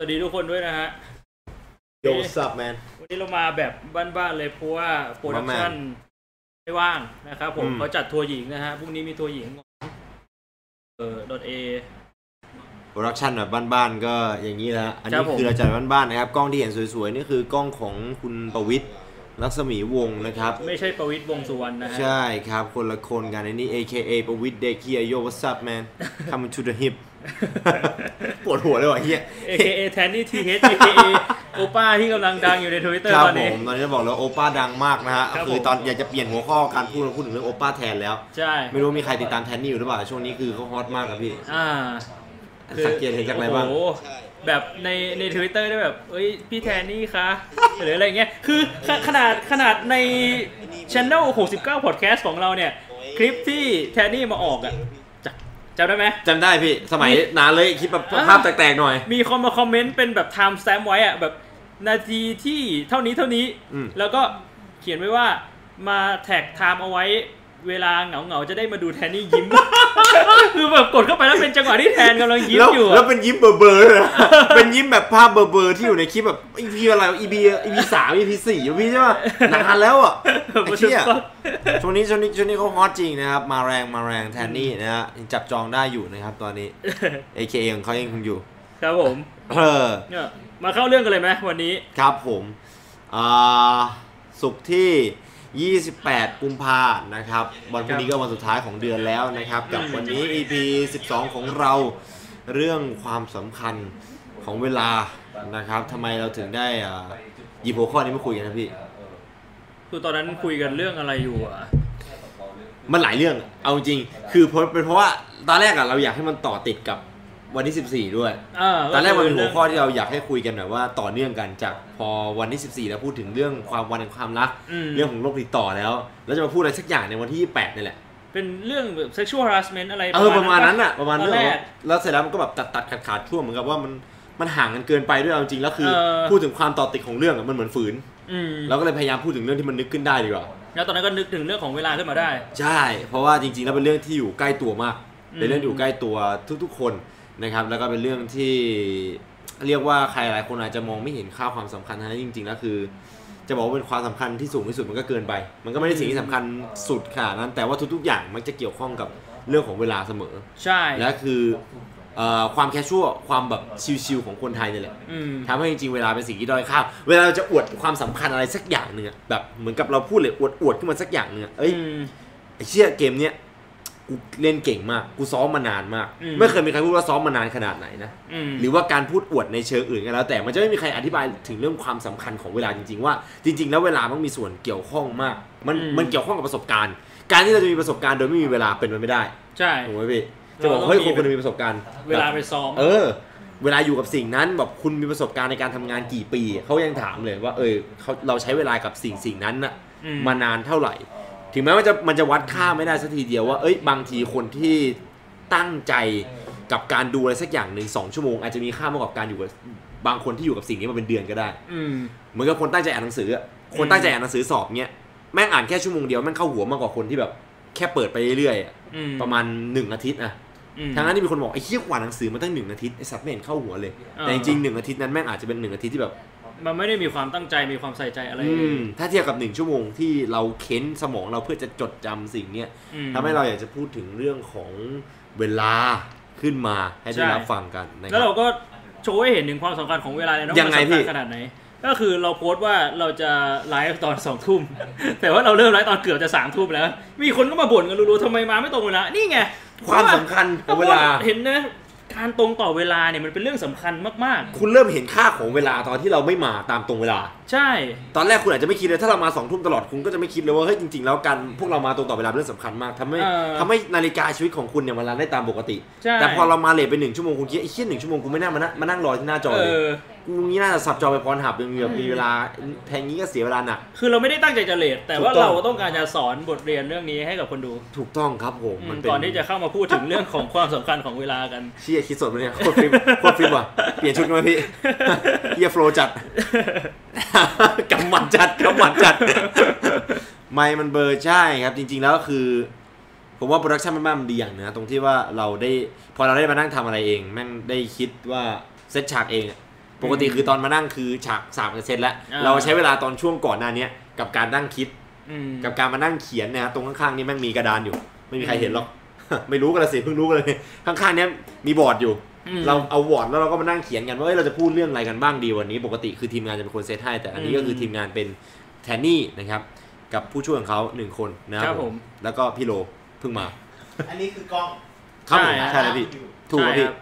สวัสดีทุกคนด้วยนะฮะ yo what's up man วันนี้เรามาแบบบ้านๆเลยเพราะว่า production ไม่ว่างนะครับผมอืมเขาจัดทัวร์หญิงนะฮะพรุ่งนี้มีทัวร์หญิงของเอ่อ Dota production แบบบ้านๆก็อย่างนี้แหละครับผมอันครันี้คือเราจัดบ้านๆนะครับกล้องที่เห็นสวยๆนี่คือกล้องของคุณประวิทย์ลักษมีวงศ์นะครับ ไม่ใช่ประวิตรวงษ์สุวรรณนะฮะใช่ครับคนละคนกันอันนี้ AKA ประวิทย์เดคียโย what's up man coming to the hip ปวดหัวเลยว่ะเฮีย AKA แทนนี่ TH AKA โอป้าที่กำลังดังอยู่ในทวิตเตอร์ครับตอนผนี้ มตอนนี้จะบอกแล้วโอป้าดังมากนะฮะครับคือผม ตอนอยากจะเปลี่ยนหัวข้อการพูดมาพูดถึงเรื่องโอป้าแทนแล้ว ใช่ ไม่รู้มีใครติดตามแทนนี่อยู่หรือเปล่าช่วงนี้คือเขา hot มากครับพี่อ่าสังเกตเห็นจากอะไรบ้างโอ้โหแบบในในทวิตเตอร์ได้แบบ เอ้ย พี่แทนนี่คะ หรืออะไรเงี้ย คือขขนาดขนาดในช anel 69 podcast ของเราเนี่ย คลิปที่แทนนี่มาออกอะ จะจำได้ไหมจำได้พี่สมัยมีนานเลยคลิปแบบอ่าภาพแตกๆหน่อย มีคนมา comment เป็นแบบ time stamp ไว้อะแบบนาทีที่เท่านี้เท่านี้อืมแล้วก็เขียนไว้ว่ามา tag time เอาไว้ เวลาเหงาเหงาๆจะได้มาดูแทนนี่ยิ้ม คือแบบกดเข้าไปแล้วเป็นจังหวะที่แทนกำลังยิ้มแล้วอยู่แล้วอะเป็นยิ้มเบอร์เบอร์เลยนะเป็นยิ้มแบบภาพเบอร์เบอร์ที่อยู่ในคลิปแบบ EP อะไร EP EP สาม EP สี่ EP ใช่ป่ะนานแล้วอะไอ้เชี่ยช่วงนี้ช่วงนี้ช่วงนี้เขาฮอตจริงนะครับ มาแรงมาแรงแทนนี่นะฮะยังจับจองได้อยู่นะครับตอนนี้ AKA ของเขายังคงอยู่ ครับผม เออเนี่ยมาเข้าเรื่องกันเลยไหมวันนี้ ครับผมอ่าสุกร์ที่ 28 กุมภานะครับ วันพรุ่งนี้ก็วันสุดท้ายของเดือนแล้วนะครับ กับวันนี้ EP 12 ของเราเรื่องความสำคัญของเวลานะครับทำไมเราถึงได้อ่าหยิบหัวข้อนี้มาคุยกันนะพี่ คือตอนนั้นคุยกันเรื่องอะไรอยู่อะ มันหลายเรื่อง เอาจริง คือเพราะเป็นเพราะว่าตอนแรกอะเราอยากให้มันต่อติดกับ วันที่ 14 ด้วยอ่าตอนแรกมันเป็นคืหัวข้อที่เราอยากให้คุยกันแบบว่าต่อเนื่องกันจากพอวันที่ 14 แล้วพูดถึงเรื่องความวันแห่งความรักมเรื่องของโรคติดต่อแล้วแล้วจะมาพูดอะไรสักอย่างในวันที่ 28นี่แหละ เป็นเรื่องแบบ sexual harassment อะไรเออประมาณนั้นอะประมาณตอเรื่นองแรว่ากแล้วเสร็จแล้วมันก็แบบตัดตัดขาดขาดช่วงเหมือนกับว่ามันมันห่างกันเกินไปด้วยเอาจริงแล้วคือเออพูดถึงความต่อติดของเรื่องอะมันเหมือนฝืนอืมเราก็เลยพยายามพูดถึงเรื่องที่มันนึกขึ้นได้ดีกว่าแล้วตอนนั้นก็นึกถึงเรื่องของเวลาขึ้นมาได้ ใช่ เพราะว่าจริงๆแล้วเป็นเรื่องที่อยู่ใกล้ตัวมากอืมเป็นเรื่องที่อยู่ใกล้ตัวทุกๆ คน นะครับแล้วก็เป็นเรื่องที่เรียกว่าใครหลายคนอาจจะมองไม่เห็นค่าความสำคัญนะจริง ๆ แล้วคือ จะบอกว่าเป็นความสำคัญที่สูงที่สุดมันก็เกินไป มันก็ไม่ได้สิ่งที่สำคัญสุดขนาดนั้น แต่ว่าทุกๆ อย่างมันจะเกี่ยวข้องกับเรื่องของเวลาเสมอ ใช่ และคือเอ่อความแคชชัวความแบบชิลๆของคนไทยนี่แหละอืมทำให้จริงๆ เวลาเป็นสิ่งที่ด้อยค่า เวลาเราจะอวดความสำคัญอะไรสักอย่างหนึ่งอะแบบเหมือนกับเราพูดเลยอวดอวดขึ้นมาสักอย่างหนึ่งอะเอ้ยอืมไอ้เชี่ยเกมเนี้ย กูเล่นเก่งมาก กูซ้อมมานานมากอืมไม่เคยมีใครพูดว่าซ้อมมานานขนาดไหนนะอืมหรือว่าการพูดอวดในเชิงอื่นก็แล้ว แต่มันจะไม่มีใครอธิบายถึงเรื่องความสำคัญของเวลาจริง ๆ ว่าจริง ๆ แล้วเวลามันมีส่วนเกี่ยวข้องมาก มันอืมมันเกี่ยวข้องกับประสบการณ์ การที่เราจะมีประสบการณ์โดยไม่มีเวลาเป็นไปไม่ได้ ใช่ถูกไหมพี่จะบอกว่าเฮ้ยคนคนหนึงมีประสบการณ์ เวลาไปซ้อม เออ เวลาอยู่กับสิ่งนั้นแบบคุณมีประสบการณ์ในการทำงานกี่ปีเขายังถามเลยว่า เออเขาเราใช้เวลากับสิ่งสิ่งนั้นน่ะอืมมานานเท่าไหร่ ถึงแม้ว่าจะมันจะวัดค่าไม่ได้สักทีเดียวว่า เอ้ยบางทีคนที่ตั้งใจกับการดูอะไรสักอย่างหนึ่งสองชั่วโมง อาจจะมีค่ามากกว่าการอยู่กับบางคนที่อยู่กับสิ่งนี้มาเป็นเดือนก็ได้อืมเหมือนกับคนตั้งใจอ่านหนังสืออะคนตั้งใจอ่านหนังสือสอบเนี้ยแม่งอ่านแค่ชั่วโมงเดียวแม่งเข้าหัวมากกว่าคนที่แบบ แค่เปิดไปเรื่อยๆอะอืมประมาณหนึ่งอาทิตย์อะอืมทั้งนั้นที่มีคนบอกไอ้เหี้ยกว่าหนังสือมาตั้งหนึ่งอาทิตย์ไอ้สัตว์ไม่เห็นเข้าหัวเลยอ่าแต่จริงๆหนึ่งอาทิตย์นั้นแม่งอาจจะเป็นหนึ่งอาทิตย์ที่แบบ มันไม่ได้มีความตั้งใจมีความใส่ใจอะไร อืเลยมถ้าเทียบกับหนึ่งชั่วโมงที่เราเค้นสมองเราเพื่อจะจดจำสิ่งเนี้ยอืม ทำให้เราอยากจะพูดถึงเรื่องของเวลาขึ้นมาให้ได้ใช่ รับฟังกันนะคแล้วรัเราบ ก็โชว์ให้เห็นถึงความสำคัญของเวลาเลยนะยังไงว่ามันพี่สำคัญขนาดไหน ก็คือเราโพสต์ว่าเราจะไลฟ์ตอนสองทุ่ม แต่ว่าเราเริ่มไลฟ์ตอนเกือบจะสามทุ่มแล้ว มีคนก็มาบ่นกันรู้ๆทำไมมาไม่ตรงเวลานี่ไงความสำคัญของเวลา เห็นนะ การตรงต่อเวลาเนี่ยมันเป็นเรื่องสำคัญมากคุณเริ่มเห็นค่าของเวลาตอนที่เราไม่มาตามตรงเวลาๆใช่ ตอนแรกคุณอาจจะไม่คิดเลยถ้าเรามาสองทุ่มตลอดคุณก็จะไม่คิดเลยว่าเฮ้ยจริงๆแล้วการพวกเรามาตรงต่อเวลาเป็นเรื่องสำคัญมากทำให้เออทำให้นาฬิกาชีวิตของคุณเนี่ยมันรันได้ตามปกติใช่แต่พอเรามาเลทไปหนึ่งชั่วโมงคุณคิดไอ้เชี่ยหนึ่งชั่วโมงกูไม่น่ามานั่งมานั่งรอที่หน้าจอเอเลยอกู งี้น่าจะสับจอไปพรหับยังมีแบบอืมมีเวลาแทงงี้ก็เสียเวลาหนัก คือเราไม่ได้ตั้งใจจะเลทแต่ว่าถูกต้เราองต้องการจะสอนบทเรียนเรื่องนี้ให้กับคนดู ถูกต้องครับผมอืมมันเป็นก่อนที่จะเข้ามาพูดถึงเรื่องของความสำคัญของเวลากันเชี่ยคิดสดมาเนี่ยโคตรฟิล์มโคตรฟิล์มว่ะเปลี่ยนชุดกันไหมพี่เฮียโฟลว์จัดกำหมัดจัดกำหมัดจัดไม่มันเบลอร์ใช่ครับ จริง ๆแล้วก็คือ ผมว่า production มันมันดีอย่างนะตรงที่ว่าเราได้พอเราได้มานั่งทำอะไรเองแม่งได้คิดว่าเซตฉากเองอะ ปกติคือตอนมานั่งคือฉากสามเซตแล้วอ่าเราใช้เวลาตอนช่วงก่อนหน้าเนี้ยกับการนั่งคิดอืมกับการมานั่งเขียนเนี่ยฮะตรงข้างๆนี่แม่งมีกระดานอยู่ ไม่มีใครเห็นหรอกไม่รู้กันละสิเพิ่งรู้กันเลยข้างๆเนี้ยมีบอร์ดอยู่อืมเราเอาวอร์ดแล้วเราก็มานั่งเขียนกันว่าเอ้ยเราจะพูดเรื่องอะไรกันบ้างดีวันนี้ ปกติคือทีมงานจะเป็นคนเซตให้แต่อันนี้ก็คือทีมงานเป็นแทนนี่นะครับ กับผู้ช่วยของเขาหนึ่งคนนะคครัรับบผผมมแล้วก็พี่โลเพิ่งมา อันนี้คือกล้องครับผมใช่ใช่แล้วพี่ถูกใช่แล้วพี่ครับ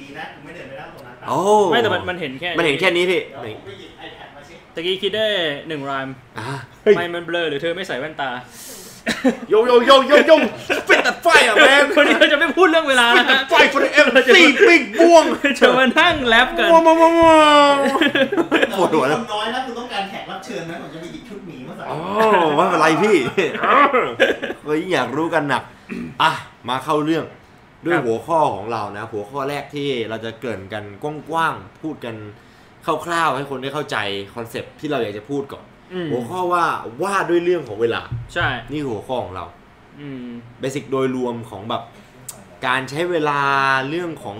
ดีนะกูไม่เดินไปนั่งตรงนั้นโอ้ไม่แต่มันมันเห็นแค่มันเห็นแค่นี้พี่เดี๋ยวผมไปหยิบ iPad มาสิตะกี้คิดได้หนึ่งรามอ่าเฮ้ยไม่มันเบลอหรือเธอไม่ใส่แว่นตาโยโยโยโยโยเป็นตัดไฟอะแมนวันนี้เราจะไม่พูดเรื่องเวลาเป็นนะตัฮะดไฟ for the MC Big บ้วงจะมานั่งแรปกันว้าวว้าวว้าวปวดหัวแล้วคนน้อยนะคุณต้องการแขกรับเชิญนะผมจะไปหยิบชุดหมีมาใส่อ๋อไม่เป็นไรพี่เฮ้ยอยากรู้กันหนักอะมาเข้าเรื่อง ด้วยครับหัวข้อของเรานะ หัวข้อแรกที่เราจะเกริ่นกันกว้างๆพูดกันคร่าวๆให้คนได้เข้าใจ concept ที่เราอยากจะพูดก่อนอืมหัวข้อว่าว่าด้วยเรื่องของเวลา ใช่ นี่คือหัวข้อของเราอืม basic โดยรวมของแบบการใช้เวลาเรื่องของ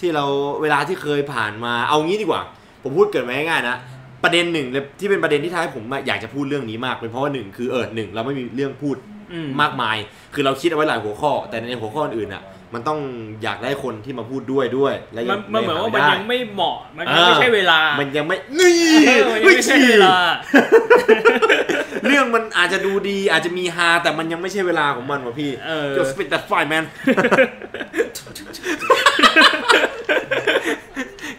ที่เราเวลาที่เคยผ่านมาเอางี้ดีกว่า ผมพูดเกิดมาง่ายๆนะประเด็นหนึ่งเลยที่เป็นประเด็นที่ทำให้ผมอยากจะพูดเรื่องนี้มากเป็นเพราะว่าหนึ่งคือเออหนึ่งเราไม่มีเรื่องพูดอื มมากมาย คือเราคิดเอาไว้หลายหัวข้อ แต่ในหัวข้ออื่นๆอะ มันต้องอยากได้คนที่มาพูดด้วยด้วย และมันมันเหมือนว่ามันไได้ยังไม่เหมาะ มันยังไม่ใช่เวลา มันยังไม่ นี่เออมันยังไม่ใช่เวลา เรื่องมันอาจจะดูดีอาจจะมีฮาแต่มันยังไม่ใช่เวลาของมันว่ะพี่เออ Just spit that fire man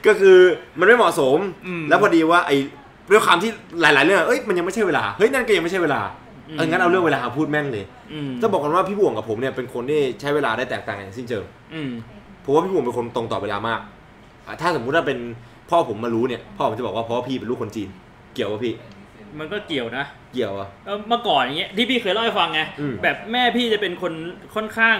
ก็คือมันไม่เหมาะสมอืมแล้วพอดีว่าไอ้ด้วยความที่หลาย ๆ เรื่อง เอ้ย มันยังไม่ใช่เวลา เฮ้ย นั่นก็ยังไม่ใช่เวลาอืม เอองั้นเอาเรื่องเวลามาพูดแม่งเลยอืมจะบอกกันว่าพี่บ่วงกับผมเนี่ยเป็นคนที่ใช้เวลาได้แตกต่างกันอย่างสิ้นเชิงอืมผมว่าพี่บ่วงเป็นคนตรงต่อเวลามากอะถ้าสมมุติว่าเป็นพ่อผมมารู้เนี่ย พ่อผมจะบอกว่าเพราะว่าพี่เป็นลูกคนจีน เกี่ยวป่ะพี่ มันก็เกี่ยวนะ เกี่ยวอะเออเมื่อก่อนอย่างเงี้ยที่พี่เคยเล่าให้ฟังไงอืมแบบแม่พี่จะเป็นคนค่อนข้าง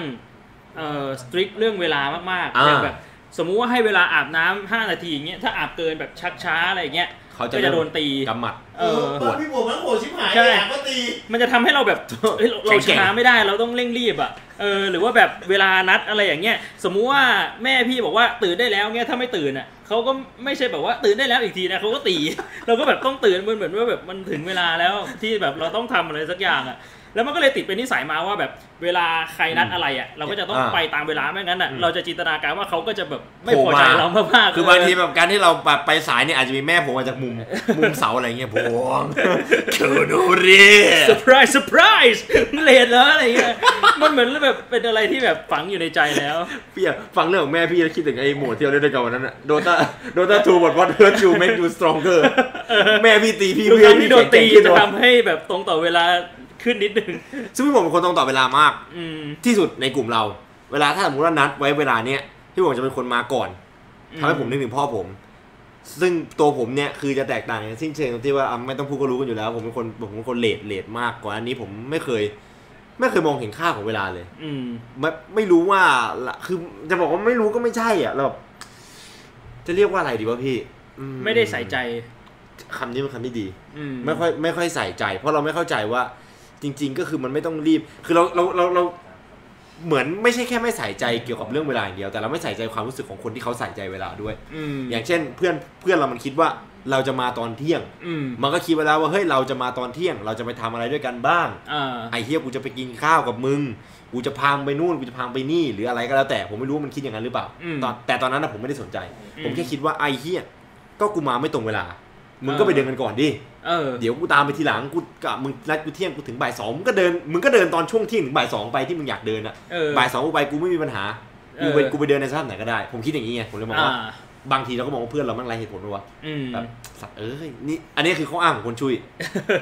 เอ่อสตริกเรื่องเวลามากๆอ่าอย่างแบบสมมุติว่าให้เวลาอาบน้ำห้านาทีอย่างเงี้ยถ้าอาบเกินแบบชักช้าอะไรอย่างเงี้ย เขาจะก็จะโดนตี กำหมัด เออตอนพี่บวกมันโหดชิบหายใช่เลยอะก็ตี มันจะทำให้เราแบบเฮ้ยเราเราแข็งๆ ช้าไม่ได้เราต้องเร่งรีบอะเออหรือว่าแบบเวลานัดอะไรอย่างเงี้ยสมมุติว่าแม่พี่บอกว่าตื่นได้แล้วเงี้ยถ้าไม่ตื่นอะเขาก็ไม่ใช่แบบว่าตื่นได้แล้วอีกทีนะเขาก็ตี เราก็แบบต้องตื่นมันเหมือนว่าแบบมันถึงเวลาแล้วที่แบบเราต้องทำอะไรสักอย่างอะ แล้วมันก็เลยติดเป็นนิสัยมาว่าแบบเวลาใครนัดอะไรอะเราก็จะต้องอ่าไปตามเวลาไม่งั้นอะอืมเราจะจินตนาการว่าเขาก็จะแบบไม่พอโผล่มาใจเรามากๆคือบางทีแบบการที่เราแบบไปสายเนี่ยอาจจะมีแม่ผมมาจากมุมมุมเสาอะไรเงี้ยพวงคูดูเรีเซอร์ไพรส์เซอร์ไพรส์เลดแล้วอะไรเงี้ยมันเหมือนแบบเป็นอะไรที่แบบฝังอยู่ในใจแล้วพี่อะฟังเรื่องของแม่พี่แล้วคิดถึงไอ้หมวดที่เราเล่นด้วยกันวันนั้นอะโดตาโดตาทูบท what hurt you make you stronger แม่พี่ตีพี่ทุกเพื่คอรั้งพี่ที่โดนแข็ตีงแกร่งขึ้นจะวะทำให้แบบตรงต่อเวลา ขึ้นนิดนึงซึ่งพี่ผมเป็นคนตรงต่อเวลามาก อืม ที่สุดในกลุ่มเรา เวลาถ้าสมมติว่านัดไว้เวลาเนี้ยพี่ผมจะเป็นคนมาก่อนทำให้ผมนึกถึงพ่อผม ซึ่งตัวผมเนี่ยคือจะแตกต่างอย่างสิ้นเชิงตรงที่ว่าอะไม่ต้องพูดก็รู้กันอยู่แล้ว ผมเป็นคนผมเป็นคนเลทเลทมากกว่าอันนี้ผมไม่เคย ไม่เคยมองเห็นค่าของเวลาเลย อืม ไม่ไม่รู้ว่าละคือจะบอกว่าไม่รู้ก็ไม่ใช่อะเราแบบจะเรียกว่าอะไรดีวะพี่อืไม่ได้ใส่ใจคำนี้เป็นคำที่ดี อืม ไม่ค่อยไม่ค่อยใส่ใจ เพราะเราไม่เข้าใจว่า จริง ๆ ก็คือมันไม่ต้องรีบ คือเราเราเราเราเหมือนไม่ใช่แค่ไม่ใส่ใจเกี่ยวกับเรื่องเวลาอย่างเดียว แต่เราไม่ใส่ใจความรู้สึกของคนที่เขาใส่ใจเวลาด้วย อืม อย่างเช่น เพื่อนเพื่อนเรามันคิดว่าเราจะมาตอนเที่ยง อืมมันก็คิดไว้แล้วว่าเฮ้ยเราจะมาตอนเที่ยง เราจะไปทำอะไรด้วยกันบ้าง อ่า ไอ้เฮียกูจะไปกินข้าวกับมึง กูจะพามึงไปนู่น กูจะพามึงไปนี่ หรืออะไรก็แล้วแต่ ผมไม่รู้ว่ามันคิดอย่างนั้นหรือเปล่า อืมตอนแต่ตอนนั้นนะผมไม่ได้สนใจ อืมผมแค่คิดว่าไอ้เฮียก็กูมาไม่ตรงเวลา มึงก็ไปเดินกันก่อนดิ เออเดี๋ยวกูตามไปทีหลังกูกับมึงนัดกูเที่ยงกูถึงบ่ายสองมึงก็เดินมึงก็เดินตอนช่วงเที่ยงถึงบ่ายสองไปที่มึงอยากเดินอะเออบ่ายสองกูไปกูไม่มีปัญหากูไปเออกูไปเดินในสถานไหนก็ได้ ผมคิดอย่างนี้ไงผมเลยมองอ่าว่าบางทีเราก็มองว่าเพื่อนเราแม่งไรเหตุผลด้วยวะอืมแบบสัตว์เอ้ยนี่อันนี้คือข้ออ้างของคนชุย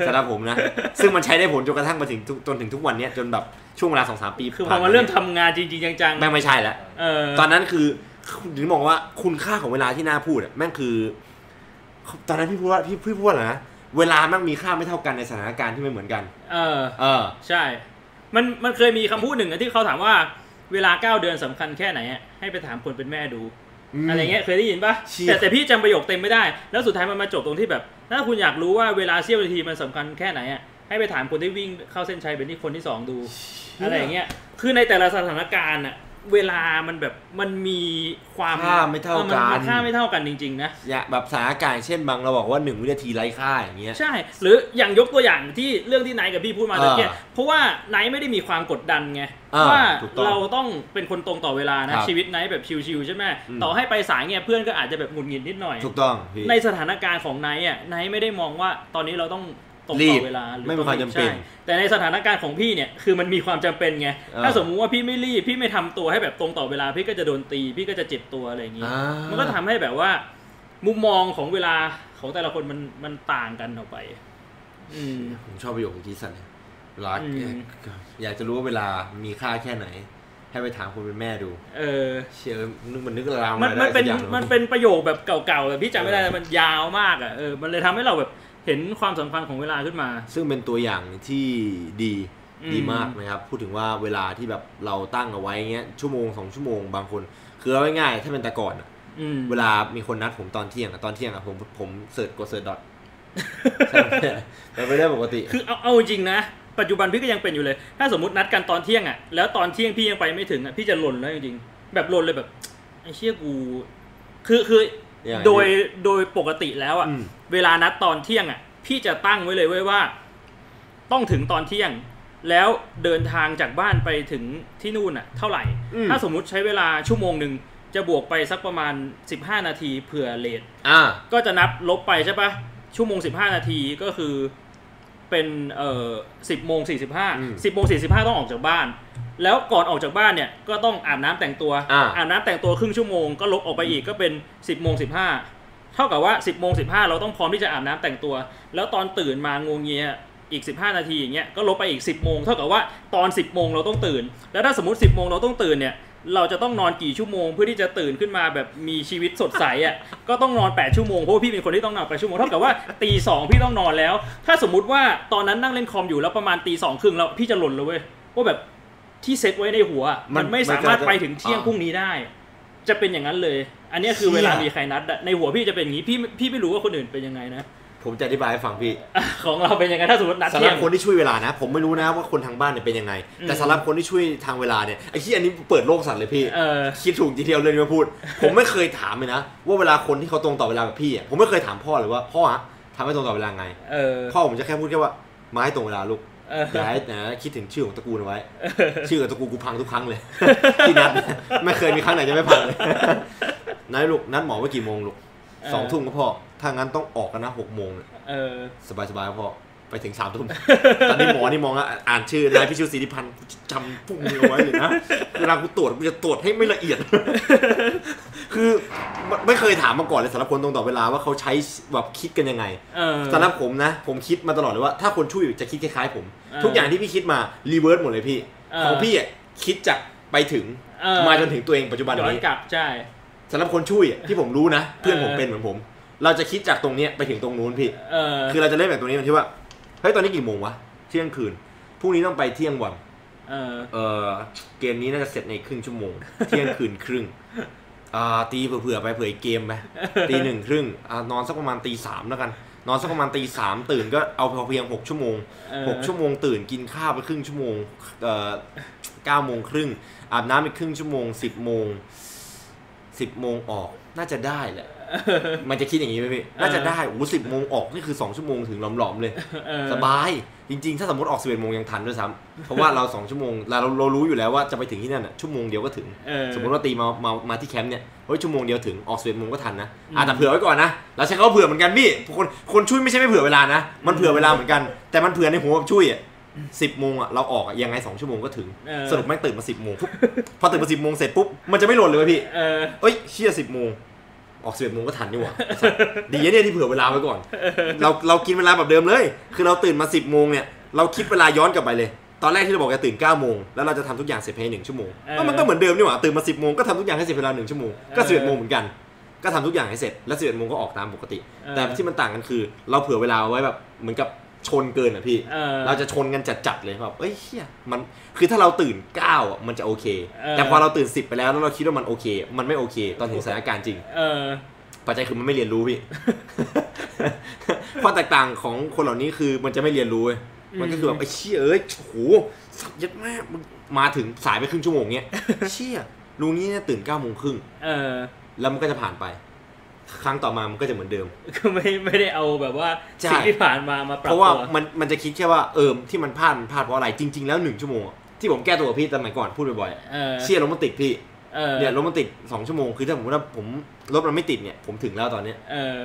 สำหรับผมนะ ซึ่งมันใช้ได้ผลจนกระทั่งมาถึงทุกจนถึงทุกวันเนี้ยจนแบบช่วงเวลาสองสามปีคือพผ่อนมาเริ่มทำงานจริงๆจังแม่งไม่ใช่แล้วๆเออตอนนั้นคือถึงมองว่าคุณค่าของเวลาที่น่าพูดอะแม่งคือ ตอนนั้นพี่พูดว่าพี่พี่พูดว่าอะไรนะ เวลาแม่งมีค่าไม่เท่ากันในสถานการณ์ที่ไม่เหมือนกัน เออ เออ ใช่ มันมันเคยมีคำพูดหนึ่งอะที่เขาถามว่าเวลาเก้าเดือนสำคัญแค่ไหนอะให้ไปถามคนเป็นแม่ดู ม อะไรเงี้ยเคยได้ยินปะเชี่ย แต่แต่พี่จำประโยคเต็มไม่ได้ แล้วสุดท้ายมันมาจบตรงที่แบบ ถ้าคุณอยากรู้ว่าเวลาเสี้ยวนาทีมันสำคัญแค่ไหนอะให้ไปถามคนที่วิ่งเข้าเส้นชัยเป็นที่คนที่สองดู อะไรอย่างเงี้ยคือในแต่ละสถานการณ์อะ เวลามันแบบมันมีความค่าไม่เท่าออกันมันค่าไม่เท่ากันจริงๆนะอย่าแบบสถานการณ์เช่นบางเราบอกว่าหนึ่งวินาทีไร้ค่าอย่างเงี้ยใช่ หรืออย่างยกตัวอย่างที่เรื่องที่ไนท์กับพี่พูดมาอ่าตะเกียเพราะว่าไนท์ไม่ได้มีความกดดันไงอ่าว่าถูกต้องเราต้องเป็นคนตรงต่อเวลานะครับชีวิตไนท์แบบชิวๆใช่ไหมอืมต่อให้ไปสายเงี้ยเพื่อนก็อาจจะแบบหงุดหงิดนิดหน่อยถูกต้องพี่ในสถานการณ์ของไนท์อะไนท์ไม่ได้มองว่าตอนนี้เราต้อง ตรงรีต่บอเวลาหรือไม่มีความจำเป็นใช่แต่ในสถานการณ์ของพี่เนี่ยคือมันมีความจำเป็นไงอ่าถ้าสมมุติว่าพี่ไม่รีบพี่ไม่ทำตัวให้แบบตรงต่อเวลาพี่ก็จะโดนตี พี่ก็จะเจ็บตัวอะไรอย่างงี้อ่ามันก็ทำให้แบบว่า มุมมองของเวลาของแต่ละคนมันมันต่างกันออกไป อืมผมชอบประโยคเมื่อกี้สัตว์เลยเวลาอืมอยากจะรู้ว่าเวลามีค่าแค่ไหนให้ไปถามคนเป็นแม่ดู เออ เชื่อนึกมันนึกราวมันอะไรมันได้เป็นสักอย่างหงมันเป็นประโยคแบบเก่าๆแต่พี่จำไม่ได้แต่มันยาวมากอะเออมันเลยทำให้เราแบบ เห็นความสำคัญของเวลาขึ้นมา ซึ่งเป็นตัวอย่างที่ดีอืมดีมากนะครับ พูดถึงว่าเวลาที่แบบเราตั้งเอาไว้เงี้ยชั่วโมงสองชั่วโมงบางคน คือเอาง่ายๆถ้าเป็นแต่ก่อนอะอืมเวลามีคนนัดผมตอนเที่ยงอะตอนเที่ยงอะผมผมเสิร์ชกดเสิร์ชดอทใช่ไหมมันไม่ได้ปกติ คือเอาเอาจริงนะ ปัจจุบันพี่ก็ยังเป็นอยู่เลย ถ้าสมมตินัดกันตอนเที่ยงอะแล้วตอนเที่ยงพี่ยังไปไม่ถึงอะพี่จะหล่นแล้วจริงๆแบบหล่นเลยแบบไอ้เชี่ยกู คือคือยังไงโดยโดยปกติแล้วอะอืม เวลานัดตอนเที่ยงอะพี่จะตั้งไว้เลยไว้ยว่า ต้องถึงตอนเที่ยง แล้วเดินทางจากบ้านไปถึงที่นู่นอะ เท่าไหร่อืมถ้าสมมุติใช้เวลาชั่วโมงหนึ่งจะบวกไปสักประมาณ 15 นาทีเผื่อเลทอ่าก็จะนับลบไปใช่ปะชั่วโมง 15 นาทีก็คือเป็นเอ่อสิบโมงสี่สิบห้าอืมสิบโมงสี่สิบห้าต้องออกจากบ้าน แล้วก่อนออกจากบ้านเนี่ยก็ต้องอาบน้ำแต่งตัวอ่าอาบน้ำแต่งตัวครึ่งชั่วโมงก็ลบออกไปอีกก็เป็นสิบโมงสิบห้า เท่ากับว่า 10บโมงสิเราต้องพร้อมที่จะอาบน้ำแต่งตัว แล้วตอนตื่นมางวงเงียอีก 15 นาทีอย่างเงี้ยก็ลบไปอีก 10โมงเท่ากับว่าตอน 10โมงเราต้องตื่น แล้วถ้าสมมติ 10โมงเราต้องตื่นเนี่ยเราจะต้องนอนกี่ชั่วโมงเพื่อที่จะตื่นขึ้นมาแบบมีชีวิตสดใสอะก็ต้องนอน 8 ชั่วโมงเพราะว่าพี่เป็นคนที่ต้องนอน8ชั่วโมงเท่ากับว่าตีสองพี่ต้องนอนแล้ว ถ้าสมมุติว่าตอนนั้นนั่งเล่นคอมอยู่แล้วประมาณตีสองครึ่งแล้วพี่จะหล่นเลยเว้ยว่าแบบที่เซตไว้ในหัวมัมันไม่สามารถไปถึงเที่ยงพรุ่งนี้ได้ จะเป็นอย่างนั้นเลย อันเนี้ยคือเชี่ยเวลามีใครนัดอะในหัวพี่จะเป็นอย่างนี้พี่พี่ไม่รู้ว่าคนอื่นเป็นยังไงนะผมจะอธิบายให้ฟังพี่อะของเราเป็นยังไงถ้าสมมตินัดสำหเที่รัยบงคนที่ช่วยเวลานะ ผมไม่รู้นะว่าคนทางบ้านเนี่ยเป็นยังไงอืมแต่สำหรับคนที่ช่วยทางเวลาเนี่ยไอ้ที่อันนี้เปิดโลกสัตว์เลยพี่เออคิดถูกทีเดียวเลยมาพูด ผมไม่เคยถามเลยนะ ว่าเวลาคนที่เขาตรงต่อเวลาแบบพี่อะผมไม่เคยถามพ่อเลยว่าพ่อฮะทำให้ตรงต่อเวลาไงเออพ่อผมจะแค่พูดแค่ว่ามาให้ตรงเวลาลูกเอออย่าให้นะคิดถึงชื่อของตระกูลเอาไว้ ชื่อของตระกูลกูพังทุกครั้งเลยที่นัดไม่เคยมีครั้งไหนจะไม่พังเลย นายลูกนัดหมอไว้กี่โมงลูกเออสองทุ่มก็พอ ถ้างั้นต้องออกกันนะหกโมงเนี่ยเออสบายสบายๆพอไปถึงสามทุ่มตอนนี้หมอนี่มองอะอ่านชื่อนายพิชิตศรีธิพันธ์กูจะจำพวกมึงเอาไว้เลยนะเวลากูตรวจกูจะตรวจให้ไม่ละเอียด คือไม่ไม่เคยถามมาก่อนเลยสำหรับคนตรงต่อเวลาว่าเขาใช้แบบคิดกันยังไงเออสำหรับผมนะ ผมคิดมาตลอดเลยว่าถ้าคนชุ่ยจะคิดคล้ายๆผมเออทุกอย่างที่พี่คิดมา reverse หมดเลยพี่เออของพี่อะคิดจากไปถึงเออมาจนถึงตัวเองปัจจุบันย้อนนี้กลับใช่ สำหรับคนชุ่ยอะที่ผมรู้นะเพื่อนผมเออเป็นเหมือนผม เราจะคิดจากตรงเนี้ยไปถึงตรงนู้นพี่เออคือเราจะเล่นแบบตรงนี้มันที่ว่าเฮ้ยตอนนี้กี่โมงวะเที่ยงคืนพรุ่งนี้ต้องไปเที่ยงวันเออเออเกมนี้น่าจะเสร็จในครึ่งชั่วโมง เที่ยงคืนครึ่งอ่าตีเผื่อๆไปเผื่ออีกเกมไปตีหนึ่งครึ่งอ่านอนสักประมาณตีสามแล้วกัน นอนสักประมาณตีสามตื่นก็เอาพอเพียงหกชั่วโมงเออหกชั่วโมงตื่นกินข้าวไปครึ่งชั่วโมงเอ่อเก้าโมงครึ่งอาบน้ำอีกครึ่งชั่วโมงสิบโมง สิบโมงออกน่าจะได้แหละ มันจะคิดอย่างนี้ไหมพี่น่าจะได้โอ้สิบโมงออกนี่คือสองชั่วโมงถึงหลอมๆเลยเออสบายจริง ๆ ถ้าสมมติออกสิบเอ็ดโมงยังทันด้วยซ้ำเพราะว่าเราสองชั่วโมงเราเรารู้อยู่แล้วว่าจะไปถึงที่นั่นน่ะชั่วโมงเดียวก็ถึงเออสมมติว่าตีมามามาที่แคมป์เนี่ยเฮ้ยชั่วโมงเดียวถึงออกสิบเอ็ดโมงก็ทันนะอืมอะแต่เผื่อไว้ก่อนนะเราใช้คำว่าเผื่อเหมือนกันพี่คนคนชุ่ยไม่ใช่ไม่เผื่อเวลานะ มันเผื่อเวลาเหมือนกัน แต่มันเผื่อในหัวแบบชุ่ยอะ สิบโมงอะเราออกอะยังไงสองชั่วโมงก็ถึงเออสรุปแม่งตื่นมาสิบโมงปุ๊บพอตื่นมาสิบโมงเสร็จปุ๊บมันจะไม่หล่นเลยเว้ยพี่เออเอ้ยเชี่ยสิบโมงออกสิบเอ็ดโมงก็ทันนี่หว่าสัตว์ดีนะเนี่ยที่เผื่อเวลาไว้ก่อน เราเรากินเวลาแบบเดิมเลย คือเราตื่นมาสิบโมงเนี่ยเราคิดเวลาย้อนกลับไปเลย ตอนแรกที่เราบอกจะตื่น9ก้าโมงแล้วเราจะทำทุกอย่างเสร็จภายในหนึ่งชั่วโมงเออก็มันก็เหมือนเดิมนี่หว่าตื่นมาสิบโมงก็ทำทุกอย่างให้เสร็จเวลาหนึ่งชั่วโมงก็เออสิบเอ็ดโมงเหมือนกันก็ทำทุกอย่างให้เสร็จแล้วสิบเอ็ดโมงก็ออกตามปกติเออแต่ที่มันต่างกันคือ เราเผื่อเวลาไว้แบบเหมือนกับ ชนเกินอะพี่ เออ เราจะชนกันจัดๆเลยแบบเอ้ยเฮียมันคือถ้าเราตื่น9อะมันจะโอเค เออ แต่พอเราตื่น 10 ไปแล้วแล้วเราคิดว่ามันโอเค มันไม่โอเค ตอนถึงสถานการณ์จริง เออ ปัจจัยคือมันไม่เรียนรู้พี่ ความแตกต่างของคนเหล่านี้คือมันจะไม่เรียนรู้เว้ยมันก็คือแบบไอ้เชี่ยเอ้ยโหสับยัดมากมึงมาถึงสายไปครึ่งชั่วโมงเนี้ย เชี่ยลุงนี้เนี่ยตื่นเก้าโมงครึ่งเออ แล้วมันก็จะผ่านไป ครั้งต่อมามันก็จะเหมือนเดิม ก็ไม่ไม่ได้เอาแบบว่าใช่สิ่งที่ผ่านมามาปเพรับราะว่าตัวมันมันจะคิดแค่ว่าเออที่มันพลาดมันพลาดเพราะอะไรจริง ๆ แล้วหนึ่งชั่วโมงอะที่ผมแก้ตัวกับพี่สมัยก่อนพูดบ่อยๆอะเออเชี่ยรถมันติดพี่เออเนี่ยรถมันติดสองชั่วโมงคือถ้าผมว่าผมรถมันไม่ติดเนี่ยผมถึงแล้วตอนเนี้ยเออ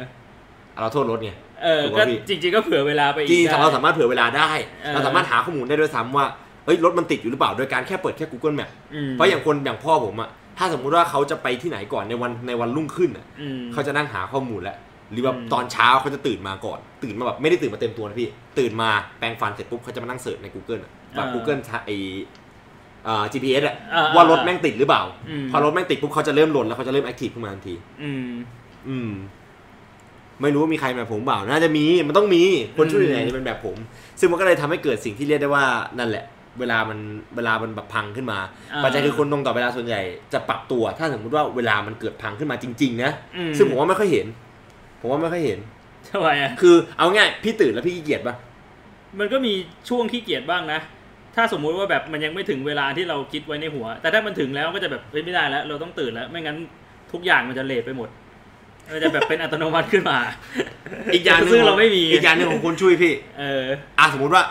เราโทษรถไงเออถูกก็ปะพี่จริง ๆ ก็เผื่อเวลาไปอีกจริงได้ๆเราสามารถเผื่อเวลาได้เออเราสามารถหาข้อมูลได้ด้วยซ้ำว่าเฮ้ยรถมันติดอยู่หรือเปล่าโดยการแค่เปิดแค่ Google Map อืมเพราะอย่างคนอย่างพ่อผมอะ ถ้าสมมุติว่าเขาจะไปที่ไหนก่อนในวันในวันรุ่งขึ้นอะอืมเขาจะนั่งหาข้อมูลแล้วหรือว่าอืมตอนเช้าเขาจะตื่นมาก่อน ตื่นมาแบบไม่ได้ตื่นมาเต็มตัวนะพี่ ตื่นมาแปรงฟันเสร็จปุ๊บเขาจะมานั่งเสิร์ชใน Google อะแบบ Google ไอเอ่อ GPS อะอ่ว่ารถแม่งติดหรือเปล่าอืมพอรถแม่งติดปุ๊บเขาจะเริ่มหล่นแล้วเขาจะเริ่มแอคทีฟขึ้นมาทันที อืม อืม ไม่รู้ว่ามีใครแบบผมเปล่า น่าจะมี มันต้องมี คนช่วยอืมไหนจะเป็นแบบผม ซึ่งมันก็เลยทำให้เกิดสิ่งที่เรียกได้ว่านั่นแหละ เวลามันเวลามันแบบพังขึ้นมาอ่าปัจจัยคือคนตรงต่อเวลาส่วนใหญ่จะปรับตัว ถ้าสมมติว่าเวลามันเกิดพังขึ้นมาจริง ๆ นะอืมซึ่งผมว่าไม่ค่อยเห็น ผมว่าไม่ค่อยเห็นทำไมอะคือเอาง่ายพี่ตื่นแล้วพี่ขี้เกียจปะมันก็มีช่วงขี้เกียจบ้างนะ ถ้าสมมุติว่าแบบมันยังไม่ถึงเวลาที่เราคิดไว้ในหัว แต่ถ้ามันถึงแล้วก็จะแบบเฮ้ยไม่ได้แล้ว เราต้องตื่นแล้ว ไม่งั้นทุกอย่างมันจะเลทไปหมดมันจะแบบเป็นอัตโนมัติขึ้นมา อีกอย่างหนึงซึ่งเราไม่มี อีกอย่างหนึงของคนช่วยพี่ เอออะสมมติว่าแบบ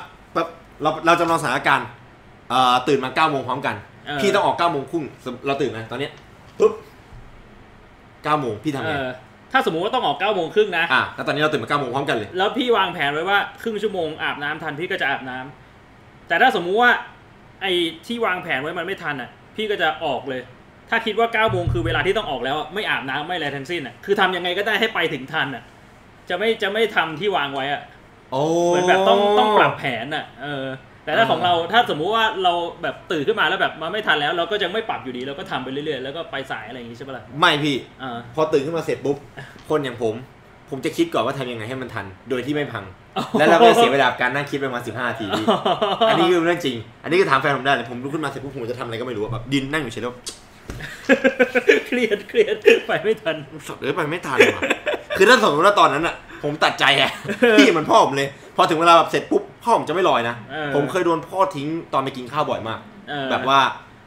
เราเราจำลองสถานการณ์เอ่อตื่นมาเก้าโมงพร้อมกัน เออ พี่ต้องออกเก้าโมงครึ่งเราตื่นไหมตอนเนี้ยปุ๊บเก้าโมงพี่ทำเอไงอถ้าสมมุติว่าต้องออกเก้าโมงครึ่งนะ อะแล้วตอนนี้เราตื่นมาเก้าโมงพร้อมกันเลย แล้วพี่วางแผนไว้ว่าครึ่งชั่วโมงอาบน้ำทันพี่ก็จะอาบน้ำแต่ถ้าสมมุติว่า ไอ้ที่วางแผนไว้มันไม่ทันอะ พี่ก็จะออกเลย ถ้าคิดว่า9ก้าโมงคือเวลาที่ต้องออกแล้วอะไม่อาบน้ำไม่อะไรทั้งสิ้นอะคือทำยังไงก็ได้ให้ไปถึงทันอะ จะไม่จะไม่ทำที่วางไว้อะโอ้ เหมือนแบบต้องต้องปรับแผนอะเออแต่ถ้าของเราถ้าสมมุติว่าเราแบบตื่นขึ้นมาแล้วแบบมาไม่ทันแล้ว เราก็จะไม่ปรับอยู่ดีเราก็ทำไปเรื่อยๆ แล้วก็ไปสายอะไรอย่างงี้ใช่ปะล่ะไม่พี่อ่าพอตื่นขึ้นมาเสร็จปุ๊บคนอย่างผม ผมจะคิดก่อนว่าทำยังไงให้มันทัน โดยที่ไม่พัง แล้วเราก็จะเสียเวลากับการนั่งคิดไปประมาณสิบห้านาทีพี่อันนี้คือเรื่องจริง อันนี้ก็ถามแฟนผมได้เลยผมลุกขึ้นมาเสร็จปุ๊บผมจะทำอะไรก็ไม่รู้อะแบบดินนั่งอยู่เฉยๆแล้วเครียดเครียดไปไม่ทันสัตว์เอ้ยไปไม่ทันว่ะคือถ้าสมมติว่าตอนนั้นอะ ผมตัดใจอะพี่เหมือนพ่อผมเลย พอถึงเวลาแบบเสร็จปุ๊บพ่อผมจะไม่ลอยนะเออผมเคยโดนพ่อทิ้งตอนไปกินข้าวบ่อยมากเออแบบว่า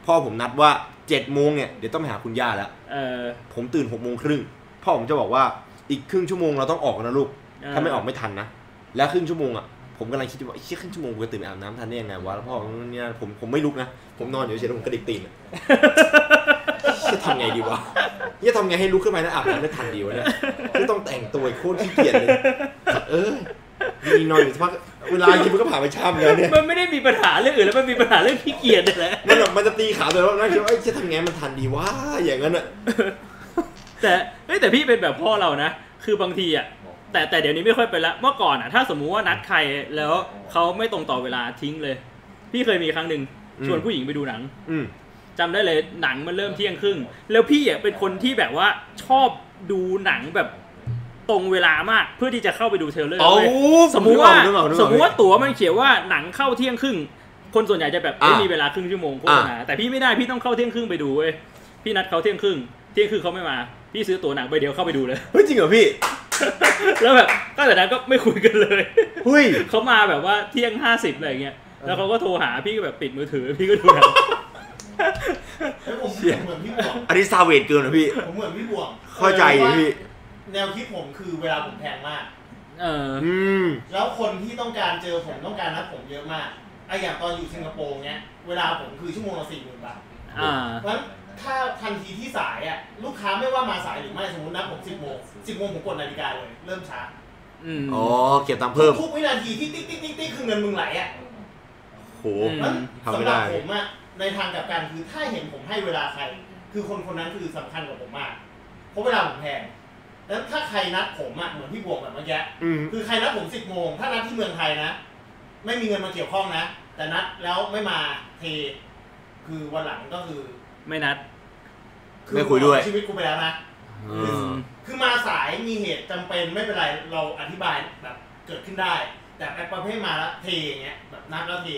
พ่อผมนัดว่าเจ็ดโมงเนี่ยเดี๋ยวต้องไปหาคุณย่าแล้วเออผมตื่นหกโมงครึ่งพ่อผมจะบอกว่าอีกครึ่งชั่วโมงเราต้องออกนะลูกเออถ้าไม่ออกไม่ทันนะแล้วครึ่งชั่วโมงอะผมกำลังคิดอยู่ว่าไอ้เชี่ยครึ่งชั่วโมงกูจะตื่นไปอาบน้ำทันได้ยังไงวะแล้วพ่อผมเนี่ยผมผมไม่ลุกนะผมนอนอยู่เฉยๆแล้วผมกระดิกตีนอะ จะทำไงดีวะจะทำไงให้ลุกขึ้นมาแล้วอาบน้ำได้ทันดีวะเนี่ยคือต้องแต่งตัวโคตรขี้เกียจเลยเออมีนอนอยู่สักพักเวลากินมันก็ผ่านไปช้ำแล้วเนี่ยมันไม่ได้มีปัญหาเรื่องอื่นแล้วมันมีปัญหาเรื่องขี้เกียจนี่แหละมันแบบมันจะตีขาตัวแล้วนั่งคิดว่าเอ้ยจะทำไงมันทันดีวะอย่างนั้นอะแต่เฮ้ยแต่พี่เป็นแบบพ่อเรานะคือบางทีอะแต่แต่เดี๋ยวนี้ไม่ค่อยเป็นละเมื่อก่อนอะถ้าสมมุติว่านัดใครแล้วเขาไม่ตรงต่อเวลาทิ้งเลย พี่เคยมีครั้งหนึ่งอืมชวนผู้หญิงไปดูหนัง อืม จำได้เลยหนังมันเริ่มเที่ยงครึ่ง แล้วพี่อะเป็นคนที่แบบว่าชอบดูหนังแบบตรงเวลามากเพื่อที่จะเข้าไปดูเทรลเลอร์โอ้เว้ยสมมุติว่านึกออกนึกออกนึกออกสมมุติว่าตั๋วมันเขียนว่าหนังเข้าเที่ยงครึ่ง คนส่วนใหญ่จะแบบไม่อะมีเวลาครึ่งชั่วโมงโฆษณาอะแต่พี่ไม่ได้พี่ต้องเข้าเที่ยงครึ่งไปดูเว้ยพี่นัดเขาเที่ยงครึ่งเที่ยงครึ่งเขาไม่มา พี่ซื้อตั๋วหนังใบเดียวเข้าไปดูเลยเฮ้ยจริงเหรอพี่ แล้วแบบตั้งแต่นั้นก็ไม่คุยกันเลยเฮ้ยเขามาแบบว่าเที่ยงห้าสิบอะไรอย่างเงี้ยแล้วเขาก็โทรหาพี่ก็แบบปิดมือถือพี่ก็ดูหนังเฮ้ย ผมเชี่ยเหมือนพี่บวงอันนี้ซาเวดเกินนะพี่ ผมเหมือนพี่บวงเข้าใจเลยพี่ แนวคิดผมคือเวลาผมแพงมากเอออืมแล้วคนที่ต้องการเจอผมต้องการนัดผมเยอะมากไออย่างตอนอยู่สิงคโปร์เนี้ย เวลาผมคือชั่วโมงละสี่หมื่นบาทอ่าเพราะฉะนั้นถ้าทันทีที่สายอะลูกค้าไม่ว่ามาสายหรือไม่สมมตินัดผมสิบโมงสิบโมงผมกดนาฬิกาเลย เริ่มช้าอืมอ๋อเก็บตังค์เพิ่มทุกวินาทีที่ติ๊กติ๊กติ๊กติ๊กคือเงินมึงไหลอะโหอืมนั้นทำไม่สำหได้รับผมอะ ในทางกลับกันคือถ้าเห็นผมให้เวลาใคร คือคนคนนั้นคือสำคัญกว่าผมมากเพราะเวลาผมแพงแล้วถ้าใครนัดผมอะเหมือนพี่บวงแบบเมื่อกี้อืมคือใครนัดผมสิบโมงถ้านัดที่เมืองไทยนะ ไม่มีเงินมาเกี่ยวข้องนะ แต่นัดแล้วไม่มาเท คือวันหลังก็คือ ไม่นัดอไม่คุยด้วยชีวิตกูไปแล้วนะอืมคือมาสายมีเหตุจำเป็นไม่เป็นไรเราอธิบายแบบเกิดขึ้นได้ แต่ไอ้ประเภทมาแล้วเทอย่างเงี้ยแบบนัดแล้วเท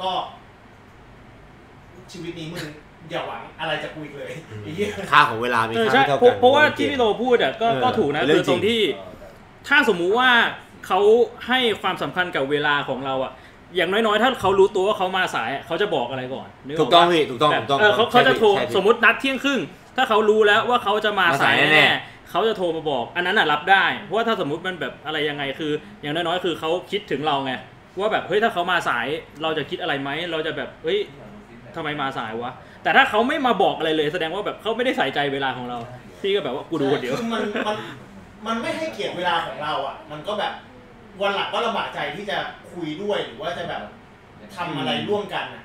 ก็ ชีวิตนี้มึงอย่าหวังอะไรจากกูอีกเลยไอ้เหี้ยค่าของเวลามีเออค่าใช่ไม่เท่าเพราะกันเพราะว่าที่พี่โรพูดอะก็เออก็ถูกนะเรื่คือองจตริรงงที่ ถ้าสมมุติว่าเขาให้ความสำคัญกับเวลาของเราอะอย่างน้อยๆ ถ้าเขารู้ตัวว่าเขามาสายอะเขาจะบอกอะไรก่อนนึกถูกต้องปะพี่ถูกต้องแบบถูกต้องเออเขาเขาจะโทรใช่พี่สมมตินัดเที่ยงครึ่ง ถ้าเขารู้แล้วว่าเขาจะมามาสาสายยแน่แน่ๆเขาจะโทรมาบอก อันนั้นอะรับได้ เพราะว่าถ้าสมมติมันแบบอะไรยังไงคือ อย่างน้อยๆ คือเขาคิดถึงเราไงว่าแบบเฮ้ยถ้าเขามาสายเราจะคิดอะไรไหมเราจะแบบเฮ้ย ทำไมมาสายวะ แต่ถ้าเขาไม่มาบอกอะไรเลยแสดงว่าแบบเขาไม่ได้ใส่ใจเวลาของเรา พี่ก็แบบว่ากูดูคนเดียวคือมันมันมันไม่ให้เกียรติเวลาของเราอะ มันก็แบบวันหลังก็ลำบากใจที่จะคุยด้วยหรือว่าจะแบบทำอะไรร่วมกันอะ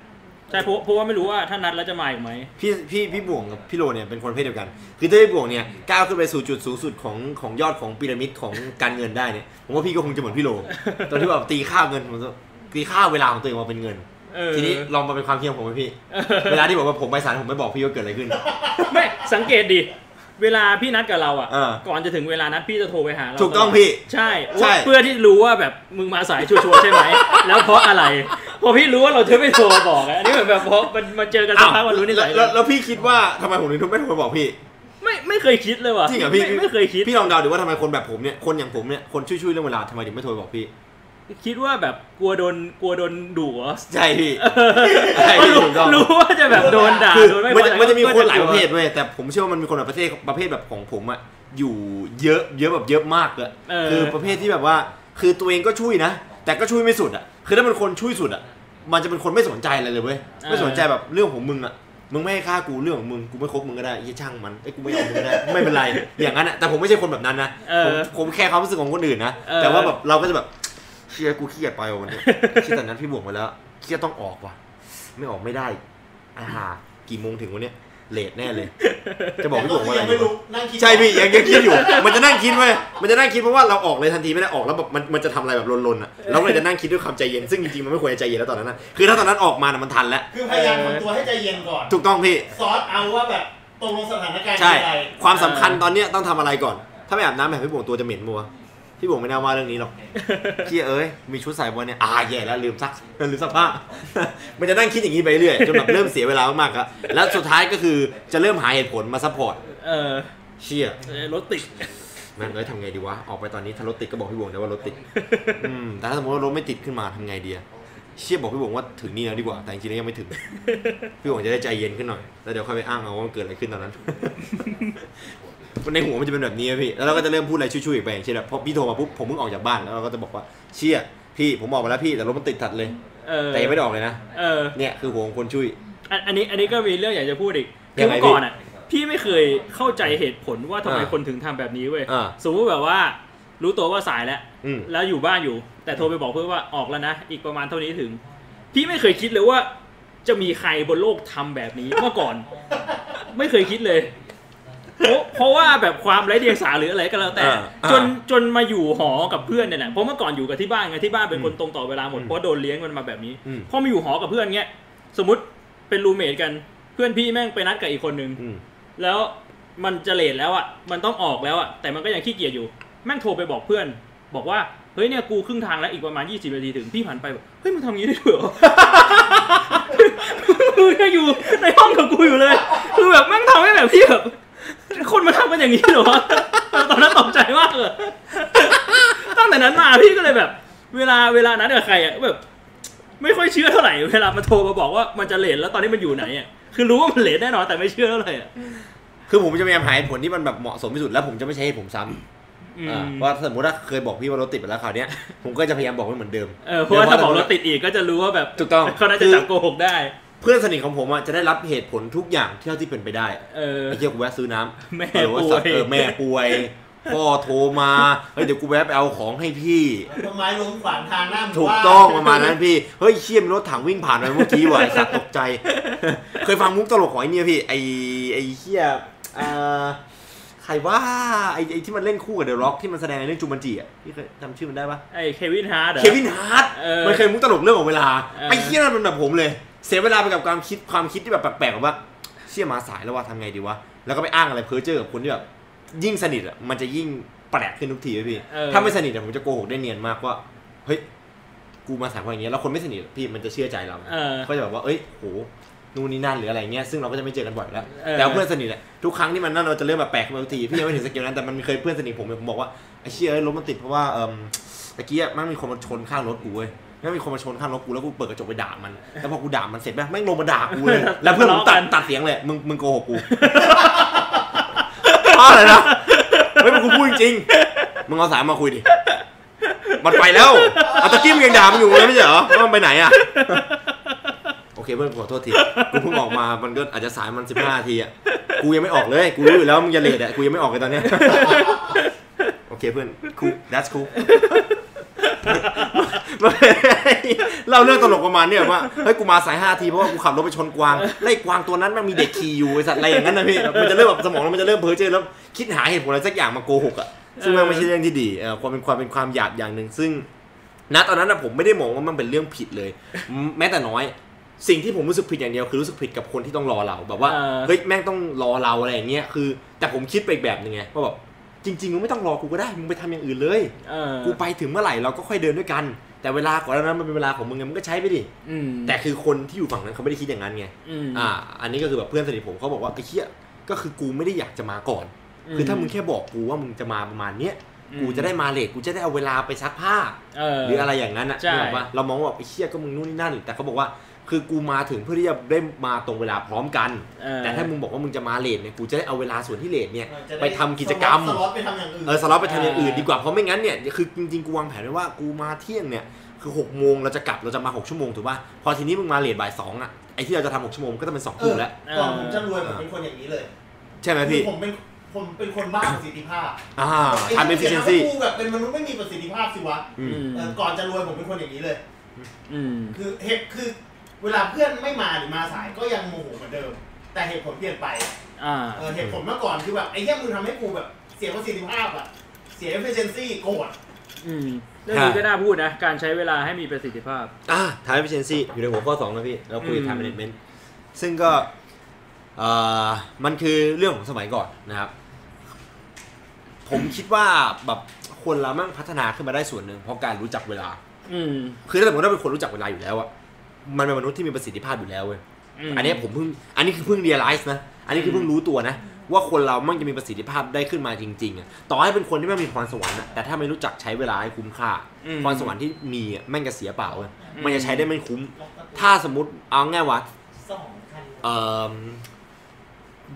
ใช่เพราะเพราะว่าไม่รู้ว่าถ้านัดแล้วจะมาอีกไหมพี่พี่พี่บ่วงกับพี่โรเนี่ยเป็นคนประเพศเดียวกัน คือถ้าพี่บ่วงเนี่ยก้าวขึ้นไปสู่จุดสูงสุดของของยอดของพีระมิดของการเงินได้เนี่ยผมว่าพี่ก็คงจะเหมือนพี่โรตอนที่แบบตีค่าเงินผมจะตีค่าเวลาของตัวเองมาเป็นเงินเออ ทีนี้ลองมาเป็นความคิดของผมไหมพี่ เวลาที่บอกว่าผมไปศาลผมไม่บอกพี่ว่าเกิดอะไรขึ้น ไม่สังเกตดิเวลาพี่นัดกับเราอะเออก่อนจะถึงเวลานัดพี่จะโทรไปหาเราถูกต้องลดพี่ ใช่ใช่ว่าเพื่อที่รู้ว่าแบบมึงมาสายชัวร์ๆใช่ไหม แล้วเพราะอะไร พอพี่รู้ว่าเราจะไม่โทรมาบอกอะอันนี้เหมือนแบบพอมันมาเจอกันสักพักมันรู้นิสัยแล้วแล้วแล้วพี่คิดว่าทำไมผมถึงไม่โทรไปบอกพี่ ไม่ไม่เคยคิดเลยว่ะจริงเหรอพี่ไม่ไม่เคยคิดพี่ลองเดาดูว่าทำไมคนแบบผมเนี่ยคนอย่างผมเนี่ยคนช่วยๆเรื่องเวลาทำไมถึงไม่โทรไปบอกพี่ คิดว่าแบบกลัวโดนกลัวโดนดุเหรอใช่พี่ใช่พี่รู้ถูกต้องรู้ว่าจะแบบโดนด่าคือโดนไม่มันจะพอใจมันจะมีคนหลายก็ประเภทเว้ยแต่ผมเชื่อว่ามันมีคนแบบประเภทประเภทแบบของผมอะอยู่เยอะเยอะแบบเยอะมากเลยเออคือประเภทที่แบบว่า คือตัวเองก็ช่วยนะ แต่ก็ช่วยไม่สุดอะคือถ้าเป็นคนช่วยสุดอะมันจะเป็นคนไม่สนใจอะไรเลยเว้ยไม่สนใจแบบเรื่องของมึงอะมึงไม่ให้ค่ากูเรื่องของมึงกูไม่คบมึงก็ได้ยี่ช่างมันไอ้ยกูไม่เอามึงก็ได้ไม่เป็นไรอย่างนั้นอะแต่ผมไม่ใช่คนแบบนั้นนะเอผมอผมแค่ความรู้สึกของคนอื่นนะเออแต่ว่าแบบเราก็จะแบบเชียกูขี้เกียจไปว่ะวันนี้คิดแต่นั้นพี่บวกมาแล้วเครียดต้องออกว่ะ ไม่ออกไม่ได้อาหากี่โมงถึงวันเนี้ยเลทแน่เลย จะบอกพี่บวกว่าอะไรยังไม่ดีรู้วะนั่งคิดใช่พี่ยังยังคิดอยู่ มันจะนั่งคิดไว้ยมันจะนั่งคิดเพราะว่าเราออกเลยทันทีไม่ได้ออกแล้วแบบมันมันจะทำอะไรแบบลนๆอะเราก็เลยจะนั่งคิดด้วยความใจเย็นซึ่งจริงๆมันไม่ควรจะใจเย็นแล้วตอนนั้นนะคือถ้าตอนนั้นออกมานะมันทันแล้วคือพยายามทำตัวให้ใจเย็นก่อนถูกต้องพี่ซอสเอาว่าแบบตรงลงสถานการณ์ใช่คืออะไรความสำคัญตอนเนี้ยต้องทำอะไรก่อน ถ้าไม่อาบน้ำแบบพี่บวงตัวจะเหม็นมัวะ พี่บวงไม่น่าว่าเรื่องนี้หรอกพี่เอ้ยมีชุดใส่วันเนี่ยอ่าแย่แล้วลืมซักลืมซักผ้ามันจะนั่งคิดอย่างนี้ไปเรื่อยจนแบบเริ่มเสียเวลามากๆครับแล้วสุดท้ายก็คือจะเริ่มหาเหตุผลมา support เออเชี่ยเออรถติดแม่งเอ้ยทำไงดีวะออกไปตอนนี้ถ้ารถติดก็บอกพี่บวงนะว่ารถติดอืมแต่ถ้าสมมติว่ารถไม่ติดขึ้นมาทำไงดีอะเชี่ยบอกพี่บวงว่าถึงนี่แล้วดีกว่า แต่จริงๆแล้วยังไม่ถึง พี่บวงจะได้ใจเย็นขึ้นหน่อย แล้วเดี๋ยวค่อยไปอ้างเอาว่ามันเกิดอะไรขึ้นตอนนั้น ในหัวมันจะเป็นแบบนี้อะพี่ แล้วเราก็จะเริ่มพูดอะไรช่วยๆอีกไปอย่างเช่นแบบพอพี่โทรมาปุ๊บผมเพิ่งออกจากบ้านแล้วเราก็จะบอกว่าเชี่ยพี่ผมออกมาแล้วพี่แต่รถมันติดถัดเลย เออ แต่ยังไม่ได้ออกเลยนะเออเนี่ยคือหัวของคนช่วย อันอันนี้อันนี้ก็มีเรื่องอยากจะพูดอีกยัคืองไงเมื่อก่อนอะ พี่ไม่เคยเข้าใจเหตุผลว่าทำไมอ่าคนถึงทำแบบนี้เว้ย อ่าสมมติแบบว่า รู้ตัวว่าสายแล้ว อืม แล้วอยู่บ้านอยู่ แต่โทรไปบอกเพื่อนว่าออกแล้วนะ อีกประมาณเท่านี้ถึง พี่ไม่เคยคิดเลยว่า จะมีใครบนโลกทำแบบนี้เมื่อก่อน ไม่เคยคิดเลย เพราะเพราะว่าแบบความไร้เดียงสาหรืออะไรก็แล้วแต่อ่าอ่าจนจนมาอยู่หอกับเพื่อนเนี่ยแหละเพราะเมื่อก่อนอยู่กับที่บ้านไงที่บ้านเป็นคนอืมตรงต่อเวลาหมดอืมเพราะโดนเลี้ยงมันมาแบบนี้อืมพอมาอยู่หอกับเพื่อนเงี้ยสมมติเป็นรูเมทกันเพื่อนพี่แม่งไปนัดกับอีกคนนึงอืมแล้วมันจะเลทแล้วอะมันต้องออกแล้วอะแต่มันก็ยังขี้เกียจอยู่ แม่งโทรไปบอกเพื่อน บอกว่าเฮ้ยเนี่ยกูครึ่งทางแล้วอีกประมาณ 20นาทีถึงพี่ผ่านไปแบบเฮ้ยมึงทำงี้ได้ด้วยเหรอมึงยังอยู่ในห้องกับกูอยู่เลย คือแบบแม่งทำให้แบบพี่แบบ คนมาทำกันอย่างนี้เหรอวะตอนนั้นตกใจมากเลยตั้งแต่นั้นมาพี่ก็เลยแบบ เวลาเวลานัดกับใครอะแบบ ไม่ค่อยเชื่อเท่าไหร่เวลามันโทรมาบอกว่ามันจะเลทแล้วตอนนี้มันอยู่ไหนอะคือรู้ว่ามันเลทแน่นอนแต่ไม่เชื่อเท่าไหร่อะคือผมจะพยายามหาเหตุผลที่มันแบบเหมาะสมที่สุดแล้วผมจะไม่ใช้ให้ผมซ้ำอืมอ่าว่าสมมติว่าเคยบอกพี่ว่ารถติดไปแล้วคราวเนี้ยผมก็จะพยายามบอกไว้เหมือนเดิมเออเพราะว่าถ้าบอกรถติดอีกก็จะรู้ว่าแบบถูกต้องเขาน่าจะจับโกหกได้ เพื่อนสนิทของผมอะจะได้รับเหตุผลทุกอย่างที่เท่าที่เป็นไปได้เออไอ้เหี้ยกูแวะซื้อน้ำแม่หรือว่าป่สัวตยว์เออแม่ป่วยพ่อโทรมาเฮ้ยเดี๋ยวกูแวะไปเอาของให้พี่ ต้นไม้ล้มขวางทางหน้าหมู่ถูกบ้านต้องประมาณนั้นพี่ เฮ้ยเชี่ยรถถังวิ่งผ่านไปเมื่อกี้ว่ะไอ้สัตว์ตกใจ เคยฟังมุกตลกของไอ้เนี่ยพี่ไอ้ไอ้เชี่ยเอ่อใครว่าไอ้ไอ้ที่มันเล่นคู่กับ The Rock ที่มันแสดงในเรื่อง Jumanji อะพี่เคยจำชื่อมันได้ปะไอ้ Kevin Hart Kevin Hartดเออ มันเคยมุกตลกเรื่องของเวลาเออไอ้เชี่ยนั่นมันแบบผมเลย เสียเวลาไปกับความคิดความคิดที่แบบแปลกๆแบบว่าเชี่ยมาสายแล้วว่าทำไงดีวะแล้วก็ไปอ้างอะไรเพ้อเจ้อกับคนที่แบบยิ่งสนิทอะมันจะยิ่งแปลกขึ้นทุกทีเลยพี่เออถ้าไม่สนิทอะผมจะโกหกได้เนียนมากว่าเฮ้ยกูมาสายเพราะอย่างเงี้ยแล้วคนไม่สนิทอะพี่มันจะเชื่อใจเราเออก็จะแบบว่าเอ้ยโหนู่นนี่นั่นหรืออะไรเงี้ยซึ่งเราก็จะไม่เจอกันบ่อยแล้วเออแต่ว่าเพื่อนสนิทอะทุกครั้งที่มันนั่นเราจะเริ่มแบบแปลกขึ้นมาทุกทีพี่ยังไม่ถึงสเกลนั้นแต่มันมีเคยเพื่อนสนิทผมเนี่ยผมบอกว่าไอ้เชี่ยเอ้ยรถมันติดเพราะว่าเอ่มตะกี้อะมันมีคนมาชนข้างรถกูเว้ย แล้วมีคนมาชนข้างรถกูแล้วกูเปิดกระจกไปด่ามัน แล้วพอกูด่ามันเสร็จแม่งลงมาด่ากูเลย แล้วเพื่อนผมตัดตัดเสียงเลย มึงมึงโกหกกูอะไรนะเฮ้ยมึงกูพูดจริงๆมึงเอาสายมาคุยดิ มันไปแล้วเอาตะกี้มึงยังด่ามันอยู่เลยไม่ใช่เหรอว่ามันไปไหนอะโอเคเพื่อนขอโทษที กูเพิ่งออกมา มันก็อาจจะสายมันสิบห้าทีอะกูยังไม่ออกเลย กูรู้อยู่แล้วมึงจะเลทอะกูยังไม่ออกเลยตอนเนี้ย โอเคเพื่อนคู that's cool เล่าเรื่องตลกประมาณเนี้ยว่าเฮ้ยกูมาสายห้าทีเพราะว่ากูขับรถไปชนกวางไล่กวางตัวนั้นมันมีเด็กขี่อยู่ไอสัตว์อะไรอย่างนั้นนะพี่มันจะเริ่มแบบสมองเรามันจะเริ่มเพ้อเจ้อแล้วคิดหาเหตุผลอะไรสักอย่างมาโกหกอะซึ่งมันไม่ใช่เรื่องที่ดีเออความเป็นความเป็นความหยาบอย่างหนึ่งซึ่งณตอนนั้นนะผมไม่ได้มองว่ามันเป็นเรื่องผิดเลย แม้แต่น้อย สิ่งที่ผมรู้สึกผิดอย่างเดียวคือรู้สึกผิดกับคนที่ต้องรอเราแบบว่าเออเฮ้ยแม่งต้องรอเราอะไรอย่างเงี้ยคือ แต่ผมคิดไปอีกแบบหนึงไงว่าแบบจริงๆมึงไม่ต้องรอกูก็ได้มึงไปทำอย่างอื่นเลยเออกูไปถึงเมื่อไหร่เราก็ค่อยเดินด้วยกัน แต่เวลาก่อนหนานั้นมันเป็นเวลาของมึงไงมึงก็ใช้ไปดิอืมแต่คือคนที่อยู่ฝั่งนั้นเขาไม่ได้คิดอย่างนั้นไงอืมอ่า อันนี้ก็คือแบบเพื่อนสนิทผมเขาบอกว่าไอ้เหี้ยก็คือกูไม่ได้อยากจะมาก่อน คือถ้ามึงแค่บอกกูว่ามึงจะมาประมาณเนี้ยกูจะได้มา late กูจะได้เอาเวลาไปซักผ้าเออหรืออะไรอย่างนั้นอะใช่นึกออกปะเรามองว่าแบบไอ้เหี้ยก็มึงนู่นนี่นั่น แต่เขาบอกว่า คือกูมาถึงเพื่อที่จะได้มาตรงเวลาพร้อมกันเออแต่ถ้ามึงบอกว่ามึงจะมา late เนี่ยกูจะได้เอาเวลาส่วนที่ late เนี่ยจะได้ไปทำกิจกรรมสล็อตไปทำอย่างอื่นเออสล็อตไปทำอย่างอื่นอ่าดีกว่าเพราะไม่งั้นเนี่ยคือจริงๆกูวางแผนไว้ว่ากูมาเที่ยงเนี่ยคือ6กโมงเราจะกลับเราจะมา 6 ชั่วโมงถูกป่ะพอทีนี้มึงมา late บ่ายสองอะไอ้ที่เราจะทำหกชั่วโมงก็จะเป็นสองเอทุ่อมแล้วก่อนผมจะรวยผมเป็นคนอย่างนี้เลย ใช่ไหมพี่คือผมเป็นผมเป็นคนบ้าประสิทธิภาพอ่าทำ efficiency ไอ้ที่กูแบบเป็นมนุษย์ไม่มีประสิทธิภาพสิวะอืมเออก่อนจะรวยผมเป็นคนอย่างนี้เลยอืมคือเหตุคือ เวลาเพื่อนไม่มาหรือมาสายก็ยังโมโหเหมือนเดิม แต่เหตุผลเปลี่ยนไปอ่า เออเหตุผลเมื่อก่อนคือแบบไอ้เหี้ยมึงทำให้กูแบบเสียประสิทธิภาพอะเสีย efficiency โกรธ อืมเรื่องนี้ก็น่าพูดนะ การใช้เวลาให้มีประสิทธิภาพ อ่า time efficiency อยู่ในหัวข้อ2นะพี่ เราคุยอืม time management ซึ่งก็เอ่อมันคือเรื่องของสมัยก่อนนะครับ ผมคิดว่าแบบคนเรามั่งพัฒนาขึ้นมาได้ส่วนหนึ่งเพราะการรู้จักเวลา อืม คือถ้าสมมติว่าเป็นคนรู้จักเวลาอยู่แล้วอะ มันเป็นมนุษย์ที่มีประสิทธิภาพอยู่แล้วเว้ยมอันเนี้ยผมเพิ่งอันนี้คือเพิ่ง realize นะอันนี้คือเพิ่งรู้ตัวนะ ว่าคนเรามั่งจะมีประสิทธิภาพได้ขึ้นมาจริงๆอะต่อให้เป็นคนที่ไม่มีพรสวรรค์อะแต่ถ้าไม่รู้จักใช้เวลาให้คุ้มค่าอืมพรสวรรค์ที่มีอะแม่งจะเสียเปล่าเว้ยอืมมันจะใช้ได้ไม่คุ้ม ถ้าสมมติเอาง่ายว่าสองคันเออ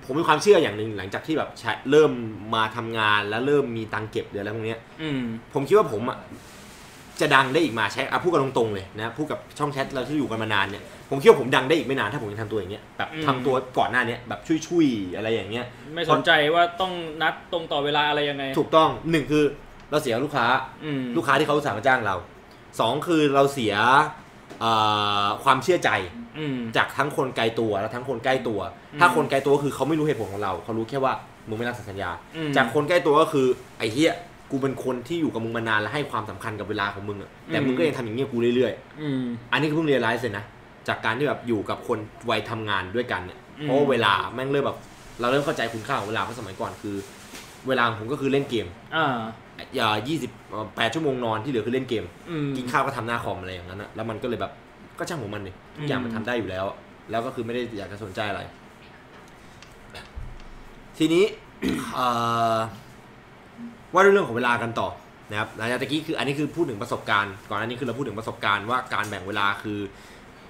ผมมีความเชื่ออย่างหนึ่งหลังจากที่แบบใช้เริ่มมาทำงานแล้วเริ่มมีตังค์เก็บหรืออะไรพวกเนี้ยอืมผมคิดว่าผมอะ จะดังได้อีกมาใช้อะพูดกันตรงๆเลยนะพูดกับช่องแชทเราที่อยู่กันมานานเนี่ยผมคิดว่าผมดังได้อีกไม่นานถ้าผมยังทำตัวอย่างเงี้ยแบบอืม ทำตัวก่อนหน้าเนี้ยแบบชุยๆอะไรอย่างเงี้ย ไม่สนใจว่าต้องนัดตรงต่อเวลาอะไรยังไงถูกต้องหนึ่งคือเราเสียลูกค้า อืม ลูกค้าที่เขาอุตสาห์มาจ้างเราสองคือเราเสียเอ่อความเชื่อใจอืม จากทั้งคนไกลตัวและทั้งคนใกล้ตัว อืม ถ้าคนไกลตัวก็คือเขาไม่รู้เหตุผลของเรา เขารู้แค่ว่ามึงไม่รักสัญญา อืมจากคนใกล้ตัวก็คือไอ้เหี้ย กูเป็นคนที่อยู่กับมึงมานานและให้ความสำคัญกับเวลาของมึงอะแต่อืมมึงก็ยังทำอย่างเงี้ยกูเรื่อยอืมๆอันนี้คือเพิ่งเรียนรู้เลยนะจากการที่แบบอยู่กับคนวัยทำงานด้วยกันเนี่ยอืมเพราะว่าเวลาแม่งเริ่มแบบเราเริ่มเข้าใจคุณค่าของเวลาเพราะสมัยก่อนคือ เวลาของผมก็คือเล่นเกมอ่าอย่ายี่สิบแปดชั่วโมงนอนที่เหลือคือเล่นเกมอืมกินข้าวก็ทำหน้าคอมอะไรอย่างนั้นนะแล้วมันก็เลยแบบก็ช่างของมันเลยทุกอย่างอืมมันทำได้อยู่แล้ว แล้วก็คือไม่ได้อยากจะสนใจอะไร ทีนี้เอ่อ ว่าด้วยเรื่องของเวลากันต่อนะครับหลังจากตะกี้คืออันนี้คือพูดถึงประสบการณ์ ก่อนอันนี้คือเราพูดถึงประสบการณ์ว่าการแบ่งเวลาคือ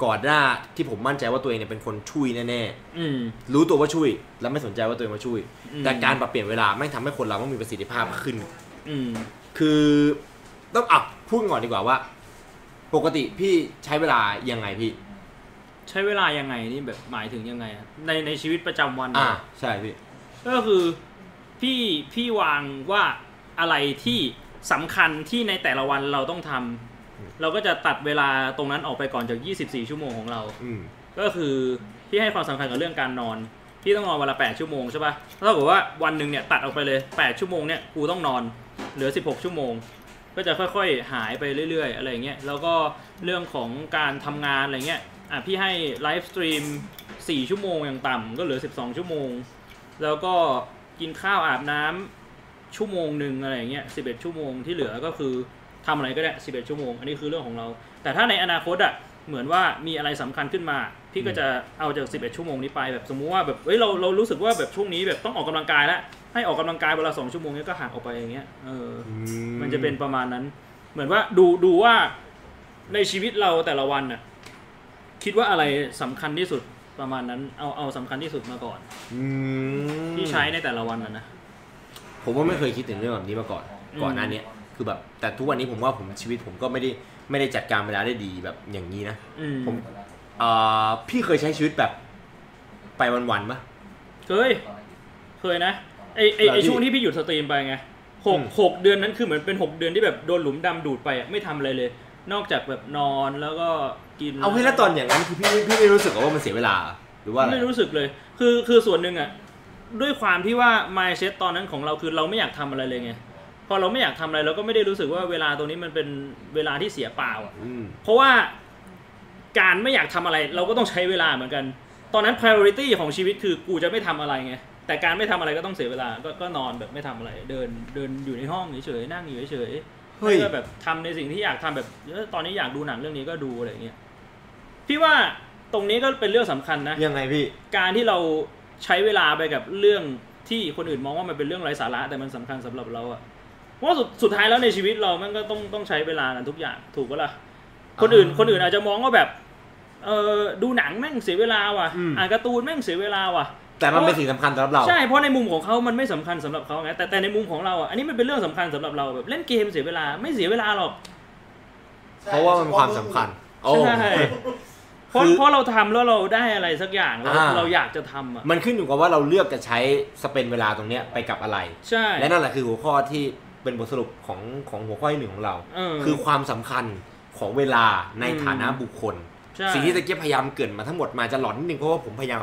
ก่อนหน้าที่ผมมั่นใจว่าตัวเองเนี่ยเป็นคนช่วยแน่อืมๆรู้ตัวว่าช่วย แล้วไม่สนใจว่าตัวเองมาช่วยอืมแต่การปรับเปลี่ยนเวลาไม่งทำให้คนเราต้องมีประสิทธิภาพขึ้นอืมคือต้องอะพูดก่อนดีกว่าว่า ปกติพี่ใช้เวลายังไงพี่ ใช้เวลายังไงนี่แบบหมายถึงยังไงอะในในชีวิตประจำวันอ่าเนี่ยใช่พี่ก็คือพี่พี่วางว่า อะไรที่สำคัญที่ในแต่ละวันเราต้องทำเราก็จะตัดเวลาตรงนั้นออกไปก่อนจาก 24 ชั่วโมงของเราอืมก็คือพี่ให้ความสำคัญกับเรื่องการนอนพี่ต้องนอนวันละ 8 ชั่วโมงใช่ปะเท่ากับว่าวันหนึ่งเนี่ยตัดออกไปเลย 8 ชั่วโมงเนี่ยกูต้องนอน เหลือ 16 ชั่วโมง ก็จะค่อยๆ หายไปเรื่อยๆ อะไรอย่างเงี้ย แล้วก็เรื่องของการทำงานอะไรเงี้ย อะพี่ให้ live stream 4 ชั่วโมงอย่างต่ำก็เหลือ 12 ชั่วโมง แล้วก็กินข้าวอาบน้ำ ชั่วโมงหนึ่งอะไรอย่างเงี้ย11ชั่วโมงที่เหลือก็คือทำอะไรก็ได้11ชั่วโมง อันนี้คือเรื่องของเรา แต่ถ้าในอนาคตอะเหมือนว่ามีอะไรสำคัญขึ้นมา พี่ก็จะเอาจาก 11 ชั่วโมงนี้ไปแบบสมมุติว่าแบบเฮ้ยเราเรารู้สึกว่าแบบช่วงนี้แบบต้องออกกำลังกายแล้วให้ออกกำลังกายเวลาสองชั่วโมงนี้ก็หักออกไปอย่างเงี้ยเอออมันจะเป็นประมาณนั้น เหมือนว่าดูดูว่าในชีวิตเราแต่ละวันน่ะคิดว่าอะไรสำคัญที่สุดประมาณนั้น เอาเอาสำคัญที่สุดมาก่อนอืมที่ใช้ในแต่ละวันน่ะนะ ผมว่าไม่เคยคิดถึงเรื่องแบบนี้มาก่อนอืมก่อนหน้าเนี้ยคือแบบแต่ทุกวันนี้ผมว่าผมชีวิตผมก็ไม่ได้ไม่ได้จัดการเวลาได้ดีแบบอย่างนี้นะอืมผมเอ่อพี่เคยใช้ชีวิตแบบไปวันๆปะเคย เคยนะไอไอแบบไอที่ช่วงที่พี่หยุดสตรีมไปไงหกอืมหกเดือนนั้นคือเหมือนเป็นหกเดือนที่แบบโดนหลุมดำดูดไปอะไม่ทำอะไรเลย นอกจากแบบนอนแล้วก็กิน เอาให้แล้วตอนอย่างนั้นคือพี่ไม่พี่ไม่รู้สึกเหรอว่ามันเสียเวลาหรือว่าอะไรไม่รู้สึกเลย คือคือส่วนหนึ่งอะ ด้วยความที่ว่า mindset ตอนนั้นของเราคือเราไม่อยากทำอะไรเลยไงพอเราไม่อยากทำอะไรเราก็ไม่ได้รู้สึกว่าเวลาตรงนี้มันเป็นเวลาที่เสียเปล่าอะอืมเพราะว่าการไม่อยากทำอะไร เราก็ต้องใช้เวลาเหมือนกัน ตอนนั้น priority ของชีวิตคือกูจะไม่ทำอะไรไงแต่การไม่ทำอะไรก็ต้องเสียเวลาก็ก็นอนแบบไม่ทำอะไร เดินเดินอยู่ในห้องเฉยๆนั่งอยู่เฉยๆเฮ้ยแล้วก็แบบทำในสิ่งที่อยากทำแบบเออตอนนี้อยากดูหนังเรื่องนี้ก็ดูอะไรอย่างเงี้ยพี่ว่าตรงนี้ก็เป็นเรื่องสำคัญนะยังไงพี่การที่เรา ใช้เวลาไปกับเรื่องที่คนอื่นมองว่ามันเป็นเรื่องไร้สาระแต่มันสำคัญสำหรับเราอะเพราะว่าสุดสุดท้ายแล้วในชีวิตเรามันก็ต้องต้องใช้เวลากันทุกอย่างถูกปะล่ะคนอื่นอ่าคนอื่นอาจจะมองว่าแบบเออดูหนังแม่งเสียเวลาว่ะอืมอ่านการ์ตูนแม่งเสียเวลาว่ะ แต่มันเป็นสิ่งสำคัญสำหรับเรา ใช่เพราะในมุมของเขามันไม่สำคัญสำหรับเขาไงแต่แต่ในมุมของเราอะอันนี้มันเป็นเรื่องสำคัญสำหรับเราแบบเล่นเกมเสียเวลาไม่เสียเวลาหรอกเพราะว่ามันความสำคัญโอ้ใช่ เพราะคือเพราะเราทำแล้วเราได้อะไรสักอย่างเราอ่า เราอยากจะทำอะมันขึ้นอยู่กับว่าเราเลือกจะใช้สเปนเวลาตรงเนี้ยไปกับอะไร ใช่และนั่นแหละคือหัวข้อที่เป็นบทสรุปของของหัวข้อที่หนึ่งของเราเออคือความสำคัญของเวลาในอืมฐานะบุคคล ใช่สิ่งที่ตะเกียบพยายามเกรินมาทั้งหมดมาจะหลอนนิดนึงเพราะว่าผมพยายาม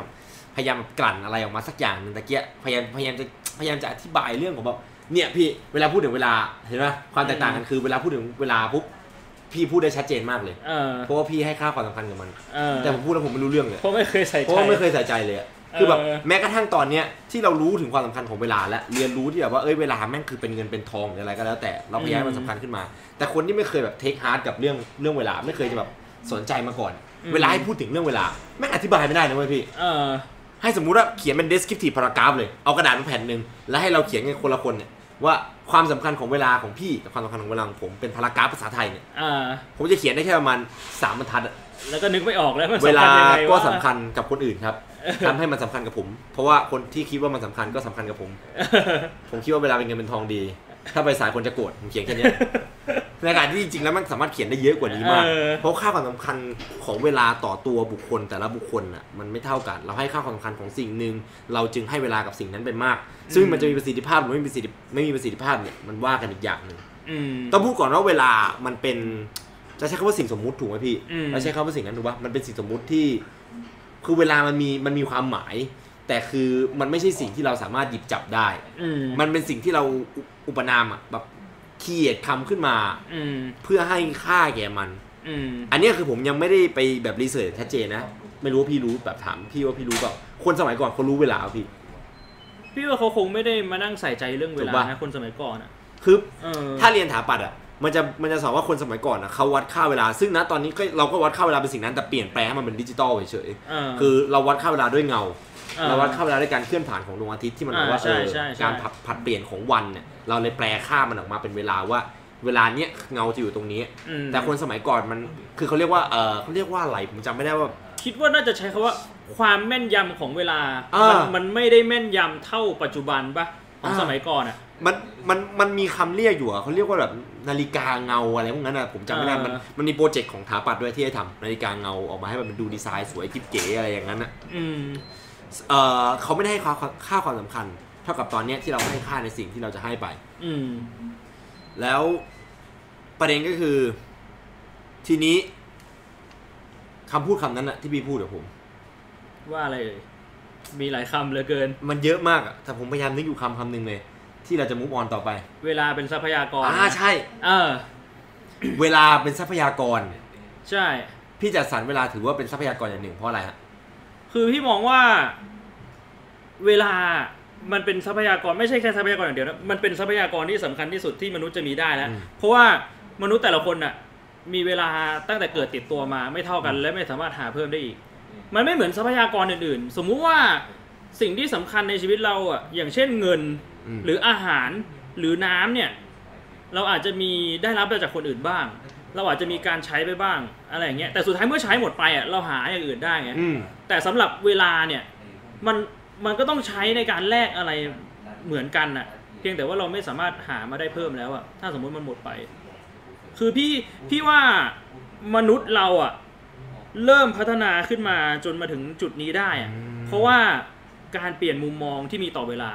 พยายามกลั่นอะไรออกมาสักอย่างหนึ่งตะเกียบพยายามพยายามจะพยายามจะอธิบายเรื่องของแบบเนี่ยพี่เวลาพูดถึงเวลาเห็นไหมความแตกต่างกันคือเวลาพูดถึงเวลาปุ๊บ พี่พูดได้ชัดเจนมากเลยเออเพราะว่าพี่ให้ค่าความสำคัญกับมัน เออแต่ผมพูดแล้วผมไม่รู้เรื่องเลย เพราะไม่เคยใส่ใจ เพราะว่าไม่เคยใส่ใจเลยอะคือแบบเออ แม้กระทั่งตอนเนี้ยที่เรารู้ถึงความสำคัญของเวลาและเรียนรู้ที่แบบว่าเอ้ยเวลาแม่งคือเป็นเงินเป็นทองหรืออะไรก็แล้ว แต่เราพยายามให้มันสำคัญขึ้นมา แต่คนที่ไม่เคยแบบเทคฮาร์ดกับเรื่องเรื่องเวลาไม่เคยจะแบบสนใจมาก่อน เวลาให้พูดถึงเรื่องเวลาแม่งอธิบายไม่ได้นะเว้ยพี่ เออ ให้สมมุติว่าเขียนเป็น descriptive paragraph เลย เอากระดาษมาแผ่นหนึ่งแล้วให้เราเขียนกันคนละคนเนี่ย ว่าความสำคัญของเวลาของพี่กับความสำคัญของเวลาของผมเป็นพารากราฟภาษาไทยเนี่ยอ่าผมจะเขียนได้แค่ประมาณสามบรรทัดอะแล้วก็นึกไม่ออกแล้วมันเวสำลาคัญยังไงก็วะสำคัญกับคนอื่นครับทำให้มันสำคัญกับผม เพราะว่าคนที่คิดว่ามันสำคัญก็สำคัญกับผม ผมคิดว่าเวลาเป็นเงินเป็นทองดี ถ้าไปสายคนจะโกรธผมเขียนแค่เนี้ยในขณะที่จริงๆแล้วมันสามารถเขียนได้เยอะกว่านี้มากเออเพราะค่าความสำคัญของเวลาต่อตัวบุคคลแต่ละบุคคลน่ะมันไม่เท่ากัน เราให้ค่าความสำคัญของสิ่งหนึ่งเราจึงให้เวลากับสิ่งนั้นไปมาก ซึ่งมันจะมีประสิทธิภาพหรือไม่มีประสิทธิไม่มีประสิทธิภาพเนี่ยมันว่ากันอีกอย่างหนึ่งอืมต้องพูดก่อนว่าเวลามันเป็นจะใช้คำว่าสิ่งสมมุติถูกไหมพี่อืมเราใช้คำว่าสิ่งนั้นถูกปะมันเป็นสิ่งสมมุติที่ คือเวลามันมีมันมีความหมาย แต่คือมันไม่ใช่สิ่งที่เราสามารถหยิบจับได้ อืมมันเป็นสิ่งที่เราอุอุปนามอะแบบเขียดคำขึ้นมา อืมเพื่อให้ค่าแก่มัน อืมอันเนี้ยคือผมยังไม่ได้ไปแบบรีเสิร์ชชัดเจนนะ ไม่รู้ว่าพี่รู้แบบถามพี่ว่าพี่รู้เปล่าคนสมัยก่อนเขารู้เวลาเปล่าพี่ พี่ว่าเขาคงไม่ได้มานั่งใส่ใจเรื่องเวลาถูกปะ นะคนสมัยก่อนอะคือ เออถ้าเรียนถาปัดอะ มันจะมันจะสอนว่าคนสมัยก่อนอะเขาวัดค่าเวลา ซึ่งณตอนนี้ก็เราก็วัดค่าเวลาเป็นสิ่งนั้นแต่เปลี่ยนแปลงให้มันเป็นดิจิตอลเฉยเออๆคือเราวัดค่าเวลาด้วยเงา เออเราวัดค่าเวลาด้วยการเคลื่อนผ่านของดวงอาทิตย์ที่มันบอกว่าอ่าใช่เออใช่ใช่การผัดผัดเปลี่ยนของวันเนี่ยเราเลยแปลค่ามันออกมาเป็นเวลาว่าเวลาเนี้ยเงาจะอยู่ตรงนี้อืมแต่คนสมัยก่อนมันคือเขาเรียกว่าเออเขาเรียกว่าอะไรผมจำไม่ได้ว่า คิดว่าน่าจะใช้คำว่าความแม่นยำของเวลาอ่ามันมันไม่ได้แม่นยำเท่าปัจจุบันปะของอ่าสมัยก่อนอะมันมันมันมีคำเรียกอยู่อะเขาเรียกว่าแบบนาฬิกาเงาอะไรพวกนั้นอะผมจำไม่ได้อ่ามัมันมันมีโปรเจกต์ของถาปัดด้วยที่ให้ทำนาฬิกาเงาออกมาให้มันดูดีไซน์สวยจิ๊บเก๋อะไรอย่างนั้นอะอืม เออเขาไม่ได้ให้ค่าค่าความสำคัญ เท่ากับตอนเนี้ยที่เราให้ค่าในสิ่งที่เราจะให้ไป อืม แล้วประเด็นก็คือ ทีนี้คำพูดคำนั้นอะที่พี่พูดกับผม ว่าอะไรเอ่ยมีหลายคำเหลือเกิน มันเยอะมากอะแต่ผมพยายามนึกอยู่คำคำหนึ่งเลย ที่เราจะมุกออนต่อไปเวลาเป็นทรัพยากรอ่าใช่ เออ เวลาเป็นทรัพยากร ใช่ พี่จัดสรรเวลาถือว่าเป็นทรัพยากรอย่างหนึ่งเพราะอะไรฮะ คือพี่มองว่าเวลามันเป็นทรัพยากรไม่ใช่แค่ทรัพยากรอย่างเดียวนะมันเป็นทรัพยากรที่สำคัญที่สุดที่มนุษย์จะมีได้แล้วอืมเพราะว่ามนุษย์แต่ละคนน่ะ มีเวลาตั้งแต่เกิดติดตัวมาไม่เท่ากัน และไม่สามารถหาเพิ่มได้อีก มันไม่เหมือนทรัพยากรอื่นๆ สมมุติว่าสิ่งที่สำคัญในชีวิตเราอะอย่างเช่นเงินมหรืออาหารหรือน้ำเนี่ย เราอาจจะมีได้รับมาจากคนอื่นบ้างแเราอาจจะมีการใช้ไปบ้างอะไรอย่างเงี้ยแต่สุดท้ายเมื่อใช้หมดไปอะเราหาอย่างอื่นได้ไงอืม แต่สำหรับเวลาเนี่ยมันมันก็ต้องใช้ในการแลกอะไรเหมือนกันน่ะ เพียงแต่ว่าเราไม่สามารถหามาได้เพิ่มแล้วอะถ้าสมมติมันหมดไป คือพี่พี่ว่ามนุษย์เราอะเริ่มพัฒนาขึ้นมาจนมาถึงจุดนี้ได้อะอืม เพราะว่าการเปลี่ยนมุมมองที่มีต่อเวลา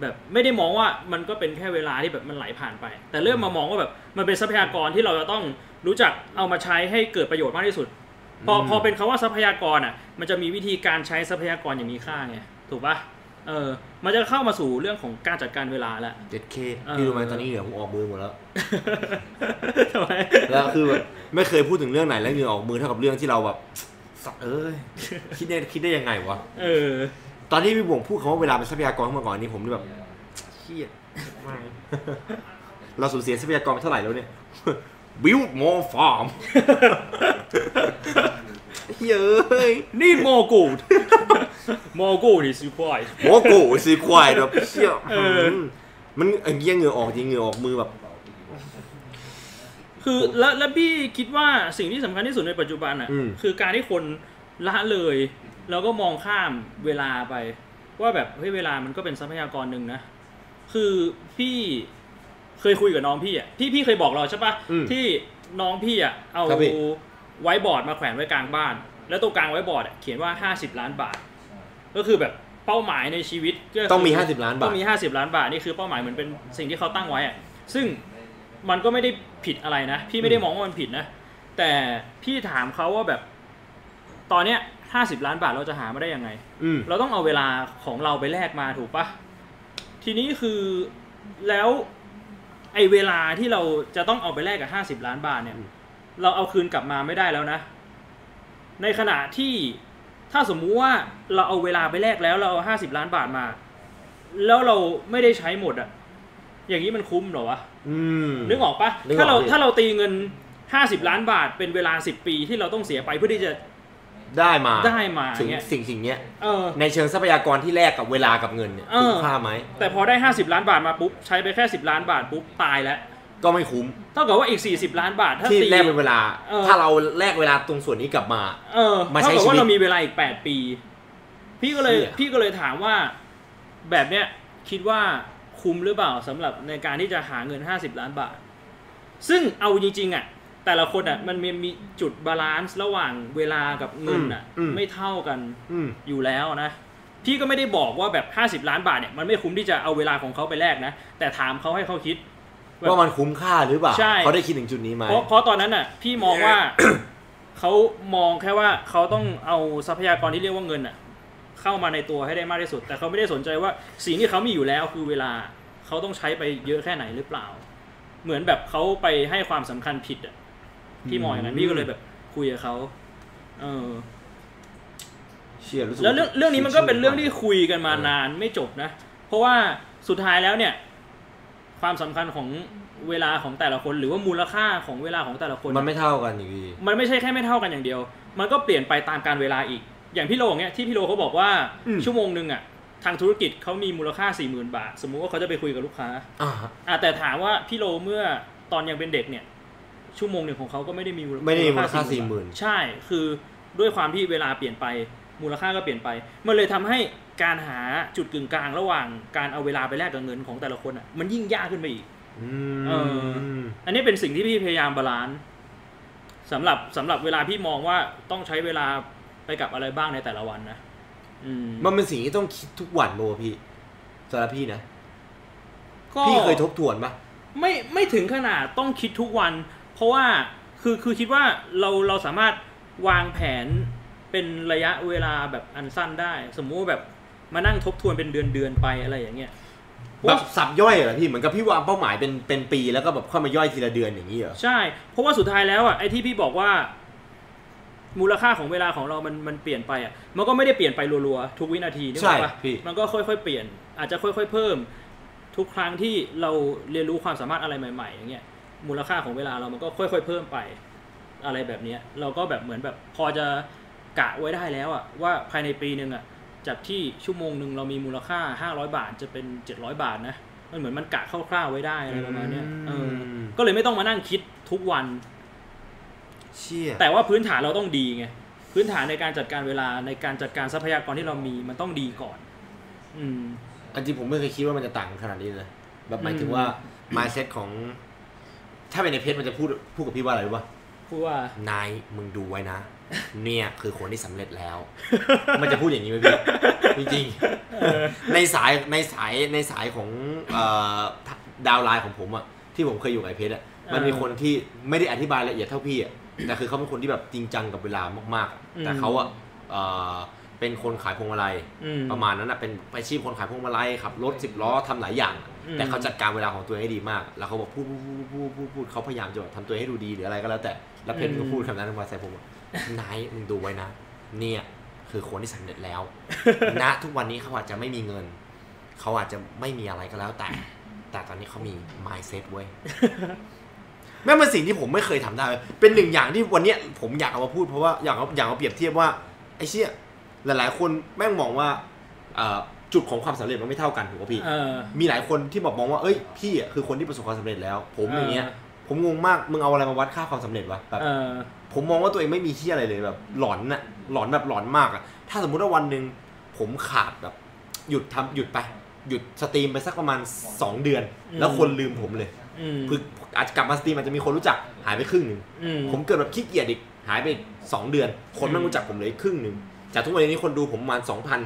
แบบไม่ได้มองว่ามันก็เป็นแค่เวลาที่แบบมันไหลผ่านไป แต่เริ่มมามองว่าแบบมันเป็นทรัพยากรที่เราจะต้องรู้จักเอามาใช้ให้เกิดประโยชน์มากที่สุด พออืมพอเป็นคาว่าทรัพยากรอะ มันจะมีวิธีการใช้ทรัพยากรอย่างมีค่าไงถูกปะเออ มันจะเข้ามาสู่เรื่องของการจัดการเวลาแล้วเจ็ดเคเออพี่รู้ไหมตอนนี้เหงื่อผมออกมือหมดแล้วทำไมแล้วคือแบบไม่เคยพูดถึงเรื่องไหนแล้วเหงื่อออกมือเท่ากับเรื่องที่เราแบบสัตว์เอ้ยคิดได้คิดได้ยังไงวะ เออ ตอนที่พี่บ่วงพูดคำว่าเวลาเป็นทรัพยากรขึ้นมาก่อนนี้ผมแบบเครียดมากเราสูญเสียทรัพยากรไปเท่าไหร่แล้วเนี่ย build more farm เย้ยนี่โมกูดโมกูด is required โมโกซีควายแบบเชี่ยเออมมันไอ้เงี้ยเหงื่อออกจริงเหงื่อออกมือแบบ คือแล้วแล้วพี่คิดว่าสิ่งที่สำคัญที่สุดในปัจจุบันอะ อืม คือการที่คนละเลย แล้วก็มองข้ามเวลาไป ว่าแบบเฮ้ยเวลามันก็เป็นทรัพยากรหนึ่งนะ คือพี่เคยคุยกับน้องพี่อะพี่พี่เคยบอกเราใช่ปะอืมที่น้องพี่อะเอาครับพี่ ไว้บอร์ดมาแขวนไว้กลางบ้าน แล้วตรงกลางไว้บอร์ดอะเขียนว่า 50 ล้านบาท ก็คือแบบเป้าหมายในชีวิตก็คืต้องมี 50 ล้านบาทต้องมี 50 ล้านบาทนี่คือเป้าหมายเหมือนเป็นสิ่งที่เขาตั้งไว้อะซึ่งมันก็ไม่ได้ผิดอะไรนะ พี่ไม่ได้มองว่ามันผิดนะ แต่พี่ถามเขาว่าแบบตอนเนี้ย 50ล้านบาทเราจะหามาได้ยังไงอืมเราต้องเอาเวลาของเราไปแลกมาถูกปะทีนี้คือแล้วไอเวลาที่เราจะต้องเอาไปแลกกับ50ล้านบาทเนี่ยอืมเราเอาคืนกลับมาไม่ได้แล้วนะ ในขณะที่ถ้าสมมุติว่าเราเอาเวลาไปแลกแล้วเราเอา50ล้านบาทมา แล้วเราไม่ได้ใช้หมดอะอย่างนี้มันคุ้มเหรอวะอืมนึกออกปะนึกออกถ้าเราพี่ถ้าเราตีเงิน50ล้านบาทเป็นเวลา10ปีที่เราต้องเสียไปเพื่อที่จะ ได้มาได้มาถึงเงี้ยสิ่งสิ่งเนี้ยเออ ในเชิงทรัพยากรที่แลกกับเวลากับเงินเนี่ยเออ คุ้มค่าไหมแต่พอได้ 50 ล้านบาทมาปุ๊บ ใช้ไปแค่ 10 ล้านบาทปุ๊บ ตายแล้วก็ไม่คุ้มเท่ากับว่าอีก 40 ล้านบาท ถ้าที่ตี แลกเป็นเวลา เออ ถ้าเราแลกเวลาตรงส่วนนี้กลับมา เออมาใช้เท่ากับชีวิว่าตเรามีเวลาอีก 8 ปี พี่ก็เลยเชี่ย พี่ก็เลยถามว่าแบบเนี้ยคิดว่าคุ้มหรือเปล่าสำหรับในการที่จะหาเงิน 50 ล้านบาท ซึ่งเอาจริงๆอะ แต่ละคนอะมันมีมีจุด balance ระหว่างเวลากับเงินอะอืม ไม่เท่ากันอืม อยู่แล้วนะ พี่ก็ไม่ได้บอกว่าแบบ 50 ล้านบาทเนี่ยมันไม่คุ้มที่จะเอาเวลาของเขาไปแลกนะ แต่ถามเขาให้เขาคิด ว่ามันคุ้มค่าหรือเปล่าใช่ เขาได้คิดถึงจุดนี้ไหม เพราะเพราะตอนนั้นน่ะพี่มองว่า เขามองแค่ว่าเขาต้องเอาทรัพยากรที่เรียกว่าเงินอะเข้ามาในตัวให้ได้มากที่สุด แต่เขาไม่ได้สนใจว่าสิ่งที่เขามีอยู่แล้วคือเวลาเขาต้องใช้ไปเยอะแค่ไหนหรือเปล่า เหมือนแบบเขาไปให้ความสำคัญผิดอะ พี่มองอย่างนั้นพี่ก็เลยแบบคุยกับเขาเออเชี่ยรู้สึกแล้วเรื่องเรื่องนี้มันก็เป็นเรื่องที่คุยกันมานานไม่จบนะ เพราะว่าสุดท้ายแล้วเนี่ย ความสำคัญของเวลาของแต่ละคนหรือว่ามูลค่าของเวลาของแต่ละคน มันไม่เท่ากันอยู่ดีมันไม่ใช่แค่ไม่เท่ากันอย่างเดียว มันก็เปลี่ยนไปตามการเวลาอีก อย่างพี่โลเนี่ยที่พี่โลเขาบอกว่าอืมชั่วโมงหนึ่งอะทางธุรกิจเขามีมูลค่า 4 0,000 บาท สมมุติว่าเขาจะไปคุยกับลูกค้าอ่าอะแต่ถามว่าพี่โลเมื่อตอนยังเป็นเด็กเนี่ย ชั่วโมงหนึ่งของเขาก็ไม่ได้มีไม่ได้มีมูลค่า40,000 40,000ใช่ คือด้วยความที่เวลาเปลี่ยนไปมูลค่าก็เปลี่ยนไป มันเลยทำให้การหาจุดกึ่งกลางระหว่างการเอาเวลาไปแลกกับเงินของแต่ละคนอะมันยิ่งยากขึ้นไปอีกอืเอมอันนี้เป็นสิ่งที่พี่พยายามบาลานซ์สำหรับสำหรับเวลาพี่มองว่าต้องใช้เวลาไปกับอะไรบ้างในแต่ละวันนะอืมมันเป็นสิ่งที่ต้องคิดทุกวันโมพี่สำหรับพี่นะก็พี่เคยทบทวนปะไม่ไม่ถึงขนาดต้องคิดทุกวัน เพราะว่าคือคือคิดว่าเราเราสามารถวางแผนเป็นระยะเวลาแบบอันสั้นได้ สมมุติว่าแบบมานั่งทบทวนเป็นเดือนเดือนๆไปอะไรอย่างเงี้ยแบบสับย่อยเหรอพี่เหมือนกับพี่วางเป้าหมายเป็นเป็นปีแล้วก็แบบค่อยมาย่อยทีละเดือนอย่างนี้เหรอใช่ เพราะว่าสุดท้ายแล้วอะไอ้ที่พี่บอกว่า มูลค่าของเวลาของเรามันมันเปลี่ยนไปอะมันก็ไม่ได้เปลี่ยนไปรัวๆทุกวินาทีนึกอใช่อกปะพี่มันก็ค่อยๆเปลี่ยน อาจจะค่อย ๆ เพิ่ม ทุกครั้งที่เราเรียนรู้ความสามารถอะไรใหม่ ๆ อย่างเงี้ย มูลค่าของเวลาเรามันก็ค่อย ๆ เพิ่มไปอะไรแบบเนี้ยเราก็แบบเหมือนแบบพอจะกะไว้ได้แล้วอะว่าภายในปีหนึ่งอะจากที่ชั่วโมงหนึ่งเรามีมูลค่า 500 บาทจะเป็น 700 บาทนะมันเหมือนมันกะคร่าวๆไว้ได้อะไรประมาณเนี้ยเออก็เลยไม่ต้องมานั่งคิดทุกวัน เชี่ย แต่ว่าพื้นฐานเราต้องดีไงพื้นฐานในการจัดการเวลาในการจัดการทรัพยากรที่เรามีมันต้องดีก่อน อืมอันจริงผมไม่เคยคิดว่ามันจะต่างกันขนาดนี้เลยแบบหมายถึงอืมว่า mindset ของ ถ้าเป็นในเพจมันจะพูดพูดกับพี่ว่าอะไรรู้ป่ะพูดว่านายมึงดูไว้นะ เนี่ยคือคนที่สำเร็จแล้ว มันจะพูดอย่างนี้ไหมพี่จริงๆในสายในสายในสายของเอ่อดาวน์ไลน์ของผมอะที่ผมเคยอยู่กับไอเพชรอะมันมีคนที่ไม่ได้อธิบายละเอียดเท่าพี่อะแต่คือเขาเป็นคนที่แบบจริงจังกับเวลามากๆอะอืมแต่เขาอะเอ่อเป็นคนขายพวงมาลัยอืมประมาณนั้นนะเป็นอาชีพคนขายพวงมาลัยขับรถสิบล้อทำหลายอย่างอืม แต่เขาจัดการเวลาของตัวเองให้ดีมาก แล้วเขาบอกพูดพูดพูดพูดพูดพูดเขาพยายามจะแบบทำตัวเองให้ดูดีหรืออะไรก็แล้วแต่ แล้วเพชรก็พูดคำนั้นมาใส่ผมว่านายมึงดูไว้นะ เนี่ยคือคนที่สำเร็จแล้ว ณ ทุกวันนี้เขาอาจจะไม่มีเงิน เขาอาจจะไม่มีอะไรก็แล้วแต่ แต่ตอนนี้เขามี mindset เว้ยแม่งเป็นสิ่งที่ผมไม่เคยทำได้เลยเป็นหนึ่งอย่างที่วันเนี้ยผมอยากเอามาพูดเพราะว่าอยากเอาอยากเอาเปรียบเทียบว่าไอ้เชี่ยหลาย ๆ คนแม่งมองว่าเอ่อ จุดของความสำเร็จมันไม่เท่ากันถูกป่ะพี่เออมีหลายคนที่บอกมองว่าเอ้ยพี่อะคือคนที่ประสบความสำเร็จแล้ว ผมอย่างเงี้ยเออผมงงมากมึงเอาอะไรมาวัดค่าความสำเร็จวะแบบเออผมมองว่าตัวเองไม่มีที่อะไรเลยแบบ หลอนน่ะหลอนแบบหลอนมากอะถ้าสมมุติว่าวันหนึ่งผมขาดแบบ หยุดทำหยุดไป หยุด stream ไปสักประมาณ 2 เดือนอืมแล้วคนลืมผมเลยอืมคืออาจจะกลับมา stream อาจจะมีคนรู้จักหายไปครึ่งหนึ่งอืมผมเกิดแบบขี้เกียจอีกหายไปสองเดือน คนไม่อืมรู้จักผมเลยครึ่งหนึ่งจากทุกวันนี้คนดูผมประมาณสองพัน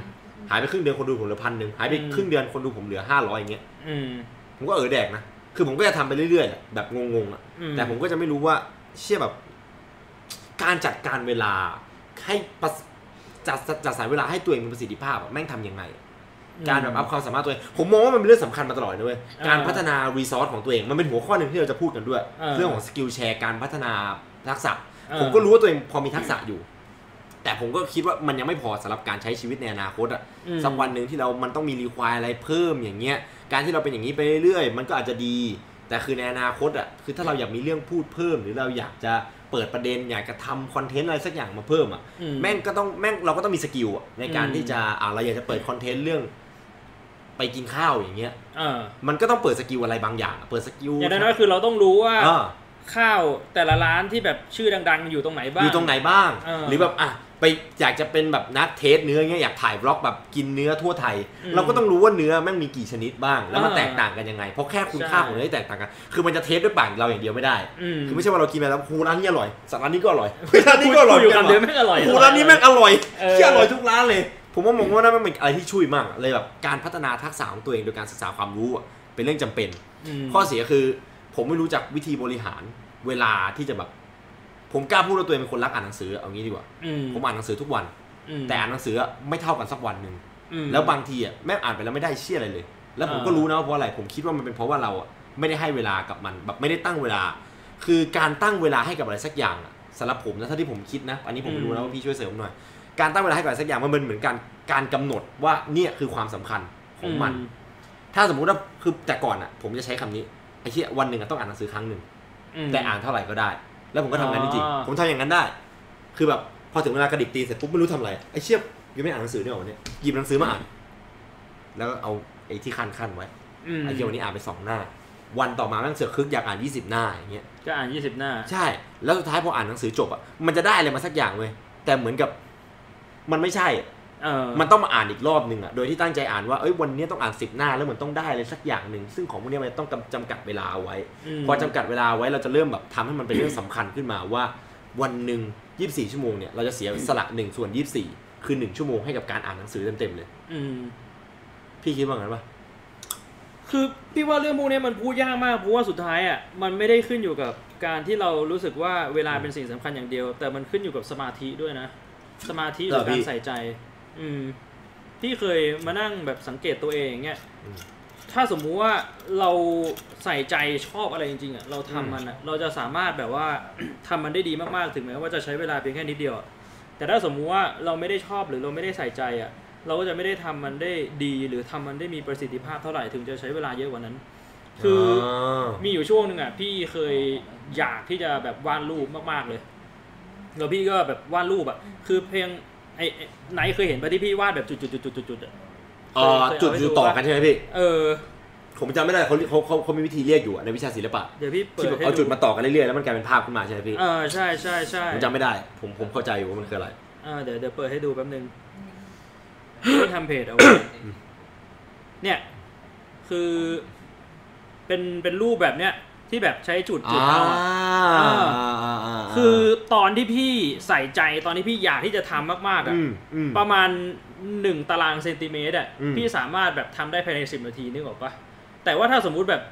หายไปครึ่งเดือนคนดูผมเหลือพันหนึ่งหายไปอืมครึ่งเดือนคนดูผมเหลือห้าร้อยอย่างเงี้ยอืมผมก็เออแดกนะคือผมก็จะทำไปเรื่อยๆแหละแบบงงๆอะอืมแต่ผมก็จะไม่รู้ว่าเชี่ยแบบ การจัดการเวลาให้ประสจัดจัดสรรเวลาให้ตัวเองมีประสิทธิภาพอะแม่งทำยังไงการแบบ up ความสามารถตัวเอง ผมมองว่ามันเป็นเรื่องสำคัญมาตลอดนะเว้ยอ่าการพัฒนา resource ของตัวเอง มันเป็นหัวข้อหนึ่งที่เราจะพูดกันด้วยอ่าเรื่องของ Skillshare การพัฒนาทักษะอ่าผมก็รู้ว่าตัวเองพอมีทักษะอยู่ แต่ผมก็คิดว่ามันยังไม่พอสำหรับการใช้ชีวิตในอนาคตอะอืมสักวันหนึ่งที่เรามันต้องมี require อะไรเพิ่มอย่างเงี้ยการที่เราเป็นอย่างนี้ไปเรื่อยๆ มันก็อาจจะดี แต่คือในอนาคตอะคือถ้าเราอยากมีเรื่องพูดเพิ่ม หรือเราอยากจะเปิดประเด็นอยากจะทำ content อะไรสักอย่างมาเพิ่มอะอืแม่งก็ต้องแม่งเราก็ต้องมี skill อะในการอืมที่จะอ่าเราอยากจะเปิด content เรื่องไปกินข้าวอย่างเงี้ยเออมันก็ต้องเปิด skill อะไรบางอย่างอะเปิด skill อย่างน้อยๆคือเราต้องรู้ว่าอ่าข้าวแต่ละร้านที่แบบชื่อดัง ๆ อยู่ตรงไหนบ้างอยู่ตรงไหนบ้างเออหรือแบบอะ ไปอยากจะเป็นแบบนัก taste เนื้อเงี้ยอยากถ่าย vlog แบบกินเนื้อทั่วไทยอืมเราก็ต้องรู้ว่าเนื้อแม่งมีกี่ชนิดบ้าง แล้วมันเออแตกต่างกันยังไง เพราะแค่คุณใช่ค่าของเนื้อที่แตกต่างกัน คือมันจะเทสด้วยปากเราอย่างเดียวไม่ได้อืมคือไม่ใช่ว่าเรากินไปแล้วโหร้านนี้อร่อยสักร้านนี้ก็อร่อยเฮ้ยร้านนี้ก็อร่อยพูดอยู่คำเดียวแม่งอร่อยโหร้านนี้แม่งอร่อยเออที่อร่อยทุกร้านเลย ผมว่ามองว่านั่นมันเป็นอะไรที่ช่วยมากเลยแบบการพัฒนาทักษะของตัวเองโดยการศึกษาความรู้อะเป็นเรื่องจำเป็นมข้อเสียคือ ผมไม่รู้จักวิธีบริหารเวลาที่จะแบบ ผมกล้าพูดว่าตัวเองเป็นคนรักอ่านหนังสือเอางี้ดีกว่าอืมผมอ่านหนังสือทุกวันอืมแต่อ่านหนังสืออะไม่เท่ากันสักวันหนึ่งอืมแล้วบางทีอะแม่งอ่านไปแล้วไม่ได้เชี่ยอะไรเลย แล้วผมอ่าก็รู้นะว่าเพราะอะไรผมคิดว่ามันเป็นเพราะว่าเราอะไม่ได้ให้เวลากับมันแบบไม่ได้ตั้งเวลา คือการตั้งเวลาให้กับอะไรสักอย่างอะสำหรับผมนะถ้าที่ผมคิดนะ อันนี้ผมไม่รู้นะว่าพี่ช่วยเสริมหน่อยการตั้งเวลาให้กับอะไรสักอย่างมันเป็นเหมือนการการกำหนดว่าเนี่ยคือความสำคัญของมัน ถ้าสมมุติว่าคือแต่ก่อนอะ ผมจะใช้คำนี้ไอ้เชี่ยวันหนึ่งอะต้องอ่านหนังสือครั้งหนึ่งมแต่อ่านเท่าไหร่ก็ได้ แล้วผมก็ทำงานจริงอ๋อๆผมทำอย่างนั้นได้ คือแบบพอถึงเวลากระดิกตีเสร็จปุ๊บไม่รู้ทำอะไรไอ้เชี่ยยังไม่อ่านหนังสือเนี่ยวันนี้หยิบหนังสือมาอ่านแล้วก็เอาไอ้ที่คันคันๆไว้มไอ้เชี่ยวันนี้อ่านไปสองหน้า วันต่อมาแม่งเสือกคึกอยากอ่านยี่สิบหน้าอย่างเงี้ย ก็อ่านยี่สิบหน้า ใช่ แล้วสุดท้ายพออ่านหนังสือจบอะ มันจะได้อะไรมาสักอย่างเว้ย แต่เหมือนกับมันไม่ใช่อะเออ มันต้องมาอ่านอีกรอบหนึ่งอะโดยที่ตั้งใจอ่านว่าเอ้ยวันนี้ต้องอ่านสิบหน้าแล้วเหมือนต้องได้อะไรสักอย่างหนึ่งซึ่งของพวกเนี้ยมันต้องจำกัดเวลาเอาไว้มพอจำกัดเวลาไว้เราจะเริ่มแบบทำให้มันเป็นเรื่องสำคัญขึ้นมาว่า วันหนึ่ง24 ชั่วโมงเนี่ยเราจะเสียสละ1ส่วน 24 คือ1ชั่วโมงให้กับการอ่านหนังสือเต็มๆเลยอืมพี่คิดว่างั้นปะคือพี่ว่าเรื่องพวกนี้มันพูดยากมากเพราะว่าสุดท้ายอะมันไม่ได้ขึ้นอยู่กับการที่เรารู้สึกว่าเวลาเป็นสิ่งสำคัญอย่างเดียว แต่มันขึ้นอยู่กับสมาธิด้วยนะ สมาธิหรือการใส่ใจ อืมพี่เคยมานั่งแบบสังเกตตัวเองอย่างเงี้ยถ้าสมมุติว่าเราใส่ใจชอบอะไรจริงๆอะเราทำมันอะเราจะสามารถแบบว่าทำมันได้ดีมากๆถึงแม้ว่าจะใช้เวลาเพียงแค่นิดเดียวอะแต่ถ้าสมมุติว่าเราไม่ได้ชอบหรือเราไม่ได้ใส่ใจอะ เราก็จะไม่ได้ทำมันได้ดีหรือทำมันได้มีประสิทธิภาพเท่าไหร่ถึงจะใช้เวลาเยอะกว่านั้น คือออมีอยู่ช่วงหนึ่งอะพี่เคยอยากที่จะแบบวาดรูปมากๆเลยแล้วพี่ก็แบบวาดรูปอะ คือเพียง ไอ้ไอ้ไหนเคยเห็นปะที่พี่วาดแบบจุดๆๆๆๆๆอะเอ่อเคยจุดเคยอยู่เาให้ต่อกันใช่ไหมพี่ เออ ผมจำไม่ได้เขาเขาเขาเขามีวิธีเรียกอยู่อะในวิชาศิลปะเดี๋ยวพี่เปิที่ดแบบให้เอาจุดดูมาต่อกันเรื่อยๆแล้วมันกลายเป็นภาพขึ้นมาใช่ไหมพี่ เออใช่ใช่ใช่ผมจำไม่ได้ ผมผมเข้าใจอยู่ว่ามันคืออะไร เออเดี๋ยวเดี๋ยวเปิดให้ดูแป๊บนึงพี่ทำเพจเอาไว้เนี่ย คือ เป็นเป็นรูปแบบเนี้ย ที่แบบใช้จุดจุดเอาอะคือตอนที่พี่ใส่ใจตอนที่พี่อยากที่จะทำมากๆอะอืมอืมประมาณหนึ่งตารางเซนติเมตรอะอืมพี่สามารถแบบทำได้ภายในสิบนาทีนึกออกปะแต่ว่าถ้าสมมุติแบบ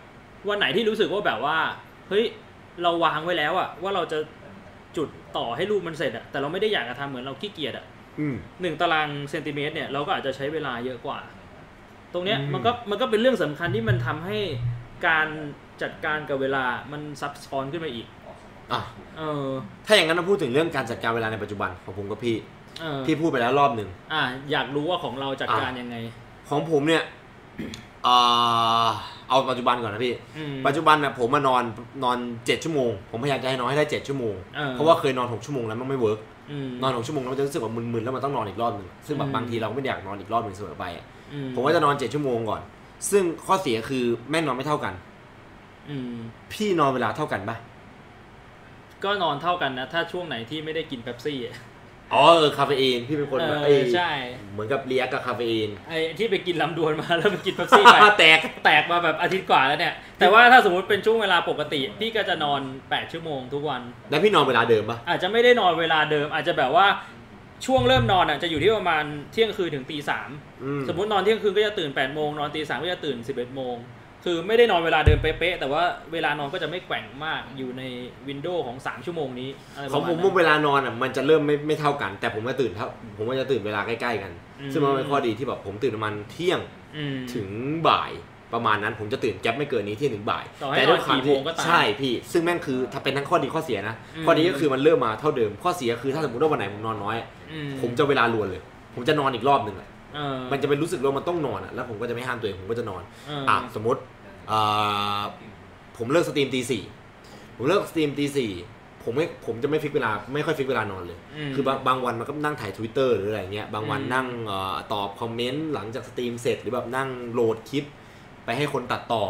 วันไหนที่รู้สึกว่าแบบว่า เฮ้ยเราวางไว้แล้วอะว่าเราจะจุดต่อให้รูปมันเสร็จอะแต่เราไม่ได้อยากจะทำเหมือนเราขี้เกียจอะอืมหนึ่งตารางเซนติเมตรเนี่ยเราก็อาจจะใช้เวลาเยอะกว่า ตรงเนี้ยอืมมันก็มันก็เป็นเรื่องสำคัญที่มันทำให้การ จัดการกับเวลามันซับซ้อนขึ้นมาอีกอะเออ ถ้าอย่างนั้นเราพูดถึงเรื่องการจัดการเวลาในปัจจุบันของผมกับพี่เออพี่พูดไปแล้วรอบหนึ่งอะอยากรู้ว่าของเราจัดการอะยังไง ของผมเนี่ยอ่าเอาปัจจุบันก่อนนะพี่อืมปัจจุบันน่ะผมมานอนนอนเจ็ดชั่วโมง ผมพยายามจะให้นอนให้ได้เจ็ดชั่วโมงเออเพราะว่าเคยนอนหกชั่วโมงแล้วมันไม่ work นอนหกชั่วโมงแล้วมันจะรู้สึกว่ามึนๆแล้วมันต้องนอนอีกรอบหนึ่งซึ่งแบบอืมบางทีเราก็ไม่ได้อยากนอนอีกรอบหนึ่งเสมอไปอะอืผมก็จะนอนเจ็ดชั่วโมงก่อน ซึ่งข้อเสียคือแม่งนอนไม่เท่ากันอืม พี่นอนเวลาเท่ากันปะก็นอนเท่ากันนะ ถ้าช่วงไหนที่ไม่ได้กินเป๊ปซี่อะอ๋อเออคาเฟอีนพี่เป็นคนเอแบบอไอ้ใช่เหมือนกับเลียกกับคาเฟอีนไอ้ที่ไปกินลำดวนมาแล้วไปกินเป๊ปซี่ไปแตกแตกมาแบบอาทิตย์กว่าแล้วเนี่ย แต่ว่าถ้าสมมติเป็นช่วงเวลาปกติ พี่ก็จะนอน 8 ชั่วโมงทุกวัน แล้วพี่นอนเวลาเดิมปะอาจจะไม่ได้นอนเวลาเดิม อาจจะแบบว่าช่วงเริ่มนอนอะจะอยู่ที่ประมาณเที่ยงคืนถึงตีสามอืสมมตินอนเที่ยงคืนก็จะตื่น8ปดโมงนอนตีสามก็จะตื่น11บเอ็ดโมง คือไม่ได้นอนเวลาเดิมเป๊ะๆแต่ว่าเวลานอนก็จะไม่แกว่งมากอยู่ในวินโดว์ของ 3 ชั่วโมงนี้อะไรปของระมาผณมนั้น เวลานอนอะมันจะเริ่มไม่ไม่เท่ากัน แต่ผมก็ตื่นเท่าผมก็จะตื่นเวลาใกล้ๆกัน อืม ซึ่งมันเป็นข้อดีที่แบบผมตื่นประมาณเที่ยงอืม ถึงบ่ายประมาณนั้น ผมจะตื่นแก๊ปไม่เกินนี้เที่ยงถึงบ่ายต่อให้แต่ด้วยความนอนกี่ที่โมงก็ตามใช่พี่ ซึ่งแม่งคือถ้าเป็นทั้งข้อดีข้อเสียนะอืม ข้อดีก็คือมันเริ่มมาเท่าเดิมข้อเสียคือถ้าสมมติว่าวันไหนผมนอนน้อยอืผมจะเวลารวนเลย ผมจะนอนอีกรอบหนึ่งอะเออมันจะเป็นรู้สึกว่ามันต้องนอนอะแล้วผมก็จะไม่ห้ามตัวเองผมก็จะนอน เอออะสมมติอ่า ผมเลิก stream ตีสี่ผมเลิก stream ตีสี่ผมไม่ผมจะไม่ fix เวลาไม่ค่อย fix เวลานอนเลยมคือบางบางวันมันก็นั่งไถ่ายทวิตเตอร์หรืออะไรเงี้ยบางวันอืมนั่งเอ่อตอบ comment หลังจาก stream เสร็จ หรือแบบนั่งโหลดคลิป ไปให้คนตัดต่อ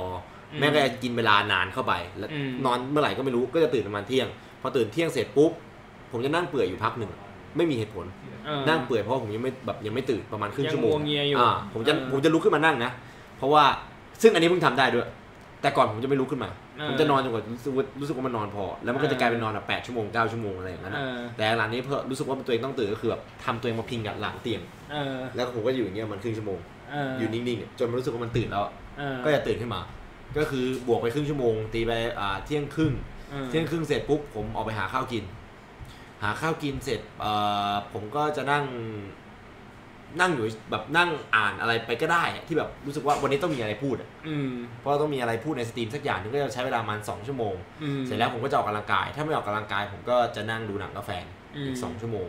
อแม่งก็จะกินเวลานานเข้าไป แล้วอืมนอนเมื่อไหร่ก็ไม่รู้ก็จะตื่นประมาณเที่ยง พอตื่นเที่ยงเสร็จปุ๊บ ผมจะนั่งเปื่อยอยู่พักหนึ่งไม่มีเหตุผลเออนั่งเปื่อยเพราะผมยังไม่แบบยังไม่ตื่นประมาณครึ่งชั่วโมงยังงัวเงียอยู่อ่าผมจะเออผมจะลุกขึ้นมานั่งนะ เพราะว่า ซึ่งอันนี้เพิ่งทำได้ด้วย แต่ก่อนผมจะไม่ลุกขึ้นมาเออผมจะนอนจนกว่ารู้สึกว่ารู้สึกว่ามันนอนพอ แล้วมันก็จะเออกลายเป็นนอนแบบแปดชั่วโมงเก้าชั่วโมงอะไรอย่างนั้นเออะอแต่หลังนี้เพื่อรู้สึกว่าตัวเองต้องตื่นก็คือแบบทำตัวเองมาพิงกับหลังเตียงเออแล้วผมก็อยู่อย่างเงี้ยมันครึ่งชั่วโมงเอออยู่นิ่งๆเนี่ยจนมันรู้สึกว่ามันตื่นแล้วเออก็จะตื่นขึ้นมา ก็คือบวกไปครึ่งชั่วโมง ตีไปอ่าเที่ยงครึ่งออเที่ยงครึ่งเสร็จปุ๊บผมออกไปหาข้าวกิน หาข้าวกินเสร็จเอ่อผมก็จะนั่ง นั่งอยู่แบบนั่งอ่านอะไรไปก็ได้อะที่แบบรู้สึกว่าวันนี้ต้องมีอะไรพูดอะอืมเพราะว่าต้องมีอะไรพูดใน stream สักอย่างหนึงก็จะใช้เวลาประมาณสองชั่วโมงอืมเสร็จแล้วผมก็จะออกกำลังกาย ถ้าไม่ออกกำลังกาย ผมก็จะนั่งดูหนังกับแฟนอืมอีกสองชั่วโมง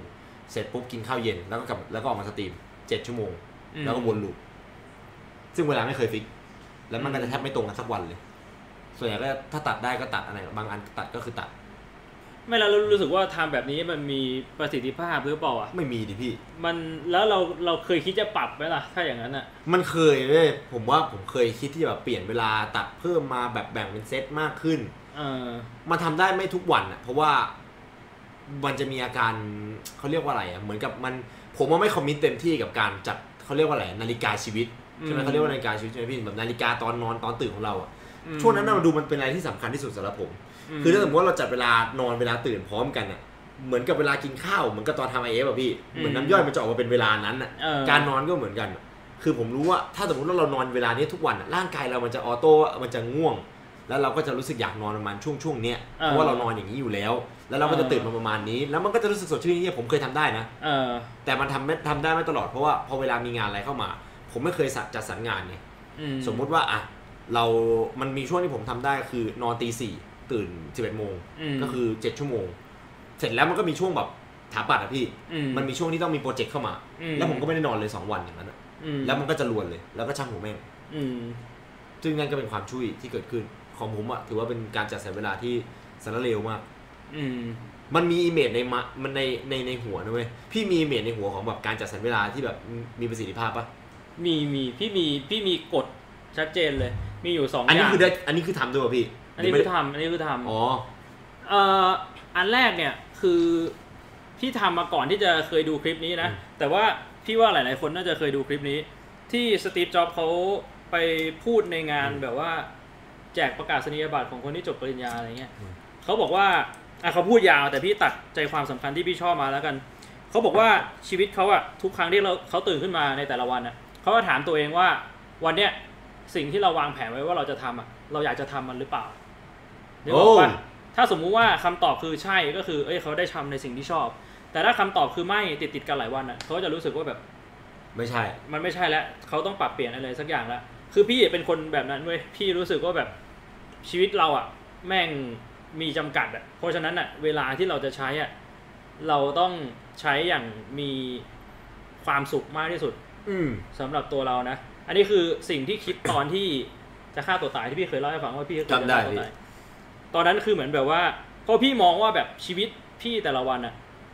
เสร็จปุ๊บกินข้าวเย็นแล้วก็กลับแล้วก็ออกมา stream เจ็ดชั่วโมงอืมแล้วก็วนลูปซึ่งเวลาไม่เคยฟิก แล้วมันก็จะแทบไม่ตรงกันสักวันเลย ส่วนใหญ่ก็ถ้าตัดได้ก็ตัดอะไรบางอันตัดก็คือตัด ไม่แล้วเรารู้สึกว่าทำแบบนี้มันมีประสิทธิภาพหรือเปล่าอะไม่มีดิพี่ มันแล้วเราเราเคยคิดจะปรับไหมล่ะถ้าอย่างนั้นอะ มันเคยเว้ยผมว่าผมเคยคิดที่จะแบบเปลี่ยนเวลาตัดเพิ่มมาแบบแบ่งเป็นเซตมากขึ้น เออมันทำได้ไม่ทุกวันอะ เพราะว่ามันจะมีอาการเขาเรียกว่าอะไรอะเหมือนกับมันผมว่าไม่ commit เต็มที่กับการจัดเขาเรียกว่าอะไรนาฬิกาชีวิตใช่ไหมอืมเขาเรียกว่านาฬิกาชีวิตใช่ไหมพี่แบบนาฬิกาตอนนอนตอนตื่นของเราอะอืมช่วงนั้นน่ะมันดูมันเป็นอะไรที่สำคัญที่สุดสำหรับผม คือถ้าสมมติว่าเราจัดเวลานอนเวลาตื่นพร้อมกันอะเหมือนกับเวลากินข้าวเหมือนกับตอนทำ IF อะพี่เหมือนน้ำย่อยมันจะออกมาเป็นเวลานั้นอะเออการนอนก็เหมือนกัน คือผมรู้ว่าถ้าสมมติว่าเรานอนเวลานี้ทุกวันอะร่างกายเรามันจะ auto มันจะง่วง แล้วเราก็จะรู้สึกอยากนอนประมาณช่วงช่วงๆเนี้ยเออเพราะว่าเรานอนอย่างนี้อยู่แล้ว แล้วเราก็จะเออตื่นมาประมาณนี้ แล้วมันก็จะรู้สึกสดชื่นที่ผมเคยทำได้นะเออแต่มันทำไม่ทำได้ไม่ตลอดเพราะว่าพอเวลามีงานอะไรเข้ามา ผมไม่เคยสัจัดสรรงานไงอืมสมมุติว่าอะเรามันมีช่วงที่ผมทำได้คือนอนตีสี่ ตื่นสิบเอ็ดโมงมก็คือเจ็ดชั่วโมง เสร็จแล้วมันก็มีช่วงแบบถาปัดอะพี่อืมมันมีช่วงที่ต้องมีโปรเจกต์เข้ามาอืแล้วผมก็ไม่ได้นอนเลยสองวันอย่างนั้นอะอืมแล้วมันก็จะรวนเลย แล้วก็ช่างหัวแม่งอืมซึ่งนั่นก็เป็นความช่วยที่เกิดขึ้น ของผมอะถือว่าเป็นการจัดสรรเวลาที่สารเลวมากอืมมันมี image ในมะมันในในในหัวนะเว้ยพี่มี image ในหัวของแบบการจัดสรรเวลาที่แบบมีประสิทธิภาพปะมีมีพี่มีพี่มีกฎชัดเจนเลย มีอยู่สองอันอนี้ย่างคือได้อันนี้คือทำด้วยป่ะพี่ อันนี้คือทำอันนี้คือทำอ๋อเอ่ออันแรกเนี่ยคือที่ทำมาก่อนที่จะเคยดูคลิปนี้นะอืมแต่ว่าพี่ว่าหลาย ๆ คนน่าจะเคยดูคลิปนี้ ที่สตีฟจ็อบส์เขาไปพูดในงานแบบว่า แจกประกาศนียบัตรของคนที่จบปริญญาอะไรเงี้ยเขาบอกว่าอะเขาพูดยาวแต่พี่ตัดใจความสำคัญที่พี่ชอบมาแล้วกัน เขาบอกว่าชีวิตเขาอะทุกครั้งที่เราเขาตื่นขึ้นมาในแต่ละวันอะเขาก็ถามตัวเองว่าวันเนี้ยสิ่งที่เราวางแผนไว้ว่าเราจะทำอะเราอยากจะทำมันหรือเปล่า นึกออกปะโอ้ถ้าสมมุติว่าคำตอบคือใช่ก็คือ เอ้ยเขาได้ทำในสิ่งที่ชอบ แต่ถ้าคำตอบคือไม่ติดติดๆกันหลายวันอะเขาก็จะรู้สึกว่าแบบ ไม่ใช่ มันไม่ใช่แล้วเขาต้องปรับเปลี่ยนอะไรสักอย่างแล้วคือพี่เป็นคนแบบนั้นเว้ยพี่รู้สึกว่าแบบชีวิตเราอะ แม่งมีจำกัดอะเพราะฉะนั้นอะ เวลาที่เราจะใช้อะเราต้องใช้อย่างมีความสุขมากที่สุด อืมสำหรับตัวเรานะ อันนี้คือสิ่งที่คิดตอนที่จะฆ่าตัวตายที่พี่เคยเล่าให้ฟังว่าพี่เคยจะจำได้ฆ่าตัวพี่ตาย ตอนนั้นคือเหมือนแบบว่าเพราะพี่มองว่าแบบชีวิตพี่แต่ละวันอะ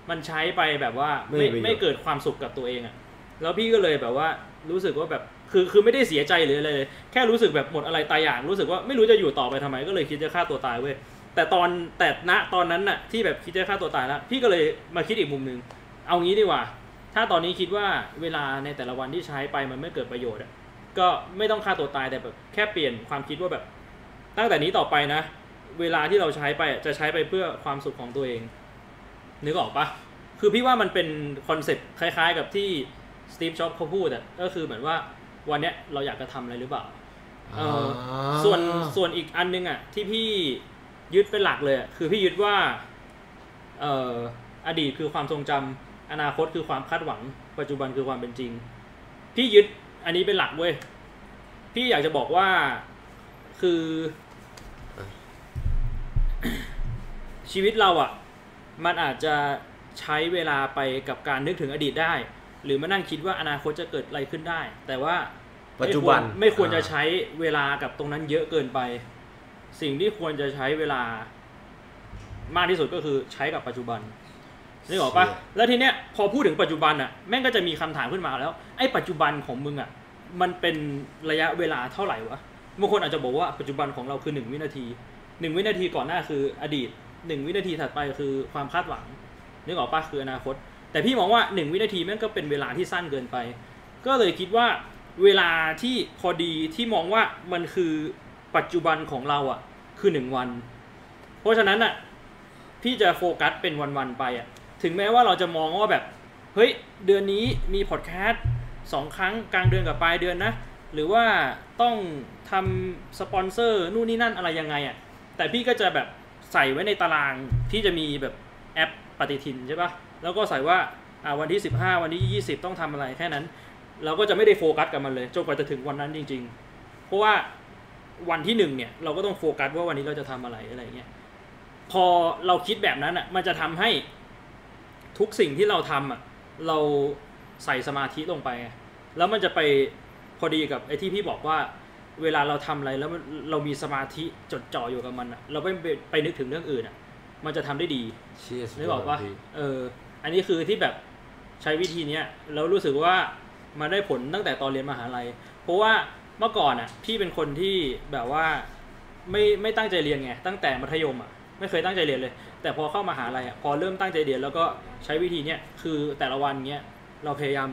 มันใช้ไปแบบว่าไม่ไม่เกิดความสุขกับตัวเองอะแล้วพี่ก็เลยแบบว่ารู้สึกว่าแบบคือคือไม่ได้เสียใจหรืออะไรเลยแค่รู้สึกแบบหมดอะไรตายอยากรู้สึกว่าไม่รู้จะอยู่ต่อไปทำไมก็เลยคิดจะฆ่าตัวตายเว้ยแต่ตอนแต่ณตอนนั้นน่ะที่แบบคิดจะฆ่าตัวตายแล้วพี่ก็เลยมาคิดอีกมุมหนึ่งเอางี้ดีกว่า ถ้าตอนนี้คิดว่าเวลาในแต่ละวันที่ใช้ไปมันไม่เกิดประโยชน์อะก็ไม่ต้องฆ่าตัวตายแต่แบบแค่เปลี่ยนความคิดว่าแบบ ตั้งแต่นี้ต่อไปนะ เวลาที่เราใช้ไปอะจะใช้ไปเพื่อความสุขของตัวเอง นึกออกปะคือพี่ว่ามันเป็น concept คล้ายๆ กับที่สตีฟจ็อบส์เขาพูดอะก็คือเหมือนว่าวันเนี้ยเราอยากจะทำอะไรหรือเปล่าเออส่วนส่วนอีกอันนึงอะที่พี่ยึดเป็นหลักเลยอะคือพี่ยึดว่าเอ่ออดีตคือความทรงจำอนาคตคือความคาดหวัง ปัจจุบันคือความเป็นจริง พี่ยึดอันนี้เป็นหลักเว้ยพี่อยากจะบอกว่าคือ ชีวิตเราอะมันอาจจะใช้เวลาไปกับการนึกถึงอดีตได้ หรือมานั่งคิดว่าอนาคตจะเกิดอะไรขึ้นได้ แต่ว่าปัจจุบันไม่ควรไม่ควรจะอ่าใช้เวลากับตรงนั้นเยอะเกินไป สิ่งที่ควรจะใช้เวลามากที่สุดก็คือใช้กับปัจจุบันนึกออกปะแล้วทีเนี้ยพอพูดถึงปัจจุบันอะแม่งก็จะมีคำถามขึ้นมาแล้ว ไอ้ปัจจุบันของมึงอะมันเป็นระยะเวลาเท่าไหร่วะบางคนอาจจะบอกว่าปัจจุบันของเราคือหนึ่งวินาที หนึ่งวินาทีก่อนหน้าคืออดีตหนึ่งวินาทีถัดไปคือความคาดหวังนึกออกปะคืออนาคต แต่พี่มองว่าหนึ่งวินาทีแม่งก็เป็นเวลาที่สั้นเกินไป ก็เลยคิดว่าเวลาที่พอดีที่มองว่ามันคือปัจจุบันของเราอะคือหนึ่งวัน เพราะฉะนั้นอะพี่จะโฟกัสเป็นวันๆไปอะถึงแม้ว่าเราจะมองว่าแบบเฮ้ยเดือนนี้มีพอดแคสต์สองครั้งกลางเดือนกับปลายเดือนนะ หรือว่าต้องทำสปอนเซอร์นู่นนี่นั่นอะไรยังไงอะ แต่พี่ก็จะแบบใส่ไว้ในตารางที่จะมีแบบแอปปฏิทินใช่ปะแล้วก็ใส่ว่าวันที่ 15 วันที่ 20 ต้องทำอะไรแค่นั้น เราก็จะไม่ได้โฟกัสกับมันเลยจนกว่าจะถึงวันนั้นจริง ๆ เพราะว่าวันที่หนึ่งเนี่ยเราก็ต้องโฟกัสว่าวันนี้เราจะทำอะไรอะไรเงี้ยพอเราคิดแบบนั้นอะมันจะทำให้ทุกสิ่งที่เราทำอะเราใส่สมาธิลงไป แล้วมันจะไปพอดีกับไอ้ที่พี่บอกว่า เวลาเราทำอะไรแล้วมันเรามีสมาธิจดจ่ออยู่กับมันอะเราไม่ไปไปนึกถึงเรื่องอื่นอะมันจะทำได้ดีเชี่ยสุดนึกยอออดกว่าพี่เออ อันนี้คือที่แบบใช้วิธีเนี้ยแล้วรู้สึกว่ามันได้ผลตั้งแต่ตอนเรียนมหาลัย เพราะว่าเมื่อก่อนอะพี่เป็นคนที่แบบว่าไม่ไม่ตั้งใจเรียนไงตั้งแต่มัธยมอะไม่เคยตั้งใจเรียนเลย แต่พอเข้ามหาลัยอะพอเริ่มตั้งใจเรียนแล้วก็ใช้วิธีเนี้ยคือแต่ละวันเนี้ยเราพยายาม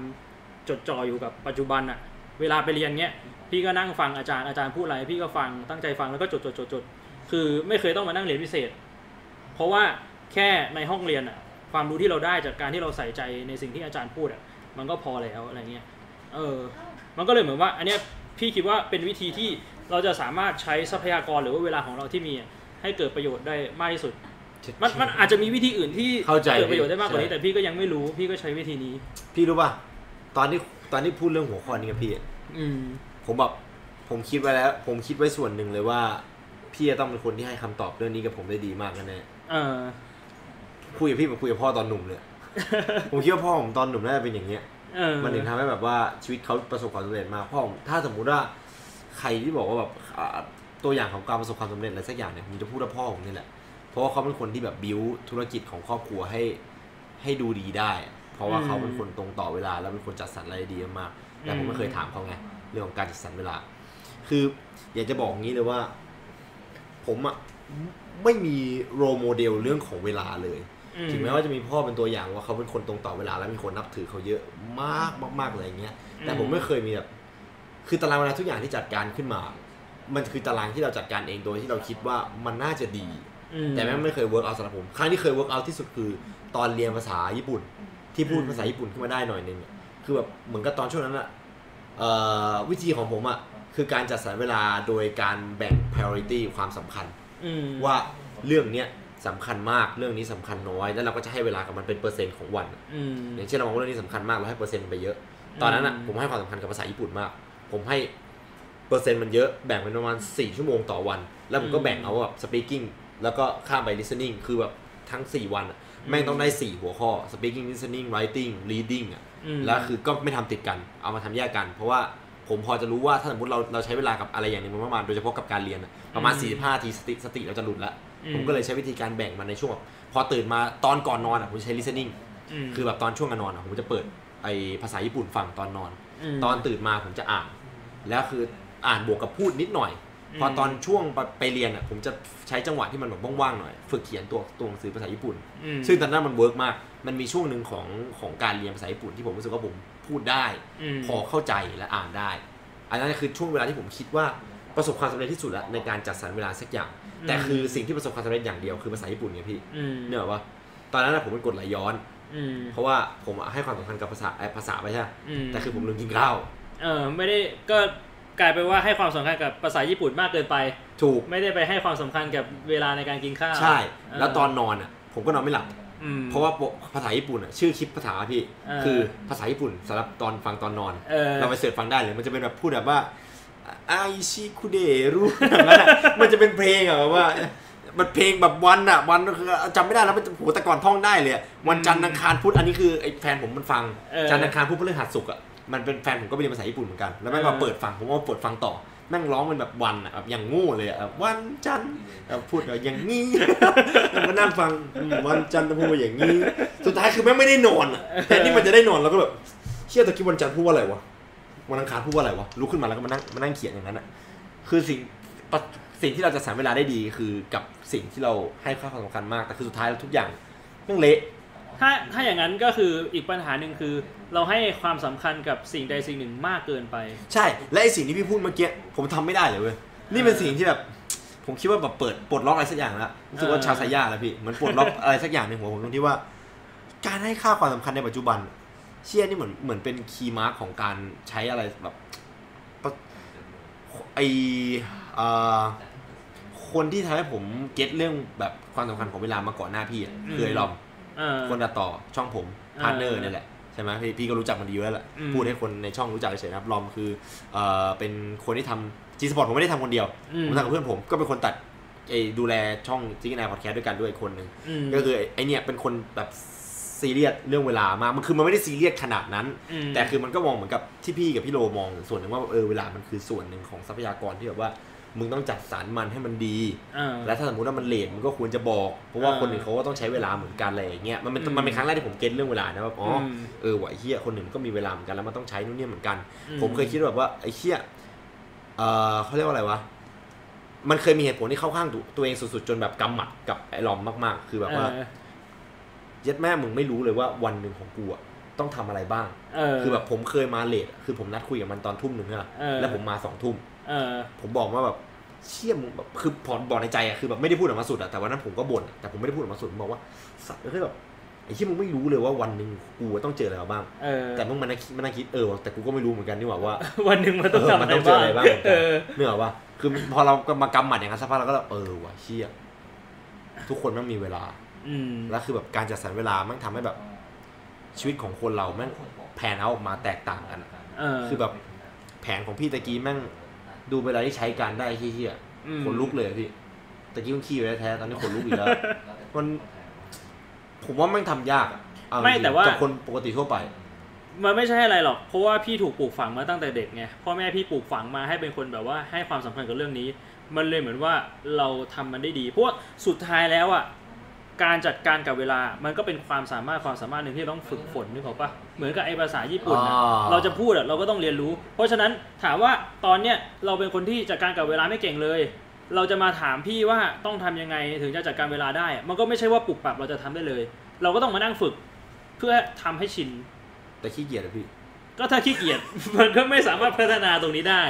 จดจ่ออยู่กับปัจจุบันอะ เวลาไปเรียนเนี้ย พี่ก็นั่งฟังอาจารย์อาจารย์พูดอะไร พี่ก็ฟังตั้งใจฟังแล้วก็จดจดจดจดคือไม่เคยต้องมานั่งเรียนพิเศษ เพราะว่าแค่ในห้องเรียนอะความรู้ที่เราได้จากการที่เราใส่ใจในสิ่งที่อาจารย์พูดอะมันก็พอแล้วอะไรเงี้ยเออมันก็เลยเหมือนว่า อันเนี้ยพี่คิดว่าเป็นวิธีที่เราจะสามารถใช้ทรัพยากรหรือว่าเวลาของเราที่มีอะให้เกิดประโยชน์ได้มากที่สุด มันมันอาจจะมีวิธีอื่นที่เข้าใจเกิดประโยชน์ได้มากกว่านี้ใช่แต่พี่ก็ยังไม่รู้พี่ก็ใช้วิธีนี้ พี่รู้ป่ะตอนที่ตอนที่พูดเรื่องหัวข้อนี้กับพี่อะอืม ผมแบบผมคิดไว้แล้ว ผมคิดไว้ส่วนหนึ่งเลยว่า พี่จะต้องเป็นคนที่ให้คำตอบเรื่องนี้กับผมได้ดีมากแน่เออๆคุยกับพี่แบบคุยกับพ่อตอนหนุ่มเลยผมคิดว่าพ่อผมตอนหนุ่มน่าจะเป็นอย่างเงี้ยเออมันถึงทำให้แบบว่าชีวิตเขาประสบความสำเร็จมากพ่อผมถ้าสมมุติว่าใครที่บอกว่าแบบอ่าตัวอย่างของการประสบความสำเร็จอะไรสักอย่างเนี่ยผมจะพูดว่าพ่อผมนี่แหละเพราะว่าเขาเป็นคนที่แบบบิวธุรกิจของครอบครัวให้ให้ดูดีได้ เพราะว่าเขาเป็นคนตรงต่อเวลา แล้วเป็นคนจัดสรรอะไรได้ดีมากๆแต่ผมไม่เคยถามเขาไง เรื่องของการจัดสรรเวลาคคืออยากจะบอกงี้เลยว่า ผมอะไม่มี role model เรื่องของเวลาเลยอืมถึงแม้ว่าจะมีพ่อเป็นตัวอย่างว่าเขาเป็นคนตรงต่อเวลาและมีคนนับถือเขาเยอะมากมากๆเลยอย่างเงี้ย แต่ผมไม่เคยมีแบบคือตารางเวลาทุกอย่างที่จัดการขึ้นมา มันคือตารางที่เราจัดการเองโดยที่เราคิดว่ามันน่าจะดีอืมแต่แม่งไม่เคย work out สำหรับผม ครั้งที่เคย work out ที่สุดคือ ตอนเรียนภาษาญี่ปุ่น ที่พูดอืมภาษาญี่ปุ่นขึ้นมาได้หน่อยนึงอะคือแบบเหมือนกับตอนช่วงนั้นอะเอ่อ วิธีของผมอะคือการจัดสรรเวลาโดยการแบ่ง priority ความสำคัญอืมว่าเรื่องเนี้ยสำคัญมากเรื่องนี้สำคัญน้อย แล้วเราก็จะให้เวลากับมันเป็นเปอร์เซ็นต์ของวันอะอืมอย่างเช่นเรามองว่าเรื่องนี้สำคัญมากเราให้เปอร์เซ็นต์มันไปเยอะ ตอนนั้นอะอืมผมให้ความสำคัญกับภาษาญี่ปุ่นมาก ผมให้เปอร์เซ็นต์มันเยอะแบ่งเป็นประมาณ4ชั่วโมงต่อวัน แล้วผมก็แบ่งเอาแบบ speaking แล้วก็ข้ามไป listening คือแบบทั้ง 4 วันอะแม่งต้องได้ 4 หัวข้อ speaking listening writing reading อะม แล้วคือก็ไม่ทำติดกัน เอามาทำแยกกัน เพราะว่าผมพอจะรู้ว่าถ้าสมมติเราเราใช้เวลากับอะไรอย่างหนึงมันประมาณโดยเฉพาะกับการเรียนอะประมาณ 45นาทีสติสติเราจะหลุดละผมก็เลยใช้วิธีการแบ่งมันในช่วงแบบพอตื่นมาตอนก่อนนอนอะผมจะใช้ listening มคือแบบตอนช่วงก่อนนอนอะผมจะเปิดไอภาษาญี่ปุ่นฟังตอนนอนมตอนตื่นมาผมจะอ่าน แล้วคืออ่านบวกกับพูดนิดหน่อยอืม พอตอนช่วงไปไปเรียนอะผมจะใช้จังหวะที่มันแบบว่างๆหน่อย ฝึกเขียนตัวตัวหนังสือภาษาญี่ปุ่นอืมซึ่งตอนนั้นมัน work มาก มันมีช่วงหนึ่งของของการเรียนภาษาญี่ปุ่นที่ผมรู้สึกว่าผมพูดได้มพอเข้าใจและอ่านได้ อันนั้นคือช่วงเวลาที่ผมคิดว่าประสบความสำเร็จที่สุดแล้วในการจัดสรรเวลาสักอย่าง แต่คือสิ่งที่ประสบความสำเร็จอย่างเดียวคือภาษาญี่ปุ่นไงพี่อืมเนี่ยว่าตอนนั้นนะผมเป็นกดไหลย้อนอืมเพราะว่าผมอะให้ความสำคัญกับภาษาไอ้ภาษาไปใช่ไหมอืมแต่คือผมลืมกินข้าวเออไม่ได้ก็ กลายเป็นว่าให้ความสำคัญกับภาษาญี่ปุ่นมากเกินไป ถูก ไม่ได้ไปให้ความสำคัญกับเวลาในการกินข้าวใช่ เแล้วตอนนอนอะ ผมก็นอนไม่หลับ อืม เพราะว่าภาษาญี่ปุ่นอะชื่อคลิปภาษาพี่ เออ คือภาษาญี่ปุ่นสำหรับตอนฟังตอนนอน เออ เราไปเสิร์ชฟังได้เลยมันจะเป็นแบบพูดแบบว่าไอชิคุเดรุแบบนั้นอะมันจะเป็นเพลงอะแบบว่า มันเพลงแบบวันอะวันก็คือจำไม่ได้แล้วมันโหแต่ก่อนท่องได้เลยอะวันจันทร์อังคารพุธอันนี้คือไอ้แฟนผมมันฟัง เออ จันทร์อังคารพุธพฤหัสศุกร์อะ มันเป็นแฟนผมก็ไปเรียนภาษาญี่ปุ่นเหมือนกัน แล้วแม่งมาเปิดฟังผมก็มาเปิดฟังต่อแม่งร้องเป็นแบบวันอะแบบอย่างโง่เลยอะวันจันทร์พูดแบบอย่างงี้แล้วก็นั่งฟังวันจันทร์พูดอย่างงี้ สุดท้ายคือแม่งไม่ได้นอนแทนที่มันจะได้นอนแล้วก็แบบเชี่ยตะกี้วันจันทร์พูดว่าอะไรวะวันอังคารพูดว่าอะไรวะลุกขึ้นมาแล้วก็มานั่งมานั่งเขียนอย่างนั้นอะคือสิ่งสิ่งที่เราจะสรรเวลาได้ดีคือกับสิ่งที่เราให้ความสำคัญมากแต่คือสุดท้ายแล้วทุกอย่างเรื่องเละ ถ้าถ้าอย่างนั้นก็คืออีกปัญหาหนึ่งคือ เราให้ความสำคัญกับสิ่งใดสิ่งหนึ่งมากเกินไป ใช่ และไอสิ่งที่พี่พูดเมื่อกี้ผมทำไม่ได้เลยเว้ยนี่เป็นสิ่งที่แบบผมคิดว่าแบบเปิดปลดล็อกอะไรสักอย่างแล้วรู้สึกว่าเออชาวไซย่าแล้วพี่เหมือนปลดล็อกอะไรสักอย่างในหัวผมตรงที่ว่า การให้ค่าความสำคัญในปัจจุบัน เชี่ยนี่เหมือนเหมือนเป็น key mark ของการใช้อะไรแบบปะไอเอ่อคนที่ทำให้ผม get เรื่องแบบความสำคัญของเวลามาก่อนหน้าพี่อะคือไอ้ลอมเออ คนตัดต่อช่องผมเออ partner นี่แหละใช่ไหมพี่พี่ก็รู้จักมันดีอยู่แล้วแหละอืมพูดให้คนในช่องรู้จักเฉยๆนะครับลอมคือเอ่อเป็นคนที่ทำจีสปอร์ตผมไม่ได้ทำคนเดียวอืมผมทำกับเพื่อนผมก็เป็นคนตัดไอ้ดูแลช่องจิกแนพอดแคสต์ด้วยกันด้วยอีกคนหนึ่งอืมก็คือไอ้เนี่ยเป็นคนแบบซีเรียสเรื่องเวลามากมันคือมันไม่ได้ซีเรียสขนาดนั้นมแต่คือมันก็มองเหมือนกับที่พี่กับพี่โลมองส่วนหนึ่งว่าเออเวลามันคือส่วนหนึ่งของทรัพยากรที่แบบว่า มึงต้องจัดสรรมันให้มันดีเออและถ้าสมมติว่ามันเลทมันก็ควรจะบอก เพราะว่าเออคนอื่นเขาก็ต้องใช้เวลาเหมือนกันอะไรอย่างเงี้ยมันเป็นอืมมันเป็นครั้งแรกที่ผมเก็ตเรื่องเวลานะว่าอ๋ออมเออไหวะไอ้เฮียคนหนึ่งก็มีเวลาเหมือนกันแล้วมันต้องใช้นู่นนี่เหมือนกันอืมผมเคยคิดแบบว่าไอ้เฮียเออเขาเรียกว่าอะไรวะมันเคยมีเหตุผลที่เข้าข้างตัวตัวเองสุดๆจนแบบกำหมัดกับไอ้ลอมมาก ๆ คือแบบว่าเออเย็ดแม่มึงไม่รู้เลยว่าวันหนึ่งของกูอะต้องทำอะไรบ้างเออคือแบบผมเคยมาเลทอะคือผมนัดคุยกับมันตอนทุ่มหนึ่งใช่ไหมเออแล้วผมมาสองทุ่ม เออ ผมบอกว่าแบบเชี่ยมึงแบบคือพอบอกในใจอะคือแบบไม่ได้พูดออกมาสุดอะแต่วันนั้นผมก็บ่นอะแต่ผมไม่ได้พูดออกมาสุดผมบอกว่าสัตว์คือแบบไอ้ที่มึงไม่รู้เลยว่าวันหนึ่งกูต้องเจออะไรมาบ้าง เออ แต่มึงมานั่งคิดมานั่งคิดเออแต่กูก็ไม่รู้เหมือนกันนี่หว่าว่าวันหนึ่งมันต้องเออทำมันอะไรต้องเจอบ้างอะไรบ้างเหมือนกันเออเนื่อว่าคือพอเราก็มากำหมัดอย่างนั้นสักพักเราก็แบบเออว่ะเชี่ยทุกคนแม่งมีเวลา อืม แล้วคือแบบการจัดสรรเวลาแม่งทำให้แบบชีวิตของคนเราแม่งแผนเอาออกมาแตกต่างกันอะเออ คือแบบแผนของพี่ตะกี้แม่ง ดูเวลาที่ใช้การได้เฮี้ยอืมๆขนลุกเลยอะพี่ตะกี้มันขี้ไปแท้ๆตอนนี้ขนลุกอีกแล้วมันผมว่าแม่งทำยากอะเอไม่จริงๆแต่ว่ากับคนปกติทั่วไป มันไม่ใช่อะไรหรอก เพราะว่าพี่ถูกปลูกฝังมาตั้งแต่เด็กไงพ่อแม่พี่ปลูกฝังมาให้เป็นคนแบบว่าให้ความสำคัญกับเรื่องนี้ มันเลยเหมือนว่าเราทำมันได้ดี เพราะว่าสุดท้ายแล้วอะ การจัดการกับเวลา มันก็เป็นความสามารถความสามารถหนึ่งที่ต้องฝึกฝนนึกออกปะเหมือนกับไอ้ภาษาญี่ปุ่นนะอ่าเราจะพูดอะเราก็ต้องเรียนรู้ เพราะฉะนั้นถามว่าตอนเนี้ยเราเป็นคนที่จัดการกับเวลาไม่เก่งเลย เราจะมาถามพี่ว่าต้องทำยังไงถึงจะจัดการเวลาได้ มันก็ไม่ใช่ว่าปรับปรับเราจะทำได้เลย เราก็ต้องมานั่งฝึกเพื่อทำให้ชิน แต่ขี้เกียจอะพี่ก็ถ้าขี้เกียจ มันก็ไม่สามารถพัฒนาตรงนี้ได้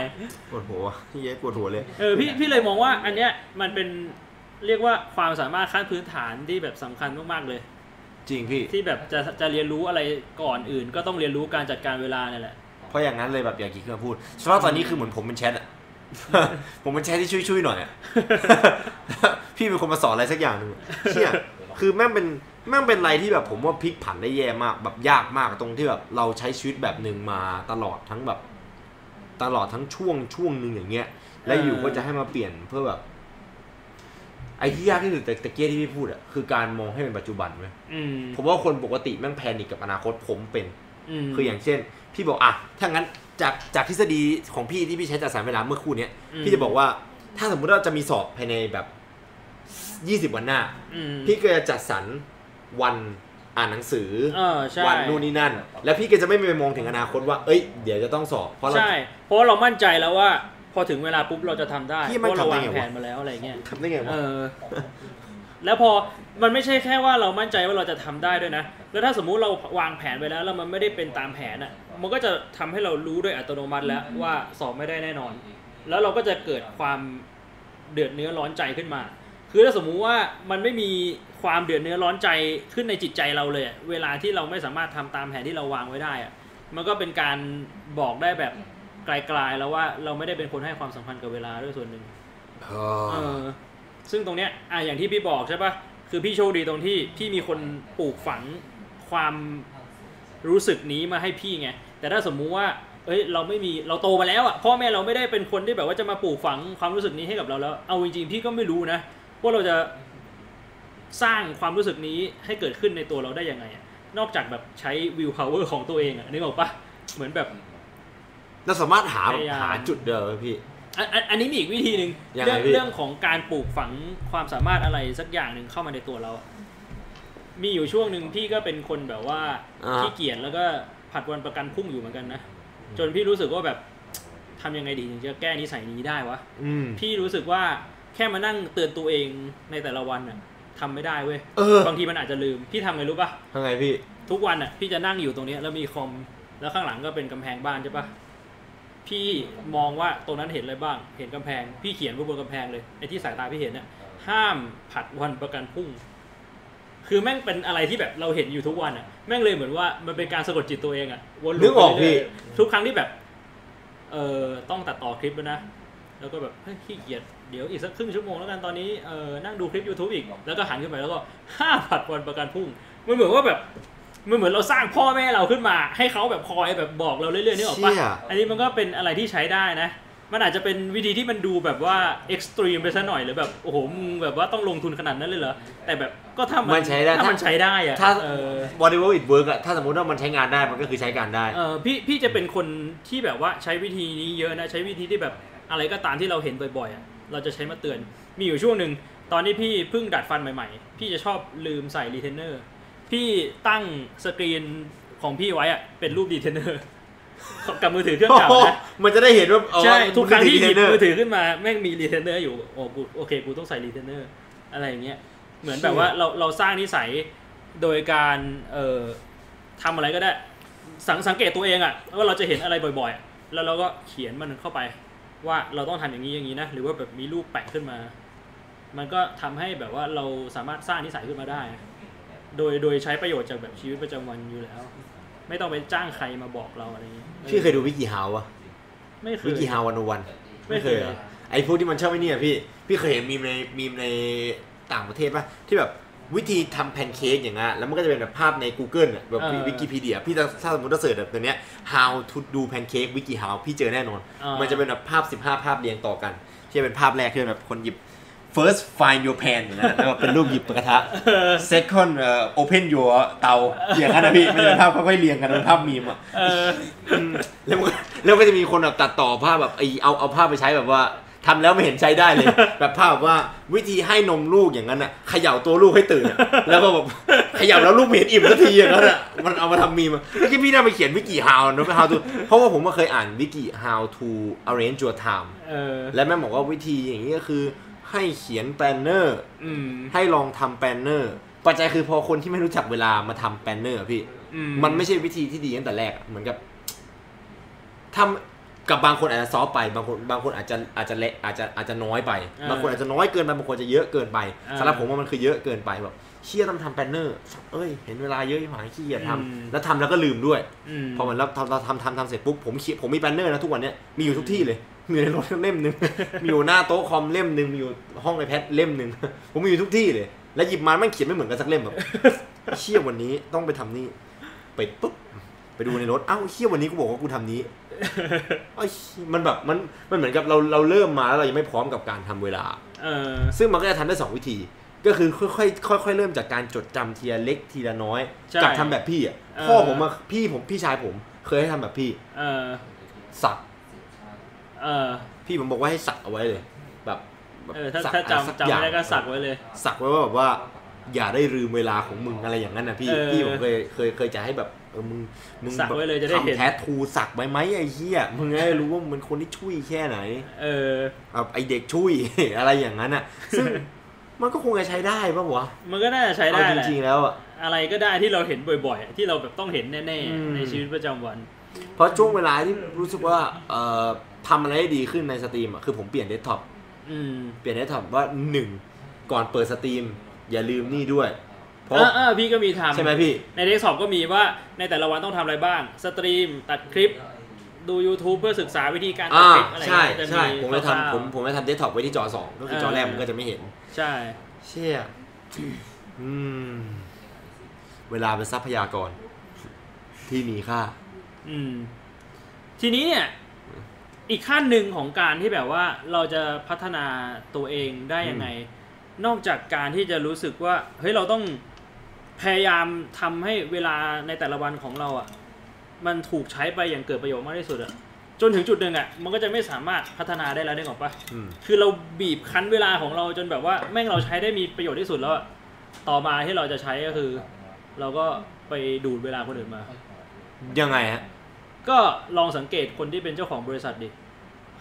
ปวดหัวพี่เย้ปวดหัวเลย เออพี่พี่เลยมองว่าอันเนี้ยมันเป็น เรียกว่าความสามารถขั้นพื้นฐานที่แบบสำคัญมากๆเลย จริงพี่ที่แบบจะจะเรียนรู้อะไรก่อนอื่น ก็ต้องเรียนรู้การจัดการเวลาเนี่ยแหละเพราะอย่างนั้นเลยแบบอย่างที่เคยพูดเฉพาะตอนนี้คือเหมือนผมเป็นแชทอะผมเป็นแชทที่ช่วยๆหน่อยอะพี่เป็นคนมาสอนอะไรสักอย่างหนึ่งอะเชี่ยคือแม่งเป็นแม่งเป็นอะไรที่แบบผมว่าพลิกผันได้แย่มาก แบบยากมากตรงที่แบบเราใช้ชีวิตแบบหนึ่งมาตลอดทั้งแบบ ตลอดทั้งช่วงช่วงหนึ่งอย่างเงี้ย แล้วอยู่ก็จะให้มาเปลี่ยนเพื่อแบบ ไอ้ที่ยากที่สุดแต่ตะเกียที่พี่พูดอะคือการมองให้เป็นปัจจุบันเว้ยอืมผมว่าคนปกติแม่งแพนิคกับอนาคตผมเป็นมคืออย่างเช่น พี่บอกอะถ้างั้นจากจากทฤษฎีของพี่ที่พี่ใช้จัดสรรเวลาเมื่อครู่เนี้ยมพี่จะบอกว่าถ้าสมมุติว่าจะมีสอบภายในแบบ20วันหน้าอืมพี่ก็จะจัดสรรวันอ่านหนังสือเออใช่วันนู่นนี่นั่น แล้วพี่ก็จะไม่ไปมองถึงอนาคตว่า เอ้ย เดี๋ยวจะต้องสอบ เพราะเราใช่เพราะว่าเรามั่นใจแล้วว่า พอถึงเวลาปุ๊บเราจะทำได้พี่เพมันราะเราทำได้วางไงวะแผนมาแล้วอะไรเงี้ยทำได้ไงเอวะอแล้วพอมันไม่ใช่แค่ว่าเรามั่นใจว่าเราจะทำได้ด้วยนะ แล้วถ้าสมมุติเราวางแผนไปแล้วแล้วมันไม่ได้เป็นตามแผนอะ มันก็จะทำให้เรารู้โดยอัตโนมัติแล้วว่าสอบไม่ได้แน่นอน แล้วเราก็จะเกิดความเดือดเนื้อร้อนใจขึ้นมา คือถ้าสมมุติว่ามันไม่มีความเดือดเนื้อร้อนใจขึ้นในจิตใจเราเลยอะเวลาที่เราไม่สามารถทำตามแผนที่เราวางไว้ได้อะมันก็เป็นการบอกได้แบบ ไกลๆแล้วว่าเราไม่ได้เป็นคนให้ความสำคัญกับเวลาด้วยส่วนหนึ่งเอเอออ ซึ่งตรงเนี้ยอะอย่างที่พี่บอกใช่ปะคือพี่โชคดีตรงที่พี่มีคนปลูกฝังความรู้สึกนี้มาให้พี่ไง แต่ถ้าสมมุติว่า เอ้ย เราไม่มี เราโตมาแล้วอะ พ่อแม่เราไม่ได้เป็นคนที่แบบว่าจะมาปลูกฝังความรู้สึกนี้ให้กับเราแล้ว เอาจริงๆพี่ก็ไม่รู้นะว่าเราจะสร้างความรู้สึกนี้ให้เกิดขึ้นในตัวเราได้ยังไงอะนอกจากแบบใช้วิวพาวเวอร์ของตัวเองอะนึกออกปะเหมือนแบบ เราสามารถหาพยายาม หาจุดเดิมพี่ อันอันอันนี้มีอีกวิธีหนึ่งยังไงเรื่องพี่ เรื่องของการปลูกฝังความสามารถอะไรสักอย่างหนึ่งเข้ามาในตัวเราอะมีอยู่ช่วงหนึ่งพี่ก็เป็นคนแบบว่าอ่า ขี้เกียจแล้วก็ผัดวันประกันพรุ่งอยู่เหมือนกันนะ จนพี่รู้สึกว่าแบบทำยังไงดีถึงจะแก้นิสัยนี้ได้วะ อืม พี่รู้สึกว่าแค่มานั่งเตือนตัวเองในแต่ละวันอะทำไม่ได้เว้ยเออ บางทีมันอาจจะลืม พี่ทำไงรู้ปะทำไงพี่ ทุกวันอะพี่จะนั่งอยู่ตรงเนี้ยแล้วมีคอมแล้วข้างหลังก็เป็นกำแพงบ้านใช่ปะ พี่มองว่าตรงนั้นเห็นอะไรบ้าง เห็นกำแพง พี่เขียนไว้บนกำแพงเลยไอ้ที่สายตาพี่เห็นเนี่ยห้ามผัดวันประกันพรุ่ง คือแม่งเป็นอะไรที่แบบเราเห็นอยู่ทุกวันอะแม่งเลยเหมือนว่ามันเป็นการสะกดจิตตัวเองอะวนลูนึปกออกไปเรื่ยพี่ๆทุกครั้งที่แบบ เอ่อต้องตัดต่อคลิปแล้วนะ แล้วก็แบบเฮ้ยขี้เกียจเดี๋ยวอีกสักครึ่งชั่วโมงแล้วกันตอนนี้เออนั่งดูคลิป YouTube อีก แล้วก็หันขึ้นไปแล้วก็ห้าผัดวันประกันพรุ่งมันเหมือนว่าแบบ มันเหมือนเราสร้างพ่อแม่เราขึ้นมา ให้เขาแบบคอยแบบบอกเราเรื่อยๆนี่ออกปะเชี่ย อันนี้มันก็เป็นอะไรที่ใช้ได้นะ มันอาจจะเป็นวิธีที่มันดูแบบว่า extreme ไปซะหน่อยหรือแบบโอ้โหมึงแบบว่าต้องลงทุนขนาดนั้นเลยเหรอแต่แบบก็ถ้ามันมันใช้ได้ถ้ามันใช้ได้อะถ้า เออ whatever it work อะถ้าสมมติว่ามันใช้งานได้มันก็คือใช้การได้ เออพี่พี่จะเป็นคนที่แบบว่าใช้วิธีนี้เยอะนะใช้วิธีที่แบบอะไรก็ตามที่เราเห็นบ่อยๆอะเราจะใช้มาเตือน มีอยู่ช่วงหนึ่งตอนที่พี่เพิ่งดัดฟันใหม่ๆ พี่จะชอบลืมใส่รีเทนเนอร์ พี่ตั้งสกรีนของพี่ไว้อะเป็นรูปรีเทนเนอร์กับมือถือเครื่องเก่านะมันจะได้เห็นว่าเอาใช่ว่าทุกครั้งที่หยิบเทรนเนอร์มือถือขึ้นมาแม่งมีรีเทนเนอร์อยู่โอ้กูโอเคกูต้องใส่รีเทนเนอร์อะไรอย่างเงี้ยเหมือนแบบว่าเราเราสร้างนิสัยโดยการเอ่อทำอะไรก็ได้ สังสังเกตตัวเองอะว่าเราจะเห็นอะไรบ่อยๆอะแล้วเราก็เขียนมันเข้าไป ว่าเราต้องทำอย่างนี้อย่างนี้นะหรือว่าแบบมีรูปแปะขึ้นมา มันก็ทำให้แบบว่าเราสามารถสร้างนิสัยขึ้นมาได้ โดยโดยใช้ประโยชน์จากแบบชีวิตประจำวันอยู่แล้ว ไม่ต้องไปจ้างใครมาบอกเราอะไรอย่างเงี้ยพี่เคยดูวิกิฮาวะไม่เคย วิกิฮาววันวันไม่เคยหรอไอพวกที่มันชอบไอ้เนี่ยพี่ พี่เคยเห็นมีมในมีมในต่างประเทศปะที่แบบวิธีทำแพนเค้กอย่างเงี้ยแล้วมันก็จะเป็นแบบภาพใน Google อะแบบเออวิกิพีเดียพี่จะถ้าสมมติว่าเสิร์ชแบบตัวเนี้ย how to do pancake วิกิฮาวพี่เจอแน่นอนอ่ามัมันจะเป็นแบบภาพ 15 ภาพเรียงต่อกัน ที่จะเป็นภาพแรกที่เป็นแบบคนหยิบ first find your pan อย่างนั้นอะแล้วก็เป็นรูปหยิบกระทะ second เอ่อ open your เตาอย่างนั้นนะพี่ไม่ใช่ภาพค่อยๆเรียงกันเป็นภาพมีมอะเออแล้วมันก็แล้วก็จะมีคนแบบตัดต่อภาพแบบไอเอาเอาภาพไปใช้แบบว่าทำแล้วไม่เห็นใช้ได้เลย แบบภาพว่าวิธีให้นมลูกอย่างนั้นอะเขย่าตัวลูกให้ตื่นอะแล้วก็แบบเขย่าแล้วลูกไม่เห็นอิ่มสักทีอย่างนั้นอะมันเอามาทำมีมาเมื่อกี้พี่น่าไปเขียนวิกิ how นะ how to เพราะว่าผมก็เคยอ่านวิกิ how to arrange your time เออและแม่งบอกว่าวิธีอย่างนี้ก็คือ ให้เขียน planner อืมให้ลองทำ planner ปัจจัยคือพอคนที่ไม่รู้จักเวลามาทำ planner อะพี่อืมันไม่ใช่วิธีที่ดีตั้งแต่แรกอะเหมือนกับทำกับบางคนอาจจะ soft ไปบางคนบางคนอาจจะอาจจะเละอาจจะอาจจะน้อยไปบางคนอาจจะน้อยเกินไปบางคนจะเยอะเกินไปสำหรับผมว่ามันคือเยอะเกินไปแบบเชี่ยต้องทำ planner เอ้ย เห็นเวลาเยอะยิ่งหายขี้เกียจทำแล้วทำแล้วก็ลืมด้วยอืมพอมันแล้วทำเราทำทำทำเสร็จปุ๊บผมเขียนผมมี planner นะทุกวันเนี้ยมีอยู่ทุกที่เลย มีอยู่ในรถเล่มหนึ่งมีอยู่หน้าโต๊ะคอมเล่มหนึ่งมีอยู่ห้องไอแพดเล่มหนึ่งผมมีอยู่ทุกที่เลย แล้วหยิบมาแม่งเขียนไม่เหมือนกันสักเล่มแบบเชี่ยวันนี้ต้องไปทำนี่ไปปุ๊บไปดูในรถเอ้าเชี่ยวันนี้กูบอกว่ากูทำนี้เอ้ยมันแบบมันมันเหมือนกับเราเราเริ่มมาแล้วเรายังไม่พร้อมกับการทำเวลาเออซึ่งมันก็จะทำได้สองวิธีก็คือค่อยๆค่อยๆเริ่มจากการจดจำทีละเล็กทีละน้อยใช่กับทำแบบพี่อะเออพ่อผมมาพี่ผมพี่ชายผม เคยให้ทำแบบพี่เออสัก เออ พี่ผมบอกว่าให้สักเอาไว้เลย แบบแบบเออถ้าสักถ้าอะไรสักจำจำอย่างไม่ได้ก็สักไว้เลย สักไว้ว่าแบบว่า อย่าได้ลืมเวลาของมึงอะไรอย่างนั้นนะพี่เออพี่ผมเคยเคยเคยจะให้แบบเออมึงมึงสักไว้เลยจะได้เห็น ทำแทททูสักไว้ไหมไอ้เหี้ยมึงจะได้รู้ว่ามึงเป็นคนที่ช่วยแค่ไหน เออ แบบไอเด็กช่วย อะไรอย่างนั้นอะ ซึ่งมันก็คงจะใช้ได้ป่ะวะมันก็น่าจะใช้เอาได้จแหละริงๆแล้วอะ อะไรก็ได้ที่เราเห็นบ่อยๆ ที่เราแบบต้องเห็นแน่อืม ๆ ในชีวิตประจำวัน เพราะช่วงเวลาที่รู้สึกว่าเอ่อ ทำอะไรได้ดีขึ้นใน stream อะคือผมเปลี่ยนเดสก์ท็อปอืมเปลี่ยนเดสก์ท็อปว่าหนึ่งก่อนเปิด stream อย่าลืมนี่ด้วยเพราะเออเออพี่ก็มีทำใช่ไหมพี่ ในเดสก์ท็อปก็มีว่าในแต่ละวันต้องทำอะไรบ้าง stream ตัดคลิปดู YouTube เพื่อศึกษาวิธีการตัดอ่าคลิปอะไรใช่เงี้ยจะใช่ผมเลยคร่าวทำๆผมผมเลยทำเดสก์ท็อปไว้ที่จอสองก็คือจอแรกมันก็จะไม่เห็น ใช่ เชี่ยอืมเวลาเป็นทรัพยากรที่มีค่า อืม ทีนี้เนี่ย อีกขั้นหนึ่งของการที่แบบว่าเราจะพัฒนาตัวเองได้ยังไง นอกจากการที่จะรู้สึกว่าเฮ้ยเราต้องพยายามทำให้เวลาในแต่ละวันของเราอะ่ะ มันถูกใช้ไปอย่างเกิดประโยชน์มากที่สุดอะ่ะจนถึงจุดหนึ่งอะ่ะมันก็จะไม่สามารถพัฒนาได้แล้วได้หรอกปะอืมคือเราบีบคั้นเวลาของเราจนแบบว่าแม่งเราใช้ได้มีประโยชน์ที่สุดแล้วอะต่อมาที่เราจะใช้ก็คือ เราก็ไปดูดเวลาคนอื่นมา ยังไงฮะก็ลองสังเกตคนที่เป็นเจ้าของบริษัทดิ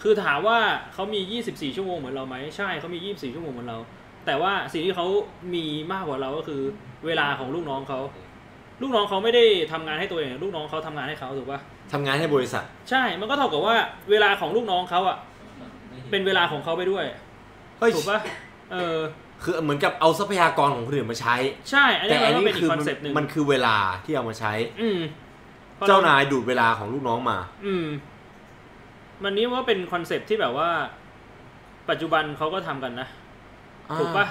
คือถามว่าเขามี 24 ชั่วโมงเหมือนเราไหมใช่เขามี 24 ชั่วโมงเหมือนเรา แต่ว่าสิ่งที่เขามีมากกว่าเราก็คือเวลาของลูกน้องเขา ลูกน้องเขาไม่ได้ทำงานให้ตัวเอง ลูกน้องเขาทำงานให้เขาถูกปะทำงานให้บริษัท ใช่ มันก็เท่ากับว่าเวลาของลูกน้องเขาอะเป็นเวลาของเขาไปด้วยเฮ้ยถูกปะเออ คือเหมือนกับเอาทรัพยากรของคนอื่นมาใช้ ใช่อันแต่นี้อันมันก็นี้เป็นอีคือกคอนมันเซปต์หนึ่งมันคือเวลาที่เอามาใช้ อืมเจ้านายดูดเวลาของลูกน้องมา อื มมันนี้ว่าเป็นคอนเซปต์ที่แบบว่า ปัจจุบันเขาก็ทำกันนะ ถูกปะ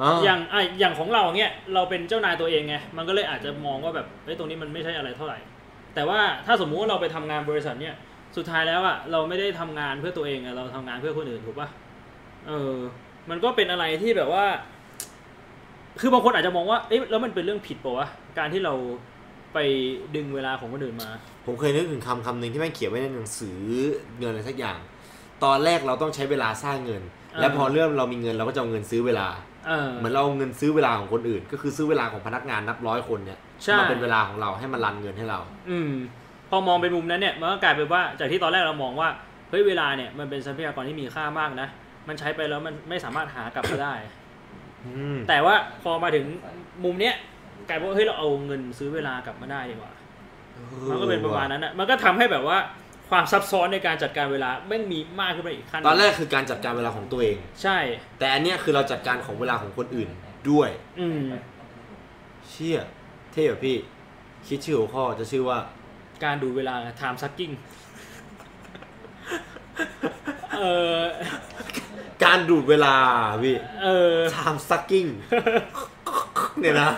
อ่าอย่างอะอย่างของเราเนี้ยเราเป็นเจ้านายตัวเองไงมันก็เลยอาจจะมองว่าแบบเฮ้ยตรงนี้มันไม่ใช่อะไรเท่าไหร่ แต่ว่าถ้าสมมุติว่าเราไปทำงานบริษัทเนี้ยสุดท้ายแล้วอะเราไม่ได้ทำงานเพื่อตัวเองอะเราทำงานเพื่อคนอื่นถูกปะเออ มันก็เป็นอะไรที่แบบว่า คือบางคนอาจจะมองว่าเอ๊ะแล้วมันเป็นเรื่องผิดปะวะการที่เรา ไปดึงเวลาของคนอื่นมา ผมเคยนึกถึงคำคำหนึ่งที่แม่งเขียนไว้ในหนังสือเงินอะไรสักอย่าง ตอนแรกเราต้องใช้เวลาสร้างเงินอ่าและพอเริ่มเรามีเงินเราก็จะเอาเงินซื้อเวลาเออเหมือนเราเอาเงินซื้อเวลาของคนอื่น ก็คือซื้อเวลาของพนักงานนับร้อยคนเนี่ยใช่มาเป็นเวลาของเราให้มันรันเงินให้เรา อืมพอมองเป็นมุมนั้นเนี่ยมันก็กลายเป็นว่าจากที่ตอนแรกเรามองว่าเฮ้ยเวลาเนี่ยมันเป็นทรัพยากรที่มีค่ามากนะ มันใช้ไปแล้วมันไม่สามารถหากลับมาได้อืมแต่ว่าพอมาถึงมุมเนี้ย กลายเป็นว่าเฮ้ยเราเอาเงินซื้อเวลากลับมาได้ดีกว่ามันก็เป็นประมาณนั้นอะมันก็ทำให้แบบว่าความซับซ้อนในการจัดการเวลาแม่งมีมากขึ้นไปอีกขั้นหตงอนแรกคือการจัดการเวลาของตัวเอง ใช่ แต่อันเนี้ยคือเราจัดการของเวลาของคนอื่นด้วย อืมเชี่ยเท่อะพี่ คิดชื่อหัวข้อจะชื่อว่า การดูเวลา time sucking เออการดูดเวลาพี่เออ time sucking เนี่ยนะ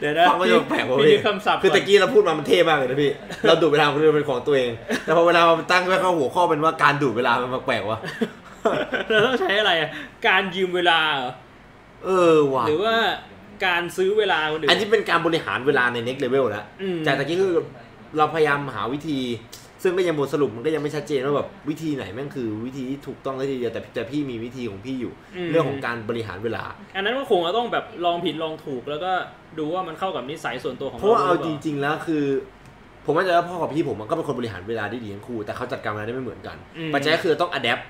เดี๋ยวนะฟังก็จะแปลกว่ะพี่พี่นึกคำศัพท์คือตะก่นกี้เราพูดมามันเท่มากเลยนะพี่เราดูดเวลาของคนอื่นเป็นของตัวเอง แต่พอเวลามันตั้งไว้เข้าหัวข้อเป็นว่าการดูดเวลามันแปลกๆวะเราต้องใช้อะไรอะการยืมเวลาเหรอเออว่ะหรือว่าการซื้อเวลาคนอื่นอันนี้เป็นการบริหารเวลาใน next level แล้วอืมจากตะกี้คือเราพยายามหาวิธี ซึ่งก็ยังบทสรุปมันก็ยังไม่ชัดเจนว่าแบบวิธีไหนแม่งคือวิธีที่ถูกต้องและทีเดียวแต่แต่พี่มีวิธีของพี่อยู่อืมเรื่องของการบริหารเวลา อันนั้นก็คงจะต้องแบบลองผิดลองถูกแล้วก็ดูว่ามันเข้ากับนิสัยส่วนตัวของเพราะว่าเอาหจปล่ริง ๆ แล้วคือ ผมว่าใจะว่าพ่อกับพี่ผมมันก็เป็นคนบริหารเวลาได้ดีทั้งคู่แต่เขาจัดการเวลาได้ไม่เหมือนกันอืมปัจจัยก็คือต้องอัดแอป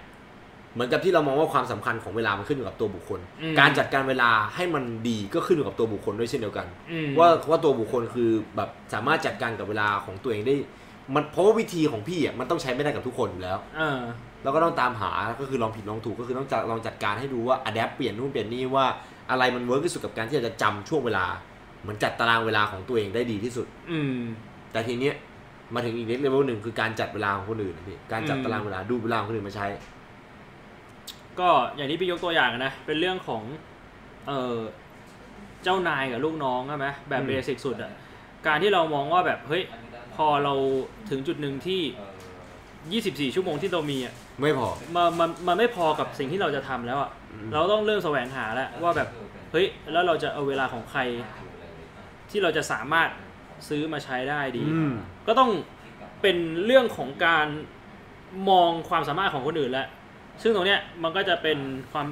เหมือนกับที่เรามองว่าความสำคัญของเวลามันขึ้นอยู่กับตัวบุคคลอืมการจัดการเวลาให้มันดีก็ขึ้นอยู่กับตัวบุคคลด้วยเช่นเดียวกันอืมว่าว่าตัวบุคคลคือแบบสามารถจัดการกับเวลาของตัวเองได้ มันเพราะว่าวิธีของพี่อะมันต้องใช้ไม่ได้กับทุกคนอยู่แล้วเออ เราก็ต้องตามหาก็คือลองผิดลองถูกก็คือต้องจัดลองจัดการให้ดูว่า adapt เปลี่ยนนู่นเปลี่ยนนี่ว่าอะไรมัน work ที่สุดกับการที่จะจำช่วงเวลาเหมือนจัดตารางเวลาของตัวเองได้ดีที่สุด อืม แต่ทีเนี้ยมาถึงอีกเลเวลหนึ่งคือการจัดเวลาของคนอื่นนะพี่การจัดอืม ตารางเวลาดูเวลาของคนอื่นมาใช้ ก็อย่างที่พี่ยกตัวอย่างนะเป็นเรื่องของ เออเจ้านายกับลูกน้องใช่ไหมแบบอืม เบสิกสุดอะการที่เรามองว่าแบบเฮ้ยพ อเราถึงจุดหนึ่งที่ 24 ชั่วโมงที่เรามีอะไม่พอมันมันมันไม่พอกับสิ่งที่เราจะทำแล้วอะอืมเราต้องเริ่มแสวงหาแล้วว่าแบบเฮ้ยแล้วเราจะเอาเวลาของใคร ที่เราจะสามารถซื้อมาใช้ได้ดีอืมก็ต้องเป็นเรื่องของการมองความสามารถของคนอื่นแล้วซึ่งตรงเนี้ยมันก็จะเป็นความ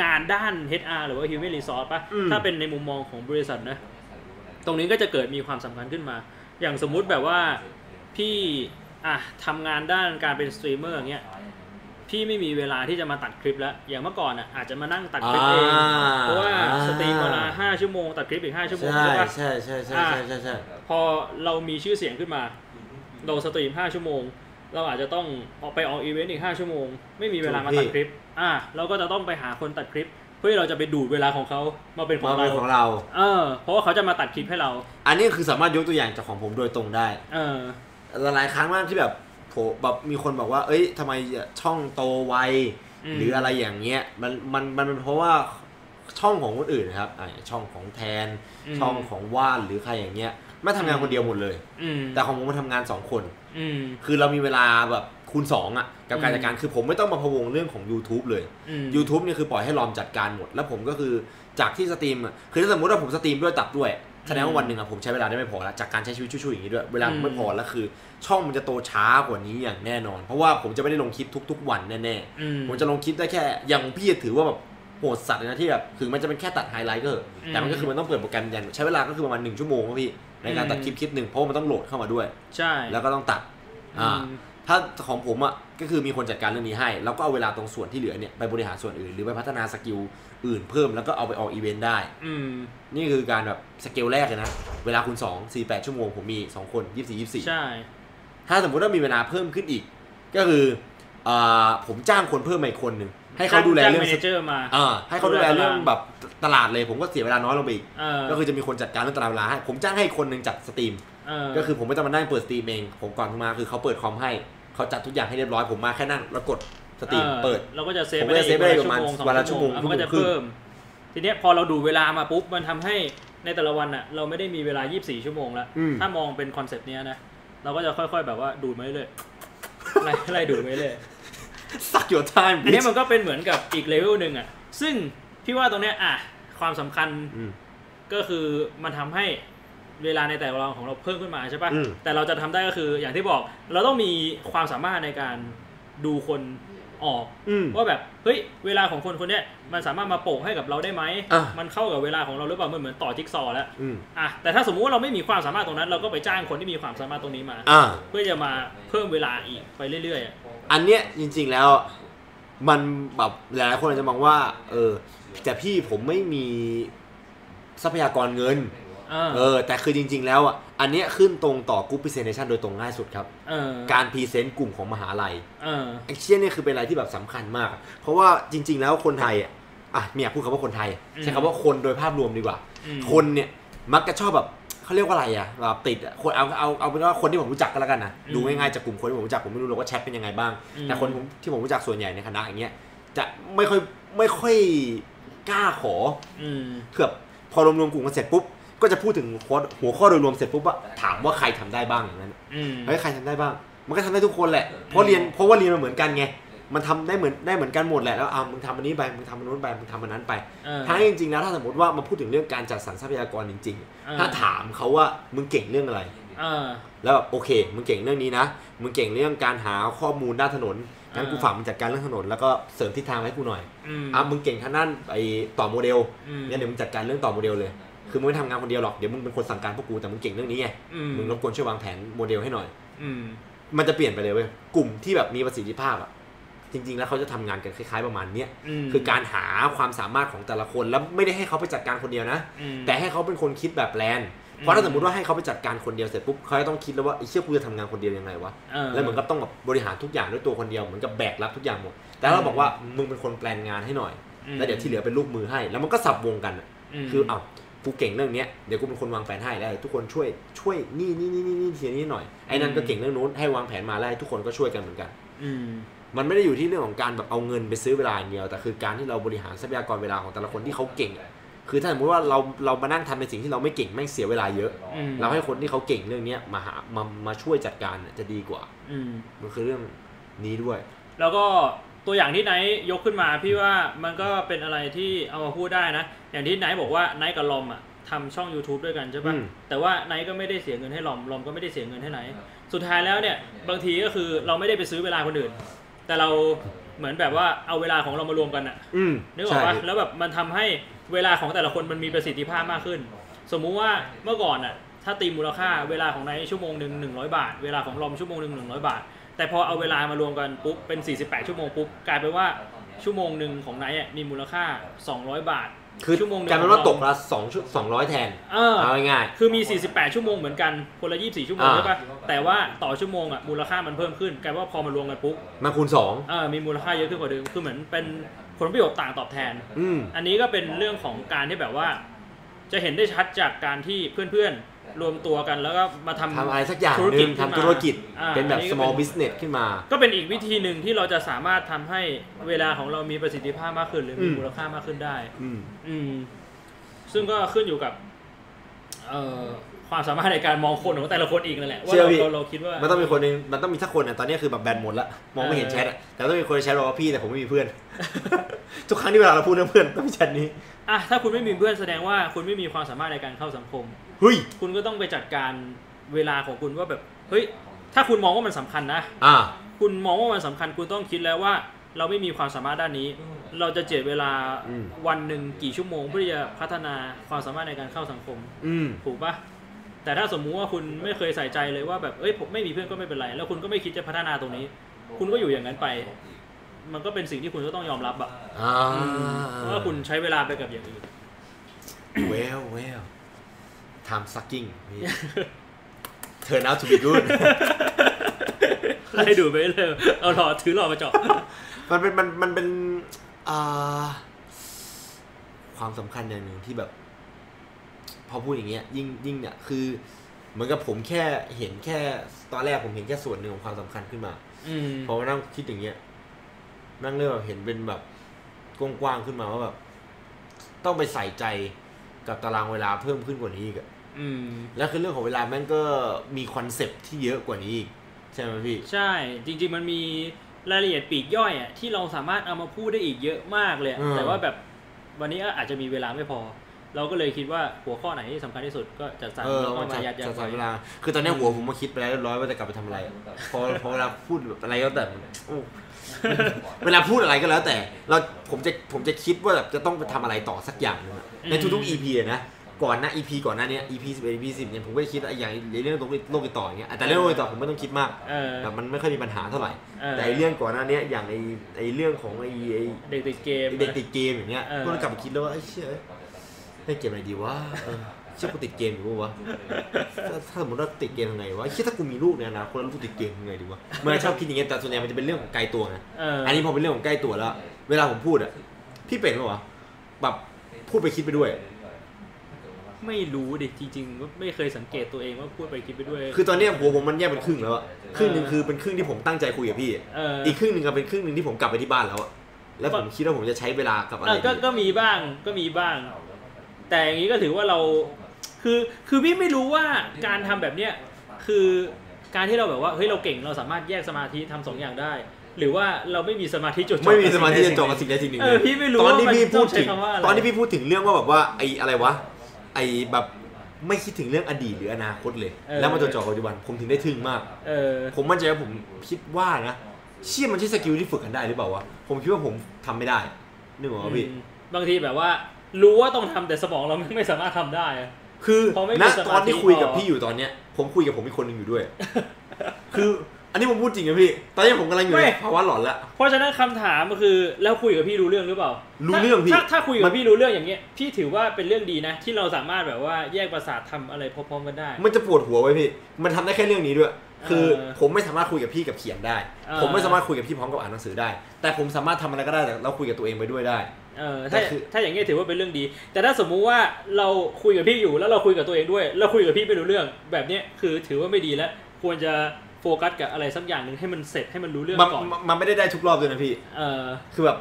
งานด้าน HR หรือว่า Human Resource ป่ะอืมถ้าเป็นในมุมมองของบริษัทนะ ตรงนี้ก็จะเกิดมีความสำคัญขึ้นมา อย่างสมมุติแบบว่าพี่อะทำงานด้านการเป็นสตรีมเมอร์อย่างเงี้ยพี่ไม่มีเวลาที่จะมาตัดคลิปแล้ว อย่างเมื่อก่อนอะอาจจะมานั่งตัดคลิปเอง เพราะว่า stream เวลาห้าชั่วโมงตัดคลิปอีกห้าชั่วโมงใช่ใช่ปะใช่ใช่ใช่ใช่ใช่ใช่พอเรามีชื่อเสียงขึ้นมา เรา stream 5ชั่วโมง เราอาจจะต้องออกไปออกอีเวนต์อีก5ชั่วโมง ไม่มีเวลามาตัดคลิป อะเราก็จะต้องไปหาคนตัดคลิปเพื่อที่เราจะไปดูดเวลาของเขามาเป็นของมาเราเป็นของเรา เออ เพราะว่าเขาจะมาตัดคลิปให้เรา อันนี้คือสามารถยกตัวอย่างจากของผมโดยตรงได้ เออ หลายครั้งมากที่แบบโผแบบมีคนบอกว่า เอ้ยทำไมช่องโตไวอืม หรืออะไรอย่างเงี้ยมันมันมันเป็นเพราะว่าช่องของคนอื่นนะครับอะช่องของแทนอืมช่องของว่านหรือใครอย่างเงี้ยไม่ทำงานคนเดียวหมดเลย อืมแต่ของผมมาทำงานสองคน อืม คือเรามีเวลาแบบ คูณสองอะกับการอืมจัดการคือผมไม่ต้องมาพะวงเรื่องของ YouTube เลยอืม YouTube เนี่ยคือปล่อยให้ลอมจัดการหมด แล้วผมก็คือจากที่ stream อะคือถ้าสมมติว่าผม stream ด้วยตัดด้วยแสดงว่าวันหนึ่งอะผมใช้เวลาได้ไม่พอแล้วจากการใช้ชีวิตช่วยๆอย่างนี้ด้วย เวลาผมไม่พอแล้วคือ ช่องมันจะโตช้ากว่านี้อย่างแน่นอน เพราะว่าผมจะไม่ได้ลงคลิปทุก ๆ วันแน่อืมๆผมจะลงคลิปได้แค่อย่างของพี่ถือว่าแบบโหดสัตว์เลยนะที่แบบถึงมันจะเป็นแค่ตัดไฮไลท์ก็เถอะแต่มันก็คือมันต้องเปิดโปรแกรมยันใช้เวลาก็คือประมาณหนึ่งชั่วโมงครับพี่ในการตัดคลิปคลิปหนึ่งเพราะว่ามันต้องโหลดเข้ามาด้วย ใช่ แล้วก็ต้องตัดอ่าอืม ถ้าของผมอะก็คือมีคนจัดการเรื่องนี้ให้ แล้วก็เอาเวลาตรงส่วนที่เหลือเนี่ยไปบริหารส่วนอื่น หรือไปพัฒนา skill อื่นเพิ่มแล้วก็เอาไปออกอีเวนต์ได้ อืม นี่คือการแบบสเกลแรกเลยนะ เวลาคูณ2 4 8ชั่วโมงผมมี 2 คน 24ใช่24ถ้าสมมติว่ามีเวลาเพิ่มขึ้นอีก ก็คืออ่าผมจ้างคนเพิ่มมาอีกคนหนึ่งให้เขาดูแลเรื่อง mana ger มาอ่าให้เขาดูแลเรื่องดูแลตารางแบบตลาดเลย ผมก็เสียเวลาน้อยลงไปอีกเออก็คือจะมีคนจัดการเรื่องตารางเวลาให้ผมจ้างให้คนหนึ่งจัด stream เออก็คือผมไม่ต้องมานั่งเปิด stream เองผมก่อนมาคือเขาเปิดคอมให้ เขาจัดทุกอย่างให้เรียบร้อยผมมาแค่นั่งแล้วกด stream ออเปิดเราก็จะ save ผมไปก็ได้จะ save อีกได้วันละประมาณชั่วโมงสองวันละชั่วโมงชั่วโมงมันก็จะครึ่งเพิ่ม ทีเนี้ยพอเราดูเวลามาปุ๊บมันทำให้ในแต่ละวันอะเราไม่ได้มีเวลา 24 ชั่วโมงแล้วอืมถ้ามองเป็น concept เนี้ยนะเราก็จะค่อยๆแบบว่าดูดมาเรื่อยๆไล่ไล่ดูดไปเรื่อย suck your time อันนี้มันก็เป็นเหมือนกับอีกเลเวลหนึ่งอะซึ่งพี่ว่าตรงเนี้ยอะความสำคัญอืมก็คือมันทำให้ เวลาในแต่ละวันของเราเพิ่มขึ้นมาใช่ปะอืม แต่เราจะทำได้ก็คืออย่างที่บอกเราต้องมีความสามารถในการดูคนออก อืม ว่าแบบเฮ้ยเวลาของคนคนเนี้ยมันสามารถมาโปะให้กับเราได้ไหมอะ มันเข้ากับเวลาของเราหรือเปล่ามันเหมือนต่อจิ๊กซอว์แล้วอืมอะแต่ถ้าสมมุติว่าเราไม่มีความสามารถตรงนั้น เราก็ไปจ้างคนที่มีความสามารถตรงนี้มา อ่า เพื่อจะมาเพิ่มเวลาอีกไปเรื่อยๆอะอันเนี้ยจริงๆแล้วมันแบบหลายๆคนอาจจะมองว่า เออแต่พี่ผมไม่มีทรัพยากรเงิน เออเออแต่คือจริง ๆ แล้วอะอันเนี้ยขึ้นตรงต่อกรุ๊ปพรีเซนเ t ชันโดยตรงง่ายสุดครับเออการ present กลุ่มของมหาลัยเออไอ้เชี่ยเนี่ยคือเป็นอะไรที่แบบสำคัญมาก เพราะว่าจริง ๆ แล้วคนไทยอะอะไม่อยากพูดคำว่าคนไทยอืมใช้คำว่าคนโดยภาพรวมดีกว่าอืมคนเนี่ยมักจะชอบแบบเขาเรียกว่าอะไรอะแบบติดอะคนเอาเอาเอาเป็นว่าคนที่ผมรู้จักก็แล้วกันนะอืมดูง่ายๆจากกลุ่มคนที่ผมรู้จักผมไม่รู้หรอกว่าแชทเป็นยังไงบ้างอืมแต่คนที่ผมรู้จักส่วนใหญ่ในคณะอย่างเงี้ยจะไม่ค่อยไม่ค่อยกล้าขออืมคือแบบพอรวมๆกลุ่มกันเสร็จปุ๊บ ก็จะพูดถึงหัวหัวข้อโดยรวมเสร็จปุ๊บว่าถามว่าใครทำได้บ้างอย่างนั้นอืมเฮ้ยใครทำได้บ้าง มันก็ทำได้ทุกคนแหละ เพราะเรียนเพราะว่าเรียนมันเหมือนกันไง มันทำได้เหมือนได้เหมือนกันหมดแหละ แล้วอ่ามึงทำอันนี้ไป มึงทำอันนู้นไป มึงทำอันนั้นไปเออทั้งจริงๆแล้วถ้าสมมติว่ามาพูดถึงเรื่องการจัดสรรทรัพยากรจริงเออๆถ้าถามเขาว่ามึงเก่งเรื่องอะไรเออแล้วแบบโอเค มึงเก่งเรื่องนี้นะ มึงเก่งเรื่องการหาข้อมูลด้านถนนงั้นอ่ากูฝากมึงจัดการเรื่องถนนแล้วก็เสริมทิศทางให้กูหน่อยอืมอะมึงเก่งทางด้านไอ้ต่อโมเดลอืมงั้นเดี๋ยวมึงจัดการเรื่องต่อโมเดลเลย คือมึงไม่ทำงานคนเดียวหรอก เดี๋ยวมึงเป็นคนสั่งการพวกกูแต่มึงเก่งเรื่องนี้ไง อืมมึงรบกวนช่วยวางแผนโมเดลให้หน่อย อืม มันจะเปลี่ยนไปเลยเว้ย กลุ่มที่แบบมีประสิทธิภาพอะ จริง ๆ แล้วเขาจะทำงานกันคล้าย ๆ ประมาณเนี้ย มคือการหาความสามารถของแต่ละคนแล้วไม่ได้ให้เขาไปจัดการคนเดียวนะ อืม แต่ให้เขาเป็นคนคิดแบบแปลนอืมเพราะถ้าสมมติว่าให้เขาไปจัดการคนเดียวเสร็จปุ๊บเขาจะต้องคิดแล้วว่าไอ้เชี่ยกูจะทำงานคนเดียวยังไงวะ เออ แล้วเหมือนกับต้องแบบบริหารทุกอย่างด้วยตัวคนเดียวเหมือนกับแบกรับทุกอย่างหมด แต่ถ้าเราบอกว่ามึงเป็นคนแปลนงานให้หน่อยมแล้วเดี๋ยวที่เหลือเป็นลูกมือให้ แล้วมันก็สับวงกันอะมคือเอ้า กูเก่งเรื่องเนี้ยเดี๋ยวกูเป็นคนวางแผนให้แล้วให้ทุกคนช่วยช่วยนี่นี่นี่นี่นี่ทีนี้หน่อยไอ้นั่นก็เก่งเรื่องนู้นให้วางแผนมาแล้วให้ทุกคนก็ช่วยกันเหมือนกัน อืมมันไม่ได้อยู่ที่เรื่องของการแบบเอาเงินไปซื้อเวลาอย่างเดียวแต่คือการที่เราบริหารทรัพยากรเวลาของแต่ละคนที่เขาเก่งอะคือถ้าสมมติว่าเราเรามานั่งทำในสิ่งที่เราไม่เก่งแม่งเสียเวลาเยอะ อืมเราให้คนที่เขาเก่งเรื่องเนี้ยมาหามามาช่วยจัดการเนี่ยจะดีกว่า อืม มันคือเรื่องนี้ด้วย แล้วก็ตัวอย่างที่ไนท์ยกขึ้นมาพี่ว่ามันก็เป็นอะไรที่เอามาพูดได้นะ อย่างที่ไนท์บอกว่าไนท์กับลอมอะทำช่อง YouTube ด้วยกันใช่ปะอืมแต่ว่าไนท์ก็ไม่ได้เสียเงินให้ลอมลอมก็ไม่ได้เสียเงินให้ไนท์สุดท้ายแล้วเนี่ยบางทีก็คือเราไม่ได้ไปซื้อเวลาคนอื่น แต่เราเหมือนแบบว่าเอาเวลาของเรามารวมกันอะอืมนึกออกปะใช่แล้วแบบมันทำให้เวลาของแต่ละคนมันมีประสิทธิภาพมากขึ้น สมมุติว่าเมื่อก่อนอะถ้าตีมูลค่าเวลาของไนท์ชั่วโมงหนึ่งหนึ่งร้อยบาท เวลาของลอมชั่วโมงหนึ่งหนึ่งร้อยบาท แต่พอเอาเวลามารวมกันปุ๊บเป็น 48 ชั่วโมงปุ๊บกลายเป็นว่าชั่วโมงหนึ่งของไนท์อะมีมูลค่า 200 บาท คือชั่วโมงหนึ่ง กลายเป็นว่าของตเรากละสองชุดสองร้อยแทนเออ เอาง่าย คือมี 48 ชั่วโมงเหมือนกัน คนละ 24 ชั่วโมงอ่า ใช่ปะแต่ว่าต่อชั่วโมงอะมูลค่ามันเพิ่มขึ้นกลายเป็นว่าพอมารวมกันปุ๊บๆมาคูณสองเออมีมูลค่าเยอะขึ้นกว่าเดิม คือเหมือนเป็นผลประโยชน์ต่างตอบแทน อืม อันนี้ก็เป็นเรื่องของการที่แบบว่า จะเห็นได้ชัดจากการที่เพื่อนๆ รวมตัวกันแล้วก็มาทำทำอะไรสักอย่างธุหรกินึ่จงขึ้นมาทำธุรกิจอ่าเป็นแบบอันนี้ก็ small เป็น business ขึ้นมา ก็เป็นอีกวิธีหนึ่งที่เราจะสามารถทำให้เวลาของเรามีประสิทธิภาพมากขึ้น หรือมีอืมมูลค่ามากขึ้นได้อืมอืมซึ่งก็ขึ้นอยู่กับเอ่อความสามารถในการมองคนของแต่ละคนอีกนั่นแหละว่าเชื่อเราพี่เราเราคิดว่ามันต้องมีคนหนึงมันต้องมีสักคนอะตอนนี้คือแบบแบนหมดละมองไม่เห็นเออแชทอะแต่ต้องมีคนในแชทบอกว่าพี่แต่ผมไม่มีเพื่อน ทุกครั้งที่เวลาเราพูดเรื่องเพื่อนต้องมีแชทนี้อะถ้าคุณไม่มีเพื่อนแสดงว่าคุณไม่มีความสามารถในการเข้าสังคม เฮ้ยคุณก็ต้องไปจัดการเวลาของคุณว่าแบบเฮ้ยถ้าคุณมองว่ามันสำคัญนะอ่าคุณมองว่ามันสำคัญคุณต้องคิดแล้วว่า เราไม่มีความสามารถด้านนี้ เราจะเจ็ดเวลาอืมวันหนึ่งกี่ชั่วโมง เพื่อที่จะพัฒนาความสามารถในการเข้าสังคม อืมถูกปะแต่ถ้าสมมุติว่าคุณไม่เคยใส่ใจเลยว่าแบบเอ้ยผมไม่มีเพื่อนก็ไม่เป็นไร แล้วคุณก็ไม่คิดจะพัฒนาตรงนี้ คุณก็อยู่อย่างนั้นไป มันก็เป็นสิ่งที่คุณก็ต้องยอมรับอะอ่าว่าคุณใช้เวลาไปกับอย่างอื่นเวลเวล time sucking นี่ turn out to be good ไล่ดูไปเลยเอาหลอดถือหลอดมาเจาะมันเป็นมันมันเป็นอ่าความสำคัญอย่างหนึ่งที่แบบ พอพูดอย่างเงี้ย ยิ่งยิ่งเนี่ยคือเหมือนกับผมแค่เห็นแค่ตอนแรกผมเห็นแค่ส่วนหนึ่งของความสำคัญขึ้นมาอืมพอมานั่งคิดอย่างเงี้ยนั่งเริ่มแบบเห็นเป็นแบบกว้างๆขึ้นมาว่าแบบต้องไปใส่ใจกับตารางเวลาเพิ่มขึ้นกว่านี้อีกอะ อืมแล้วคือเรื่องของเวลาแม่งก็มี concept ที่เยอะกว่านี้อีกใช่ไหมพี่ ใช่ จริง ๆ มันมีรายละเอียดปลีกย่อยอะที่เราสามารถเอามาพูดได้อีกเยอะมากเลยอะอืมแต่ว่าแบบวันนี้อาจจะมีเวลาไม่พอ เราก็เลยคิดว่าหัวข้อไหนที่สำคัญที่สุดก็จัดสรรเออแล้วก็มันมาจะยัดยัดจะใช้ไว้เวลา คือตอนเนี้ยหัวผมมาคิดไปแล้วเรียบร้อยว่าจะกลับไปทำอะไรอะพอพอเวลาพูดแบบอะไรก็แต่โอ้เวลาพูดอะไรก็แล้วแต่ เราผมจะผมจะคิดว่าแบบจะต้องไปทำอะไรต่อสักอย่างหนึงอะในทุกๆ EP อะนะ ก่อนหน้า EP ก่อนหน้าเนี้ย EP 11 EP 10เนี่ยผมก็จะคิดอย่างในเรื่องโลกโลกติดต่ออย่างเงี้ยแต่เรื่องโลกติดต่อผมไม่ต้องคิดมากเออแบบมันไม่ค่อยมีปัญหาเท่าไหร่เออแต่ไอ้เรื่องก่อนหน้าเนี้ยอย่างไอ้ไอ้เรื่องของไอ้ไอ้เด็กติดเกมไอ้เด็กติดเกมอย่างเงี้ยเออก็เลยกลับมาคิดแล้วว่าไอ้เชี่ยเล่นเกมอะไรดีวะเออเชื่อกูติดเกมอยู่ปะวะถ้าถ้าสมมติว่าติดเกมยังไงวะไอ้เชี่ยถ้ากูมีลูกเนี่ยนะคนละลูกติดเกมยังไงดีวะเมื่อชอบคิดอย่างเงี้ยแต่ส่วนใหญ่มันจะเป็นเรื่องของไกลตัวไงเอออันนี้พอเป็นเรื่องของใกล้ตัวแล้ว เวลาผมพูดอะพี่เป็นปะวะแบบพูดไปคิดไปด้วย ไม่รู้ดิจริงๆก็ไม่เคยสังเกตตัวเองว่าพูดไปคิดไปด้วย คือตอนเนี้ยหัวผมมันแยกเป็นครึ่งแล้วอะครึ่งหนึ่งคือเป็นครึ่งที่ผมตั้งใจคุยกับพี่ เอออีกครึ่งหนึ่งก็เป็นครึ่งหนึ่งที่ผมกลับไปที่บ้านแล้วอะแล้วผมคิดว่าผมจะใช้เวลากับอะไรเออก็ดีก็มีบ้างก็มีบ้าง แต่อย่างนี้ก็ถือว่าเราคือคือพี่ไม่รู้ว่าการทำแบบเนี้ยคือการที่เราแบบว่าเฮ้ยเราเก่งเราสามารถแยกสมาธิทำสองอย่างได้ หรือว่าเราไม่มีสมาธิจดจ่อไม่มีสมาธิกับจะจบกับสิ่งใดสิ่งหนึ่งเอเลอยพี่ไม่รู้ตอนที่ว่ามันพี่พูดต้องใช้ถึงคำว่าอะไร ตอนที่พี่พูดถึงเรื่องว่าแบบว่าไอ้อะไรวะ ไอ้แบบไม่คิดถึงเรื่องอดีตหรืออนาคตเลย เออ แล้วมาจดจ่อกับปัจจุบันผมถึงได้ทึ่งมาก เออ ผมมั่นใจว่าผมคิดว่านะเชี่ยมันใช่สกิลที่ฝึกกันได้หรือเปล่าวะผมคิดว่าผมทำไม่ได้นึกออกไหมพี่ อืมบางทีแบบว่า รู้ว่าต้องทำแต่สมองเราไม่ไม่สามารถทำได้อะ คือพอไม่มีณสมาธิตอนที่คุยกับพอ พี่อยู่ตอนเนี้ย ผมคุยกับผมอีกคนหนึ่งอยู่ด้วย คือ อันนี้ผมพูดจริงนะพี่ ตอนนี้ผมกำลังอยู่ในภาวะหลอนแล้วเพราะฉะนั้นคำถามก็คือแล้วคุยกับพี่รู้เรื่องหรือเปล่า รู้เรื่องพี่ ถ้าถ้าคุยมักับนพี่รู้เรื่องอย่างเงี้ย พี่ถือว่าเป็นเรื่องดีนะ ที่เราสามารถแบบว่าแยกประสาททำอะไรพร้อมๆกันได้ มันจะปวดหัวไว้พี่ มันทำได้แค่เรื่องนี้ด้วย คือเออผมไม่สามารถคุยกับพี่กับเขียนได้เออผมไม่สามารถคุยกับพี่พร้อมกับอ่านหนังสือได้ แต่ผมสามารถทำอะไรก็ได้แต่เราคุยกับตัวเองไปด้วยได้เออแต่ถ้าคือถ้าอย่างเงี้ยถือว่าเป็นเรื่องดี แต่ถ้าสมมุติว่าเราคุยกับพี่อยู่แล้วเราคุยกับตัวเองด้วยแล้วคุยกับพี่ไม่รู้เรื่องแบบเนี้ยคือถือว่าไม่ดีแล้วควรจะโฟกัสกับอะไรสักอย่างหนึ่งให้มันเสร็จให้มันรู้เรื่องมันก่อนมันมันไม่ได้ได้ทุกรอบด้วยนะพี่ เออคือแบบ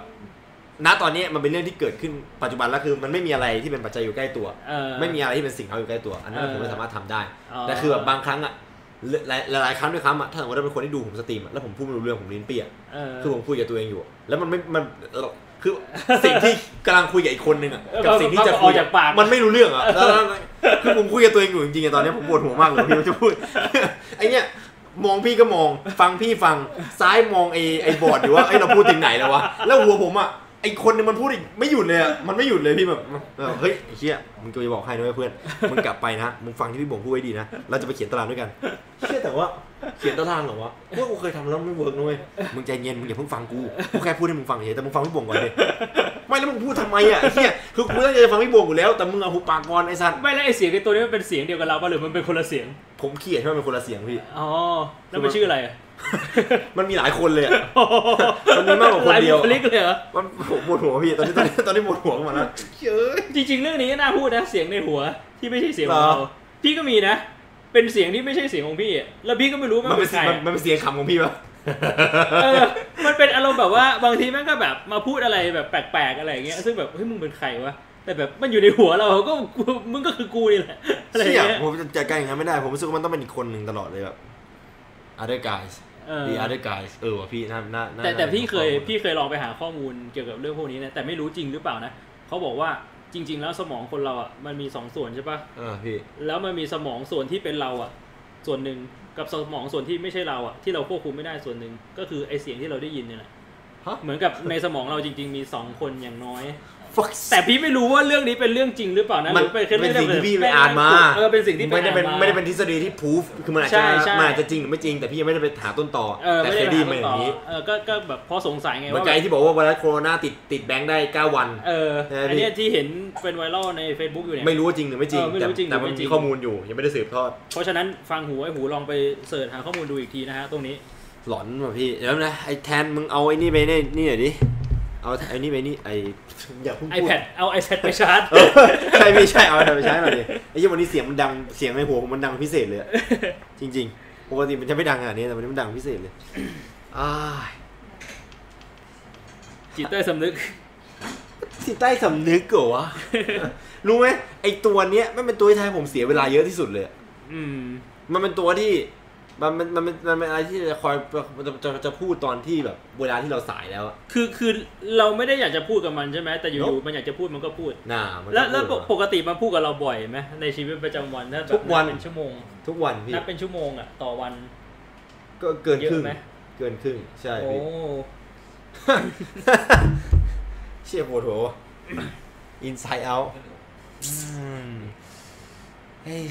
ณตอนนี้มันเป็นเรื่องที่เกิดขึ้นปัจจุบันแล้วคือมันไม่มีอะไรที่เป็นปัจจัยอยู่ใกล้ตัวเออไม่มีอะไรที่เป็นสิ่งเขาอยู่ใกล้ตัว อันนั้นเออผมไม่สามารถทำได้อ๋อแต่คือแบบบางครั้งอะหลายหลายหลายครั้งด้วยครั้งอะถ้าสมมติว่าเป็นคนที่ดูผมสตรีมอะแล้วผมพูดไม่รู้เรื่องผมลิ้นเปียกเออคือผมคุยกับตัวเองอยู่ แล้วมันไม่มันเราคือสิ่งที่กำลังคุยกับอีกคนนึงอะเออกับสิ่งที่จะมันอคุอยกจากปากมันไม่รู้เรื่องอะแล้วแล้วคือผมคุยกับตัวเองอยู่จริงๆอะตอนนี้ผมปวดหัวมากเลยพี่จะพูดไอเนี้ย มองพี่ก็มอง ฟังพี่ฟังซ้ายมองไอไอบอร์ดอยู่ว่าไอ้เราพูดถึงไหนแล้ววะแล้วหัวผมอะ ไอคนนึงมันพูดอีกไม่หยุดเลยอะมันไม่หยุดเลยพี่แบบเออเฮ้ยไอ้เชี่ยมึงจะบอกให้นะเว้ยเพื่อนมึงกลับไปนะมึงฟังที่พี่บ่งพูดไว้ดีนะเราจะไปเขียนตารางด้วยกันเชี่ยแต่ว่าเขียนตารางเหรอวะว่ากูเคยทำแล้วไม่เวิร์กนะเว้ยมึงใจเย็นมึงอย่าเพิ่งฟังกูกูแค่พูดให้มึงฟังเฉยแต่มึงฟังพี่บ่งก่อนดิไม่แล้วมึงพูดทำไมอะไอ้เหี้ยคือกูตั้งใจจะฟังพี่บ่งอยู่แล้ว แต่มึงเอาหูปากก่อนไอ้สัตว์ไม่แล้วไอเสียงในตัวนี้มันเป็นเสียงเดียวกับเราป่ะหรือมันเป็นคนละเสียง ผมเขียนใช่ไหมเป็นคนละเสียงพี่อ๋อแล้วมันชื่ออะไรอะ มันมีหลายคนเลยอะมันมีมากกว่าคนเดียวหลบุคลิกเลยเหรอมันผมปวดหัวพี่ตอนนี้ตอนนี้ตอนนี้ปวดหัวขึ้นมาแล้วเฮ้ยจริง ๆ เรื่องนี้ก็น่าพูดนะเสียงในหัวที่ไม่ใช่เสียงของเหรอเราพี่ก็มีนะเป็นเสียงที่ไม่ใช่เสียงของพี่อะแล้วพี่ก็ไม่รู้มัมันนเป็เป็นนใครมันมันเป็นเสียงคำของพี่ปะเออ มันเป็นอารมณ์แบบว่าบางทีแม่งก็แบบมาพูดอะไรแบบแปลกๆอะไรอย่างเงี้ย ซึ่งแบบเฮ้ยมึงเป็นใครวะ แต่แบบมันอยู่ในหัวเราก็กูมึงก็คือกูนี่แหละอะไรอเชี่ย่ายงเงี้ยผมจะจัดการอย่างนั้นไม่ได้ ผมรู้สึกว่ามันต้องเป็นอีกคนหนึ่งตลอดเลยแบบ other guys เออ the other guys เออว่ะพี่น่าน่าน่าแต่แต่น่าพี่เคยข้อมูลพี่เคยลองไปหาข้อมูลเกี่ยวกับเรื่องพวกนี้นะแต่ไม่รู้จริงหรือเปล่านะเขาบอกว่าจริง ๆ แล้วสมองคนเราอะมันมีสองส่วนใช่ปะเออพี่ แล้วมันมีสมองส่วนที่เป็นเราอะ ส่วนหนึ่งกับสมองส่วนที่ไม่ใช่เราอะที่เราควบคุมไม่ได้ส่วนหนึ่งก็คือไอเสียงที่เราได้ยินเนี่ยแหละฮะ เหมือนกับในสมองเราจริง ๆ มีสองคนอย่างน้อย fuck แต่พี่ไม่รู้ว่าเรื่องนี้เป็นเรื่องจริงหรือเปล่านะมันหรือเป็นแค่เป็นสิ่งรื่องที่พี่ไปอ่านมาเออเป็นสิ่งที่ไม่ได้เป็นอ่าาไม่ได้เป็นทฤษฎีที่ proof คือมันอาจใช่จะใช่มันอาจจะจริงหรือไม่จริงแต่พี่ยังไม่ได้ไปหาต้นต่อเออแต่ไม่เคได้ยได้ยินหามาอย่างนี้ต่เออก็ก็แบบพอสงสัยไงเหมือนว่าไกแบบที่บอกว่าไวรัสโคโรนาติดติดแบงค์ได้ 9 วันเออใช่ไหมอันเนี้ยที่เห็นเป็นไวรัลใน Facebook อยู่เนี่ยไม่รู้ว่าจริงหรือไม่จริงเออไม่รู้แต่จริงหรือแต่มันไม่จริมีงข้อมูลอยู่ยังไม่ได้สืบทอด เพราะฉะนั้นฟังหูไว้หูลองไปเสิร์ชหาข้อมูลดูอีกทีนะฮะตรงนี้หลอนว่ะพี่เดี๋ยวนะไอ้แทนมึงเอาไอ้นี่ไปนี่นี่หน่อยดิ เอาไอ้นี่ไปนี่ไอ้อย่าเพิ่งพูด iPad เอา iPad ไปชาร์จเออใช่พี่ใช่เอาไปใช้หน่อยดิไอ้ยี่วันนี้เสียงมันดังเสียงในหัวผมมันดังพิเศษเลยอะจริง ๆ ปกติมันจะไม่ดังขนาดนี้แต่วันนี้มันดังพิเศษเลยอ้ายจิตใต้สำนึกสิใต้สำนึกเหรอวะรู้ไหมไอ้ตัวเนี้ยมันเป็นตัวที่ทำให้ผมเสียเวลาเยอะที่สุดเลยอะอืม มันเป็นตัวที่ มันมันมันมันมันเป็นอะไรที่จะคอยจะจะจะพูดตอนที่แบบเวลาที่เราสายแล้วอะคือคือเราไม่ได้อยากจะพูดกับมันใช่ไหมแต่อยู่ Nope ๆมันอยากจะพูดมันก็พูดน่ามันก็แล้วแล้วพูดปมากติมันพูดกับเราบ่อยไหมในชีวิตประจำวันถ้าแบบทุกวันบเป็นชั่วโมง ทุกวันพี่นับเป็นชั่วโมงอะต่อวัน ก็เกินเยอะครึ่งไหมเกินครึ่งใช่โอ้พี่เชี่ยปวดหัว inside out เฮ้ย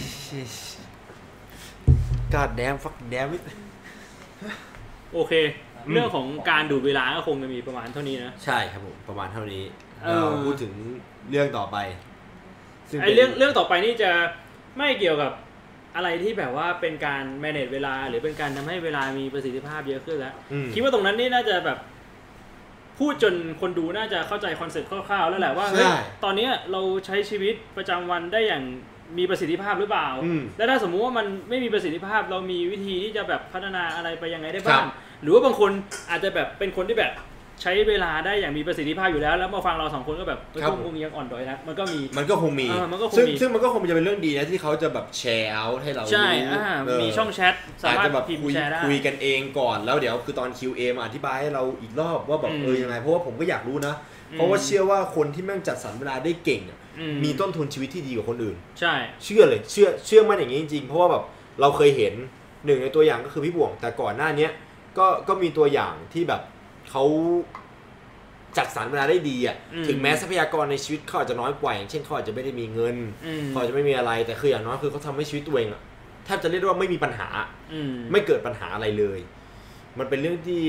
God damn fuck damn it โอเค เรื่องของการดูดเวลาก็คงจะมีประมาณเท่านี้นะ ใช่ครับผม ประมาณเท่านี้เออเราพูดถึงเรื่องต่อไปซึ่งไอเรื่องเรื่องต่อไปนี่จะไม่เกี่ยวกับอะไรที่แบบว่าเป็นการ manage เวลา หรือเป็นการทำให้เวลามีประสิทธิภาพเยอะขึ้นแล้วอืมคิดว่าตรงนั้นนี่น่าจะแบบ พูดจนคนดูน่าจะเข้าใจ concept คร่าวๆแล้วแหละว่าใช่เฮ้ยตอนเนี้ยเราใช้ชีวิตประจำวันได้อย่าง มีประสิทธิภาพหรือเปล่าอืมแล้วถ้าสมมุติว่ามันไม่มีประสิทธิภาพเรามีวิธีที่จะแบบพัฒนาอะไรไปยังไงได้ครับ้างครับหรือว่าบางคนอาจจะแบบเป็นคนที่แบบใช้เวลาได้อย่างมีประสิทธิภาพอยู่แล้ว แล้วมาฟังเราสองคนก็แบบเฮ้ยครับพวกมึงยังอ่อนด้อยนะมันก็มีมันก็คงมีเออมันก็คงซึ่งมีซึ่งมันก็คงจะเป็นเรื่องดีนะที่เขาจะแบบแชร์เอาให้เราใช่รู้อ่าเออมีช่องแชทสาอาจมารถจะแบบพิมคุยพ์แชร์ได้คุยกันเองก่อนแล้วเดี๋ยวคือตอน QA มาอธิบายให้เราอีกรอบว่าแบบอืมเออยังไงเพราะว่าผมก็อยากรู้นะ เพราะว่าเชื่อว่าคนที่แม่งจัดสรรเวลาได้เก่งอะอื มีต้นทุนชีวิตที่ดีกว่าคนอื่น ใช่ เชื่อเลยเชื่อเชื่อมันอย่างนี้จริงๆเพราะว่าแบบเราเคยเห็นหนึ่งในตัวอย่างก็คือพี่บ่วง แต่ก่อนหน้าเนี้ยก็ก็มีตัวอย่างที่แบบเขาจัดสรรเวลาได้ดีอะอืมถึงแม้ทรัพยากรในชีวิตเขาอาจจะน้อยกว่าอย่างเช่นเขาอาจจะไม่ได้มีเงินอืมเขาอาจจะไม่มีอะไรแต่คืออย่างน้อยคือเขาทำให้ชีวิตตัวเองอะแทบจะเรียกได้ว่าไม่มีปัญหาอืมไม่เกิดปัญหาอะไรเลย มันเป็นเรื่องที่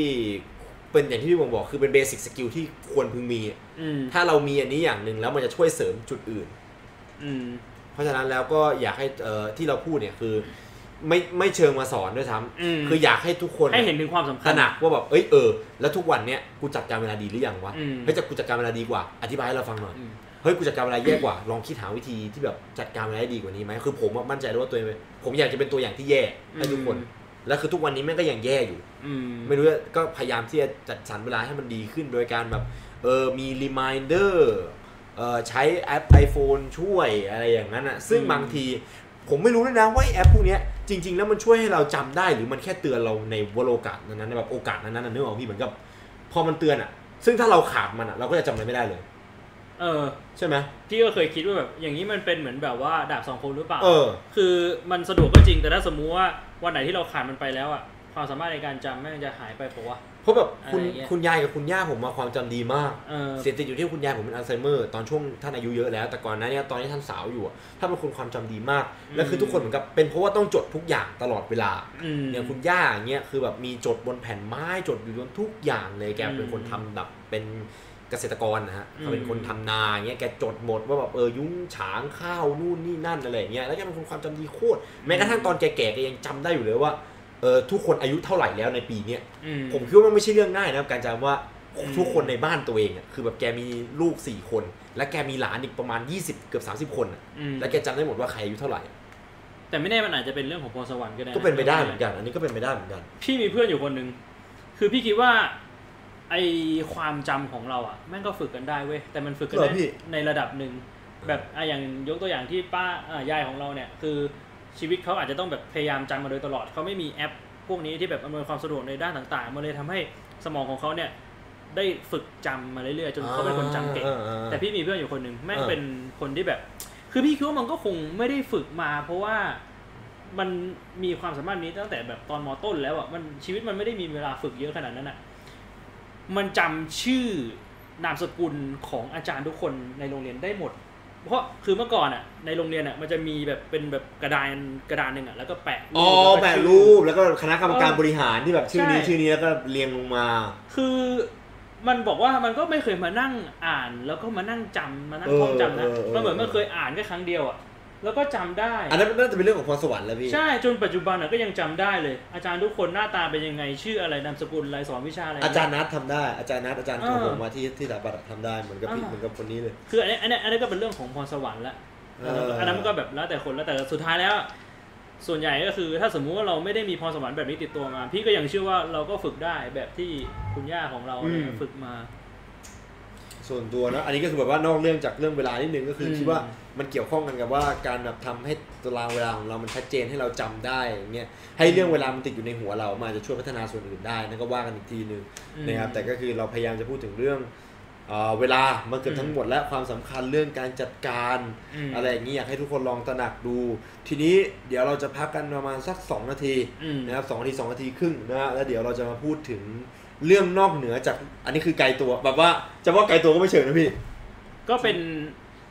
เป็นอย่างที่พี่บ่วงบอกคือเป็น basic skill ที่ควรพึงมีอะอืมถ้าเรามีอันนี้อย่างหนึ่งแล้วมันจะช่วยเสริมจุดอื่นอืมเพราะฉะนั้นแล้วก็อยากให้เอ่อที่เราพูดเนี่ยคือ ไม่ไม่เชิงมาสอนด้วยซ้ำอืมคืออยากให้ทุกคนให้เห็นถึงความสำคัญตระหนักว่าแบบเอ้ยเออแล้วทุกวันเนี้ยกูจัดการเวลาดีหรือยังวะอืมเฮ้ยจะกูจัดการเวลาดีกว่า อธิบายให้เราฟังหน่อยอืมเฮ้ยกูจัดการเวลาแย่กว่า ลองคิดหาวิธีที่แบบจัดการเวลาได้ดีกว่านี้ไหมคือผมอะมั่นใจเลยว่าตัวเองเป็นผมอยากจะเป็นตัวอย่างที่แย่ให้ทุกคนอืมแล้วคือทุกวันนี้แม่งก็ยังแย่อยู่อืม ไม่รู้ว่าก็พยายามที่จะจัดสรรเวลาให้มันดีขึ้น โดยการแบบเออมี reminder เออใช้แอป iPhone ช่วยอะไรอย่างนั้นอะ ซึ่งอืมบางทีผมไม่รู้ด้วยนะว่าไอ้แอปพวกเนี้ยจริง ๆ แล้วมันช่วยให้เราจำได้หรือมันแค่เตือนเราในวโอกาสนั้นๆในแบบโอกาสนั้นๆนะนึกออกพี่เหมือนกับ พอมันเตือนอะ ซึ่งถ้าเราขาดมันอะ เราก็จะจำอะไรไม่ได้เลย เออ ใช่ไหมพี่ก็เคยคิดว่าแบบอย่างนี้มันเป็นเหมือนแบบว่าดาบสองคมหรือเปล่า เออ คือมันสะดวกก็จริงแต่ถ้าสมมุติว่าวันไหนที่เราขาดมันไปแล้วอะ ความสามารถในการจำแม่งจะหายไปปะวะ เพราะแบบคุณอะไรอย่างเงี้ยคุณยายกับคุณย่าผมมาความจำดีมาก เออ เสียติดอยู่ที่คุณยายผมเป็นอัลไซเมอร์ ตอนช่วงท่านอายุเยอะแล้ว แต่ก่อนหนั้นเนี่ยตอนที่ท่านสาวอยู่อะท่านเป็นคนความจำดีมาก แล้วคือทุกคนเหมือนกับเป็นเพราะว่าต้องจดทุกอย่างตลอดเวลา อืม อย่างคุณย่าอย่างเงี้ยคือแบบมีจดบนแผ่นไม้จดอยู่บนทุกอย่างเลยแกอืมเป็นคนทำแบบเป็นเกษตรกรนะฮะอืม เขาเป็นคนทำนาอย่างเงี้ยแกจดหมดว่าแบบเออยุ้งฉางข้าวนู่นนี่นั่นอะไรอย่างเงี้ยแล้วแกเป็นคนความจำดีโคตรแม้กระทั่งตอนแก่ๆแกยังจำได้อยู่เลยว่า เออทุกคนอายุเท่าไหร่แล้วในปีเนี้ยอืมผมคิดว่ามันไม่ใช่เรื่องง่ายนะครับการจำว่าอืมทุกคนในบ้านตัวเองอะคือแบบแกมีลูกสี่คน และแกมีหลานอีกประมาณ 20 เกือบ 30 คนอะอืมและแกจำได้หมดว่าใครอายุเท่าไหร่ แต่ไม่แน่มันอาจจะเป็นเรื่องของพรสวรรค์ก็ได้ะก็เป็นไปได้เหมือนกัน อันนี้ก็เป็นไปได้เหมือนกัน พี่มีเพื่อนอยู่คนหนึ่งคือพี่คิดว่าไอความจำของเราอะแม่งก็ฝึกกันได้เว้ยแต่มันฝึกกันเหรได้อพี่ในระดับหนึ่งแบบอะอย่างยกตัวอย่างที่ป้าอะยายของเราเนี่ยคือ ชีวิตเขาอาจจะต้องแบบพยายามจำมาโดยตลอดเขาไม่มีแอป พวกนี้ที่แบบอำนวยความสะดวกในด้านต่างๆ มันเลยทำให้สมองของเขาเนี่ยได้ฝึกจำมาเรื่อยๆจนเขาเป็นคนจำเก่งอ่าอ่าอ่าแต่พี่มีเพื่อนอยู่คนหนึ่งแม่งเออเป็นคนที่แบบ คือพี่คิดว่ามันก็คงไม่ได้ฝึกมา เพราะว่ามันมีความสามารถนี้ตั้งแต่แบบตอนมอต้นแล้วอะมันชีวิตมันไม่ได้มีเวลาฝึกเยอะขนาดนั้นอะมันจำชื่อนามสกุลของอาจารย์ทุกคนในโรงเรียนได้หมด เพราะคือเมื่อก่อนอะในโรงเรียนอะมันจะมีแบบเป็นแบบกระดานกระดานหนึ่งอะแล้วก็แปะอ๋อล้วก็แปะชื่อรูปแล้วก็คณะกรรมการบริหารที่แบบชื่อนี้ใช่ ชื่อนี้แล้วก็เรียงลงมา คือมันบอกว่ามันก็ไม่เคยมานั่งอ่านแล้วก็มานั่งจำมานั่งเออท่องจำนะเออเออ มันเหมือนมันเคยอ่านแค่ครั้งเดียวอะ แล้วก็จำได้ อันนั้นน่าจะเป็นเรื่องของพรสวรรค์แล้วพี่ ใช่ จนปัจจุบันอะก็ยังจำได้เลย อาจารย์ทุกคนหน้าตาเป็นยังไง ชื่ออะไร นามสกุลอะไร สอนวิชาอะไร อาจารย์นัททำได้ อาจารย์นัทอาจารย์เอโทอผมมาที่ที่สถาบันทำได้เหมือนกับพี่อ่าเหมือนกับคนนี้เลย คืออันนี้อันนี้อันนี้ก็เป็นเรื่องของพรสวรรค์ละเอออัอันนั้นมันก็แบบแล้วแต่คนแล้วแต่สุดท้ายแล้ว ส่วนใหญ่ก็คือ ถ้าสมมุติว่าเราไม่ได้มีพรสวรรค์แบบนี้ติดตัวมา พี่ก็ยังเชื่อว่าเราก็ฝึกได้แบบที่คุณย่าของเราเนี่ยอืมฝึกมา ส่วนตัวนะ อันนี้ก็คือแบบว่านอกเรื่องจากเรื่องเวลานิดนึงก็คืออมคิดว่า มันเกี่ยวข้องกันกับว่าการแบบทำให้ตารางเวลาของเรามันชัดเจนให้เราจำได้อย่างเงี้ยให้เรื่องเวลามันติดอยู่ในหัวเรามันอาจจะช่วยพัฒนาส่วนอื่นได้นั่นก็ว่ากันอีกทีนึงอืมนะครับแต่ก็คือเราพยายามจะพูดถึงเรื่องเอ่อเวลามันเกือบอืมทั้งหมดและความสำคัญเรื่องการจัดการมอะไรอย่างนี้อยากให้ทุกคนลองตระหนักดู ทีนี้เดี๋ยวเราจะพักกันประมาณสัก 2 นาทีอืมนะครับสองนาทีสองนาทีครึ่งนะฮะแล้วเดี๋ยวเราจะมาพูดถึงเรื่องนอกเหนือจากอันนี้คือไกลตัวแบบว่าจะว่าไกลตัวก็ไม่เชิงนะพี่ ก็เป็น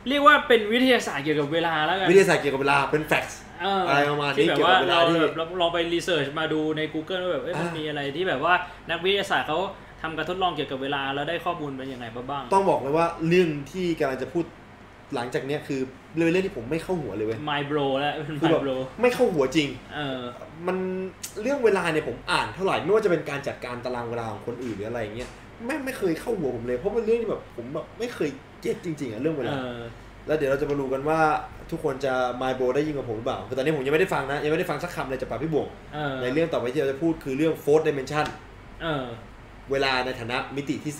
เรียกว่าเป็นวิทยาศาสตร์เกี่ยวกับเวลาแล้วกันวิทยาศาสตร์เกี่ยวกับเวลาเป็นแฟกต์เอออะไรประมาณนี้ที่แบบเกี่ยวว่ากับเวลาเราที่แบบเราลองไปรีเสิร์ชมาดูใน Google ว่าแบบเอ้ยมันอ่ามีมีอะไรที่แบบว่านักวิทยาศาสตร์เขาทำการทดลองเกี่ยวกับเวลาแล้วได้ข้อมูลเป็นยังไงบ้าง ต้องบอกเลยว่าเรื่องที่กำลังจะพูดหลังจากเนี้ยคือเรื่องเรื่องที่ผมไม่เข้าหัวเลยเว้ยไมโบรแล้วเป็นคือไมแบบโบรไม่เข้าหัวจริง เออ มันเรื่องเวลาเนี่ยผมอ่านเท่าไหร่ไม่ว่าจะเป็นการจัดการตารางเวลาของคนอื่นหรืออะไรอย่างเงี้ยไม่ไม่เคยเข้าหัวผมเลยเพราะเป็นเรื่องที่แบบผมแบบไม่เคยเก็ตจริงๆอะเรื่องเวเอลาอแล้วเดี๋ยวเราจะมาดูกันว่าทุกคนจะมายโบได้ยิ่งกว่าผมหรือเปล่าคือตอนนี้ผมยังไม่ได้ฟังนะ ยังไม่ได้ฟังสักคำเลยจากปากพี่บวงเออในเรื่องต่อไปที่เราจะพูดคือเรื่อง fourth dimension เออเวลาในฐานะมิติที่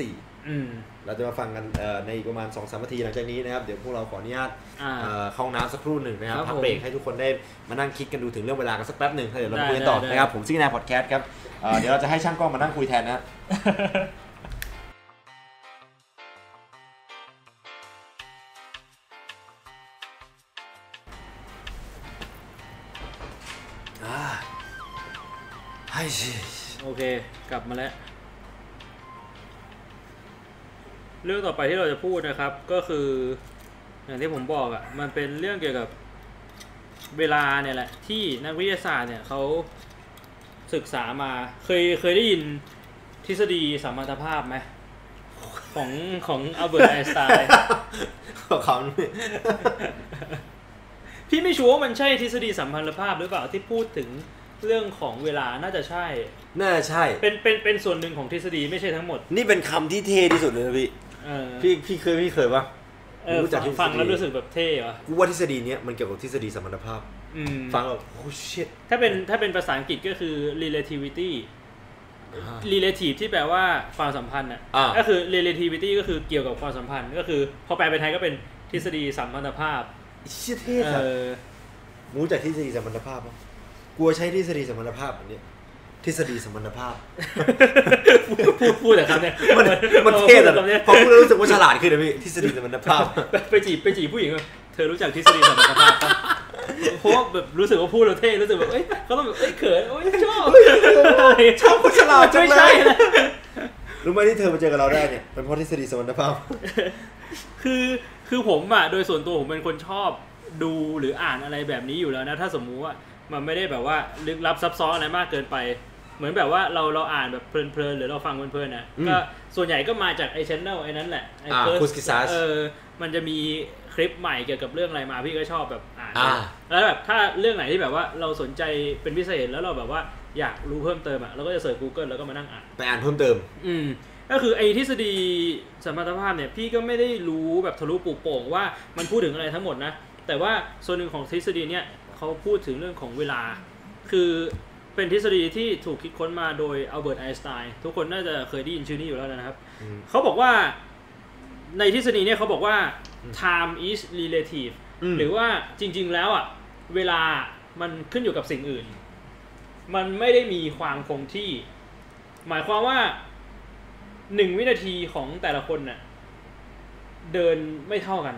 อืม4เราจะมาฟังกันเอ่อในอีกประมาณ2อสนาทีหลังจากนี้นะครับ เดี๋ยวพวกเราขออนุญาตอ่าเอ่อเข้าห้องน้ำสักครู่หนึ่งนะครับครับพักผมเบรกให้ทุกคนได้มานั่งคิดกันดูถึงเรื่องเวลากันสักแป๊บหนึ่งแล้วเดี๋ยวเราได้คุยกันต่อได้นะครับ ผมซิกแนพอดแคสต์ครับเอ่อเดี๋ยวเราจะให้ช่างกล้องมานั่งคุยแทนนะ โอเค กลับมาแล้ว เรื่องต่อไปที่เราจะพูดนะครับ ก็คือ อย่างที่ผมบอกอะ่ะ มันเป็นเรื่องเกี่ยวกับเวลาเนี่ยแหละ ที่นักวิทยาศาสตร์เนี่ยเขาศึกษามา เคยเคยได้ยินทฤษฎีสัมพัทธภาพไหมของของอัลเบิร์ตไอน์สไตน์คำนี้พี่ไม่ชัวร์ว่ามันใช่ทฤษฎีสัมพันธภาพหรือเปล่าที่พูดถึง เรื่องของเวลาน่าจะใช่ น่าใช่ เป็นเป็นเป็นส่วนหนึ่งของทฤษฎีไม่ใช่ทั้งหมด นี่เป็นคำที่เท่ที่สุดเลยนะพี่ เออพี่พี่เคยพี่เคยปะเออรู้จักทฤษฎี ฟังแล้วรู้สึกแบบเท่เหรอกูว่าทฤษฎีเนี้ยมันเกี่ยวกับทฤษฎีสมรรถภาพ อืมฟังแบบโอ้ชิตถ้าเป็นถ้าเป็นภาษาอังกฤษก็คือ relativity relative ที่แปลว่าความสัมพันธ์อะอ่า ก็คือ relativity ก็คือเกี่ยวกับความสัมพันธ์ ก็คือ พอแปลเป็นไทยก็เป็นทฤษฎีสัมพันธภาพเชี่ยเท่เอสัสอรู้จักทฤษฎีสมรรถภาพปะ กลัวใช้ทฤษฎีสมรรถภาพอันเนี้ยทฤษฎีสมรรถภาพ พูดพูดพูดแต่คำเนี้ยมันมันเท่แต่พูดคำนี้ยพอพูดแล้วรู้สึกว่าฉลาดขึ้นนะพี่ทฤษฎีสมรรถภาพ ไปจีบไปจีบผู้หญิงว่าเธอรู้จักทฤษฎีสัมพันธภาพปะเพราะว่าแบบรู้สึกว่าพูดเราเท่รู้สึกแบบเอ้ยเขาต้องแบบเอ้ยเขินโอ้ยชอบชอบคนฉลาดจังไม่เลใช่ยนะรู้ไหมที่เธอมาเจอกับเราได้เนี่ยเป็นเพราะทฤษฎีสมรรถภาพ คือคือผมอะโดยส่วนตัวผมเป็นคนชอบดูหรืออ่านอะไรแบบนี้อยู่แล้วนะ ถ้าสมมุติว่า มันไม่ได้แบบว่าลึกลับซับซ้อนอะไรมากเกินไป เหมือนแบบว่าเราเราอ่านแบบเพลินๆหรือเราฟังเพลินๆนะอืมก็ส่วนใหญ่ก็มาจากไอ้ชแนลไอ้นั้นแหละไอ้อ่า First Kuskisas เออมันจะมีคลิปใหม่เกี่ยวกับเรื่องอะไรมาพี่ก็ชอบแบบอ่านอ่า แล้วแบบถ้าเรื่องไหนที่แบบว่าเราสนใจเป็นพิเศษแล้วเราแบบว่าอยากรู้เพิ่มเติมอะเราก็จะเสิร์ช Google แล้วก็มานั่งอ่าน ไปอ่านเพิ่มเติม อืมก็คือไอ้ทฤษฎีสมรรถภาพเนี่ยพี่ก็ไม่ได้รู้แบบทะลุปลุโป่งว่ามันพูดถึงอะไรทั้งหมดนะ แต่ว่าส่วนหนึ่งของทฤษฎีเนี่ย เขาพูดถึงเรื่องของเวลา คือเป็นทฤษฎีที่ถูกคิดค้นมาโดยอัลเบิร์ตไอน์สไตน์ทุกคนน่าจะเคยได้ยินชื่อนี้อยู่แล้วนะครับอืมเขาบอกว่าในทฤษฎีเนี่ยเขาบอกว่า time is relative อืมหรือว่าจริง ๆ แล้วอะเวลามันขึ้นอยู่กับสิ่งอื่น มันไม่ได้มีความคงที่ หมายความว่าหนึ่งวินาทีของแต่ละคนน่ะเดินไม่เท่ากัน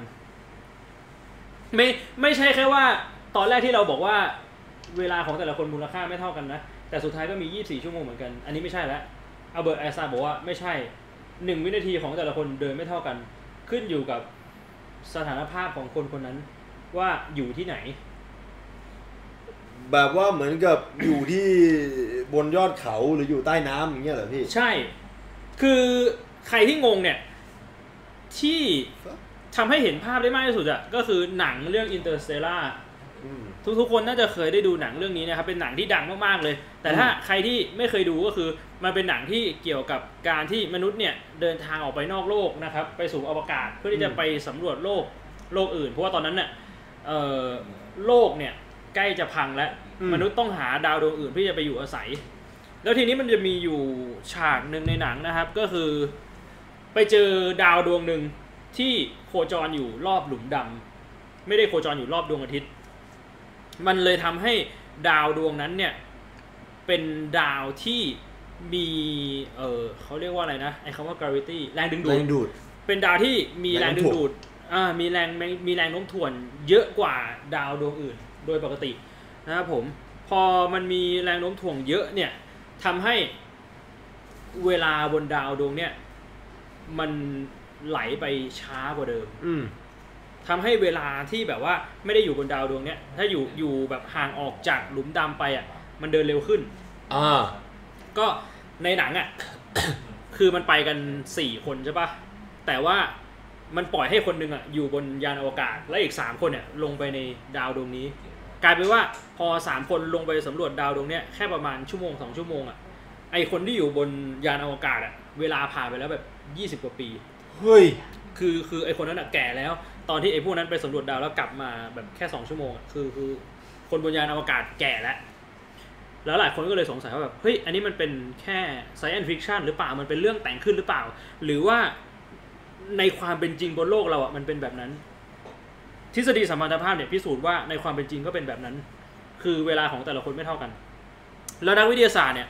ไม่ไม่ใช่แค่ว่า ตอนแรกที่เราบอกว่าเวลาของแต่ละคนมูลค่าไม่เท่ากันนะ แต่สุดท้ายก็มี 24 ชั่วโมงเหมือนกัน อันนี้ไม่ใช่แล้วอัลเบิร์ตไอน์สไตน์บอกว่าไม่ใช่หนึ่งวินาทีของแต่ละคนเดินไม่เท่ากัน ขึ้นอยู่กับสถานภาพของคนคนนั้นว่าอยู่ที่ไหน แบบว่าเหมือนกับอยู่ที่บนยอดเขาหรืออยู่ใต้น้ำอย่างเงี้ยเหรอพี่ ใช่ คือใครที่งงเนี่ย ที่ทำให้เห็นภาพได้มากที่สุดอะก็คือหนังเรื่อง Interstellar อืม ทุกๆคนน่าจะเคยได้ดูหนังเรื่องนี้นะครับเป็นหนังที่ดังมากๆเลย แต่ถ้าใครที่ไม่เคยดูก็คือมันเป็นหนังที่เกี่ยวกับการที่มนุษย์เนี่ยเดินทางออกไปนอกโลกนะครับไปสู่อวกาศเพื่อที่จะไปสำรวจโลกโลกอื่น เพราะว่าตอนนั้นเนี่ยเอ่อโลกเนี่ยใกล้จะพังแล้วอืมมนุษย์ต้องหาดาวดวงอื่นเพื่อจะไปอยู่อาศัย แล้วทีนี้มันจะมีอยู่ฉากหนึ่งในหนังนะครับ ก็คือไปเจอดาวดวงหนึ่งที่โคจรอยู่รอบหลุมดำไม่ได้โคจรอยู่รอบดวงอาทิตย์ มันเลยทำให้ดาวดวงนั้นเนี่ย เป็นดาวที่มี เออเขาเรียกว่าอะไรนะไอ้คำว่า gravity แรงดึงดูแรดงดูด เป็นดาวที่มีแรงดึงดูดอ่ามีแรงมีแรงโน้มถ่วงเยอะกว่าดาวดวงอื่น โดยปกตินะครับผม พอมันมีแรงโน้มถ่วงเยอะเนี่ยทำให้เวลาบนดาวดวงเนี่ย มันไหลไปช้ากว่าเดิม อืม ทำให้เวลาที่แบบว่าไม่ได้อยู่บนดาวดวงเนี้ยถ้าอยู่อยู่แบบห่างออกจากหลุมดำไปอะมันเดินเร็วขึ้นอ่าก็ในหนังอะคือมันไปกันสี่คนใช่ปะแต่ว่ามันปล่อยให้คนหนึ่งอะอยู่บนยานอวกาศ และอีกสามคนเนี่ยลงไปในดาวดวงนี้ กลายเป็นว่าพอสามคนลงไปสำรวจดาวดวงเนี้ยแค่ประมาณชั่วโมงสองชั่วโมงอะไอคนที่อยู่บนยานอวกาศอะเวลาผ่านไปแล้วแบบยี่สิบกว่าปี เฮ้ย คือคือไอคนนั้นอะแก่แล้ว ตอนที่ไอ้พวกนั้นไปสำรวจดาวแล้วกลับมาแบบแค่สองชั่วโมงอะคือคือคนบนยานอวกาศแก่แล้ว แล้วหลายคนก็เลยสงสัยว่าแบบเฮ้ยอันนี้มันเป็นแค่ science fiction หรือเปล่ามันเป็นเรื่องแต่งขึ้นหรือเปล่า หรือว่าในความเป็นจริงบนโลกเราอะมันเป็นแบบนั้น ทฤษฎีสัมพันธภาพเนี่ยพิสูจน์ว่าในความเป็นจริงก็เป็นแบบนั้น คือเวลาของแต่ละคนไม่เท่ากัน แล้วนักวิทยาศาสตร์เนี่ย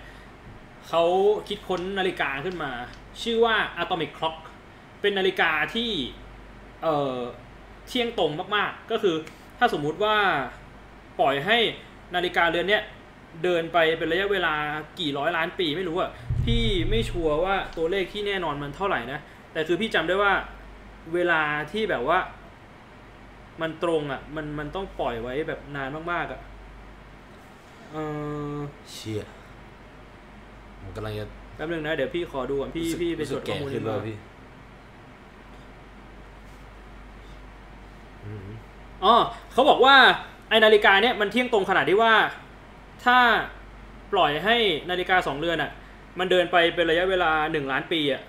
เขาคิดค้นนาฬิกาขึ้นมา ชื่อว่า atomic clock เป็นนาฬิกาที่เอ่อ เที่ยงตรงมากๆ ก็คือถ้าสมมุติว่าปล่อยให้นาฬิกาเรือนเนี้ยเดินไปเป็นระยะเวลากี่ร้อยล้านปีไม่รู้อะพี่ไม่ชัวร์ว่าตัวเลขที่แน่นอนมันเท่าไหร่นะแต่คือพี่จำได้ว่าเวลาที่แบบว่า มันตรงอะมันมันต้องปล่อยไว้แบบนานมากๆอะเออเชี่ยมันกำลังจะแป๊บนึงนะ เดี๋ยวพี่ขอดูก่อนพี่รู้สึกพี่ไปรู้จสึดกข้อแก่มูลขึ้นมาแล้วพี่ อืมอ๋อเขาบอกว่าไอนาฬิกาเนี่ยมันเที่ยงตรงขนาดที่ว่า ถ้าปล่อยให้นาฬิกาสองเรือนอะมันเดินไปเป็นระยะเวลาหนึ่งล้านปีอะ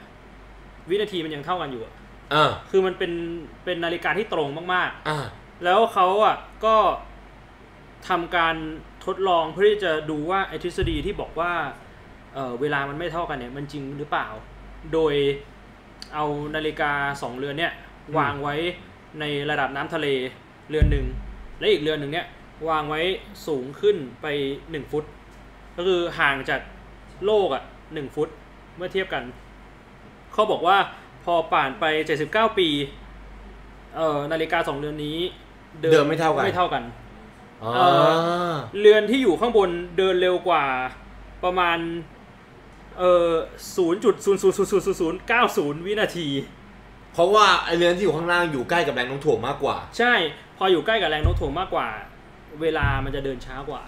วินาทีมันยังเท่ากันอยู่อะอ่าคือมันเป็นเป็นนาฬิกาที่ตรงมากอ่าๆแล้วเขาอะก็ทำการทดลองเพื่อที่จะดูว่าไอทฤษฎีที่บอกว่าเออเวลามันไม่เท่ากันเนี่ย มันจริงหรือเปล่า โดยเอานาฬิกาสองเรือนเนี่ย วางไว้ ในระดับน้ำทะเลเรือนหนึ่งและอีกเรือนหนึ่งเนี่ยวางไว้สูงขึ้นไปหนึ่งฟุต ก็คือห่างจากโลกอะหนึ่งฟุตเมื่อเทียบกัน เขาบอกว่าพอผ่านไป 79 ปีเอ่อนาฬิกาสองเรือนนี้ เดินไม่เท่ากันไม่เท่ากันอ๋อเอ่เรือนที่อยู่ข้างบนเดินเร็วกว่าประมาณเอ่อ0.0000090วินาที เพราะว่าไอเรือนที่อยู่ข้างล่างอยู่ใกล้กับแรงโน้มถ่วงมากกว่า ใช่ พออยู่ใกล้กับแรงโน้มถ่วงมากกว่า เวลามันจะเดินช้ากว่า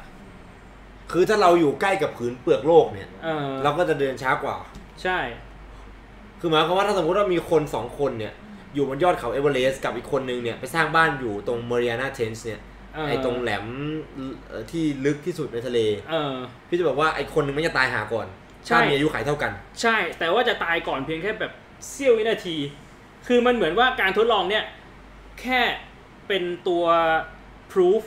คือถ้าเราอยู่ใกล้กับผืนเปลือกโลกเนี่ยเออเราก็จะเดินช้ากว่า ใช่ คือหมายความว่าถ้าสมมติว่ามีคนสองคนเนี่ย อยู่บนยอดเขาเอเวอเรสต์กับอีกคนนึงเนี่ยไปสร้างบ้านอยู่ตรงเม r ริ a นาเทนส์เนี่ยเออไอตรงแหลมเอ่อที่ลึกที่สุดในทะเล เออ พี่จะบอกว่าไอคนนึงไม่จะตายหาก่อนใช่ ถ้ามีอายุขัยเท่ากัน ใช่ แต่ว่าจะตายก่อนเพียงแค่แบบเสี้ยววินาที คือมันเหมือนว่าการทดลองเนี่ยแค่เป็นตัว proof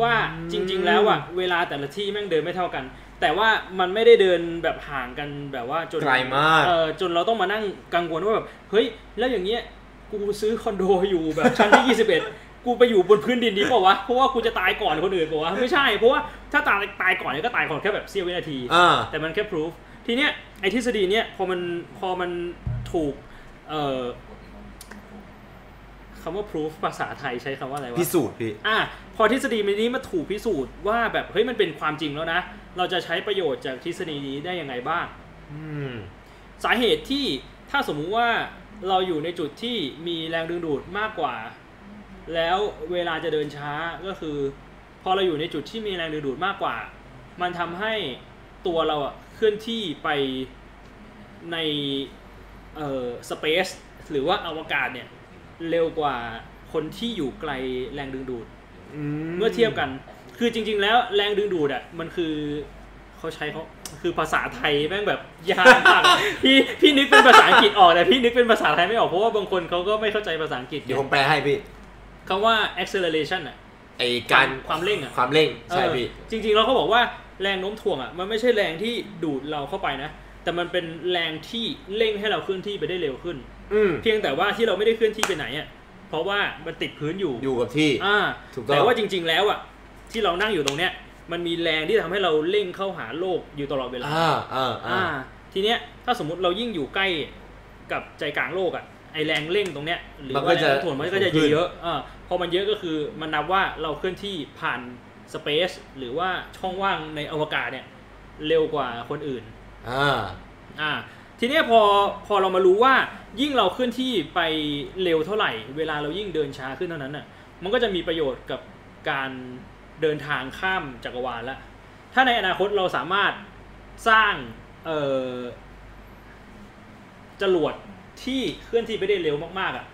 ว่าอืมจริง ๆ แล้วอะเวลาแต่ละที่แม่งเดินไม่เท่ากัน แต่ว่ามันไม่ได้เดินแบบห่างกันแบบว่าจนไกลมากเออจนเราต้องมานั่งกังวลว่าแบบเฮ้ยแล้วอย่างเงี้ยกูซื้อคอนโดอยู่แบบชั้นที่ 21 กูไปอยู่บนพื้นดินดีเปล่าวะเพราะว่ากูจะตายก่อนคนอื่นเปล่าวะไม่ใช่เพราะว่าถ้าตายตายก่อนเนี่ยก็ตายก่อนแค่แบบเสี้ยววินาทีอ่าแต่มันแค่ proof ทีเนี้ยไอ้ทฤษฎีเนี้ยพอมันพอมันถูกเอ่อ คำว่า proof ภาษาไทยใช้คำว่าอะไรวะพิสูจน์พี่อะพอทฤษฎีนี้มาถูกพิสูจน์ว่าแบบเฮ้ยมันเป็นความจริงแล้วนะ เราจะใช้ประโยชน์จากทฤษฎีนี้ได้ยังไงบ้างอืมสาเหตุที่ถ้าสมมุติว่าเราอยู่ในจุดที่มีแรงดึงดูดมากกว่า แล้วเวลาจะเดินช้าก็คือ พอเราอยู่ในจุดที่มีแรงดึงดูดมากกว่า มันทำให้ตัวเราอะเคลื่อนที่ไปในเอ่อสเปซหรือว่าอวกาศเนี่ย เร็วกว่าคนที่อยู่ไกลแรงดึงดูดเมื่อเทียบกัน คือจริง ๆ แล้วแรงดึงดูดอะมันคือเขาใช้เขาคือภาษาไทยแม่งแบบยากมากอะพี่พี่นึกเป็นภาษาอังกฤษออกแต่พี่นึกเป็นภาษาไทยไม่ออกเพราะว่าบางคนเขาก็ไม่เข้าใจภาษาอังกฤษเดี๋ยวผมแปลให้พี่คำว่า acceleration อะไอการความเร่งอะความเร่งใช่เออพี่จริง ๆ แล้วเขาบอกว่าแรงโน้มถ่วงอะมันไม่ใช่แรงที่ดูดเราเข้าไปนะ แต่มันเป็นแรงที่เร่งให้เราเคลื่อนที่ไปได้เร็วขึ้นอืม เพียงแต่ว่าที่เราไม่ได้เคลื่อนที่ไปไหนอะเพราะว่ามันติดพื้นอยู่อยู่กับที่อ่าถูกต้องแต่ว่าจริง ๆ แล้วอะที่เรานั่งอยู่ตรงเนี้ยมันมีแรงที่ทำให้เราเร่งเข้าหาโลกอยู่ตลอดเวลาอ่าอ่าอ่าอ่าทีเนี้ยถ้าสมมติเรายิ่งอยู่ใกล้กับใจกลางโลกอะไอแรงเร่งตรงเนี้ยหรือมันก็ว่าแรงจะโน้มถ่วงมันก็จะสูงขึ้นเยอะๆอ่าพอมันเยอะก็คือมันนับว่าเราเคลื่อนที่ผ่านสเปซหรือว่าช่องว่างในอวกาศเนี่ยเร็วกว่าคนอื่น อ่า อ่า ทีเนี้ยพอพอเรามารู้ว่ายิ่งเราเคลื่อนที่ไปเร็วเท่าไหร่ เวลาเรายิ่งเดินช้าขึ้นเท่านั้นน่ะมันก็จะมีประโยชน์กับการเดินทางข้ามจักรวาลละถ้าในอนาคตเราสามารถสร้างเอ่อจรวดที่เคลื่อนที่ไปได้เร็วมากๆอะ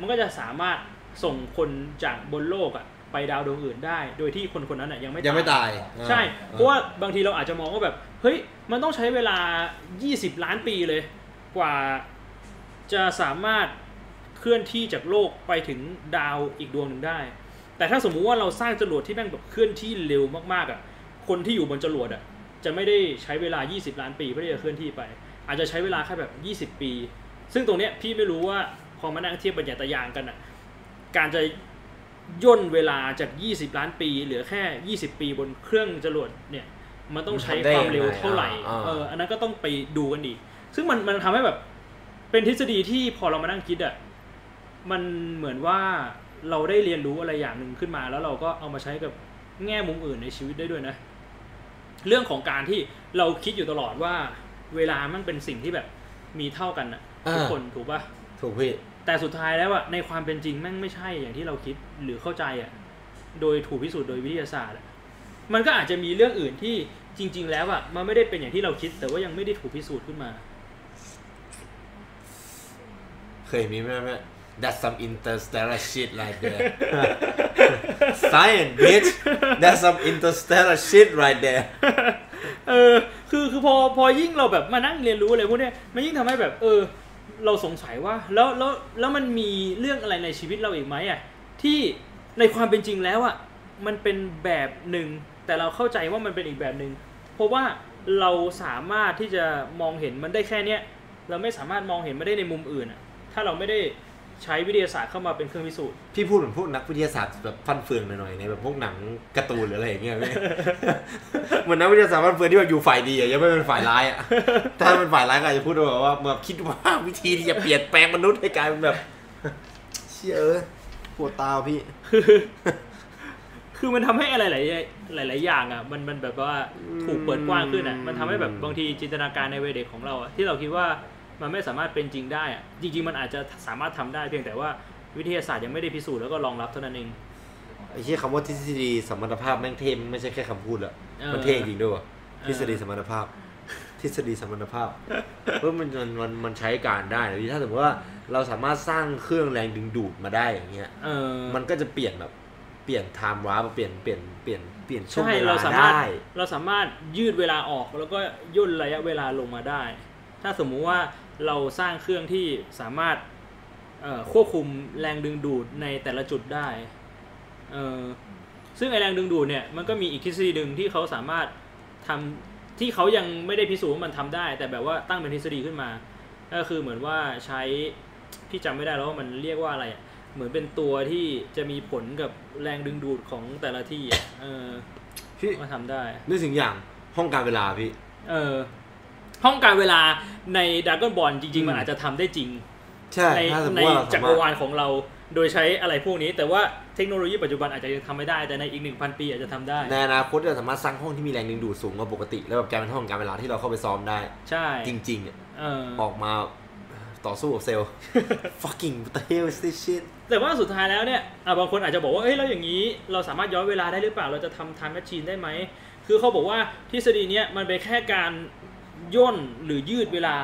มันก็จะสามารถส่งคนจากบนโลกอะไปดาวดวงอื่นได้ โดยที่คนคนนั้นอะยังไม่ยังไม่ตายอ่าใช่ เพราะว่าบางทีเราอาจจะมองว่าแบบ เฮ้ยมันต้องใช้เวลา 20 ล้านปีเลย กว่าจะสามารถเคลื่อนที่จากโลกไปถึงดาวอีกดวงหนึ่งได้ แต่ถ้าสมมุติว่าเราสร้างจรวดที่แม่งแบบเคลื่อนที่เร็วมากๆอะคนที่อยู่บนจรวดอะจะไม่ได้ใช้เวลา 20 ล้านปีเพื่อที่จะเคลื่อนที่ไป อาจจะใช้เวลาแค่แบบ 20 ปี ซึ่งตรงเนี้ยพี่ไม่รู้ว่าพอมานั่งเทียบปัญญาตายางกันอะการจะย่นเวลาจาก 20 ล้านปี เหลือแค่ 20 ปีบนเครื่องจรวดเนี่ย มันต้องใช้มันทำได้ความเร็วยังไงเท่าไหร่อ่าเอออันนั้นก็ต้องไปดูกันอีกซึ่งมันมันทำให้แบบ เป็นทฤษฎีที่พอเรามานั่งคิดอะมันเหมือนว่าเราได้เรียนรู้อะไรอย่างหนึ่งขึ้นมา แล้วเราก็เอามาใช้กับแง่มุมอื่นในชีวิตได้ด้วยนะ เรื่องของการที่เราคิดอยู่ตลอดว่า เวลามันเป็นสิ่งที่แบบมีเท่ากันอะทุกคนถูกปะถูกพี่แต่สุดท้ายแล้วอะในความเป็นจริงแม่งไม่ใช่อย่างที่เราคิดหรือเข้าใจอะโดยถูกพิสูจน์โดยวิทยาศาสตร์อะมันก็อาจจะมีเรื่องอื่นที่ จริง ๆ แล้วอะมันไม่ได้เป็นอย่างที่เราคิด แต่ว่ายังไม่ได้ถูกพิสูจน์ขึ้นมา เคยมีไหมไหม That's some interstellar shit right there Science bitch That's some interstellar shit right there เออคือคือพอพอยิ่งเราแบบมานั่งเรียนรู้อะไรพวกเนี้ยมันยิ่งทำให้แบบเออ เราสงสัยว่าแล้วแล้วแล้วมันมีเรื่องอะไรในชีวิตเราอีกไหมอะที่ในความเป็นจริงแล้วอะมันเป็นแบบหนึ่งแต่เราเข้าใจว่ามันเป็นอีกแบบหนึ่งเพ ราะว่าเราสามารถที่จะมองเห็นมันได้แค่เนี้ยเราไม่สามารถมองเห็นมันได้ในมุมอื่นอะถ้าเราไม่ได้ใช้วิทยาศาสตร์เข้ามาเป็นเครื่องพิสูจน์ พี่พูดเหมือนพวกนักวิทยาศาสตร์แบบฟันเฟืองหน่อยๆในแบบพวกหนังการ์ตูนหรืออะไรอย่างเงี้ย เหมือนนักวิทยาศาสตร์ฟันเฟืองที่แบบอยู่ฝ่ายดีอะยังไม่เป็นฝ่ายร้ายอะถ้าเป็นฝ่ายร้ายก็อาจจะพูดแบบว่าแบบคิดว่าวิธีที่จะเปลี่ยนแปลงมนุษย์ให้กลายเป็นแบบ เชี่อปวดตาพี่ คือมันทำให้อะไรหลายหลายๆอย่างอะมันมันแบบว่าถูกเปิดกว้างขึ้นอะมันทำให้แบบบางทีจินตนาการในวัยเด็กของเราอะที่เราคิดว่ามันไม่สามารถเป็นจริงได้อะจริง ๆ มันอาจจะสามารถทำได้เพียงแต่ว่าวิทยาศาสตร์ยังไม่ได้พิสูจน์แล้วก็รองรับเท่านั้นเองไอ้เชี่ยคำว่าทฤษฎีสมรรถภาพแม่งเท่มันไม่ใช่แค่คำพูดละเออมันเท่จริงด้วยว่ะเออทฤษฎีสมรรถภาพ ทฤษฎีสมรรถภาพเพื่อมันมันมันมันใช้การได้นะพี่ถ้าสมมติว่าเราสามารถสร้างเครื่องแรงดึงดูดมาได้อย่างเงี้ยเออมันก็จะเปลี่ยนแบบ เปลี่ยนไทม์วาร์ปเปลี่ยนเปลี่ยนเปลี่ยนเปลี่ยนช่วงใช่เวเราลาสามารถได้เราสามารถยืดเวลาออกแล้วก็ย่นระยะเวลาลงมาได้ ถ้าสมมุติว่าเราสร้างเครื่องที่สามารถเอ่อควบคุมแรงดึงดูดในแต่ละจุดได้เออซึ่งไอแรงดึงดูดเนี่ยมันก็มีอีกทฤษฎีหนึ่งที่เขาสามารถทำที่เขายังไม่ได้พิสูจน์ว่ามันทำได้ แต่แบบว่าตั้งเป็นทฤษฎีขึ้นมา ก็คือเหมือนว่าใช้พี่จำไม่ได้แล้วว่ามันเรียกว่าอะไรอะ เหมือนเป็นตัวที่จะมีผลกับแรงดึงดูดของแต่ละที่อะเออพี่มาทำได้นึกถึงอย่างห้องการเวลาพี่ เออห้องการเวลาในด a ก o n บอลจริง อืๆ ม มันอาจจะทำได้จริง ใช่ในถ้าสมมในติว่าเราจัสากมารรถวาลของเราโดยใช้อะไรพวกนี้ แต่ว่าเทคโนโลยีปัจจุบันอาจจะยังทำไม่ได้แต่ในอีกหนึ่งพันปีอาจจะทำได้ ในอนาคตเราสามารถสร้างห้องที่มีแรงดึงดูดสูงกว่าปกติ แล้วแบบกลายเป็นห้องการเวลาที่เราเข้าไปซ้อมได้ ใช่จริงๆอะเออออกมา ต่อสู้กับเซลล์ fucking what the hell is this shit แต่ว่าสุดท้ายแล้วเนี่ยอะบางคนอาจจะบอกว่า เอ้ย แล้วอย่างนี้เราสามารถย้อนเวลาได้หรือเปล่า เราจะทำ time machine ได้ไหม คือเขาบอกว่าทฤษฎีเนี้ยมันเป็นแค่การย่นหรือยืดเวลา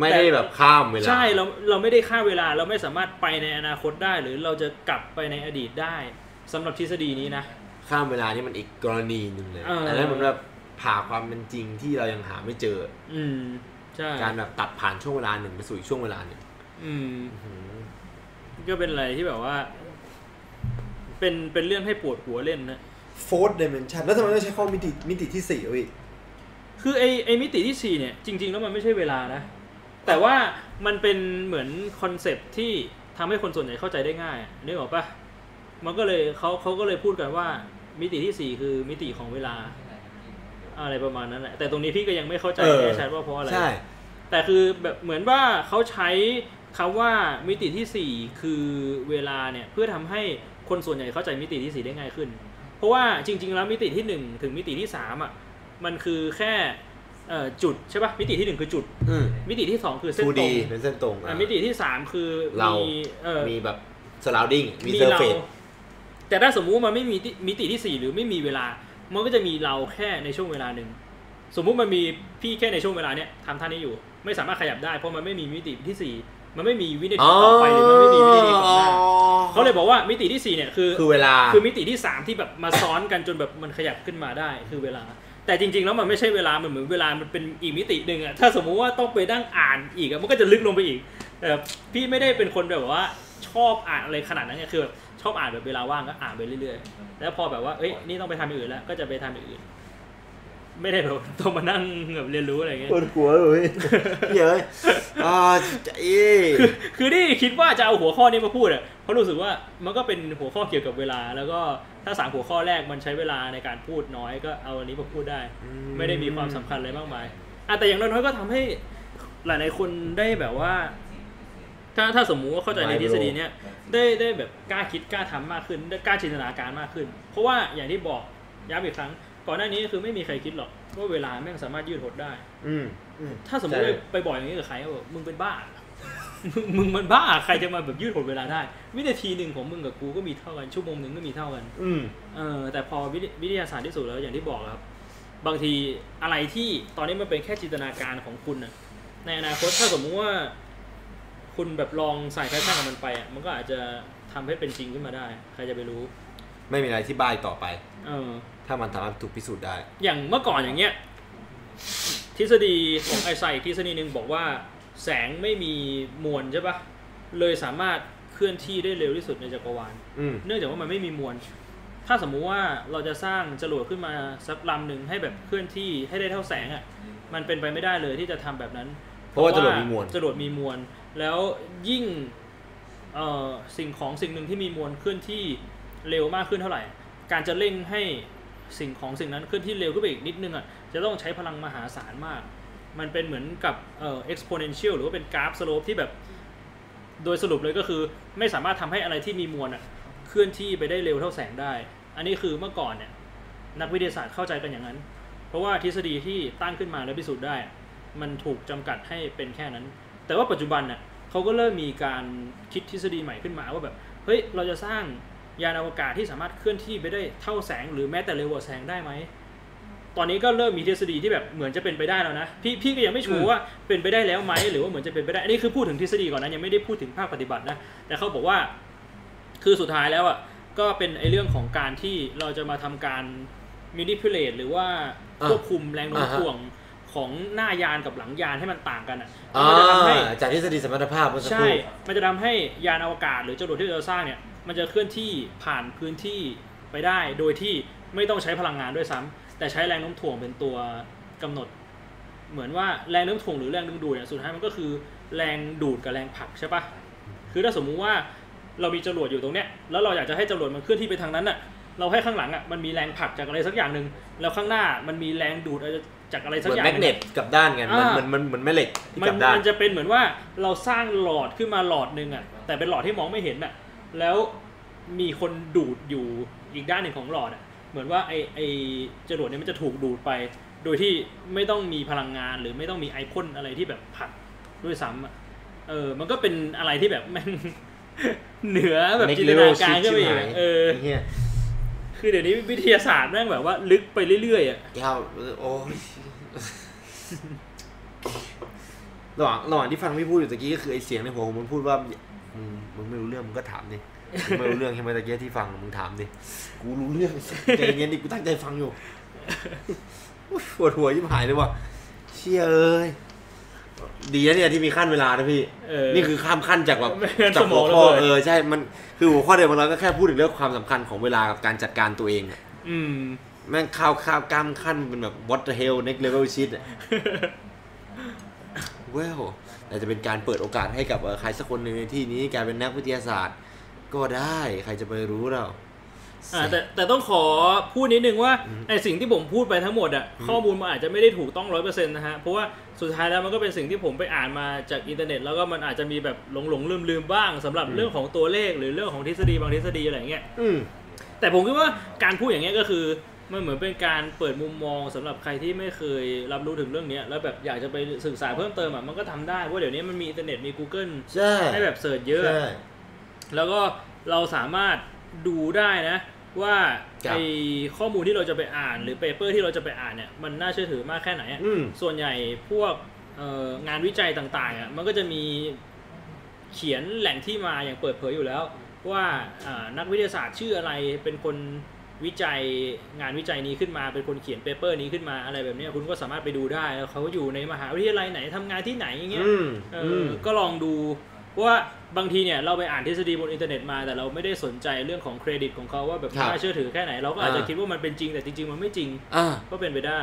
ไม่ได้แบบข้ามเวลา ใช่ เราเราไม่ได้ค่าเวลา เราไม่สามารถไปในอนาคตได้ หรือเราจะกลับไปในอดีตได้สำหรับทฤษฎีนี้นะ ข้ามเวลานี่มันอีกกรณีหนึ่งเลยเอออัอันนั้นมันแบบผ่าความเป็นจริงที่เรายังหาไม่เจอ อืมใช่ การแบบตัดผ่านช่วงเวลาหนึ่งไปสู่อีกช่วงเวลาหนึ่งอืมอื้อหือก็เป็นอะไรที่แบบว่า เป็นเป็นเรื่องให้ปวดหัวเล่นนะ fourth dimension แล้วทำไมต้องใช้ข้อมิติมิติที่สี่อะพี่คือไอไอมิติที่สี่เนี่ย จริง ๆ แล้วมันไม่ใช่เวลานะ แต่ว่ามันเป็นเหมือน concept ที่ทำให้คนส่วนใหญ่เข้าใจได้ง่ายนึกออกปะมันก็เลยเขาเขาก็เลยพูดกันว่ามิติที่สี่คือมิติของเวลา อะไรประมาณนั้นแหละแต่ตรงนี้พี่ก็ยังไม่เข้าใจเออแน่ชัดว่าเพราะอะไรใช่แต่คือแบบเหมือนว่าเขาใช้คำว่ามิติที่ 4 คือเวลาเนี่ยเพื่อทำให้คนส่วนใหญ่เข้าใจมิติที่ 4 ได้ง่ายขึ้น เพราะว่าจริง ๆ แล้วมิติที่ 1 ถึงมิติที่3อะมันคือแค่เอ่อจุดใช่ปะมิติที่1คือจุดอืมมิติที่2คือเส้น 2D ตรงเป็นเส้นตรงอะอะมิติที่3คือเราเอ่อมีแบบ surrounding มีมี surface เราแต่ถ้าสมมุติว่ามันไม่มีที่มิติที่4หรือไม่มีเวลา มันก็จะมีเราแค่ในช่วงเวลาหนึ่งสมมุติมันมีพี่แค่ในช่วงเวลาเนี้ยทำท่านี้อยู่ ไม่สามารถขยับได้เพราะมันไม่มีมิติที่สี่มันไม่มีวินาทีต่อไปหรือมันไม่มีวินาทีก่อนหน้าเขาเลยบอกว่ามิติที่สี่เนี่ยคือคือเวลาคือมิติที่สามที่แบบมาซ้อนกันจนแบบมันขยับขึ้นมาได้คือเวลา แต่จริง ๆ แล้วมันไม่ใช่เวลามันเหมือนเวลามันเป็นอีกมิติหนึ่งอะถ้าสมมุติว่าต้องไปนั่งอ่านอีกอะมันก็จะลึกลงไปอีกแต่พี่ไม่ได้เป็นคนแบบว่าชอบอ่านอะไรขนาดนั้นไงคือแบบ ชอบอ่านแบบเวลาว่างก็อ่านไปเรื่อยๆ แล้วพอแบบว่า เอ้ย นี่ต้องไปทำอย่างอื่นแล้ว ก็จะไปทำอย่างอื่น ไม่ได้แบบต้องมานั่งแบบเรียนรู้อะไรอย่างเงี้ยปวดหัวเลยเย้ยอ่าเอ้ยคือคือที่คิดว่าจะเอาหัวข้อนี้มาพูดอะ เพราะรู้สึกว่ามันก็เป็นหัวข้อเกี่ยวกับเวลา แล้วก็ถ้าสามหัวข้อแรกมันใช้เวลาในการพูดน้อยก็เอาอันนี้มาพูดได้ ไม่ได้มีความสำคัญอะไรมากมายอะแต่อย่างน้อยๆก็ทำให้หลายๆคนได้แบบว่า ถ้าถ้าสมมุติว่าเข้าใจในทฤษฎีเนี้ยได้ได้แบบกล้าคิดกล้าทำมากขึ้น ได้กล้าจินตนาการมากขึ้น เพราะว่าอย่างที่บอกย้ำอีกครั้ง ก่อนหน้านี้คือไม่มีใครคิดหรอกว่าเวลาแม่งสามารถยืดหดได้ อืมอืมถ้าสมมติใช่ไปบ่อยอย่างนี้กับใครก็บอกมึงเป็นบ้ามึงมึงมันบ้าใครจะมาแบบยืดหดเวลาได้ วินาทีหนึ่งของมึงกับกูก็มีเท่ากันชั่วโมงหนึ่งก็มีเท่ากัน อืมเออ แต่พอวิทยวิทยาศาสตร์ที่สุดแล้วอย่างที่บอกครับ บางทีอะไรที่ตอนนี้มันเป็นแค่จินตนาการของคุณน่ะในอนาคตถ้าสมมติว่า คุณแบบลองใส่แพชชั่นกับมันไปอะมันก็อาจจะทำให้เป็นจริงขึ้นมาได้ ใครจะไปรู้ ไม่มีอะไรที่บ้ายต่อไป เออ ถ้ามันสามารถถูกพิสูจน์ได้ อย่างเมื่อก่อนอย่างเงี้ย ทฤษฎีของไอไซทฤษฎีหนึ่งบอกว่า แสงไม่มีมวลใช่ปะเลยสามารถเคลื่อนที่ได้เร็วที่สุดในจักรวาลอืมเนื่องจากว่ามันไม่มีมวล ถ้าสมมุติว่าเราจะสร้างจรวดขึ้นมาสักลำหนึ่งให้แบบเคลื่อนที่ให้ได้เท่าแสงอะ่ะ มันเป็นไปไม่ได้เลยที่จะทำแบบนั้น เพราะว่าจรวดมีมวลจรวดมีมวล แล้วยิ่งสิ่งของสิ่งหนึ่งที่มีมวลเคลื่อนที่เร็วมากขึ้นเท่าไหร่ การจะเร่งให้สิ่งของสิ่งนั้นเคลื่อนที่เร็วขึ้นไปอีกนิดนึงอะจะต้องใช้พลังมหาศาลมาก มันเป็นเหมือนกับเอ่อ exponential หรือว่าเป็นกราฟสโลปที่แบบ โดยสรุปเลยก็คือไม่สามารถทำให้อะไรที่มีมวลอะเคลื่อนที่ไปได้เร็วเท่าแสงได้ อันนี้คือเมื่อก่อนเนี่ยนักวิทยาศาสตร์เข้าใจกันอย่างนั้น เพราะว่าทฤษฎีที่ตั้งขึ้นมาและพิสูจน์ได้ มันถูกจำกัดให้เป็นแค่นั้น แต่ว่าปัจจุบันน่ะเขาก็เริ่มมีการคิดทฤษฎีใหม่ขึ้นมาว่าแบบเฮ้ยเราจะสร้างยานอวกาศที่สามารถเคลื่อนที่ไปได้เท่าแสงหรือแม้แต่เร็วกว่าแสงได้ไหมตอนนี้ก็เริ่มมีทฤษฎีที่แบบเหมือนจะเป็นไปได้แล้วนะพี่พี่ก็ยังไม่ชัวร์ว่าเป็นไปได้แล้วไหมหรือว่าเหมือนจะเป็นไปได้อันนี้คือพูดถึงทฤษฎีก่อนนะยังไม่ได้พูดถึงภาคปฏิบัตินะแต่เขาบอกว่าคือสุดท้ายแล้วอะก็เป็นไอเรื่องของการที่เราจะมาทำการ manipulate หรือว่าอะควบคุมแรงโน้มอ่าฮะถ่วง ของหน้ายานกับหลังยานให้มันต่างกันอะอ่ามันจะทำให้จากทฤษฎีสมรรถภาพเมื่อสักคใช่รู่มันจะทำให้ยานอวกาศหรือจรวดที่เราสร้างเนี่ย มันจะเคลื่อนที่ผ่านพื้นที่ไปได้ โดยที่ไม่ต้องใช้พลังงานด้วยซ้ำแต่ใช้แรงโน้มถ่วงเป็นตัวกำหนด เหมือนว่าแรงโน้มถ่วงหรือแรงดึงดูดเนี่ยสุดท้ายมันก็คือแรงดูดกับแรงผลักใช่ปะคือถ้าสมมุติว่าเรามีจรวดอยู่ตรงเนี้ยแล้วเราอยากจะให้จรวดมันเคลื่อนที่ไปทางนั้นน่ะเราให้ข้างหลังอะมันมีแรงผลักจากอะไรสักอย่างหนึ่งแล้วข้างหน้ามันมีแรงดูด จากอะไรเหสักมือนอย่างแมหกนึ่งเนตกลับด้านกันมันอ่ามันมันเหมือนแม่เหล็กที่มักลับด้านมันจะเป็นเหมือนว่าเราสร้างหลอดขึ้นมาหลอดหนึ่งอะแต่เป็นหลอดที่มองไม่เห็นอะแล้วมีคนดูดอยู่อีกด้านหนึ่งของหลอดอะเหมือนว่าไอไอจรวดเนี้มันจะถูกดูดไป โดยที่ไม่ต้องมีพลังงานหรือไม่ต้องมีไอพ่นอะไรที่แบบผลักด้วยซ้ำอะเออ มันก็เป็นอะไรที่แบบแม่งเหนือแบบ Make จินตนา level การ shift ขึ้นไปอีกชิบหาอะยเออไอ้เหี้ยคือเดี๋ยวนี้วิทยาศาสตร์แม่งแบบว่า ลึกไปเรื่อยๆอะยาวโอ้ย ระหว่างระหว่างที่ฟังพี่พูดอยู่ตะกี้ก็คือไอเสียงในหัวผมมันพูดว่ามึงมึงไม่รู้เรื่องมึงก็ถามดิมึงไม่รู้เรื่องใช่ไหมตะกี้ที่ฟังมึงถามดิกูรู้เรื่องใจเย็นดิกูตั้งใจฟังอยู่อุ๊ยปวดหัวยิ่หายเลยว่ะเชี่ยเอ้ยดีนะเนี่ยที่มีขั้นเวลานะพี่เออนี่คือข้ามขั้นจากแบบไม่งั้นจากสมหัอวงข้อระเบิดเออใช่มันคือหัวข้อเดียวของเราก็แค่พูดถึงเรื่องความสำคัญของเวลากับการจัดการตัวเองอะอืม แม่งข้าวข้าวกล้ามขั้นเป็นแบบ what the hell next level shit อะเว้วแต่จะเป็นการเปิดโอกาสให้กับเอ่อใครสักคนหนึ่งในที่นี้กลายเป็นนักวิทยาศาสตร์ ก็ได้ใครจะไปรู้เรา อ่าแต่แต่ต้องขอพูดนิดนึงว่าไอสิ่งที่ผมพูดไปทั้งหมดอะข้อมูลมันอาจจะไม่ได้ถูกต้องร้อยเปอร์เซ็นต์นะฮะ เพราะว่าสุดท้ายแล้วมันก็เป็นสิ่งที่ผมไปอ่านมาจากอินเทอร์เน็ต แล้วก็มันอาจจะมีแบบหลงหลงลืมลืมๆบ้างสำหรับอืม เรื่องของตัวเลขหรือเรื่องของทฤษฎีบางทฤษฎีอะไรอย่างเงี้ย อืม แต่ผมคิดว่าการพูดอย่างเงี้ยก็คือ มันเหมือนเป็นการเปิดมุมมองสำหรับใครที่ไม่เคยรับรู้ถึงเรื่องเนี้ยแล้วแบบอยากจะไปศึกษาเพิ่มเติมอะมันก็ทำได้เพราะเดี๋ยวนี้มันมีอินเทอร์เน็ตมี Google ใช่ให้แบบ search เยอะใช่แล้วก็เราสามารถดูได้นะ ว่าครับไอข้อมูลที่เราจะไปอ่านหรือ paper ที่เราจะไปอ่านเนี่ยมันน่าเชื่อถือมากแค่ไหนอะอืมส่วนใหญ่พวกเอ่องานวิจัยต่างๆอะมันก็จะมีเขียนแหล่งที่มาอย่างเปิดเผยอยู่แล้ว ว่าอ่านักวิทยาศาสตร์ชื่ออะไรเป็นคน วิจัยงานวิจัยนี้ขึ้นมาเป็นคนเขียน paper นี้ขึ้นมาอะไรแบบเนี้ยคุณก็สามารถไปดูได้แล้วเขาอยู่ในมหาวิทยาลัยไหนทำงานที่ไหนอย่างเงี้ยอืมเออือมก็ลองดูว่าบางทีเนี่ยเราไปอ่านทฤษฎีบนอินเทอร์เน็ตมา แต่เราไม่ได้สนใจเรื่องของเครดิตของเขาว่าแบบครับน่าเชื่อถือแค่ไหน เราก็อาจจะอ่าคิดว่ามันเป็นจริงแต่จริงๆมันไม่จริงอ่าก็เป็นไปได้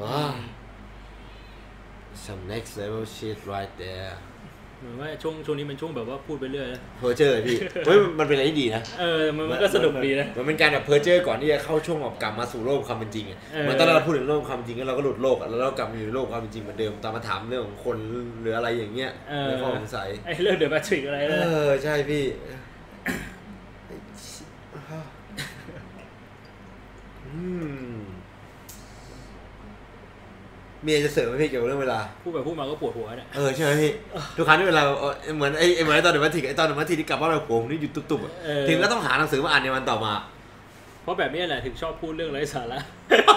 ว้าว some next level shit right there เหมือนว่าช่วงช่วงนี้มันช่วงแบบว่าพูดไปเรื่อยนะเพอร์เจอร์พี่เฮ้ยมันเป็นอะไรที่ดีนะเออมันมันก็สนุกดีนะมันเป็นการแบบเพอร์เจอร์ก่อนที่จะเข้าช่วงแบบกลับมาสู่โลกความเป็นจริงอะเออเหมือนตอนเราพูดถึงโลกความเป็นจริงแล้วเราก็หลุดโลกอะแล้วเรากลับมาอยู่ในโลกความเป็นจริงเหมือนเดิมตอนมาถามเรื่องของคนหรืออะไรอย่างเงี้ยเออในข้อสงสัยไอ้เรื่องเดอะแมทริกอะไรเอนะอใช่พี่อืม มีอะไรจะเสริมไหมพี่เกี่ยวกับเรื่องเวลา พูดไปพูดมาก็ปวดหัวเนี่ยเออใช่ไหมพี่ทุกครั้งที่เวลาเออเหมือนไอ้ไอ้เหมือนไอ้ตอนหนึ่งวันทีไอ้ตอนหนึ่งวันทีที่กลับบ้านแบบผมนี่อยู่ตุบๆอะเออถึงก็ต้องหาหนังสือมาอ่านในวันต่อมาเพราะแบบนี้แหละถึงชอบพูดเรื่องไร้สาระ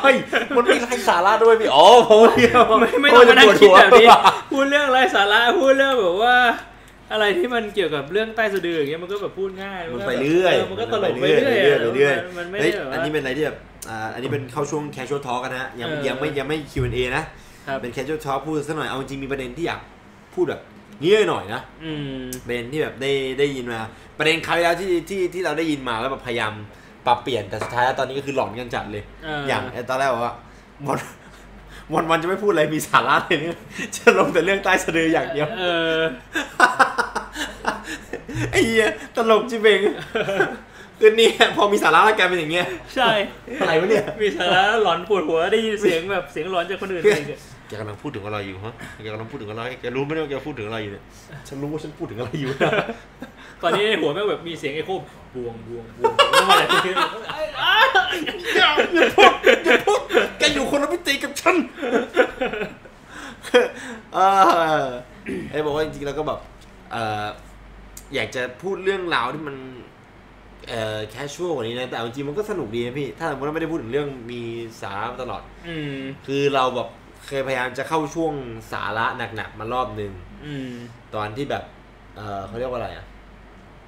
เฮ้ยมันมีไร้สาระด้วยพี่อ๋อผมเดียวไม่ไม่ต้องมานั่งคิดแบบนี้ พูดเรื่องไร้สาระพูดเรื่องแบบว่า อะไรที่มันเกี่ยวกับเรื่องใต้สะดืออย่างเงี้ยมันก็แบบพูดง่ายมันก็ไปแบบเรื่อยมันก็ตลกมันไปเรื่อยไปเรื่อยไปเรื่อยมันมันไม่เฮ้ยได้แบบอันว่านี้เป็นอะไรที่แบบอ่าอันนี้เป็นเข้าช่วง casual talk กันนะฮะยังเออยังไม่ยังไม่ Q&A นะครับเป็น casual talk พูดสักหน่อยเอาจริงๆมีประเด็นที่อยากพูดแบบนี้หน่อยนะอืมประเด็นที่แบบได้ได้ยินมา ประเด็นคราวที่แล้วที่ที่ที่เราได้ยินมาแล้วแบบพยายามปรับเปลี่ยนแต่สุดท้ายแล้วตอนนี้ก็คือหลอนกันจัดเลยเออออย่างไอ้ตอนแรกบอกว่าวัน วันวันจะไม่พูดอะไรมีสาระเลยเนี่ยจะลงแต่เรื่องใต้สะดืออย่างเดียว เออไอ้เหี้ยตลกจิเบงคือเนี่ยพอมีสาระแล้วแกเป็นอย่างเงี้ยใช่อะไรวะเนี่ย มีสาระหลอนปวดหัวได้ยินเสียงแบบเสียงหลอนจากคนอื่นอีกอะ แกกำลังพูดถึงอะไรอยู่ฮะแกกำลังพูดถึงอะไรแกรู้ไหมว่าแกพูดถึงอะไรอยู่เนี่ยฉันรู้ว่าฉันพูดถึงอะไรอยู่ ตอนนี้ในหัวแม่งแบบมีเสียงเอโคบวงบวงบวงแล้วมาอะไรขึ้นอย่าอย่าพูดอย่าพูดแกอยู่คนละมิติกับฉันเออไอ้บอกว่าจริงๆแล้วก็แบบเอออยากจะพูดเรื่องราวที่มันเอ่อแคชชวลกว่านี้นะ แต่เอาจริงๆมันก็สนุกดีนะพี่ ถ้าสมมติว่าไม่ได้พูดถึงเรื่องมีสาระมาตลอด อืมคือเราแบบ เคยพยายามจะเข้าช่วงสาระหนักๆมารอบหนึ่งอืมตอนที่แบบ เออเขาเรียกว่าอะไรอะ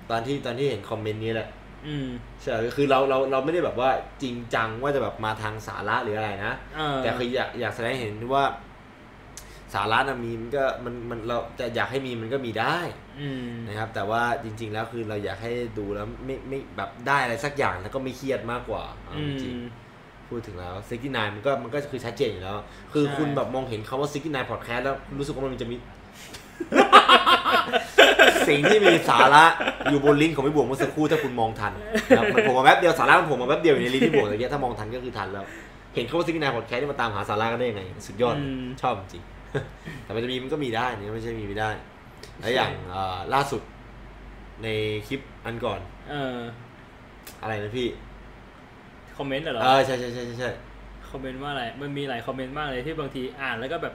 ตอนที่ตอนที่เห็นคอมเมนต์นี้แหละอืมใช่คือเราเราเราไม่ได้แบบว่าจริงจังว่าจะแบบมาทางสาระหรืออะไรนะเออแต่คืออยากอยากแสดงให้เห็นว่า สาระนะมีมันก็มันมันเราจะอยากให้มีมันก็มีได้อืมนะครับ แต่ว่าจริง ๆ แล้วคือเราอยากให้ดูแล้วไม่ไม่แบบได้อะไรสักอย่างแล้วก็ไม่เครียดมากกว่าเอาอืจริงม พูดถึงแล้วซิก y นมันก็มันก็คือชัดเจนอยู่แล้ว คือใช่คุณแบบมองเห็นคาว่าซิก y นพอดแคสต์แล้วรู้สึกว่ามันจะมี สิ่งที่มีสาระอยู่บนลิงก์ของพี่บวงเมื่อสักครู่ถ้าคุณมองทันนะครับมันโผมมาแป๊บเดียวสาระมันโผมมาแป๊บเดียวอยู่ในลิงก์ที่บวงอะไรเงี้ยถ้ามองทันก็คือทันแล้ว เห็นเขาว่าซิก y นพอดแคสต์นี่มาตามหาสาระกันได้ยังไงสุดยอดอืมชอบจริงแต่มันจะมีมันก็มีได้นี่ไม่ใช่มีไม่ได้ แล้วอย่างเอ่อล่าสุดในคลิปอันก่อนเอออะไรนะพี่ คอมเมนต์เหรอเออใช่ใช่ใช่ใช่ใช่ comment ว่าอะไร มันมีหลาย comment มากเลยที่บางทีอ่านแล้วก็แบบ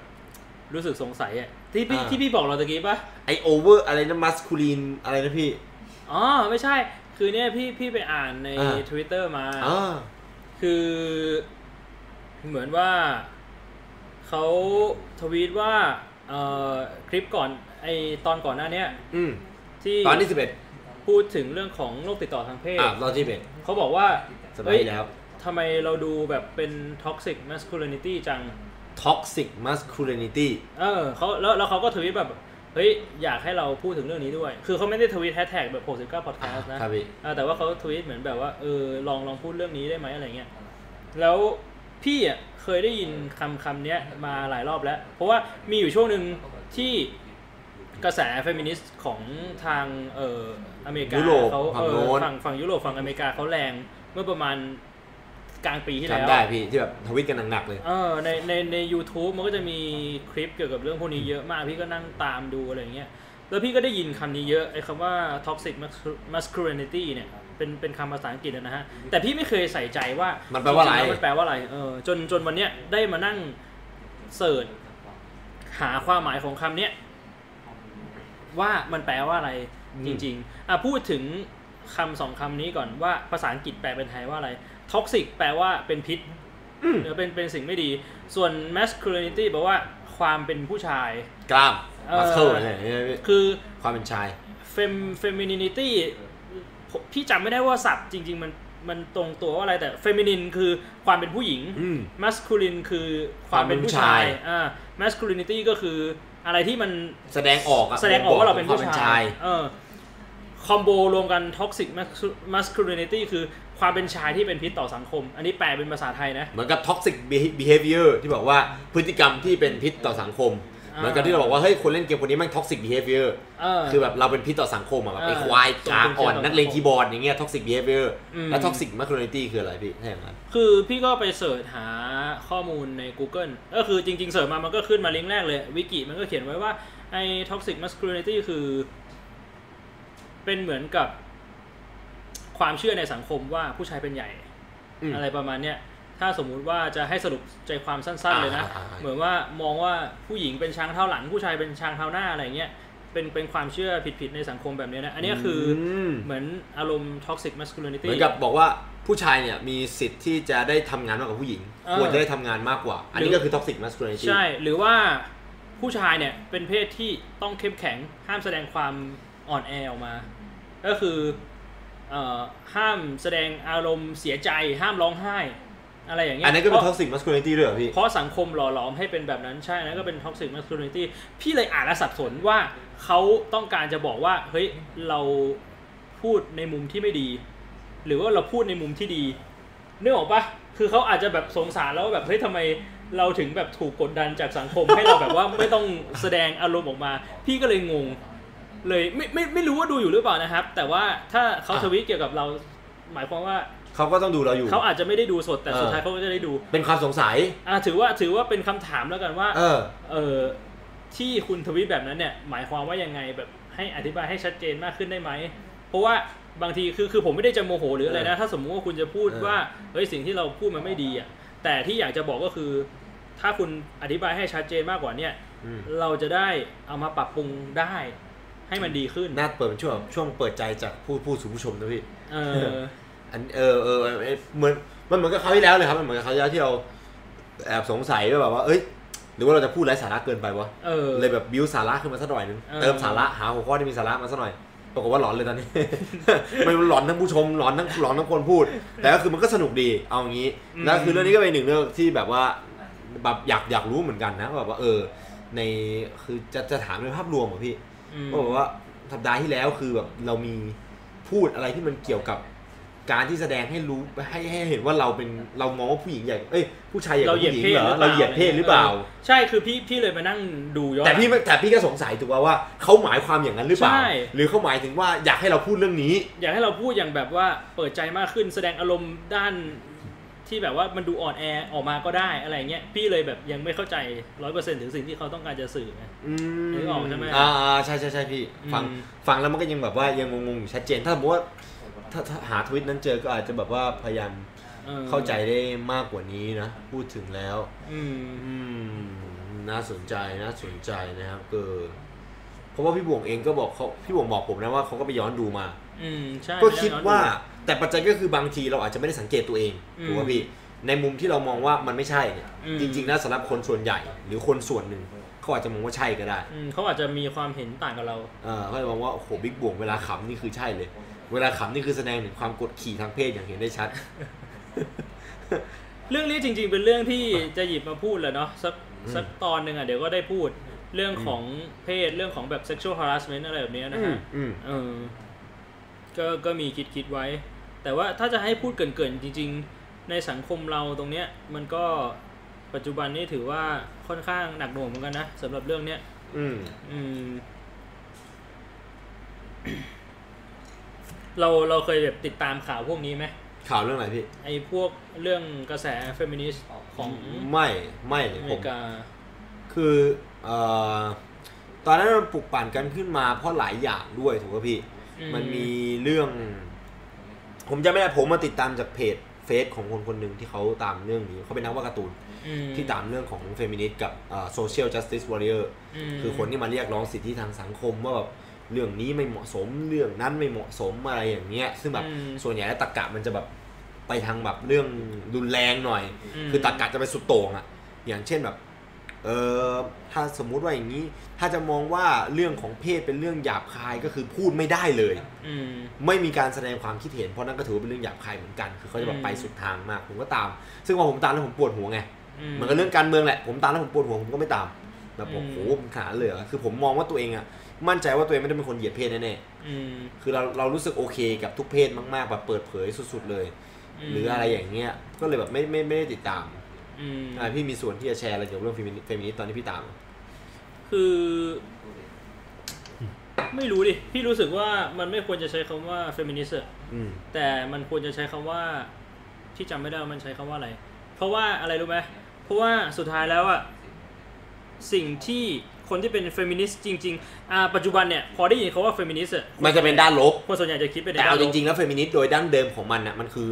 รู้สึกสงสัยอะที่พี่ที่พี่บอกเราตะกี้ปะไอ over อะไรนะ masculine อะไรนะพี่ อ๋อ ไม่ใช่ คือเนี่ยพี่พี่ไปอ่านในอ่า Twitter มาอ่าคือเหมือนว่าเขาทวีตว่าเอ่อคลิปก่อนไอตอนก่อนหน้าเนี้ยอืมที่ตอนที่สิบเอ็ดพูดถึงเรื่องของโรคติดต่อทางเพศอ่าตอนที่สิบเอ็ดเขาบอกว่า สมัยเอ้ยที่แล้วทำไมเราดูแบบเป็น toxic masculinity จัง toxic masculinity เออเขาแล้วแล้วเขาก็ทวีตแบบเฮ้ยอยากให้เราพูดถึงเรื่องนี้ด้วย คือเขาไม่ได้ tweet hashtag แบบ69 podcast นะครับพี่อ่าแต่ว่าเขาทวีตเหมือนแบบว่าเออลองลองพูดเรื่องนี้ได้ไหมอะไรเงี้ย แล้วพี่อะเคยได้ยินคำคำเนี้ยมาหลายรอบแล้ว เพราะว่ามีอยู่ช่วงหนึ่งที่กระแสเฟมินิสต์ของทางเอ่ออเมริกายุโรปเขาเอ้อฝั่งโน้นฝั่งฝั่งยุโรปฝั่งอเมริกาเขาแรง เมื่อประมาณกลางปีที่แล้วจำได้พี่ที่แบบทวิตกันหนักๆเลย เออในในใน u t u b e มันก็จะมีคลิปเกี่ยวกับเรื่องพวกนี้เยอะมาก พี่ก็นั่งตามดูอะไรเงี้ย แล้วพี่ก็ได้ยินคำนี้เยอะไอ้คำว่า toxic mascu- masculinity เนี่ยเป็นเป็นคำภาษาอังกฤษนะฮะ แต่พี่ไม่เคยใส่ใจว่ามันแปลว่าอะไรจงๆแมันแปลว่าอะไรเออจนจนวันเนี้ยได้มานั่งเสิร์ชหาความหมายของคำเนี้ยว่ามันแปลว่าอะไรอืมจริง ๆ อะพูดถึง คำสองคำนี้ก่อนว่าภาษาอังกฤษแปลเป็นไทยว่าอะไร toxic แปลว่าเป็นพิษอืมหรือเป็นเป็นสิ่งไม่ดี ส่วน masculinity แปลว่าความเป็นผู้ชายกล้ามเอ่อ muscle อะไรอย่างเงี้ยพี่คือความเป็นชาย fem femininity ผมพี่จำไม่ได้ว่าศัพท์จริง ๆ มันมันตรงตัวว่าอะไรแต่ feminine คือความเป็นผู้หญิงอืม masculine คือความเป็นผู้ชายความเป็นผู้ชายอ่า masculinity ก็คืออะไรที่มันแสดงออกอะแสดงออกว่าเราเป็นควผู้มชายเออ คอมโบรวมกัน toxic mascu- masculinity คือความเป็นชายที่เป็นพิษต่อสังคม อันนี้แปลเป็นภาษาไทยนะ เหมือนกับ toxic behavior ที่บอกว่าพฤติกรรมที่เป็นพิษต่อสังคมอ่าเหมือนกับที่เราบอกว่า เฮ้ย คนเล่นเกมคนนี้แม่ง toxic behavior เออคือแบบเราเป็นพิษต่อสังคมอะแบบไอ้เออควายกาอ่อนส่งผลเสียต่อนักเลงคีย์บอร์ดอย่างเงี้ย toxic behavior อืมแล้ว toxic masculinity คืออะไรพี่ถ้าอย่างนั้นคือพี่ก็ไปเสิร์ชหาข้อมูลใน Google ก็คือจริงๆเสิร์ชมามันก็ขึ้นมาลิงก์แรกเลยวิกิมันก็เขียนไว้ว่าไอ้ toxic masculinity คือ เป็นเหมือนกับความเชื่อในสังคมว่าผู้ชายเป็นใหญ่อืมอะไรประมาณเนี้ยถ้าสมมุติว่าจะให้สรุปใจความสั้น ๆ เลยนะอ่าอ่าอ่าเหมือนว่ามองว่าผู้หญิงเป็นช้างเท้าหลัง ผู้ชายเป็นช้างเท้าหน้าอะไรเงี้ยเป็นเป็นความเชื่อผิดๆในสังคมแบบนี้นะ อันนี้ก็คืออมเหมือนอารมณ์ toxic masculinity เหมือนกับบอกว่าผู้ชายเนี่ยมีสิทธิ์ที่จะได้ทำงานมากกว่าผู้หญิงเออควรจะได้ทำงานมากกว่า อันนี้หรือก็คือ toxic masculinity ใช่ หรือว่าผู้ชายเนี่ยเป็นเพศที่ต้องเข้มแข็งห้ามแสดงความอ่อนแอออกมา ก็คือเอ่อห้ามแสดงอารมณ์เสียใจห้ามร้องไห้ อะไรอย่างเงี้ยอันนั้นก็เป็นพราะ toxic masculinity ด้วยเหรอพี่ เพราะสังคมหล่อหลอมให้เป็นแบบนั้นใช่นั่นก็เป็น toxic masculinity พี่เลยอ่านและสับสนว่าเขาต้องการจะบอกว่าเฮ้ยเราพูดในมุมที่ไม่ดี หรือว่าเราพูดในมุมที่ดีนึกออกปะคือเขาอาจจะแบบสงสารแล้วว่าแบบเฮ้ยทำไมเราถึงแบบถูกกดดันจากสังคมให้เราแบบว่าไม่ต้องแสดงอารมณ์ออกมา พี่ก็เลยงง เลยไม่ไม่ไม่รู้ว่าดูอยู่หรือเปล่านะครับ แต่ว่าถ้าเขาอะทวีตเกี่ยวกับเราหมายความว่าเขาก็ต้องดูเราอยู่ เขาอาจจะไม่ได้ดูสดแต่เออสุดท้ายเขาก็จะได้ดู เป็นความสงสัยอะถือว่าถือว่าเป็นคำถามแล้วกันว่า เออเออที่คุณทวีตแบบนั้นเนี่ย หมายความว่ายังไงแบบให้อธิบายให้ชัดเจนมากขึ้นได้ไหม เพราะว่าบางทีคือคือผมไม่ได้จะโมโหหรืออะไรนะ ถ้าสมมุติว่าคุณจะพูดเออว่าเฮ้ยสิ่งที่เราพูดมันไม่ดีอะแต่ที่อยากจะบอกก็คือ ถ้าคุณอธิบายให้ชัดเจนมากกว่าเนี่ยอืมเราจะได้เอามาปรับปรุงได้ ให้มันดีขึ้นน่าเปิดเป็นช่วงช่วงเปิดใจจากผู้ผู้สู่ผู้ชมนะพี่เอออันเออเออเออเหมือนมันเหมือนกับคราวที่แล้วเลยครับมันเหมือนกับคราวที่แล้วที่เราแอบสงสัยว่าแบบว่า เอ้ยหรือว่าเราจะพูดไร้สาระเกินไปวะเออเลยแบบบิวสาระขึ้นมาสักหน่อยนึงเออเติมสาระหาหัวข้อที่มีสาระมาสักหน่อยปรากฏว่าหลอนเลยตอนนี้ มันหลอนทั้งผู้ชมหลอนทั้งหลอนทั้งคนพูด แต่ก็คือมันก็สนุกดีเอาอย่างนี้แล้วคือเรื่องนี้ก็เป็นหนึ่งเรื่องที่แบบว่าแบบอยากอยากรู้เหมือนกันนะแบบว่าเออ ในคือจะจะถามในภาพรวมเหรอพี่อืม ก็บอกว่าสัปดาห์ที่แล้วคือแบบเรามีพูดอะไรที่มันเกี่ยวกับการที่แสดงให้รู้ให้ให้เห็นว่าเราเป็นเรามองว่าผู้หญิงใหญ่เอ้ยผู้ชายใหญ่กเราว่าเหยียดผู้หญิงเพศเหรอหรือเปล่าเราเหยียดเพศหรือเปล่า ใช่คือพี่พี่เลยมานั่งดูย้อนแต่พี่ไม่แต่พี่ก็สงสัยถูกป่าว่าเขาหมายความอย่างนั้นหรือเปล่าใช่หรือเขาหมายถึงว่าอยากให้เราพูดเรื่องนี้ อยากให้เราพูดอย่างแบบว่าเปิดใจมากขึ้นแสดงอารมณ์ด้าน ที่แบบว่ามันดูอ่อนแอออกมาก็ได้อะไรเงี้ยพี่เลยแบบยังไม่เข้าใจร้อยเปอร์เซ็นต์ถึงสิ่งที่เขาต้องการจะสื่อไงอืมนึกออกใช่ไหมอ่าอ่าใช่ใช่ใช่พี่ฟังอืมฟังแล้วมันก็ยังแบบว่ายังงงๆอยู่ชัดเจนถ้าสมมติว่าถ้าถ้าหาทวิตนั้นเจอก็อาจจะแบบว่าพยายามออเข้าใจได้มากกว่านี้นะ พูดถึงแล้วอืมอืมน่าสนใจน่าสนใจนะครับเออเพราะว่าพี่บวงเองก็บอกเขาพี่บวงบอกผมนะว่าเขาก็ไปย้อนดูมา อืมใช่ก็คิดไม่ไย้อนว่าแต่ปัจจัยก็คือบางทีเราอาจจะไม่ได้สังเกตตัวเองอืมถูกป่ะพี่ในมุมที่เรามองว่ามันไม่ใช่เนี่ยอืมจริงๆแล้วสำหรับคนส่วนใหญ่ หรือคนส่วนหนึ่งเขาอาจจะมองว่าใช่ก็ได้อืมเขาอาจจะมีความเห็นต่างกับเราเออเขาจะมองว่าโอ้โหบิ๊กบวงเวลาขำนี่คือใช่เลย เวลาขำนี่คือแสดงถึงความกดขี่ทางเพศอย่างเห็นได้ชัด เรื่องนี้จริง ๆ เป็นเรื่องที่จะหยิบมาพูดแหละเนาะสักอืมสักตอนหนึ่งอะเดี๋ยวก็ได้พูดเรื่องของเพศเรื่องของแบบ sexual harassment อะไรแบบเนี้ยนะอืมฮะอืมเออ ก็ก็มีคิดคิดไว้ แต่ว่าถ้าจะให้พูดเกินๆจริง ๆ ในสังคมเราตรงเนี้ยมันก็ปัจจุบันนี้ถือว่าค่อนข้างหนักหน่วงเหมือนกันนะสำหรับเรื่องเนี้ยอืมอืม เราเราเคยแบบติดตามข่าวพวกนี้ไหมข่าวเรื่องอะไรพี่ ไอ้พวกเรื่องกระแสเฟมินิสต์ของอเมริกาไม่ไม่เลยผม คือเอ่อตอนนั้นมันปลุกปั่นกันขึ้นมาเพราะหลายอย่างด้วยถูกป่ะพี่อื มมันมีเรื่อง ผมจะไม่ได้ผมมาติดตามจากเพจเฟซของคนคนหนึ่งที่เขาตามเรื่องนี้เขาเป็นนักวาดการ์ตูนมที่ตามเรื่องของเฟมินิสต์กับ social justice warrior อืมคือคนที่มาเรียกร้องสิทธิทางสังคมว่าแบบเรื่องนี้ไม่เหมาะสมเรื่องนั้นไม่เหมาะสมอะไรอย่างเงี้ย ซึ่งแบบอืมส่วนใหญ่แล้วตรรกะมันจะแบบไปทางแบบเรื่องรุนแรงหน่อยอืมคือตรรกะจะไปสุดโต่งอะอย่างเช่นแบบ เออถ้าสมมุติว่าอย่างนี้ ถ้าจะมองว่าเรื่องของเพศเป็นเรื่องหยาบคายก็คือพูดไม่ได้เลยอืมไม่มีการแสดงความคิดเห็นเพราะนั่นก็ถือว่าเป็นเรื่องหยาบคายเหมือนกัน คือเขาจะแบบอืมไปสุดทางมากผมก็ตาม ซึ่งพอผมตามแล้วผมปวดหัวไงอืมเหมือนกับเรื่องการเมืองแหละผมตามแล้วผมปวดหัวผมก็ไม่ตามแบบอืมโอ้โหมันขนาดนั้นเลยเหรอคือผมมองว่าตัวเองอะมั่นใจว่าตัวเองไม่ได้เป็นคนเหยียดเพศแน่อืมๆคือเราเรารู้สึกโอเคกับทุกเพศมากๆแบบเปิดเผยสุด ๆเลยอืมหรืออะไรอย่างเงี้ยก็เลยแบบไม่ไม่ไม่ได้ติดตาม อืมอ่าพี่มีส่วนที่จะแชร์อะไรเกี่ยวกับเรื่อง femini- feminist ตอนที่พี่ตาม คือ ไม่รู้ดิ พี่รู้สึกว่ามันไม่ควรจะใช้คำว่าเฟมินิสต์อืม แต่มันควรจะใช้คำว่าที่จำไม่ได้ว่ามันใช้คำว่าอะไร เพราะว่าอะไรรู้ไหมเพราะว่าสุดท้ายแล้วอะสิ่งที่คนที่เป็นเฟมินิสต์จริงๆอ่าปัจจุบันเนี่ยพอได้ยินคาว่าเฟมินิสต์มันจะเป็นด้านลบ คนส่วนใหญ่จะคิดไปในแต่เอาด้นลจบริงๆแล้วเฟมินิสต์โดยดั้งเดิมของมันน่ะมันคือ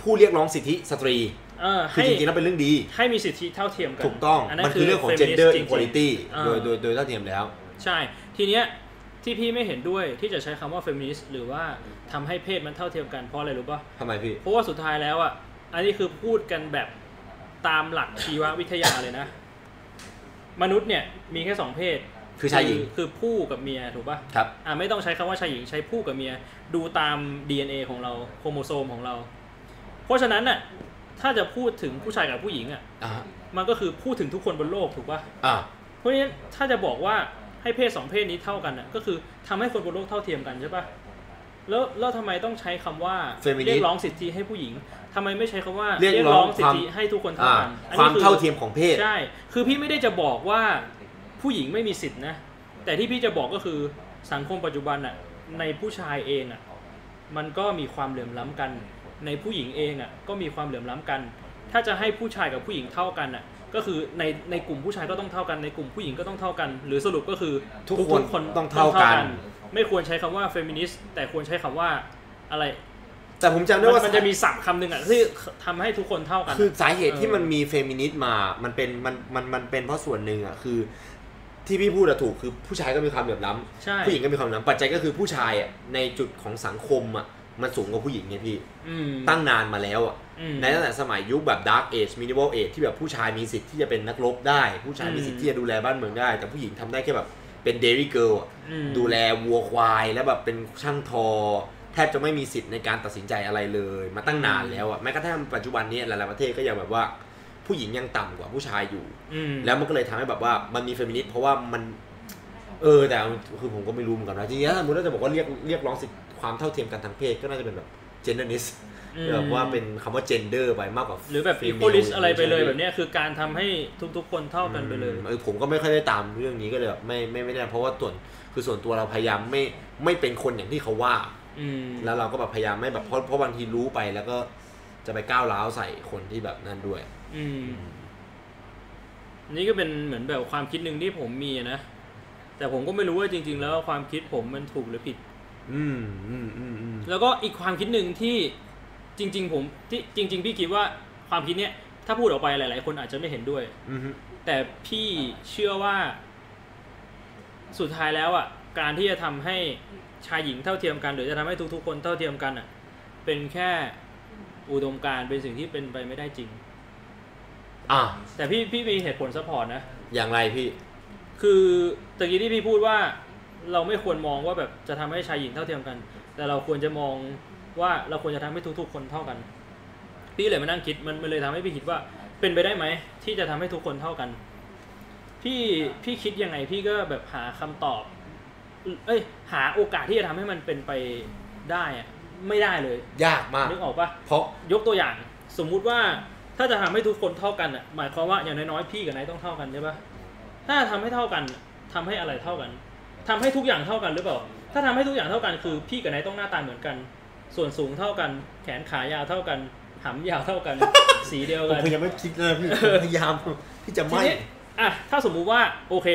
ผู้เรียกร้องสิทธิสตรีเออ คือให้จริงๆแล้วเป็นเรื่องดี ให้มีสิทธิเท่าเทียมกัน ถูกต้องนนั้นมันคือเรื่องของ feminist gender จริงๆ equality อ่าโดยโดยโดยเท่าเทียมแล้ว ใช่ ทีเนี้ยที่พี่ไม่เห็นด้วยที่จะใช้คำว่า feminist หรือว่าทำให้เพศมันเท่าเทียมกันเพราะอะไรรู้ปะทำไมพี่ เพราะว่าสุดท้ายแล้วอะ อันนี้คือพูดกันแบบตามหลักชีววิทยาเลยนะ มนุษย์เนี่ยมีแค่สองเพศคือชายหญิงคือผู้กับเมียถูกปะครับอ่าไม่ต้องใช้คำว่าชายหญิงใช้ผู้กับเมีย ดูตาม DNA ของเราโครโมโซมของเรา เพราะฉะนั้นน่ะ ถ้าจะพูดถึงผู้ชายกับผู้หญิงอะอ่ามันก็คือพูดถึงทุกคนบนโลกถูกปะอ่าเพราะฉะนั้นถ้าจะบอกว่าให้เพศสองเพศนี้เท่ากันน่ะก็คือทำให้คนบนโลกเท่าเทียมกันใช่ปะแล้วแล้วทำไมต้องใช้คำว่า Feminist เรียกร้องสิทธิให้ผู้หญิงทำไมไม่ใช้คำว่าเรียกร้องสิทธิให้ทุกคนเท่าอ่ากันอันควานี้มคือเท่าเทียมของเพศใช่คือพี่ไม่ได้จะบอกว่าผู้หญิงไม่มีสิทธินะ แต่ที่พี่จะบอกก็คือสังคมปัจจุบันอะในผู้ชายเองอะมันก็มีความเหลื่อมล้ำกัน ในผู้หญิงเองอะก็มีความเหลื่อมล้ำกัน ถ้าจะให้ผู้ชายกับผู้หญิงเท่ากันอะก็คือในในกลุ่มผู้ชายก็ต้องเท่ากันในกลุ่มผู้หญิงก็ต้องเท่ากัน หรือสรุปก็คือทุกคนคนต้องเท่ากัน ไม่ควรใช้คำว่าเฟมินิสต์แต่ควรใช้คำว่าอะไร แต่ผมจำได้มันว่ามันจะมีศัพท์คำหนึ่งอะที่ทำให้ทุกคนเท่ากัน คือสาเหตุที่เออมันมีเฟมินิสต์มา มันเป็นมันมันมันเป็นเพราะส่วนหนึ่งอะคือ ที่พี่พูดอะถูกคือผู้ชายก็มีความเหลื่อมล้ำใช่ผู้หญิงก็มีความเหลื่อมล้ำปัจจัยก็คือผู้ชายอะในจุดของสังคมอะ มันสูงกว่าผู้หญิงไงพี่อืมตั้งนานมาแล้วอะอืมในตั้งแต่สมัยยุคแบบ Dark Age Medieval Age ที่แบบผู้ชายมีสิทธิ์ที่จะเป็นนักรบได้ ผู้ชายมีสิทธิ์ที่จะดูแลบ้านเมืองได้ แต่ผู้หญิงทำได้แค่แบบเป็น dairy girl อะอืมดูแลวัวควายแล้วแบบเป็นช่างทอ แทบจะไม่มีสิทธิ์ในการตัดสินใจอะไรเลย มาตั้งนานแล้วอะแม้กระทั่งปัจจุบันนี้หลายๆประเทศก็ยังแบบว่าผู้หญิงยังต่ำกว่าผู้ชายอยู่อืมแล้วมันก็เลยทำให้แบบว่ามันมีเฟมินิสต์เพราะว่ามัน เออแต่คือผมก็ไม่รู้เหมือนกันนะจริงๆถ้าสมมติเราจะบอกว่าเรียกเรียกร้องสิทธิความเท่าเทียมกันทางเพศก็น่าจะเป็นแบบ genderist อืมแบบว่าเป็นคำว่า gender ไปมากกว่า หรือแบบ female equalist อะไรไปเลยใช่หมแบบเนี้ยคือการทำให้ทุกๆคนเท่ากันไปเลยอืมเออผมก็ไม่ค่อยได้ตามเรื่องนี้ก็เลยแบบไม่ไม่ไม่ได้เพราะว่าส่วนคือส่วนตัวเราพยายามไม่ไม่เป็นคนอย่างที่เขาว่าอืมแล้วเราก็แบบพยายามไม่แบบเพราะเพราะบางทีรู้ไปแล้วก็จะไปก้าวร้าวใส่คนที่แบบนั่นด้วย อืมนี่ก็เป็นเหมือนแบบความคิดหนึ่งที่ผมมีอะนะ แต่ผมก็ไม่รู้ว่าจริง ๆ แล้วความคิดผมมันถูกหรือผิด อืมอืมอืมอืมแล้วก็อีกความคิดหนึ่งที่จริง ๆ ผมที่จริง ๆ พี่คิดว่าความคิดเนี้ยถ้าพูดออกไปหลาย ๆ คนอาจจะไม่เห็นด้วย อืมแต่พี่เชื่อว่าสุดท้ายแล้วอะการที่จะทำให้ชายหญิงเท่าเทียมกัน หรือจะทำให้ทุกๆ คนเท่าเทียมกันอะ เป็นแค่อุดมการณ์เป็นสิ่งที่เป็นไปไม่ได้จริง อะแต่พี่พี่มีเหตุผล support นะ อย่างไรพี่ คือตะกี้ที่พี่พูดว่าเราไม่ควรมองว่าแบบจะทำให้ชายหญิงเท่าเทียมกัน แต่เราควรจะมองว่าเราควรจะทำให้ทุกๆคนเท่ากัน พี่เลยมานั่งคิดมันมันเลยทำให้พี่คิดว่าเป็นไปได้ไหมที่จะทำให้ทุกคนเท่ากัน พี่พี่คิดยังไงพี่ก็แบบหาคำตอบ เอ้ย หาโอกาสที่จะทำให้มันเป็นไปได้อะไม่ได้เลย ยากมากนึกออกปะเพราะยกตัวอย่าง สมมุติว่าถ้าจะทำให้ทุกคนเท่ากันอะหมายความว่าอย่างน้อยๆพี่กับนายต้องเท่ากันใช่ปะ ถ้าทำให้เท่ากันทำให้อะไรเท่ากันทำให้ทุกอย่างเท่ากันหรือเปล่า ถ้าทำให้ทุกอย่างเท่ากันคือ พี่กับนายต้องหน้าตาเหมือนกัน ส่วนสูงเท่ากัน แขนขายาวเท่ากันหำยาวเท่ากัน สีเดียวผมกันพยายามไม่คิดเลยพี่ผมพยายามที่จะทีไม่นี้อะถ้าสมมุติว่าโอเค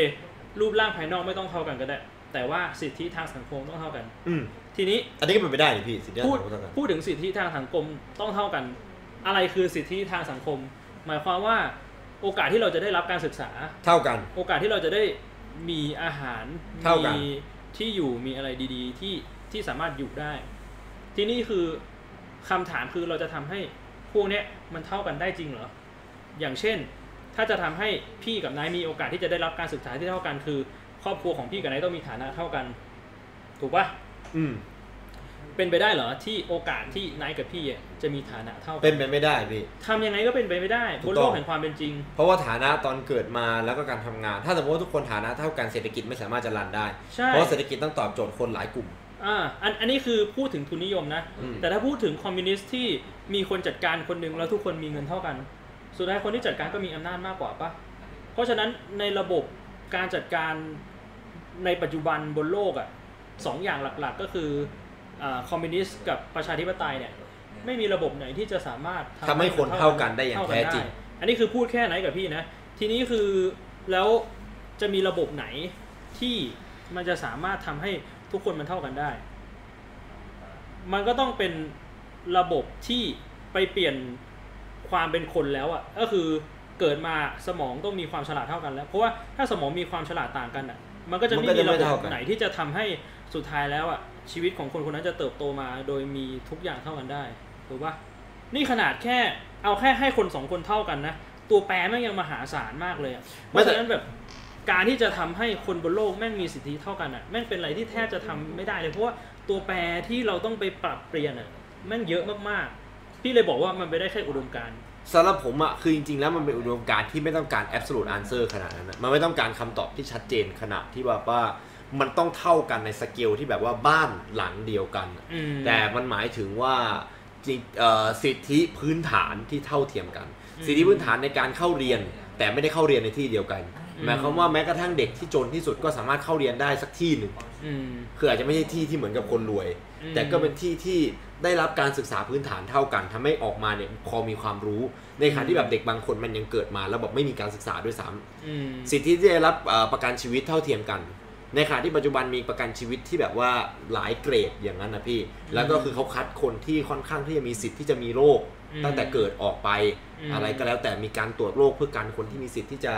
รูปร่างภายนอกไม่ต้องเท่ากันก็ได้ แต่ว่าสิทธิทางสังคมต้องเท่ากัน อืมทีนี้ อันนี้ก็เป็นไปได้นี่พี่สิ่งที่พูดเราต้องการพูดถึงสิทธิทางสังคมต้องเท่ากัน อะไรคือสิทธิทางสังคม หมายความว่า โอกาสที่เราจะได้รับการศึกษา เท่ากัน โอกาสที่เราจะได้มีอาหารเท่ากัน มีที่อยู่มีอะไรดีๆ ที่ที่สามารถอยู่ได้ ที่นี่คือคำถามคือเราจะทำให้พวกเนี้ยมันเท่ากันได้จริงเหรอ อย่างเช่น ถ้าจะทำให้พี่กับนายมีโอกาสที่จะได้รับการศึกษาที่เท่ากันคือ ครอบครัวของพี่กับนายต้องมีฐานะเท่ากัน ถูกปะอืม เป็นไปได้เหรอที่โอกาสที่นายกับพี่อะจะมีฐานะเท่ากัเป็นไปไม่ได้พี่ ทำยังไงก็เป็นไปไม่ได้ถูบกนต้อง โลกแห่งความเป็นจริง เพราะว่าฐานะตอนเกิดมาแล้วก็การทำงาน ถ้าสมมติว่าทุกคนฐานะเท่ากันเศรษฐกิจไม่สามารถจะรันได้ ใช่เพราะว่าเศรษฐกิจต้องตอบโจทย์คนหลายกลุ่ม อ่าอันอันนี้คือพูดถึงทุนนิยมนะ อืม แต่ถ้าพูดถึงคอมมิวนิสต์ที่มีคนจัดการคนหนึ่งแล้วทุกคนมีเงินเท่ากัน สุดท้ายคนที่จัดการก็มีอำนาจมากกว่าปะเพราะฉะนั้นในระบบการจัดการในปัจจุบันบนโลกอะ่ะสองอย่างหลักๆก็คืออา คอมมิวนิสต์กับประชาธิปไตยเนี่ยไม่มีระบบไหนที่จะสามารถทำให้คนเท่ากันได้อย่างเท่แท้จริง อันนี้คือพูดแค่ไหนกับพี่นะ ทีนี้คือแล้วจะมีระบบไหนที่มันจะสามารถทำให้ทุกคนมันเท่ากันได้ มันก็ต้องเป็นระบบที่ไปเปลี่ยนความเป็นคนแล้วอะ ก็คือเกิดมาสมองต้องมีความฉลาดเท่ากันแล้ว เพราะว่าถ้าสมองมีความฉลาดต่างกันอะ มันก็จะมันไม่ก็มีจะระไม่บบเท่ากันไหนที่จะทำให้สุดท้ายแล้วอะ ชีวิตของคนคนนั้นจะเติบโตมา โดยมีทุกอย่างเท่ากันได้ถูกปะนี่ขนาดแค่เอาแค่ให้คนสองคนเท่ากันนะ ตัวแปรแม่งยังมหาศาลมากเลยอะเพราะฉะนั้นแบบการที่จะทำให้คนบนโลกแม่งมีสิทธิเท่ากันอะแม่งเป็นอะไรที่แทบจะทำไม่ได้เลยเพราะว่าตัวแปรที่เราต้องไปปรับเปลี่ยนอะแม่งเยอะมากๆ พี่เลยบอกว่ามันไปได้แค่อุดมการณ์สำหรับผมอะคือจริงๆแล้วมันเป็นอุดมการณ์ที่ไม่ต้องการ absolute answer ขนาดนั้นนะมันไม่ต้องการคำตอบที่ชัดเจนขนาดที่แบบว่า มันต้องเท่ากันในสเกลที่แบบว่าบ้านหลังเดียวกันอะอืมแต่มันหมายถึงว่าจริงเอ่อสิทธิพื้นฐานที่เท่าเทียมกันอืมสิทธิพื้นฐานในการเข้าเรียน แต่ไม่ได้เข้าเรียนในที่เดียวกันอืมหมายความว่าแม้กระทั่งเด็กที่จนที่สุดก็สามารถเข้าเรียนได้สักที่หนึ่งอืมคืออาจจะไม่ใช่ที่ที่เหมือนกับคนรวยอืมแต่ก็เป็นที่ที่ได้รับการศึกษาพื้นฐานเท่ากันทำให้ออกมาเนี่ยพอมีความรู้ ในขณะที่แบบเด็กบางคนมันยังเกิดมา แล้วแบบไม่มีการศึกษาด้วยซ้ำอืมสิทธิที่ได้รับเอ่อประกันชีวิตเท่าเทียมกัน ในขณะที่ปัจจุบันมีประกันชีวิตที่แบบว่าหลายเกรดอย่างนั้นนะพี่ แล้วก็คือเขาคัดคนที่ค่อนข้างที่จะมีสิทธิ์ที่จะมีโรคอืมตั้งแต่เกิดออกไปอืมอะไรก็แล้วแต่มีการตรวจโรคเพื่อการคนที่มีสิทธิ์ที่จะ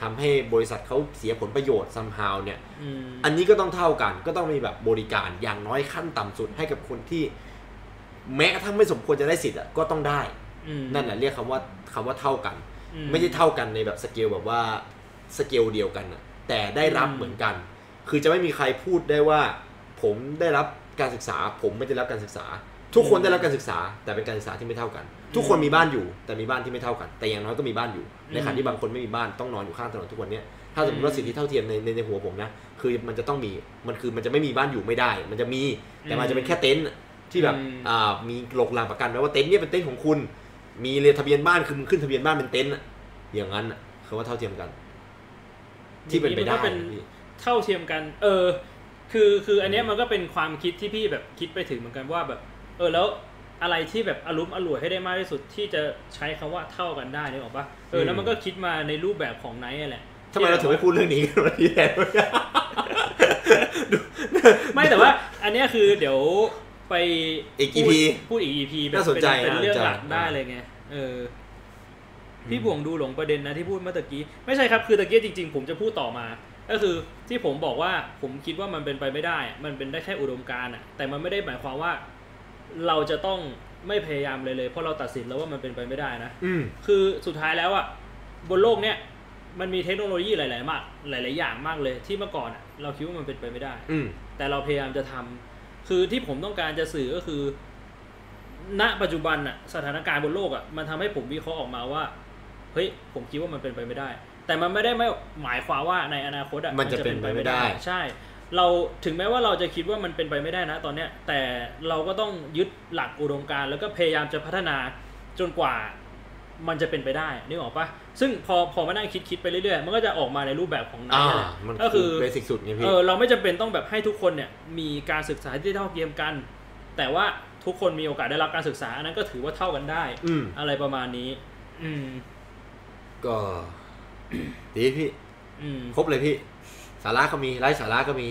ทำให้บริษัทเขาเสียผลประโยชน์ somehow เนี่ยอืมอันนี้ก็ต้องเท่ากัน ก็ต้องมีแบบบริการอย่างน้อยขั้นต่ำสุดให้กับคนที่ แม้กระทั่งไม่สมควรจะได้สิทธิ์อะก็ต้องได้อืมนั่นแหละเรียกคำว่าคำว่าเท่ากันอืไม่ใช่เท่ากันในแบบสเกลแบบว่าสเกลเดียวกันอะแต่ได้รับอืมเหมือนกัน คือจะไม่มีใครพูดได้ว่า ผมได้รับการศึกษา ผมไม่ได้รับการศึกษา ทุกคนได้รับการศึกษา แต่เป็นการศึกษาที่ไม่เท่ากัน ทุกคนมีบ้านอยู่ แต่มีบ้านที่ไม่เท่ากัน แต่อย่างน้อยก็มีบ้านอยู่ ในขณะที่บางคนไม่มีบ้านต้องนอนอยู่ข้างถนนทุกวันเนี้ยถ้าสมมติว่าสิทธิเท่าเทียมในในในหัวผมนะ คือมันจะต้องมี มันคือมันจะไม่มีบ้านอยู่ไม่ได้ มันจะมี แต่มันจะเป็นแค่เต็นท์ที่แบบอืมอ่ามีหลกหลังประกันไว้ว่าเต็นท์เนี่ยเป็นเต็นท์ของคุณ มีเลขทะเบียนบ้านคือมึงขึ้นทะเบียนบ้านเป็นเต็นท์อะอย่างนั้นอะคือว่าเท่าเทียมกัน ที่เป็นไปได้มัก็ เป็นพี่เท่าเทียมกัน เออ คือคืออันเนี้ยมันก็เป็นความคิดที่พี่แบบคิดไปถึงเหมือนกันว่าแบบ เออแล้วอะไรที่แบบอารมณ์อร่วยให้ได้มากที่สุดที่จะใช้คำว่าเท่ากันได้นึกออกปะเออแล้วมันก็คิดมาในรูปแบบของไนท์แหละทำไมเราถึงไม่พูดเรื่องนี้กันวันนี้แทนวะไม่แต่ว่า อันเนี้ยคือเดี๋ยวไปอีกพูด EP พูดอีก EP แบบน่าสนใจเป็นเป็นเรื่องน่าสนใจหลักได้เลยไงเออพี่บวงดูหลงประเด็นนะที่พูดเมื่อตะกี้ ไม่ใช่ครับคือตะกี้จริง ๆ ผมจะพูดต่อมา ก็คือที่ผมบอกว่าผมคิดว่ามันเป็นไปไม่ได้ มันเป็นได้แค่อุดมการณ์อะแต่มันไม่ได้หมายความว่าเราจะต้องไม่พยายามเลยเลย เพราะเราตัดสินแล้วว่ามันเป็นไปไม่ได้นะอืมคือสุดท้ายแล้วอะบนโลกเนี้ยมันมีเทคโนโลยีหลาย ๆ มาก หลาย ๆ อย่างมากเลยที่เมื่อก่อนอะเราคิดว่ามันเป็นไปไม่ได้ อืมแต่เราพยายามจะทำคือที่ผมต้องการจะสื่อก็คือ ณปัจจุบันอะสถานการณ์บนโลกอะมันทำให้ผมวิเคราะห์ออกมาว่า เฮ้ย ผมคิดว่ามันเป็นไปไม่ได้ แต่มันไม่ได้ไม่หมายความว่าในอนาคตอะมันจะเป็นไปไม่ได้ ใช่ เราถึงแม้ว่าเราจะคิดว่ามันเป็นไปไม่ได้นะตอนเนี้ย แต่เราก็ต้องยึดหลักอุดมการณ์แล้วก็พยายามจะพัฒนาจนกว่ามันจะเป็นไปได้นึกออกปะซึ่งพอพอมานั่งคิดคิดไปเรื่อยๆ มันก็จะออกมาในรูปแบบของไนอ่าท์แหละมันก็คืคืออเบสิกสุดไงพี่เออเราไม่จำเป็นต้องแบบให้ทุกคนเนี่ยมีการศึกษาที่เท่าเทียมกัน แต่ว่าทุกคนมีโอกาสได้รับการศึกษาอันนั้นก็ถือว่าเท่ากันได้อืมอะไรประมาณนี้ อืมก็ ดีพี่อืมครบเลยพี่ สาระก็มีไร้สาระก็มี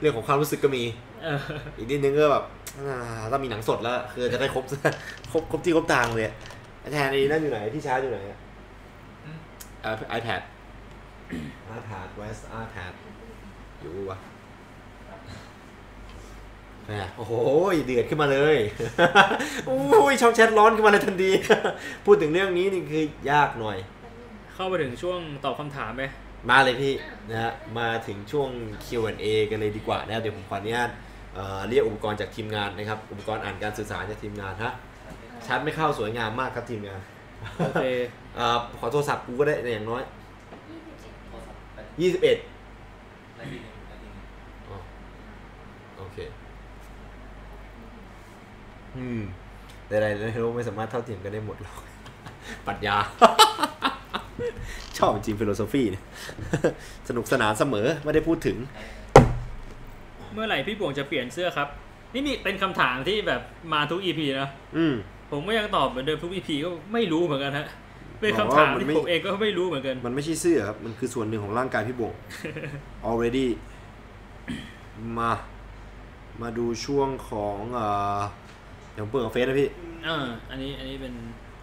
เรื่องของความรู้สึกก็มีเอออีกนิดนึงก็แบบอ่าต้องมีหนังสดแล้ว คือจะได้ครบครบครบที่ครบทางเลยแทนนี่นั่นอยู่ไหนที่ชาร์จอยู่ไหนอะเอ่อ iPad iPad West iPad อยู่วะแหมโอ้โห เดือดขึ้นมาเลยโอ้ยช่องแชทร้อนขึ้นมาเลยทันที พูดถึงเรื่องนี้นี่คือยากหน่อย เข้ามาถึงช่วงตอบคำถามไหมมาเลยพี่นะฮะมาถึงช่วง Q&A กันเลยดีกว่านะครับเดี๋ยวผมขออนุญาตเอ่อเรียกอุปกรณ์จากทีมงานนะครับ อุปกรณ์อ่านการสื่อสารจากทีมงานฮะชาร์จไม่เข้าสวยงามมากครับทีมงานโอเคเอ่อขอโทรศัพท์กูก็ได้อย่างน้อยโทรศัพท์ไป21นาทีหนึ่งนาทีหนึ่งอ๋อโอเคอืมแต่อะไรในโลกไม่สามารถเท่าเทียมกันได้หมดหรอกปรัชญา ชอบจริงฟิโลโซฟีเนี่ยสนุกสนานเสมอไม่ได้พูดถึง เมื่อไหร่พี่บวงจะเปลี่ยนเสื้อครับ นี่มีเป็นคำถามที่แบบมาทุก EP นะอืมผมก็ยังตอบเหมือนเดิมทุก EP ก็ไม่รู้เหมือนกันฮะเป็นคำบอกถามว่ามันที่ไม่ผมเองก็ไม่รู้เหมือนกัน มันไม่ใช่เสื้อครับ มันคือส่วนหนึ่งของร่างกายพี่บง already มา มาดูช่วงของเอ่อเดี๋ยวผมเปิดกับเฟซนะพี่อ่าอันนี้อันนี้เป็น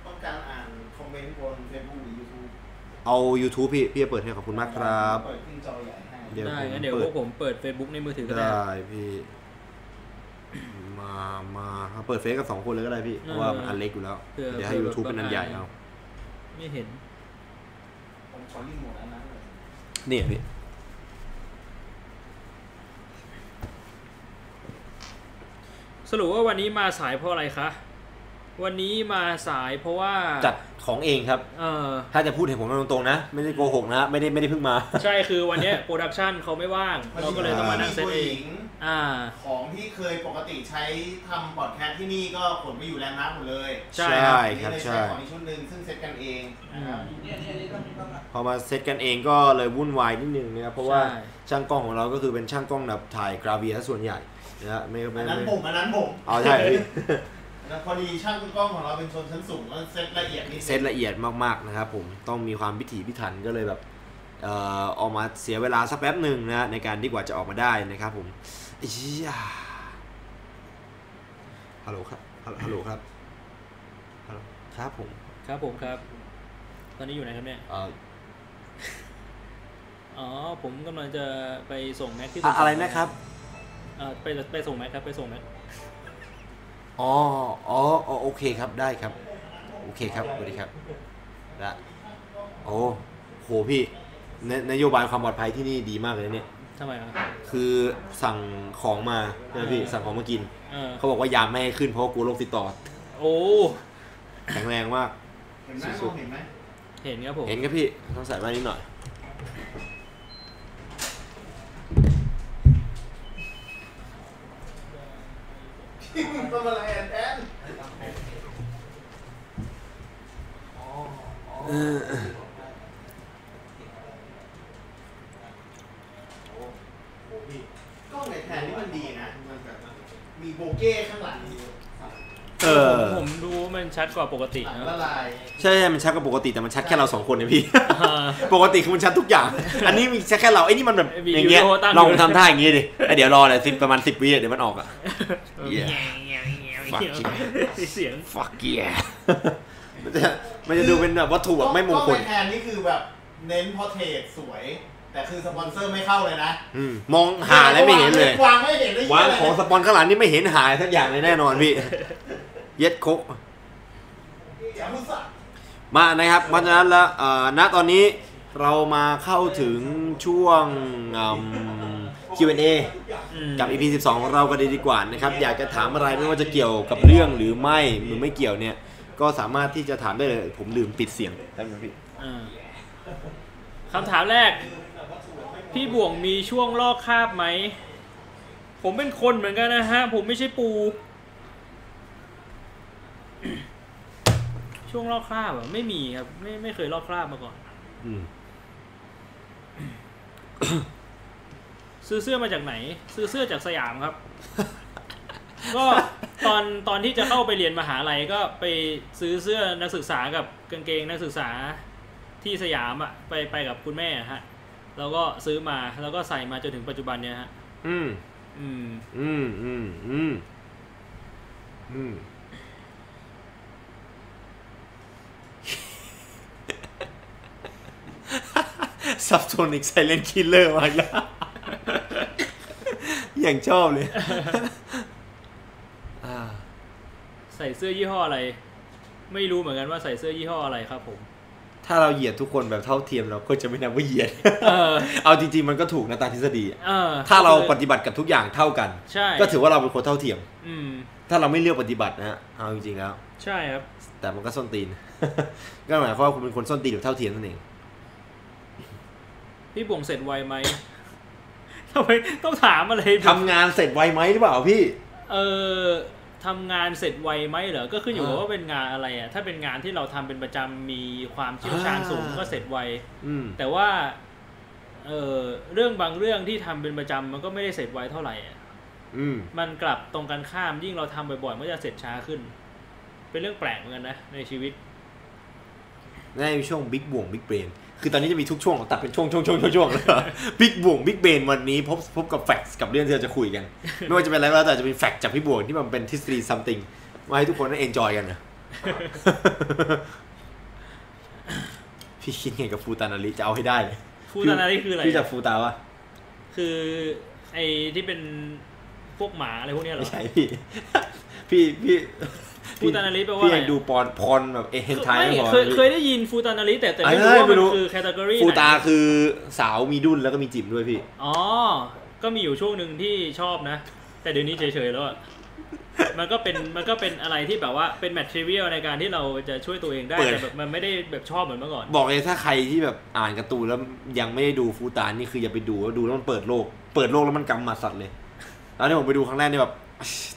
ต้องการอ่านคอมเมนต์บนเฟซบุ๊กหรือยูทูบ เอา YouTube พี่พี่จะเปิดให้ขอบคุณมากครับเปิดขึ้นจอใหญ่ให้เดี๋ยวได้ผมงั้นเดี๋ยวเปิพดวกผมเปิด Facebook ในมือถือก็ได้ ได้พี่ มามาเปิดเฟซกับสองคนเลยก็ได้พี่เพราะว่ามันอันเล็กอยู่แล้ว เผื่อเดี๋ยวให้เผื่อ YouTube แบบเป็นอันใหญ่เอาไม่เห็น ผมขอรีโมทอันนั้นเลยนี่พี่ สรุปว่าวันนี้มาสายเพราะอะไรคะ วันนี้มาสายเพราะว่าจัดของเองครับ เออถ้าจะพูดเห็นผมตรงๆนะ ไม่ได้โกหกนะ ไม่ได้ไม่ได้เพิ่งมา ใช่คือวันเนี้ย production เขาไม่ว่าง เราก็เลยต้องมานั่งเซตเองอ่า ของที่เคยปกติใช้ทำพอดแคสต์ที่นี่ก็ขนไปอยู่แลนด์มาร์คหมดเลย ใช่ครับครับนี่เลยใช่ใช้ของอีกชุดหนึ่งซึ่งเซ็ตกันเองนะครับพอมาเซตกันเองก็เลยวุ่นวายนิดนึงนะครับเพราะว่าใช่ช่างกล้องของเราก็คือเป็นช่างกล้องแบบถ่ายกราเวียซะส่วนใหญ่นะฮะไม่ไม่อันนั้นไม่ผมอันนั้นผมเอาใช่ พี่แล้วพอดีช่างกล้องของเราเป็นชนชั้นสูงแล้วเซ็ตละเอียดนิดนึงเซตละเอียดมากๆนะครับผมต้องมีความพิถีพิถันก็เลยแบบเอ่อออกมาเสียเวลาสักแป๊บหนึ่งนะในการที่กว่าจะออกมาได้นะครับผมไอ้เหี้ยฮัลโหลครับฮัลฮัลโหลครับฮัลโหลครับผมครับผมครับ ตอนนี้อยู่ไหนครับเนี่ยเอ่ออ๋อผมกำลังจะไปส่งแม็กที่อะอะไรนะครับเออไปไปส่งแม็กครับไปส่งแม็ก อ๋ออ๋ออ๋อโอเคครับได้ครับ โอเคครับสวัสดีครับได้โอ้โหพี่นนโยบายความปลอดภัยที่นี่ดีมากเลยนะเนี่ยทำไมอะคือสั่งของมาใช่ไหมพี่เออสั่งของมากินเออเขาบอกว่ายามไม่ให้ขึ้นเพราะว่ากลัวโรคติดต่อ โอ้แข็งแรงมากเห็นไหมสุมอดงเห็นไหมเห็นครับผมเห็นครับพี่ต้องใส่มานิดหน่อย ทำอะไรแทนกล้องในแทนนี่มันดีนะ มันแบบมีโบเก้ข้างหลัง เออ ผมผมดูว่ามันชัดกว่าปกติหลังนะละลายใช่ใช่มันชัดกว่าปกติแต่มันชัดแค่เราสองคนเนี่ยพี่อ่าปกติคือมันชัดทุกอย่าง อันนี้มีชัดแค่เราไอ้นี่มันแบบมีอย่างเงี้ยวิดีโอตั้งลองอยู่ทำท่าอย่างงี้ดิไอ้เดี๋ยวรอเลยสิประมาณสิบวิอะเดี๋ยวมันออกอะ Yeah Fuck yeah เสียง fuck yeah มันจะมันจะดูเป็นแบบวัตถุแบบไม่มงคลกล้ในแทนนี่คือแบบเน้นพอเทรดสวย แต่คือสปอนเซอร์ไม่เข้าเลยนะอืมมองหาแล้วไม่เห็นเลย วางไม่เห็นเลยวางของสปอนข้างหลังนี่ไม่เห็นหายสักอย่างเลยแน่นอนพี่ เย็ดโคกอย่าพูดสักมานะครับเพราะฉะนั้นแล้วเอ่อณตอนนี้เรามาเข้าถึงช่วงอืม Q&A อืมกับ EP 12ของเรากันเลยดีกว่านะครับ อยากจะถามอะไรไม่ว่าจะเกี่ยวกับเรื่องหรือไม่หรือไม่เกี่ยวเนี่ย ก็สามารถที่จะถามได้เลย ผมลืมปิดเสียงได้ไหมพี่ อ่าคำถามแรก พี่บ่วงมีช่วงลอกคราบไหม ผมเป็นคนเหมือนกันนะฮะ ผมไม่ใช่ปู ช่วงลอกคราบเหรอะไม่มีครับ ไม่ไม่เคยลอกคราบมาก่อน อืม ซื้อเสื้อมาจากไหน ซื้อเสื้อจากสยามครับ ก็ตอนตอนที่จะเข้าไปเรียนมหาลัยก็ไปซื้อเสื้อนักศึกษากับกางเกงนักศึกษาที่สยามอะไปไปกับคุณแม่อะฮะ แล้วก็ซื้อมาแล้วก็ใส่มาจนถึงปัจจุบันเนี่ยฮะ อืม อืม อืม อืม อืม อืม subsonic silent killer มาแล้ว อย่างชอบเลย อ่า ใส่เสื้อยี่ห้ออะไร ไม่รู้เหมือนกันว่าใส่เสื้อยี่ห้ออะไรครับผม ถ้าเราเหยียดทุกคนแบบเท่าเทียมเราก็จะไม่นับว่าเหยียดเออเอาจริงๆมันก็ถูกนะตามทฤษฎีเออถ้าเราปฏิบัติกับทุกอย่างเท่ากันใช่ก็ถือว่าเราเป็นคนเท่าเทียม อืมถ้าเราไม่เลือกปฏิบัตินะฮะเอาจริงๆแล้ว ใช่ครับ แต่มันก็ส้นตีน ก็หมายความว่าคุณเป็นคนส้นตีนหรือเท่าเทียมนั่นเอง พี่บ่วงเสร็จไวไหมทำไมต้องถามอะไรผมทำงานเสร็จไวไหมหรือเปล่าพี่ เออ ทำงานเสร็จไวไหมเหรอ ก็ขึ้นอยู่กับอ่าว่าเป็นงานอะไรอะ ถ้าเป็นงานที่เราทำเป็นประจำมีความเชี่ยวชาญอ่าสูงก็เสร็จไวอืมแต่ว่า เออเรื่องบางเรื่องที่ทำเป็นประจำมันก็ไม่ได้เสร็จไวเท่าไหร่อะอืมมันกลับตรงกันข้ามยิ่งเราทำบ่อยๆมันก็จะเสร็จช้าขึ้น เป็นเรื่องแปลกเหมือนกันนะในชีวิตในช่วง big บ่วง big brain คือตอนนี้จะมีทุกช่วงตัดเป็นช่วงช่วงช่วงช่วงช่วงแล้ว big บ่วง big brain วันนี้พบพบกับ fact กับเรื่องที่เราจะคุยกัน ไม่ว่าจะเป็นอะไรก็แล้วแต่จะเป็น fact จากพี่บ่วงที่มันเป็นทฤษฎี something มาให้ทุกคนได้ enjoy กันนะพี่คิดไงกับฟูตานาริจะเอาให้ได้เลยฟูตานาริคืออะไรพี่จากฟูตาวะคือไอ้ที่เป็นพวกหมาอะไรพวกเนี้ยเหรไม่อใช่พี่พี่พี่ ฟูตานาริแปลว่าพี่อะไรยังดูปอนพรแบบเอเฮนไทไม่ไม่พอเคยเคยได้ยินฟูตานาริแต่แต่ไม่เอ้รู้ยว่าไม่มันรู้คือแคตตากรีฟูตาคือสาวมีดุนแล้วก็มีจิ๋มด้วยพี่ อ๋อ ก็มีอยู่ช่วงหนึ่งที่ชอบนะ แต่เดี๋ยวนี้เฉยๆแล้วอะมันก็เป็นมันก็เป็นอะไรที่แบบว่าเป็นแมทเทียลในการที่เราจะช่วยตัวเองได้เปิดแต่แบบมันไม่ได้แบบชอบเหมือนเมื่อก่อน บอกเลยถ้าใครที่แบบอ่านการ์ตูนแล้วยังไม่ได้ดูฟูตานี่คืออย่าไปดูดูแล้วมันเปิดโลก เปิดโลกแล้วมันกำหมัดสัตว์เลยแล้วที่ผมไปดูครั้งแรกนี่แบบ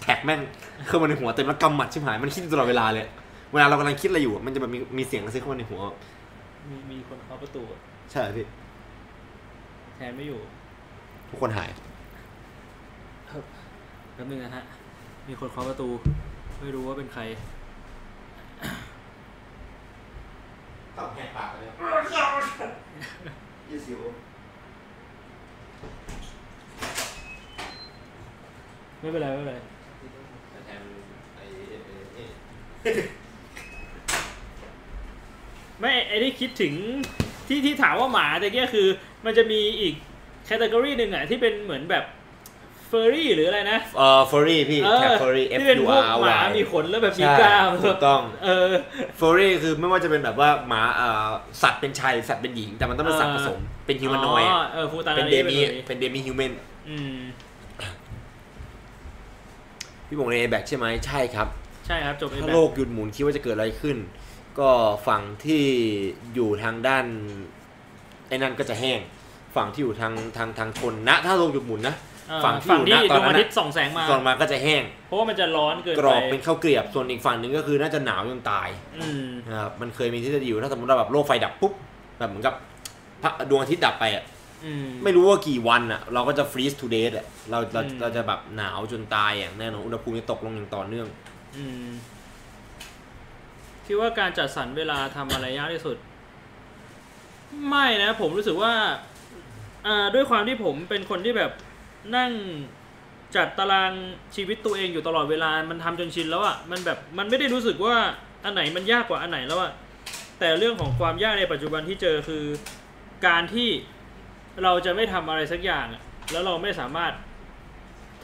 แท็กแม่งเข้ามาในหัวเต็มแล้วกำหมัดชิบหายมันคิดอยู่ตลอดเวลาเลย เวลาเรากำลังคิดอะไรอยู่อะมันจะแบบมีมีเสียงกระซิบเข้ามาในหัว มีมีคนเคาะประตูอะใช่พี่แทนไม่อยู่ทุกคนหาย แป๊บนึงนะฮะ มีคนเคาะประตู ไม่รู้ว่าเป็นใคร ตับแหกปากเลยยี่สิว ไม่เป็นไรไม่เป็นไรแทนไอ้ไม่ไอ้ที่คิดถึงที่ที่ถามว่าหมาแต่เกี้ยคือ มันจะมีอีกแคตตากรีหนึ่งอะที่เป็นเหมือนแบบเฟอร์รี่หรืออะไรนะเอ่อฟอรี่พี่เอแท็อกฟอรี่ F ที่เป็น U พวก R หมา Y มีขนแล้วแบบมีใช่กล้ามถูกต้องเออฟอรี่คือไม่ว่าจะเป็นแบบว่าหมาเอ่อสัตว์เป็นชายสัตว์เป็นหญิง แต่มันต้องเป็นสัตว์ผสมเป็นฮิวแมนอยด์เออฟูตาเป็นนาเดริมีแบบนี้เป็นเดมีฮิวแมนอืม พี่บงในแบกใช่ไหมใช่ครับ ใช่ครับจบไอ้ถ้าแบบโลกหยุดหมุนคิดว่าจะเกิดอะไรขึ้น ก็ฝั่งที่อยู่ทางด้านไอ้นั่นก็จะแห้ง ฝั่งที่อยู่ทางทางทางทนนะ ถ้าโลกหยุดหมุนนะเออฝั่งที่ฝั่งที่อยู่ณตดอนวงนั้นอาน่ะทิตย์ส่องแสงมาก่อนมาก็จะแห้ง เพราะว่ามันจะร้อนเกินกไปรอบเป็นข้าวเกรียบส่วนอีกฝั่งหนึ่งก็คือน่าจะหนาวจนตายอืมนะครับมันเคยมีทฤษฎีอยู่ถ้าสมมติเราแบบโลกไฟดับปุ๊บแบบเหมือนกับพระดวงอาทิตย์ดับไปอะอืม ไม่รู้ว่ากี่วันอะ เราก็จะฟรีซทูเดย์อะเราเราอืมเราจะแบบหนาวจนตายอย่างแน่นอนอุณหภูมิจะตกลงอย่างต่อเนื่อง อืมคิดว่าการจัดสรรเวลาทำอะไรยากที่สุด ไม่นะ ผมรู้สึกว่า อ่าด้วยความที่ผมเป็นคนที่แบบนั่งจัดตารางชีวิตตัวเองอยู่ตลอดเวลา มันทำจนชินแล้วอะ่ะ มันแบบ มันไม่ได้รู้สึกว่าอันไหนมันยากกว่าอันไหนแล้วอะ่ะ แต่เรื่องของความยากในปัจจุบันที่เจอคือ การที่ เราจะไม่ทำอะไรสักอย่างอะแล้วเราไม่สามารถ